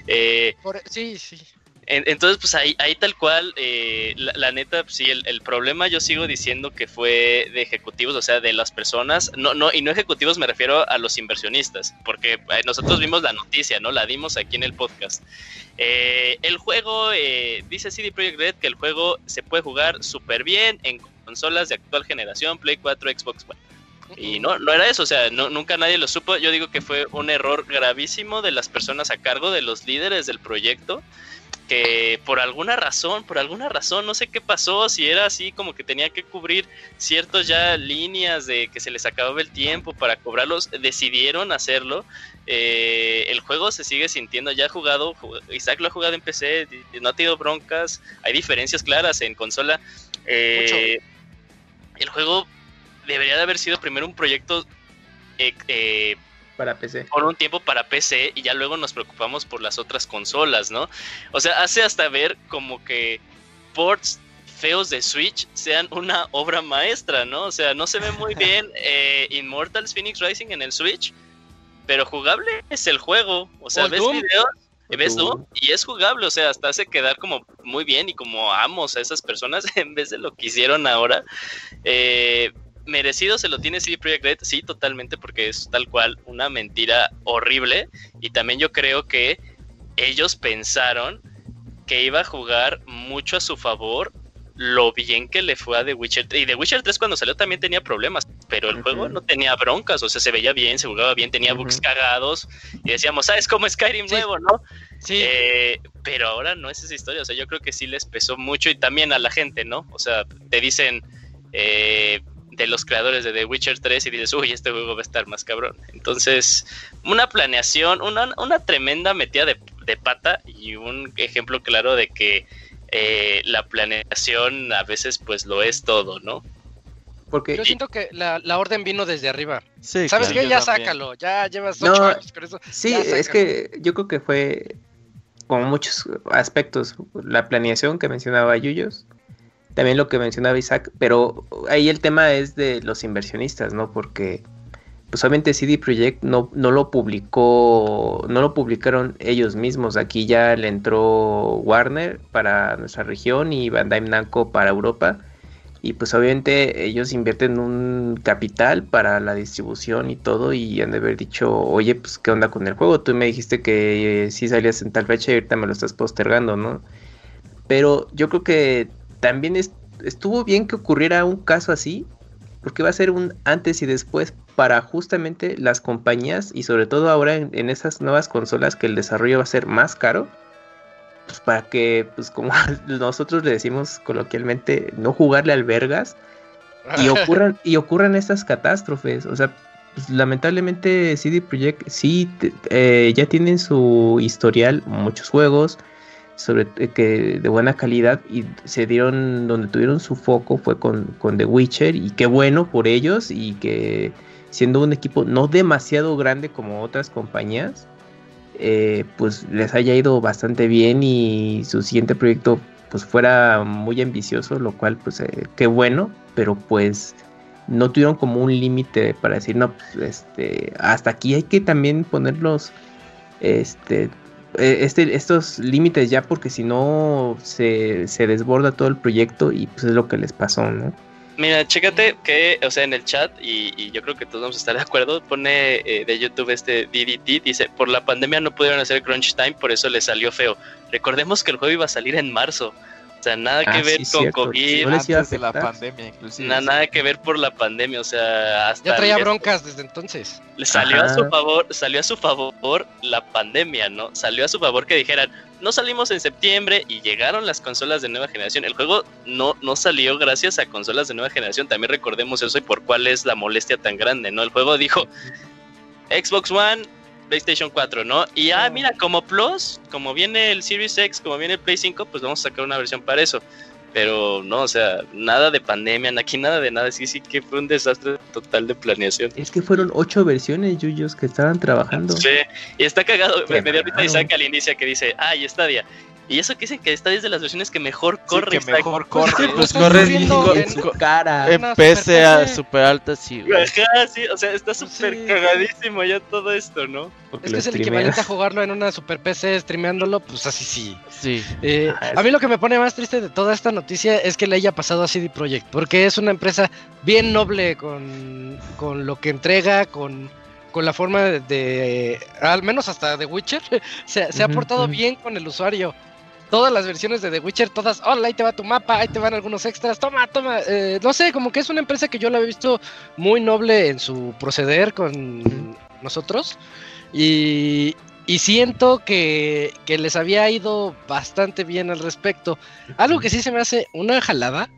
Eh, Por- sí, sí. En- entonces, pues ahí, ahí tal cual, eh, la, la neta, pues, sí, el, el problema yo sigo diciendo que fue de ejecutivos, o sea, de las personas, no, no, y no ejecutivos me refiero a los inversionistas, porque eh, nosotros vimos la noticia, ¿no? La dimos aquí en el podcast. Eh, el juego, eh, dice CD Projekt Red que el juego se puede jugar súper bien en consolas de actual generación, Play 4, Xbox One. Y no, no era eso, o sea, no, nunca nadie lo supo. Yo digo que fue un error gravísimo de las personas a cargo, de los líderes del proyecto, que por alguna razón, por alguna razón, no sé qué pasó, si era así como que tenía que cubrir ciertas ya líneas de que se les acababa el tiempo para cobrarlos, decidieron hacerlo. Eh, el juego se sigue sintiendo ya jugado, ju- Isaac lo ha jugado en PC, no ha tenido broncas, hay diferencias claras en consola. Eh, el juego debería de haber sido primero un proyecto eh, eh, Para PC. por un tiempo para PC y ya luego nos preocupamos por las otras consolas, ¿no? O sea, hace hasta ver como que ports feos de Switch sean una obra maestra, ¿no? O sea, no se ve muy [LAUGHS] bien eh, Immortals Phoenix Rising en el Switch, pero jugable es el juego. O sea, ves Doom. videos y ves Doom. Doom y es jugable, o sea, hasta hace quedar como muy bien y como amos a esas personas [LAUGHS] en vez de lo que hicieron ahora. Eh, merecido se lo tiene CD Projekt Red, sí, totalmente, porque es tal cual una mentira horrible. Y también yo creo que ellos pensaron que iba a jugar mucho a su favor lo bien que le fue a The Witcher 3. Y The Witcher 3 cuando salió también tenía problemas, pero el juego no tenía broncas, o sea, se veía bien, se jugaba bien, tenía bugs Ujú. cagados. Y decíamos, ¿sabes cómo Skyrim Sí. nuevo, no? Sí, Eh, pero ahora no es esa historia, o sea, yo creo que sí les pesó mucho y también a la gente, ¿no? O sea, te dicen eh, de los creadores de The Witcher 3 y dices, uy, este juego va a estar más cabrón. Entonces, una planeación, una, una tremenda metida de, de pata y un ejemplo claro de que eh, la planeación a veces pues lo es todo, ¿no? Porque yo siento que la, la orden vino desde arriba. Sí, ¿Sabes claro. qué? Ya también. sácalo. Ya llevas No, ocho años con eso. Sí, es que yo creo que fue como muchos aspectos. La planeación que mencionaba Yuyos, también lo que mencionaba Isaac, pero ahí el tema es de los inversionistas, ¿no? Porque pues obviamente CD Projekt no, no lo publicó, no lo publicaron ellos mismos. Aquí ya le entró Warner para nuestra región y Bandai Namco para Europa. Y pues obviamente ellos invierten un capital para la distribución y todo y han de haber dicho, oye, pues qué onda con el juego. Tú me dijiste que eh, sí salías en tal fecha y ahorita me lo estás postergando, ¿no? Pero yo creo que también es- estuvo bien que ocurriera un caso así, porque va a ser un antes y después para justamente las compañías y sobre todo ahora en, en esas nuevas consolas que el desarrollo va a ser más caro. Pues para que, pues como [LAUGHS] nosotros le decimos coloquialmente, no jugarle al vergas y [LAUGHS] ocurran, y ocurran estas catástrofes. O sea, pues, lamentablemente CD Projekt sí eh, ya tienen su historial, muchos juegos sobre eh, que de buena calidad y se dieron donde tuvieron su foco fue con, con The Witcher y qué bueno por ellos y que siendo un equipo no demasiado grande como otras compañías eh, pues les haya ido bastante bien y su siguiente proyecto pues fuera muy ambicioso, lo cual pues eh, qué bueno, pero pues no tuvieron como un límite para decir, no, pues este, hasta aquí hay que también ponerlos, este, este, estos límites ya porque si no se, se desborda todo el proyecto y pues es lo que les pasó, ¿no? Mira, chécate que, o sea, en el chat, y, y yo creo que todos vamos a estar de acuerdo, pone eh, de YouTube este DDT, dice, por la pandemia no pudieron hacer Crunch Time, por eso le salió feo. Recordemos que el juego iba a salir en marzo, sea, nada que Ah, ver sí, con cierto. COVID, No les iba a Antes de la pandemia, inclusive. na- nada que ver por la pandemia, o sea, hasta Ya traía broncas desde entonces. le salió a su favor, salió a su favor la pandemia, ¿no? Salió a su favor que dijeran, no salimos en septiembre y llegaron las consolas de nueva generación. El juego no, no salió gracias a consolas de nueva generación. También recordemos eso y por cuál es la molestia tan grande, ¿no? El juego dijo Xbox One, PlayStation 4, ¿no? Y ah, mira, como Plus, como viene el Series X, como viene el Play 5, pues vamos a sacar una versión para eso. Pero no, o sea, nada de pandemia, aquí nada de nada. Sí, sí que fue un desastre total de planeación. Es que fueron ocho versiones, Yuyos, que estaban trabajando. Sí, y está cagado. Me, me dio ahorita. Isaac al inicio que dice, ay, Stadia. Y eso que dicen que Stadia es de las versiones que mejor Sí, corre. que Isaac. mejor [LAUGHS] corre. sí, Pues corre en- En su cara. En PC a super alta, sí, güey. Ajá, sí, o sea, está súper Sí. cagadísimo ya todo esto, ¿no? porque Es que es el streameas. equivalente a jugarlo en una super PC streameándolo, pues así sí. Sí. Eh, es- a mí lo que me pone más triste de toda esta noticia es que le haya pasado a CD Projekt, porque es una empresa bien noble con, con lo que entrega, con, con la forma de, de- al menos hasta The Witcher, [LAUGHS] se, se ha portado bien con el usuario. Todas las versiones de The Witcher, todas, hola, ahí te va tu mapa, ahí te van algunos extras, toma, toma. eh, no sé, como que es una empresa que yo la he visto muy noble en su proceder con nosotros. Y, y siento que, que les había ido bastante bien al respecto. Algo que sí se me hace una jalada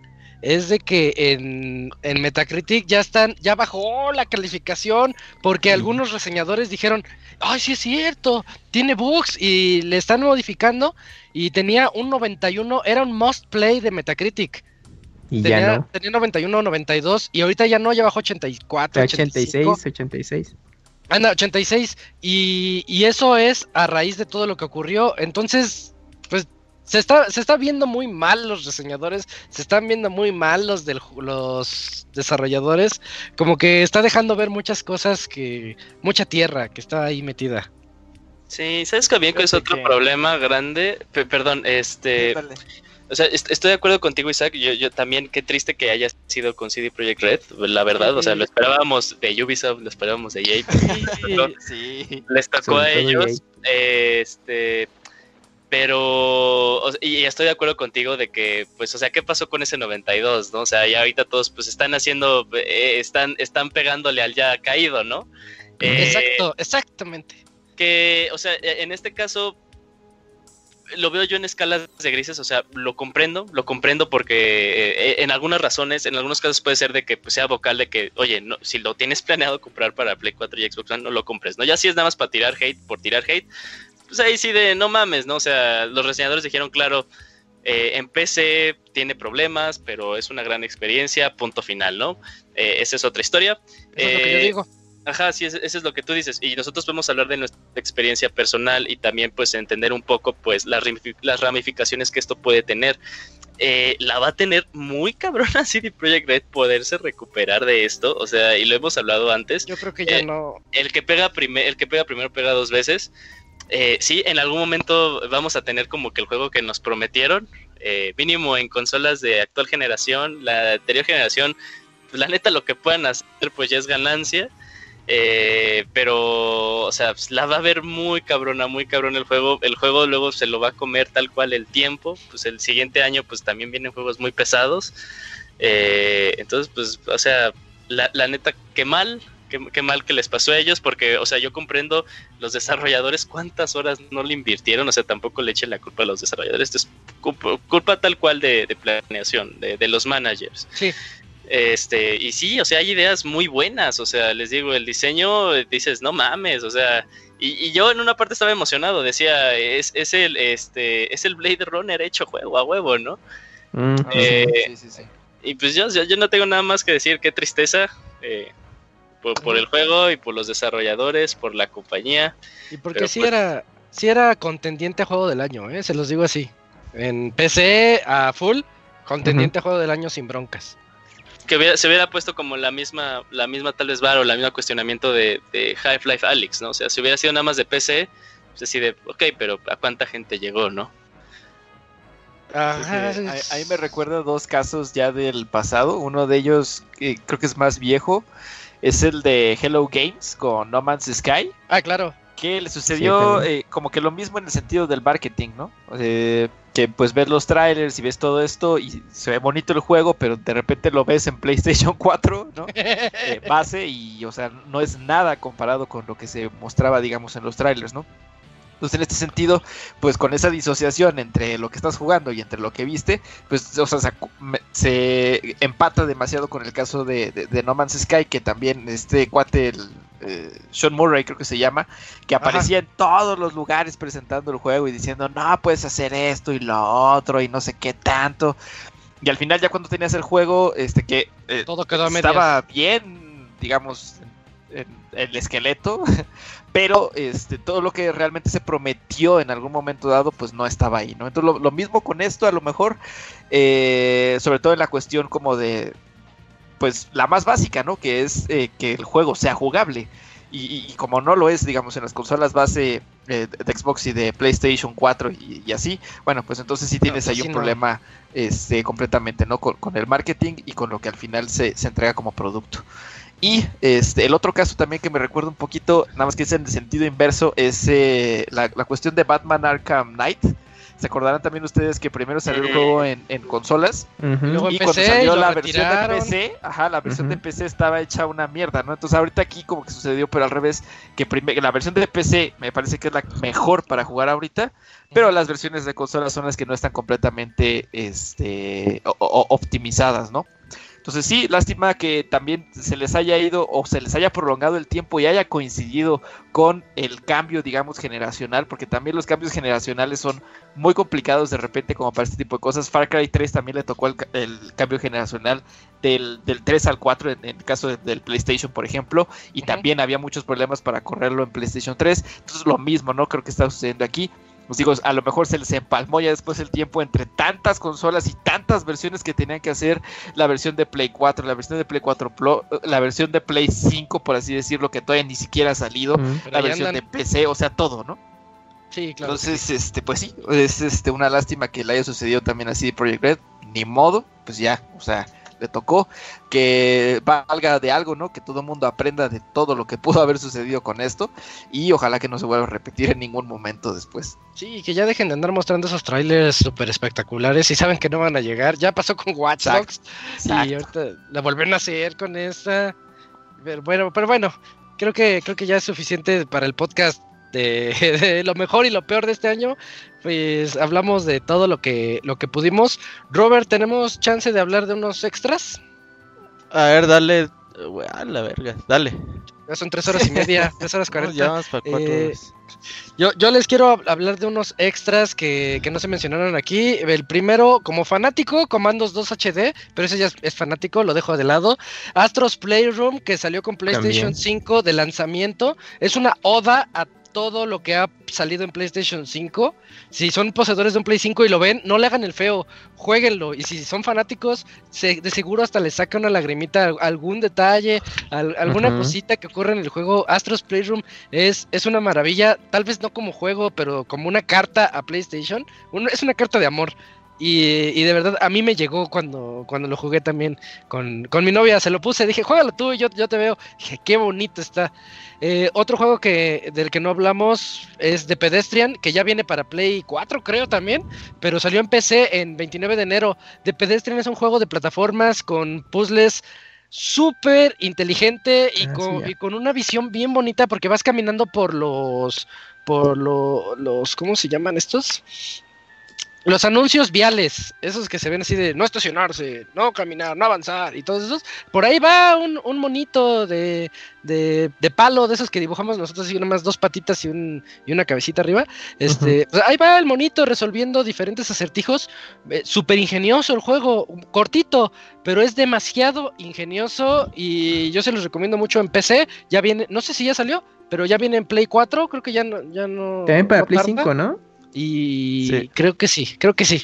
es de que en, en Metacritic ya están, ya bajó la calificación porque algunos reseñadores dijeron, ay, sí es cierto, tiene bugs y le están modificando y tenía un 91, era un must play de Metacritic. Y Tenía, ya no. tenía 91, 92 y ahorita ya no, ya bajó 84, 86, 85. 86. Anda, 86. Y, y eso es a raíz de todo lo que ocurrió. Entonces, pues se está, se está viendo muy mal los reseñadores, se están viendo muy mal los, del, los desarrolladores. Como que está dejando ver muchas cosas que. mucha tierra que está ahí metida. Sí, ¿sabes que bien que es otro que- problema grande? Pe- perdón, este... O sea, est- estoy de acuerdo contigo, Isaac. Yo, yo también, qué triste que haya sido con CD Projekt Red, la verdad. O sea, lo esperábamos de Ubisoft, lo esperábamos de EA. [LAUGHS] pero Sí. Les tocó Sobre a ellos. Este. Pero. o sea, y estoy de acuerdo contigo de que, pues, o sea, ¿qué pasó con ese 92, no? O sea, ya ahorita todos, pues, están haciendo. eh, están, están pegándole al ya caído, ¿no? Eh, Exacto, exactamente. Que, o sea, e, en este caso lo veo yo en escalas de grises, o sea, lo comprendo, lo comprendo porque eh, en algunas razones, en algunos casos puede ser de que pues, sea vocal de que, oye, no, si lo tienes planeado comprar para Play 4 y Xbox One, no lo compres, ¿no? Ya si es nada más para tirar hate por tirar hate, pues ahí sí de no mames, ¿no? O sea, los reseñadores dijeron, claro, eh, en PC tiene problemas, pero es una gran experiencia, punto final, ¿no? Eh, esa es otra historia. Eso es lo que yo Eh, digo. Ajá, sí, eso es lo que tú dices. Y nosotros podemos hablar de nuestra experiencia personal y también pues entender un poco pues las, las ramificaciones que esto puede tener. Eh, la va a tener muy cabrona [LAUGHS] CD Projekt Red poderse recuperar de esto. O sea, y lo hemos hablado antes. Yo creo que ya eh, no. El que pega, prime- el que pega primero pega dos veces. Eh, sí, en algún momento vamos a tener como que el juego que nos prometieron. eh, mínimo en consolas de actual generación. La anterior generación, la neta lo que puedan hacer pues ya es ganancia. Eh, pero, o sea, pues, la va a ver muy cabrona, muy cabrón el juego. El juego luego se lo va a comer tal cual el tiempo. Pues el siguiente año, pues también vienen juegos muy pesados. Eh, entonces, pues, o sea, la, la neta, qué mal, qué, qué mal que les pasó a ellos, porque, o sea, yo comprendo los desarrolladores cuántas horas no le invirtieron, o sea, tampoco le echen la culpa a los desarrolladores, esto es culpa, tal cual de, de planeación, de, de los managers. Sí. Este, y sí, o sea, hay ideas muy buenas, o sea, les digo, el diseño, eh, dices, no mames, o sea, y, y yo en una parte estaba emocionado, decía, es, es el, este, es el Blade Runner hecho juego a huevo, ¿no? Mm, Eh, sí, sí, sí. Y pues yo, yo, yo no tengo nada más que decir, qué tristeza, eh, por, por el juego y por los desarrolladores, por la compañía. Y porque sí pues- era, sí era contendiente a juego del año, ¿eh? se los digo así. En PC a full, contendiente a juego del año sin broncas. Que hubiera- se hubiera puesto como la misma, la misma tal vez bar o la misma cuestionamiento de, de Half-Life Alyx, ¿no? O sea, si hubiera sido nada más de PC, pues así de, ok, pero ¿a cuánta gente llegó, no? Ajá, ahí, ahí me recuerda dos casos ya del pasado. Uno de ellos, creo que es más viejo, es el de Hello Games con No Man's Sky. Ah, claro. Que le sucedió eh, como que lo mismo en el sentido del marketing, ¿no? Eh, que pues ves los trailers y ves todo esto y se ve bonito el juego, pero de repente lo ves en PlayStation [LAUGHS] 4, ¿no? [LAUGHS] Eh, base y, o sea, no es nada comparado con lo que se mostraba, digamos, en los trailers, ¿no? Entonces, en este sentido, pues con esa disociación entre lo que estás jugando y entre lo que viste, pues, o sea, se, empata demasiado con el caso de, de- de No Man's Sky, que también este cuate, el, eh, Sean Murray creo que se llama, que Ajá. aparecía en todos los lugares presentando el juego y diciendo, no, puedes hacer esto y lo otro y no sé qué tanto. Y al final ya cuando tenías el juego, este que eh, Todo quedó estaba bien, digamos, en, en el esqueleto, [LAUGHS] pero este todo lo que realmente se prometió en algún momento dado, pues no estaba ahí, ¿no? Entonces lo, lo mismo con esto, a lo mejor, eh, sobre todo en la cuestión como de, pues la más básica, ¿no? Que es eh, que el juego sea jugable. Y, y- como no lo es, digamos, en las consolas base eh, de Xbox y de PlayStation 4 y, y así, bueno, pues entonces sí tienes pues ahí sí, un no. problema este, completamente, ¿no? Con, con el marketing y con lo que al final se, se entrega como producto. Y este, el otro caso también que me recuerda un poquito, nada más que es en el sentido inverso, es eh, la, la cuestión de Batman Arkham Knight. Se acordarán también ustedes que primero salió el juego en, en consolas y cuando salió la versión de. PC, ajá, la versión de. PC estaba hecha una mierda, ¿no? Entonces ahorita aquí como que sucedió, pero al revés, que la versión de PC me parece que es la mejor para jugar ahorita, pero las versiones de consolas son las que no están completamente este, optimizadas, ¿no? Entonces sí, lástima que también se les haya ido o se les haya prolongado el tiempo y haya coincidido con el cambio, digamos, generacional, porque también los cambios generacionales son muy complicados de repente como para este tipo de cosas. Far Cry 3 también le tocó el, el cambio generacional del, del 3 al 4 en, en el caso de- del PlayStation, por ejemplo, y también había muchos problemas para correrlo en PlayStation 3. Entonces lo mismo, ¿no? Creo que está sucediendo aquí. Os digo, a lo mejor se les empalmó ya después el tiempo entre tantas consolas y tantas versiones que tenían que hacer la versión de Play 4, la versión de Play 4 Pro, la versión de Play 5, por así decirlo, que todavía ni siquiera ha salido, la versión andan. de PC, o sea, todo, ¿no? Sí, claro. Entonces, este, pues sí, es este, una lástima que le haya sucedido también así de Project Red, ni modo, pues ya, o sea, le tocó que valga de algo, ¿no? Que todo el mundo aprenda de todo lo que pudo haber sucedido con esto y ojalá que no se vuelva a repetir en ningún momento después. Sí, que ya dejen de andar mostrando esos trailers súper espectaculares y saben que no van a llegar. Ya pasó con Watch Dogs y ahorita la volvieron a hacer con esta. Pero bueno, pero bueno, creo que creo que ya es suficiente para el podcast de, [LAUGHS] de lo mejor y lo peor de este año. Pues hablamos de todo lo que lo que pudimos. Robert, tenemos chance de hablar de unos extras. A ver, dale. A la verga, dale. Ya son tres horas y media, [LAUGHS] tres horas cuarenta. cuatro Eh, horas. Yo, yo les quiero hab- hablar de unos extras que, que no se mencionaron aquí. El primero, como fanático, Comandos 2 HD, pero ese ya es, es fanático, lo dejo de lado. Astros Playroom, que salió con PlayStation También. 5 de lanzamiento. Es una oda a todo lo que ha salido en PlayStation 5. Si son poseedores de un Play 5 y lo ven, no le hagan el feo, jueguenlo. Y si son fanáticos, se- de seguro hasta les saca una lagrimita, al- algún detalle, al- alguna cosita que ocurre en el juego. Astros Playroom es, es una maravilla, tal vez no como juego, pero como una carta a PlayStation. Un- es una carta de amor. Y, y de verdad, a mí me llegó cuando, cuando lo jugué también con, con mi novia. Se lo puse, dije, juégalo tú y yo, yo te veo. Dije, qué bonito está. Eh, otro juego que, del que no hablamos es de Pedestrian, que ya viene para Play 4, creo también, pero salió en PC en 29 de enero. The Pedestrian es un juego de plataformas con puzzles súper inteligente y, Ah, con, sí, ya. y con una visión bien bonita porque vas caminando por los por lo- los ¿cómo se llaman estos? Los anuncios viales, esos que se ven así de no estacionarse, no caminar, no avanzar y todos esos. Por ahí va un, un monito de, de, de palo, de esos que dibujamos nosotros, así nomás dos patitas y, un, y una cabecita arriba. Este, pues ahí va el monito resolviendo diferentes acertijos. Eh, Súper ingenioso el juego, cortito, pero es demasiado ingenioso y yo se los recomiendo mucho en PC. Ya viene, no sé si ya salió, pero ya viene en Play 4, creo que ya no. Ya no También para no Play tarda. 5, ¿no? Y Sí. creo que sí, creo que sí.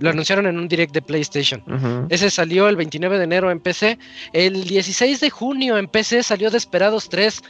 Lo anunciaron en un direct de PlayStation. Ese salió el 29 de enero en PC. El 16 de junio en PC salió Desperados 3.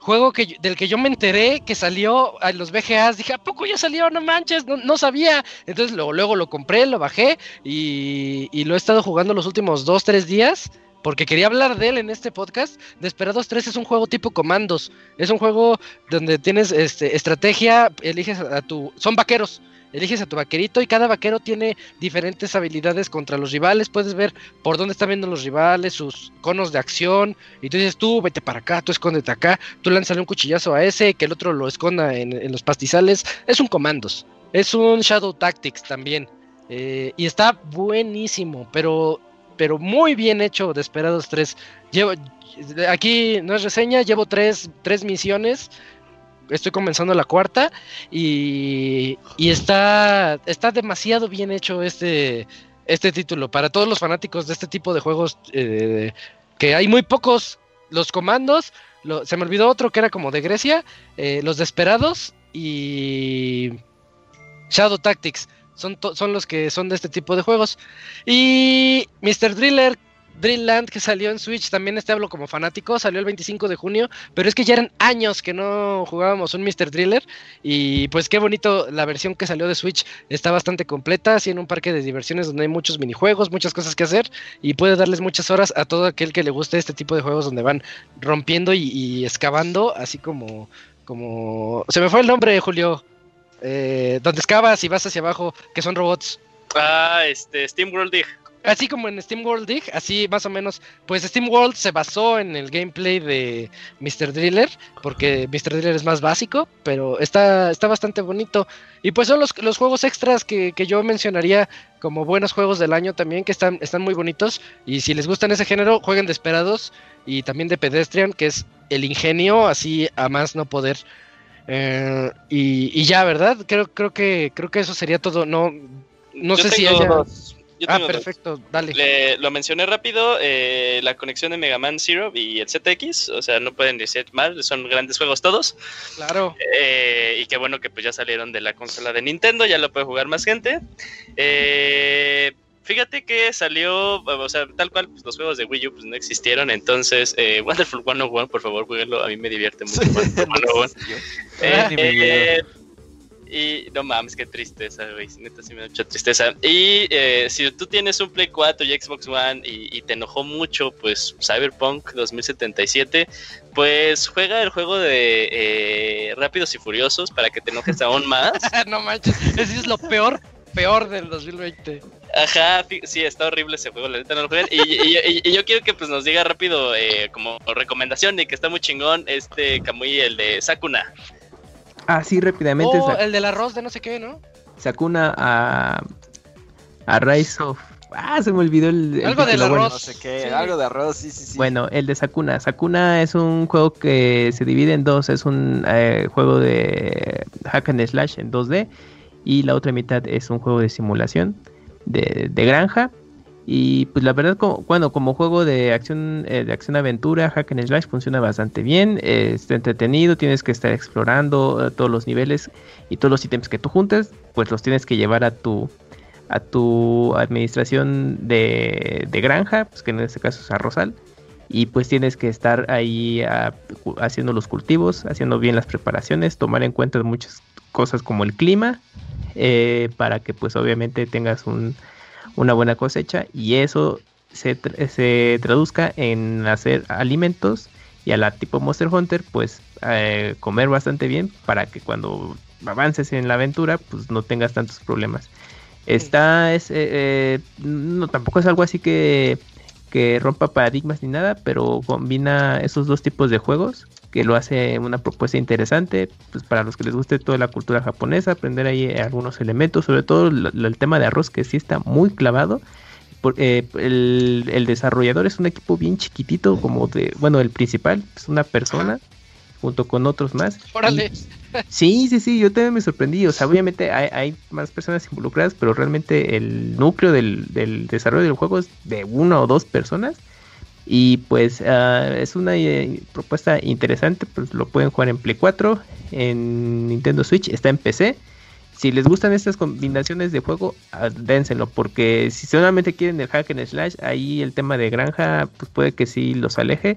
Juego que, del que yo me enteré que salió a los VGAs. Dije, ¿a poco ya salió? No manches, no, no sabía. Entonces luego, luego lo compré, lo bajé y, y lo he estado jugando los últimos 2, 3 días. Porque quería hablar de él en este podcast. Desperados 3 es un juego tipo comandos. Es un juego donde tienes este, estrategia, eliges a tu... Son vaqueros. Eliges a tu vaquerito y cada vaquero tiene diferentes habilidades contra los rivales. Puedes ver por dónde están viendo los rivales, sus conos de acción. Y tú dices, tú vete para acá, tú escóndete acá. Tú lánzale un cuchillazo a ese, que el otro lo esconda en, los pastizales. Es un comandos. Es un Shadow Tactics también. Eh, y está buenísimo, pero, pero muy bien hecho Desperados 3. Llevo, aquí no es reseña, llevo tres, tres misiones. Estoy comenzando la cuarta y, y está, está demasiado bien hecho este, este título para todos los fanáticos de este tipo de juegos eh, que hay muy pocos. Los comandos, se me olvidó otro que era como de Grecia, eh, los Desperados y Shadow Tactics. Son, son los que son de este tipo de juegos. Y Mr. Driller, Drillland, que salió en Switch, también este hablo como fanático, salió el 25 de junio, pero es que ya eran años que no jugábamos un Mr. Driller. Y pues qué bonito, la versión que salió de Switch está bastante completa, así en un parque de diversiones donde hay muchos minijuegos, muchas cosas que hacer, y puede darles muchas horas a todo aquel que le guste este tipo de juegos donde van rompiendo y, y excavando, así como, como... Se me fue el nombre, Julio. Eh, donde excavas y vas hacia abajo, que son robots. Ah, este, Steam World Dig. así como en Steam World Dig, así más o menos, pues Steam World se basó en el gameplay de Mr. Driller, porque Mr. Driller es más básico, pero está, está bastante bonito. Y pues son los, los juegos extras que, que yo mencionaría como buenos juegos del año también, que están, están muy bonitos. Y si les gustan ese género, jueguen Desperados y también de Pedestrian, que es el ingenio, así a más no poder. Eh, y, y ya, ¿verdad? Creo, creo que creo que eso sería todo. No, no Yo sé si haya. dos. Yo Ah, dos. perfecto, dale. Le- lo mencioné rápido, eh, la conexión de Mega Man Zero y el ZX, o sea, no pueden decir mal, son grandes juegos todos. Claro. Eh, y qué bueno que pues ya salieron de la consola de Nintendo, ya lo puede jugar más gente. Eh, fíjate que salió, o sea, tal cual, pues, los juegos de Wii U pues, no existieron, entonces eh, Wonderful 101, por favor, jueguenlo, a mí me divierte mucho. Wonderful [LAUGHS] 101. Ni me Eh, y no mames, qué tristeza, güey. Neta, sí me da mucha tristeza. Y eh, si tú tienes un Play 4 y Xbox One y, y te enojó mucho, pues Cyberpunk 2077, pues juega el juego de eh, Rápidos y Furiosos para que te enojes aún más. [LAUGHS] no manches, ese es lo peor, peor del 2020. Ajá, sí, está horrible ese juego, la neta no lo jueguen. Y, y- y- y yo quiero que pues nos diga rápido eh, como recomendación y que está muy chingón este Kamui, el de Sakuna. Ah, sí, rápidamente. Oh, el del arroz de no sé qué, ¿no? Sakuna a. A Rise of. Ah, se me olvidó el. el Algo del bueno. arroz. No sé qué, Sí. algo de arroz, sí, sí, sí. Bueno, el de Sakuna. Sakuna es un juego que se divide en dos. Es un eh, juego de hack and slash en 2D. Y la otra mitad es un juego de simulación de, granja. Y pues la verdad, como, bueno, como juego de acción, eh, de acción aventura, hack and slash funciona bastante bien. eh, está entretenido, tienes que estar explorando eh, todos los niveles y todos los ítems que tú juntas, pues los tienes que llevar a tu a tu administración de, de granja, pues que en este caso es arrozal, y pues tienes que estar ahí ah, haciendo los cultivos, haciendo bien las preparaciones, tomar en cuenta muchas cosas como el clima, eh, para que pues obviamente tengas un, una buena cosecha y eso se, tra- se traduzca en hacer alimentos y a la tipo Monster Hunter pues eh, comer bastante bien para que cuando avances en la aventura pues no tengas tantos problemas. Está, es, eh, eh, no, tampoco es algo así que, que rompa paradigmas ni nada, pero combina esos dos tipos de juegos que lo hace una propuesta interesante pues para los que les guste toda la cultura japonesa, aprender ahí eh, algunos elementos, sobre todo lo- lo- el tema de arroz que sí está muy clavado. Por- eh, el, el desarrollador es un equipo bien chiquitito, como de, bueno, el principal es una persona junto con otros más. Órale. Sí, sí, sí, yo también me sorprendí. O sea, obviamente hay, hay más personas involucradas, pero realmente el núcleo del, del desarrollo del juego es de una o dos personas. Y pues ah, es una eh, propuesta interesante, pues lo pueden jugar en Play 4, en Nintendo Switch, está en PC. Si les gustan estas combinaciones de juego, dénselo, porque si solamente quieren el hack and slash, ahí el tema de granja, pues puede que sí los aleje.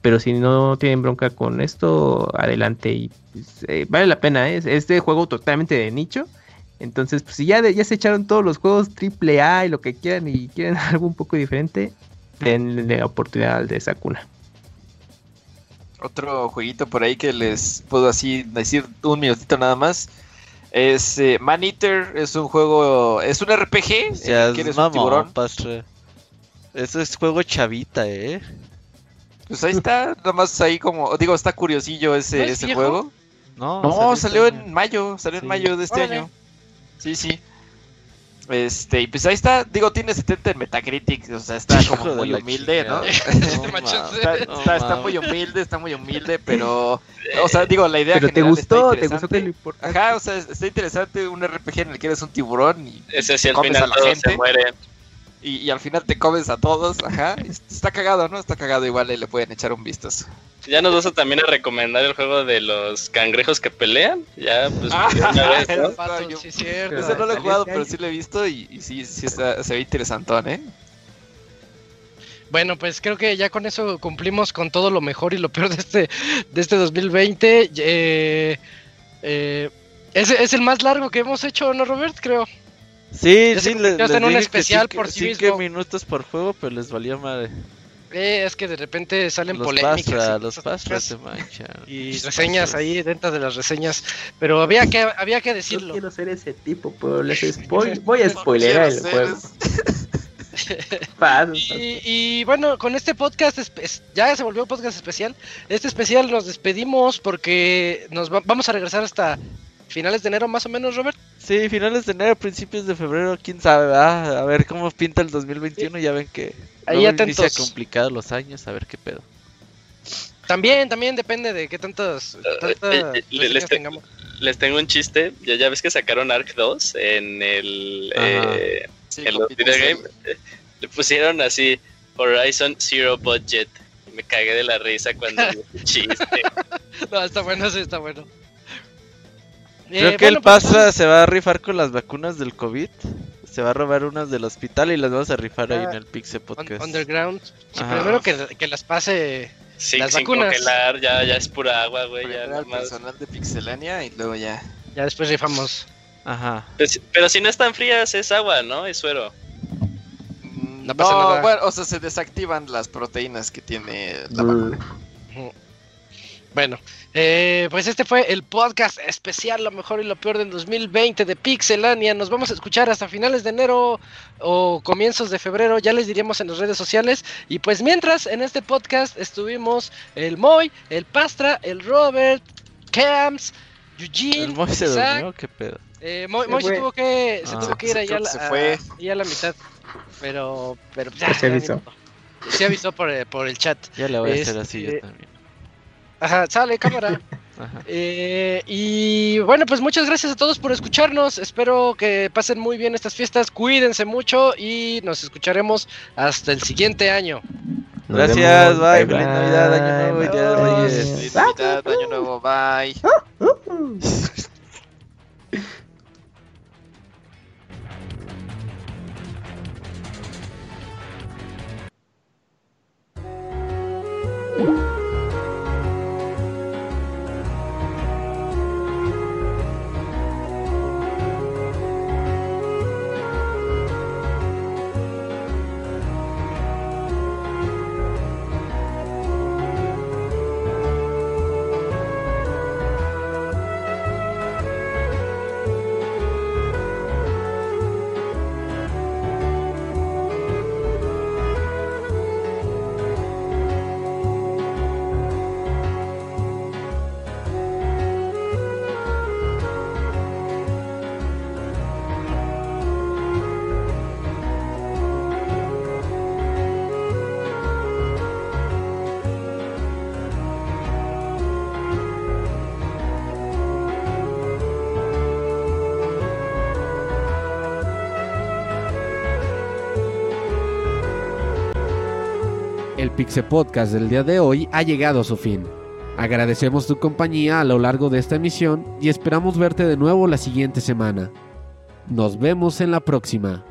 Pero si no tienen bronca con esto, adelante. Y pues, eh, vale la pena, ¿eh? es este juego totalmente de nicho. Entonces, pues si ya, ya se echaron todos los juegos triple A y lo que quieran y quieren [LAUGHS] algo un poco diferente, denle la oportunidad al de Sakuna. Otro jueguito por ahí que les puedo así decir un minutito nada más. Es eh, Man Eater, es un juego, es un RPG. Ya es eres un mamón, tiburón. Pastre. Eso es juego chavita, eh. Pues ahí está, nada más ahí como, digo, está curiosillo ese, ¿No es ese juego. No, No, este salió en mayo, salió Sí. en mayo de este Órale. año. Sí, sí. Este, y pues ahí está, digo, tiene 70 en Metacritic, o sea, está Hijo como muy humilde, [LAUGHS] ¿no? Está, está- muy humilde, está muy humilde, pero, o sea, digo, la idea Pero te gustó, te gustó que interesante. lo importante. Ajá, o sea, está interesante un RPG en el que eres un tiburón y, Ese sí al a final la todo gente. se muere. Y, y al final te comes a todos, ajá. Está cagado, ¿no? Está cagado, igual ahí le pueden echar un vistazo. Ya nos vas a también a recomendar el juego de los cangrejos que pelean. Ya, pues, Ah, una vez, ¿no? [LAUGHS] Pato, yo- sí, cierto. Ese no lo he jugado, este pero sí lo he visto y, y sí, sí está- se ve interesantón, ¿eh? Bueno, pues creo que ya con eso cumplimos con todo lo mejor y lo peor de este, de este 2020. Eh, eh, es, es el más largo que hemos hecho, ¿no, Robert? Creo. Sí, sí, convirtió les, en les un especial que por sí cinco mismo. minutos por juego, pero les valió madre. Eh, es que de repente salen Los polémicas. pastra, y los pastras se manchan. Y Los reseñas ahí dentro de las reseñas. Pero había que, había que Yo decirlo. quiero ser ese tipo, pero les [LAUGHS] spoil, voy a spoilerar el juego. [LAUGHS] Y, y bueno, con este podcast ya se volvió un podcast especial. Este especial nos despedimos porque nos va- vamos a regresar hasta finales de enero más o menos, Robert. Sí, finales de enero, principios de febrero, quién sabe, ¿verdad? A ver cómo pinta el 2021, ya ven que Ahí luego inicia complicado los años, a ver qué pedo. También, también depende de qué tantas, tantas eh, eh, reseñas les te- tengamos. Les tengo un chiste. Ya, ya ves que sacaron Ark 2 en el. Eh, Sí, en los compite, video sí. game. eh, Le pusieron así Horizon Zero Budget. Me cagué de la risa cuando vi ese chiste. [LAUGHS] No, está bueno, sí, está bueno. Creo Eh, que bueno, el pues, pasa se va a rifar con las vacunas del COVID. Se va a robar unas del hospital y las vamos a rifar ahí Ah, en el Pixel Podcast. Underground. Sí, primero que, que las pase. Sí, Las sin vacunas. congelar, ya, ya es pura agua, güey. Ya más. personal de Pixelania y luego ya. Ya después rifamos. Ajá. Pues, pero si no están frías, es agua, ¿no? Es suero. No pasa nada. bueno, o sea, se desactivan las proteínas que tiene la vacuna. Bueno, eh, pues este fue el podcast especial, lo mejor y lo peor del 2020 de Pixelania. Nos vamos a escuchar hasta finales de enero o comienzos de febrero, ya les diríamos en las redes sociales. Y pues mientras en este podcast estuvimos el Moy, el Pastra, el Robert, Camps, Eugene, El Moy se Isaac. durmió, qué pedo. Eh, Moy, Se Moy se fue. tuvo que, se Ah. tuvo que ir allá a la, que se fue. a- a la mitad. Pero, pero ya, Pues se avisó. Se avisó por, eh, por el chat. Ya le voy a hacer así yo Este- también. Ajá, sale cámara. [LAUGHS] Ajá. Eh, y bueno, pues muchas gracias a todos por escucharnos. Espero que pasen muy bien estas fiestas. Cuídense mucho y nos escucharemos hasta el siguiente año. Nos Gracias, vemos. bye, feliz Navidad, Año Nuevo y Día de bye. Reyes. Feliz Navidad, Año Nuevo, bye. El [LAUGHS] [LAUGHS] Podcast del día de hoy ha llegado a su fin. Agradecemos tu compañía a lo largo de esta emisión y esperamos verte de nuevo la siguiente semana. Nos vemos en la próxima.